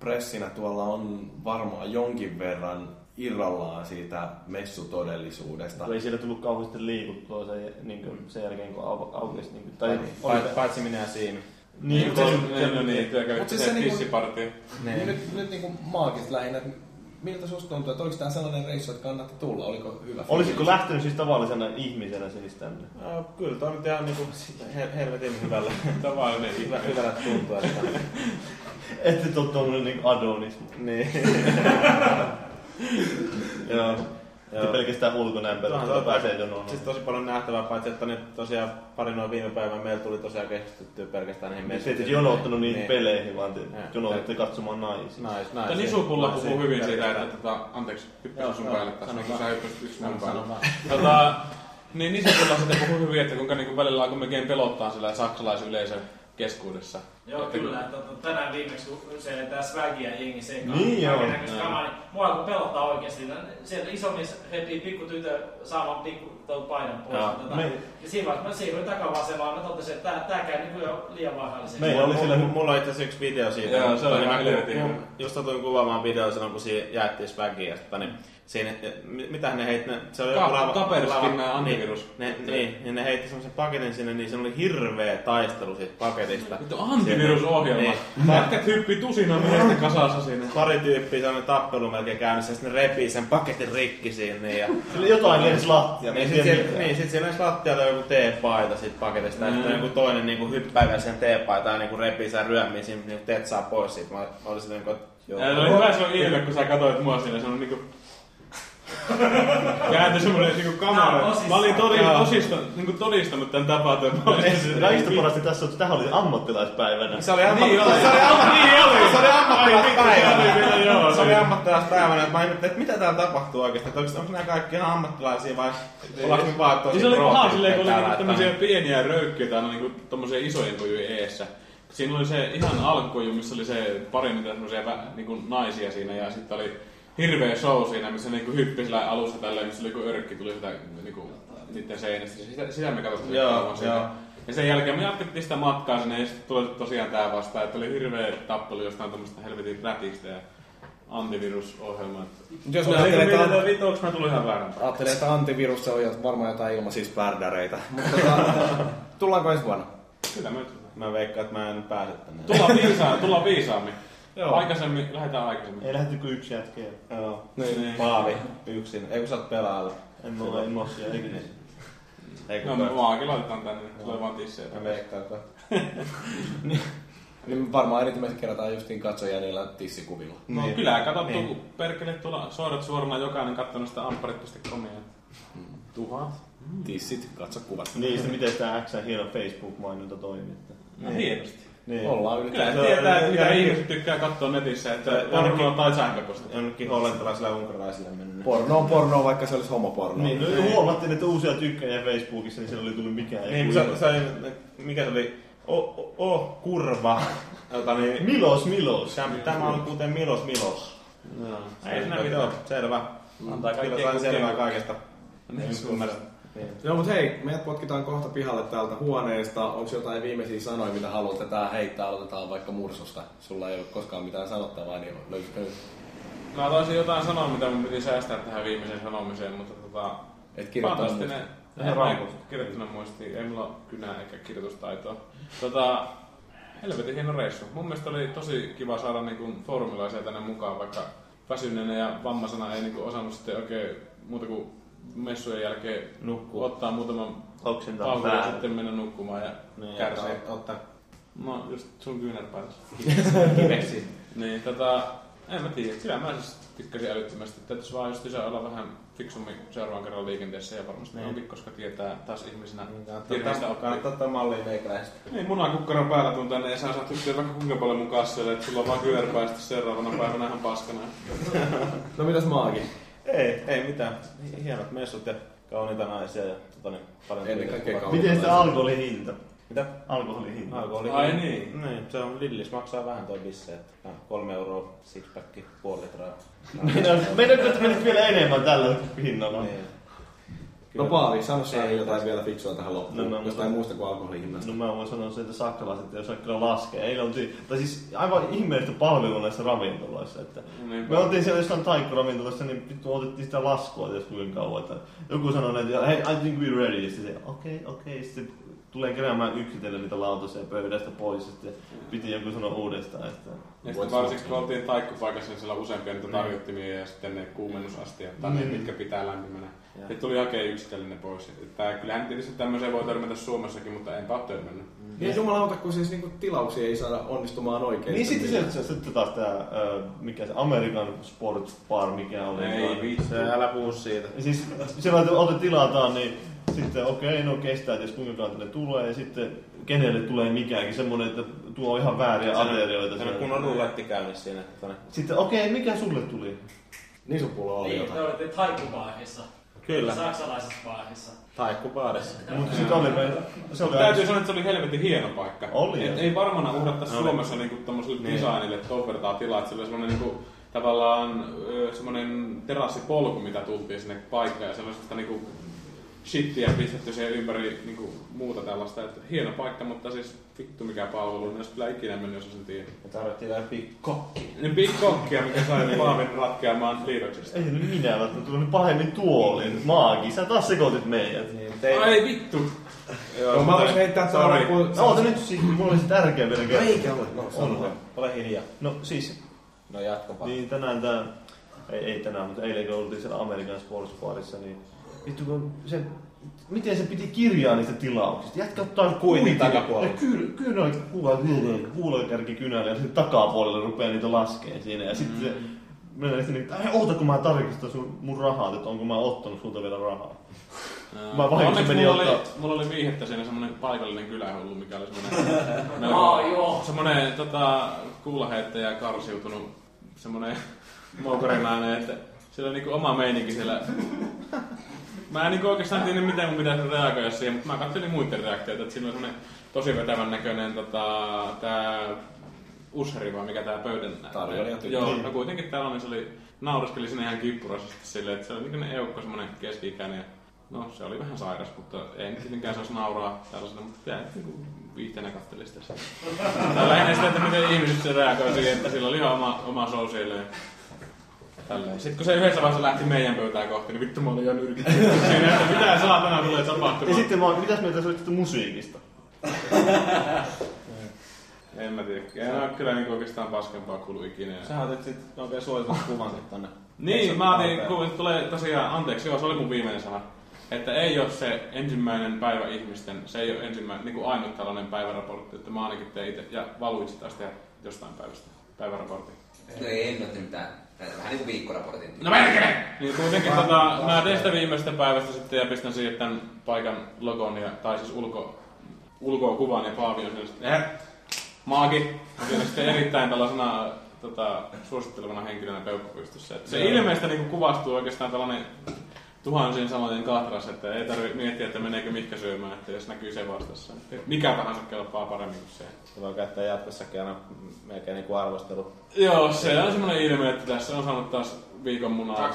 Speaker 1: pressinä tuolla on varmaan jonkin verran irrallaan siitä messutodellisuudesta.
Speaker 3: Ei siellä tullut kauheasti liikuttua se, niin kuin, sen jälkeen, kun au, aukesi. Niin kuin, tai
Speaker 1: Ai,
Speaker 3: oli,
Speaker 5: Paitsi- minä ja Siimi.
Speaker 3: niin,
Speaker 4: Niin,
Speaker 3: se,
Speaker 4: se, no niin, työ
Speaker 1: Mut
Speaker 4: kävitte
Speaker 1: siis
Speaker 4: se
Speaker 1: se niinku-
Speaker 4: tissipartio.
Speaker 1: Niin. Nyt, nyt niinku maagista lähinnä, että miltä susta tuntuu, että oliko tämä sellainen reissu, että kannatti tulla? Oliko hyvä
Speaker 3: olisiko
Speaker 1: fiilis?
Speaker 3: lähtenyt siis tavallisena ihmisenä siis tänne?
Speaker 5: No, kyllä toi nyt ihan niinku he- helvetin hyvällä,
Speaker 4: Tavallinen
Speaker 5: hyvä,
Speaker 4: ihminen.
Speaker 5: hyvällä tuntuu. Että,
Speaker 3: Ette te ole tommonen niin Adonis.
Speaker 5: niin. Joo.
Speaker 3: Joo. pelkästään ulkonäön perusteella
Speaker 5: Tuohan
Speaker 3: pääsee jonoon.
Speaker 5: Siis tosi paljon nähtävää, paitsi että nyt tosiaan pari noin viime päivän meillä tuli tosiaan keskityttyä pelkästään niihin
Speaker 3: Te
Speaker 5: messuihin.
Speaker 3: ette jonouttanut niihin
Speaker 5: Niin.
Speaker 3: peleihin, vaan te
Speaker 5: Joo.
Speaker 3: jonoutitte katsomaan naisia.
Speaker 5: Nais,
Speaker 4: Mutta
Speaker 5: naisia.
Speaker 4: Nisupulla puhuu hyvin siitä, että tota, anteeksi, hyppäsin sun päälle niin kun sä hyppäsit yksi mun päälle. Tota, niin Nisupulla sitten puhuu hyvin, että kuinka niinku välillä alkoi melkein pelottaa sillä saksalaisyleisön keskuudessa.
Speaker 7: Joo,
Speaker 4: Että
Speaker 7: kyllä. Että, että tänään viimeksi, kun se tää swagia jengi sekaan.
Speaker 3: Niin joo.
Speaker 7: Kamaa, niin mua alkoi pelottaa oikeesti. Siellä iso mies repii pikku tytö saamaan pikku painon pois. Ja Tota,
Speaker 3: Me-
Speaker 7: ja siinä vaiheessa mä siirryin takavasemaan, mä totesin, että tää, tää käy niin jo liian vaaralliseksi.
Speaker 3: Meillä oli siellä-
Speaker 5: Mulla itse asiassa yksi video siitä.
Speaker 4: Joo, se oli
Speaker 5: Tota,
Speaker 4: ihan
Speaker 5: mä ku-
Speaker 4: helvetin
Speaker 5: ku-
Speaker 4: hyvä.
Speaker 5: Just satuin kuvaamaan video silloin, kun siinä jaettiin swagia. Tota, niin siinä, mi- mitähän ne heitti? Ne, se oli
Speaker 4: Ka-
Speaker 5: joku lava- lava-
Speaker 4: nää antivirus.
Speaker 5: Niin, ne, niin, niin ne heitti semmoisen paketin sinne, niin se oli hirveä taistelu siitä paketista.
Speaker 4: Vittu antivirusohjelma.
Speaker 5: Niin.
Speaker 4: Jätkät hyppii tusina miestä kasassa siinä.
Speaker 5: Pari tyyppiä sellainen tappelu melkein käynnissä, ja sitten ne repii sen paketin rikki siinä. Niin, ja,
Speaker 3: Sillä jotain lensi lattia.
Speaker 5: niin, sit siellä, niin, sit siellä lensi lattialle joku teepaita siitä paketista, ja
Speaker 4: Mm.
Speaker 5: sitten joku toinen niin hyppää vielä sen teepaitaan ja niin repii sen ryömmiin, siinä niin tetsaa pois siitä. Mä, mä olin sitten niin kuin, joo.
Speaker 4: Ja se oli hyvä se ilme, kun sä katsoit mua siinä, se on niinku... Kääntyi semmonen niinku kamera.
Speaker 7: tosissaan.
Speaker 4: Mä olin todi, tosista, niinku todistanut tän tapahtuman.
Speaker 3: Kaikista parasta tässä on, että tähän oli ammattilaispäivänä.
Speaker 5: Se oli
Speaker 4: Niin
Speaker 5: ammattilaispäivänä.
Speaker 4: Niin oli.
Speaker 5: Se oli ammattilaispäivänä.
Speaker 4: Ai, vittu, se oli joo,
Speaker 5: Se oli
Speaker 4: se-
Speaker 5: ammattilaispäivänä, että mä ihmettelin, että mitä täällä tapahtuu oikeesti. Onko, onko nämä kaikki ihan ammattilaisia vai ollaanko me vaan tosi
Speaker 4: Siis oli paha silleen, kun oli niinku tämmösiä pieniä röykkiöitä aina niinku tommosia isojen kojujen eessä. Siinä oli se ihan alkukoju, missä oli se pari mitä semmosia vä- niinku naisia siinä ja sitten oli hirveä show siinä, missä niinku hyppi sillä alussa tälleen, missä oli joku örkki tuli sitä niinku niiden seinästä. Sitä, sitä me katsottiin
Speaker 5: Joo,
Speaker 4: kauan siinä.
Speaker 5: joo.
Speaker 4: Ja sen jälkeen me jatkettiin sitä matkaa sinne ja sitten tuli tosiaan tää vastaan, että oli hirveä tappelu jostain tämmöstä helvetin rätistä ja antivirusohjelma.
Speaker 1: Jos
Speaker 4: se
Speaker 1: ajattelee,
Speaker 4: mitä
Speaker 1: että,
Speaker 4: vittu, onks mä tullut ihan väärän?
Speaker 1: ajattelee, että antivirus se on jo varmaan jotain ilmaisia spärdäreitä. Mutta tota, tullaanko ensi vuonna?
Speaker 4: Kyllä mä
Speaker 5: Mä veikkaan, että mä en pääse tänne.
Speaker 4: Viisaammin, tullaan viisaammin.
Speaker 1: Joo.
Speaker 4: Aikaisemmin, lähdetään aikaisemmin.
Speaker 3: Ei lähdetty kuin yksi jätkeä.
Speaker 5: Joo.
Speaker 4: Niin.
Speaker 5: Paavi yksin. Ei kun sä oot pelaalla.
Speaker 3: En ole, en ole siellä ikinä.
Speaker 5: Ei
Speaker 4: No
Speaker 5: kun
Speaker 4: me maakin laitetaan tänne, tulee vaan tissejä.
Speaker 5: Mä veikkaan, että
Speaker 1: Niin varmaan eniten me kerätään justiin katsojia niillä tissikuvilla.
Speaker 4: No
Speaker 5: Niin.
Speaker 4: kyllä, katsottu
Speaker 5: Niin.
Speaker 4: perkele tuolla soidat suorana jokainen kattonut sitä ampparit.comia. Tuhat.
Speaker 1: Tissit, katso kuvat.
Speaker 3: Niin, se miten tämä X hieno Facebook-mainonta toimii. että-
Speaker 4: No hienosti.
Speaker 5: Niin.
Speaker 1: Ollaan yli.
Speaker 4: Kyllä
Speaker 5: on-
Speaker 4: tietää, että mitä ihmiset tykkää katsoa netissä, että pornoa tai sähköposta.
Speaker 5: Jonnekin hollantilaisille ja unkarilaisille mennyt.
Speaker 1: Porno on porno, vaikka se olisi homoporno.
Speaker 3: Niin, no, huomattiin, että uusia tykkäjiä Facebookissa, niin siellä oli tullut mikään.
Speaker 5: Niin, se, se mikä se oli? O, o, o kurva. Jota niin,
Speaker 3: Milos, Milos.
Speaker 5: Tämä, tämä on kuten Milos Milos.
Speaker 4: Joo.
Speaker 5: Ei siinä mitään. Selvä.
Speaker 4: Antaa
Speaker 5: Kyllä
Speaker 4: kaikkea
Speaker 5: sain selvää kaikesta.
Speaker 4: Niin.
Speaker 5: Niin.
Speaker 1: Joo, mutta hei, meidät potkitaan kohta pihalle täältä huoneesta. Onko jotain viimeisiä sanoja, mitä haluat tätä heittää? Aloitetaan vaikka Mursosta. Sulla ei ole koskaan mitään sanottavaa, niin löysikö nyt?
Speaker 4: Mä taisin jotain sanoa, mitä mun piti säästää tähän viimeiseen sanomiseen, mutta tota...
Speaker 1: Et kirjoittanut
Speaker 4: Fantastinen. En mä kirjoittanut muistiin. Ei mulla kynää eikä kirjoitustaitoa. Tota, helvetin hieno reissu. Mun mielestä oli tosi kiva saada niinku foorumilaisia tänne mukaan, vaikka väsyneenä ja vammaisena ei niinku osannut sitten oikein muuta kuin messujen jälkeen
Speaker 5: Nukkuu.
Speaker 4: ottaa muutaman
Speaker 3: Oksentaa
Speaker 4: ja sitten mennä nukkumaan ja
Speaker 5: Niin,
Speaker 4: kärsiä.
Speaker 5: ottaa- ottaa
Speaker 4: No just sun kyynärpäätös.
Speaker 5: kiveksi.
Speaker 4: Niin, tota, en mä tiedä. Kyllä mä siis tykkäsin älyttömästi. Täytyisi vaan just lisää olla vähän fiksummin seuraavan kerran liikenteessä ja varmasti
Speaker 5: Niin.
Speaker 4: onkin, koska tietää taas ihmisenä virheistä
Speaker 5: Kannattaa
Speaker 4: oppia.
Speaker 5: kannattaa ottaa mallia meikäläistä.
Speaker 4: Niin, munakukkaron päällä tuun tänne ja sä saat tykkää vaikka kuinka paljon mun kassoille, että sulla on vaan kyynärpäästä seuraavana päivänä ihan paskana.
Speaker 1: No mitäs Maagi?
Speaker 5: Ei, ei mitään. Hienot messut ja kauniita naisia ja tota, niin, paljon
Speaker 1: Ennen kaikkea kauniita.
Speaker 3: Miten se alkoholin hinta?
Speaker 5: Mitä?
Speaker 3: Alkoholin hinta.
Speaker 5: Alkoholi.
Speaker 4: Ai niin.
Speaker 5: Niin, se on Lillis maksaa vähän toi bisse, että no, kolme euroa sixpack, puoli litraa.
Speaker 3: Meidän nyt menisi vielä enemmän tällä hinnalla.
Speaker 5: Niin.
Speaker 1: No Paavi, sano sä
Speaker 5: Ei.
Speaker 1: jotain vielä fiksua tähän loppuun.
Speaker 3: No, no,
Speaker 1: jostain
Speaker 3: no.
Speaker 1: muusta kuin alkoholin hinnasta.
Speaker 3: No mä voin sanoa sen, että saksalaiset ei osaa kyllä laskea. Eilen oltiin, tai siis aivan ihmeellistä palvelua näissä ravintoloissa. Että
Speaker 4: Niin.
Speaker 3: me oltiin siellä jossain taikkuravintolassa, niin vittu otettiin sitä laskua ties kuinka kauan. Että joku sanoi, että hei, I think we're ready. Ja sitten se, okei, okay, okei. Okay. Sitten tulee keräämään yksitellen niitä lautasia pöydästä pois. Ja sitten piti joku sanoa uudestaan. Että
Speaker 4: Ja sitten varsinkin kun oltiin taikkupaikassa, niin siellä useampia niitä tarjottimia ja sitten ne kuumennusastia, tai ne,
Speaker 3: Niin.
Speaker 4: mitkä pitää lämpimänä. Sitten tuli hakea yksitellen pois. Tää, kyllähän tietysti tämmöiseen voi törmätä Suomessakin, mutta enpä ole törmännyt.
Speaker 1: Niin jumalauta, kun siis niinku tilauksia ei saada onnistumaan oikein.
Speaker 3: Niin sitten se, se, sitten taas tää, ö, mikä se American Sports Bar, mikä oli.
Speaker 4: Ei vitsi.
Speaker 5: Älä puhu siitä.
Speaker 3: Ja siis siellä että ote tilataan, niin sitten okei, okay, no kestää, että jos kuinka kauan ne tulee, ja sitten kenelle tulee mikäänkin, semmoinen, että tuo ihan vääriä aterioita.
Speaker 5: Se on kunnon ruletti käynnissä siinä.
Speaker 3: Sitten okei, okay, mikä sulle tuli?
Speaker 1: Niin sun puolella oli
Speaker 7: Niin,
Speaker 1: jotain.
Speaker 7: te olette taikkubaarissa.
Speaker 5: Kyllä.
Speaker 7: Saksalaisessa baarissa.
Speaker 5: Taikkubaarissa.
Speaker 3: Mutta sitten oli meillä, se oli
Speaker 4: Täytyy sanoa, että se oli helvetin hieno paikka.
Speaker 3: Oli,
Speaker 4: Et ei varmana
Speaker 5: Oli.
Speaker 4: Suomessa niinku tommoselle
Speaker 5: Niin.
Speaker 4: designille ton vertaa tilaa, että se oli semmonen niinku tavallaan ö, semmonen terassipolku, mitä tultiin sinne paikkaan ja sellaisesta niinku shittiä pistetty siihen ympäri niinku muuta tällaista. Et hieno paikka, mutta siis vittu mikä palvelu, en olisi kyllä ikinä mennyt, jos olisin tiedä.
Speaker 5: Me tarvittiin vielä pikkokki.
Speaker 4: Niin big kokkia, mikä sai Paavin ratkeamaan liitoksesta.
Speaker 3: Ei nyt minä, vaan tuli pahemmin tuolin. Maagi, sä taas sekoitit meidät.
Speaker 5: Niin, tein...
Speaker 4: Ai vittu!
Speaker 1: Joo, mä voisin heittää
Speaker 4: Sorry.
Speaker 1: kun...
Speaker 3: No oota nyt, siis, mulla olisi tärkeä vielä kertoa.
Speaker 1: Eikä ole. No.
Speaker 3: On.
Speaker 5: Ole hiljaa.
Speaker 3: No siis,
Speaker 5: No jatkopa.
Speaker 3: niin tänään tää, ei, ei tänään, mutta eilen kun oltiin siellä American Sports Barissa, niin vittu kun se, miten se piti kirjaa niistä tilauksista. Jätkä ottaa
Speaker 5: Kuitin takapuolella.
Speaker 3: Kyllä, kyllä kuva, kuulokärki kynällä ja sitten takapuolella rupeaa niitä laskeen siinä. Ja sitten se menee sitten niin, että oota kun mä tarkistan sun, mun rahat, että onko mä ottanut sulta vielä rahaa. Mä vahingossa menin
Speaker 4: mulla oli,
Speaker 3: ottaa-
Speaker 4: mulla oli viihettä siinä semmonen paikallinen kylähullu, mikä oli semmonen
Speaker 7: Aa, joo.
Speaker 4: semmonen tota, kuulaheittäjä karsiutunut semmonen moukarilainen, että sillä on niinku oma meininki siellä. Mä en niinku oikeastaan tiedä miten mun pitäisi reagoida siihen, mutta mä katselin muiden reaktioita, että siinä on semmonen tosi vetävän näköinen tota, tää usheri vai mikä tää pöydän
Speaker 1: Tarjoilija tyyppi.
Speaker 4: Joo, no kuitenkin täällä on, niin se oli, nauraskeli sinne ihan kippurasesti silleen, että se oli niin eukko semmonen keski-ikäinen. ja No se oli vähän sairas, mutta ei nyt tietenkään saisi nauraa tällaisena, mutta jäi niinku viihteenä katteli sitä. Tai lähinnä sitä, että miten ihmiset se reagoi siihen, että sillä oli ihan oma, oma show siellä. Tälleen. Sitten kun se yhdessä vaiheessa lähti meidän pöytään kohti, niin vittu mä olin ihan nyrkittynyt siinä, että mitä saatana tulee tapahtumaan.
Speaker 3: Ja sitten vaan, mitäs mieltä sä olit sitten musiikista?
Speaker 4: En mä tiedä. En ole kyllä niin oikeastaan paskempaa kuullut ikinä.
Speaker 5: Sä otit sit oikein suositun kuvan sit tonne.
Speaker 4: Niin, mä otin, kun tulee tosiaan, anteeksi, joo, se oli mun viimeinen sana. Että ei ole se ensimmäinen päivä ihmisten, se ei ole ensimmäinen, niin kuin ainut tällainen päiväraportti, että mä ainakin tein itse, ja valuitsi taas tehdä jostain päivästä päiväraportin.
Speaker 6: No ei, en ole tehnyt mitään. Vähän niin kuin viikkoraportin.
Speaker 4: No merkele! Niin kuitenkin tota, mä tein sitä viimeisestä päivästä sitten ja pistän siihen tämän paikan logon, ja, tai siis ulko, ulkoa kuvan ja Paavi on siellä sitten, eh, maagi. On siellä sitten erittäin tällaisena tota, suosittelevana henkilönä peukkupystyssä. Et Se ilmeistä niin kuvastuu oikeastaan tällainen tuhansien sanojen katras, että ei tarvitse miettiä, että meneekö mikä syömään, että jos näkyy se vastassa. Mikä tahansa kelpaa paremmin kuin se.
Speaker 5: Se voi käyttää jatkossakin aina melkein niinku arvostelu.
Speaker 4: Joo, se on semmoinen ilme, että tässä on saanut taas viikon munaa.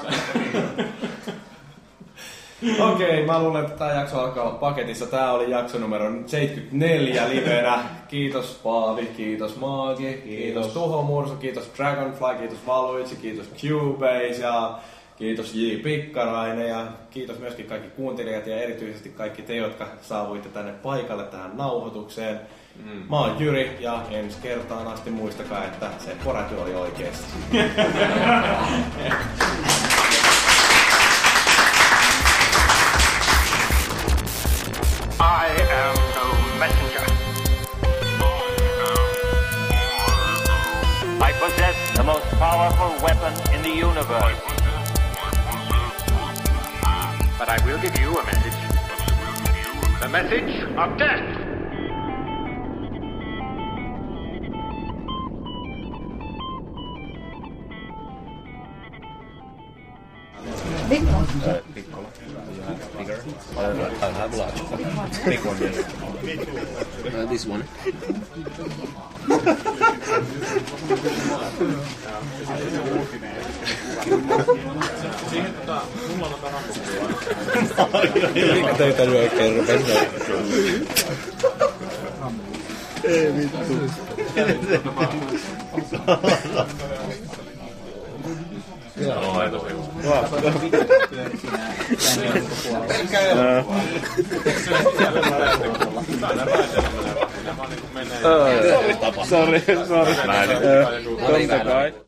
Speaker 1: Okei, mä luulen, että tämä jakso alkaa olla paketissa. Tämä oli jakso numero 74 livenä. Kiitos Paavi, kiitos Maagi, kiitos, kiitos Tuho Mursu, kiitos Dragonfly, kiitos Valuitsi, kiitos Cubase ja kiitos J. Pikkarainen ja kiitos myöskin kaikki kuuntelijat ja erityisesti kaikki te, jotka saavuitte tänne paikalle tähän nauhoitukseen. Mm. Mä oon Jyri ja ensi kertaan asti muistakaa, että se poräty oli oikeesti.
Speaker 14: I am no messenger. I possess the most powerful weapon in the universe. But I will give you a message. The message of death.
Speaker 5: Pikkola. bigger. I don't know. I have large. Big one. Yeah. Uh, this one.
Speaker 1: Siihen tota, mulla on tota rampukuvaa.
Speaker 5: Mikä töitä nyt oikein rupesi
Speaker 3: Ei vittu.
Speaker 5: Joo, ei tosi
Speaker 4: Sorry, sorry.
Speaker 5: Mä en-
Speaker 4: Totta kai.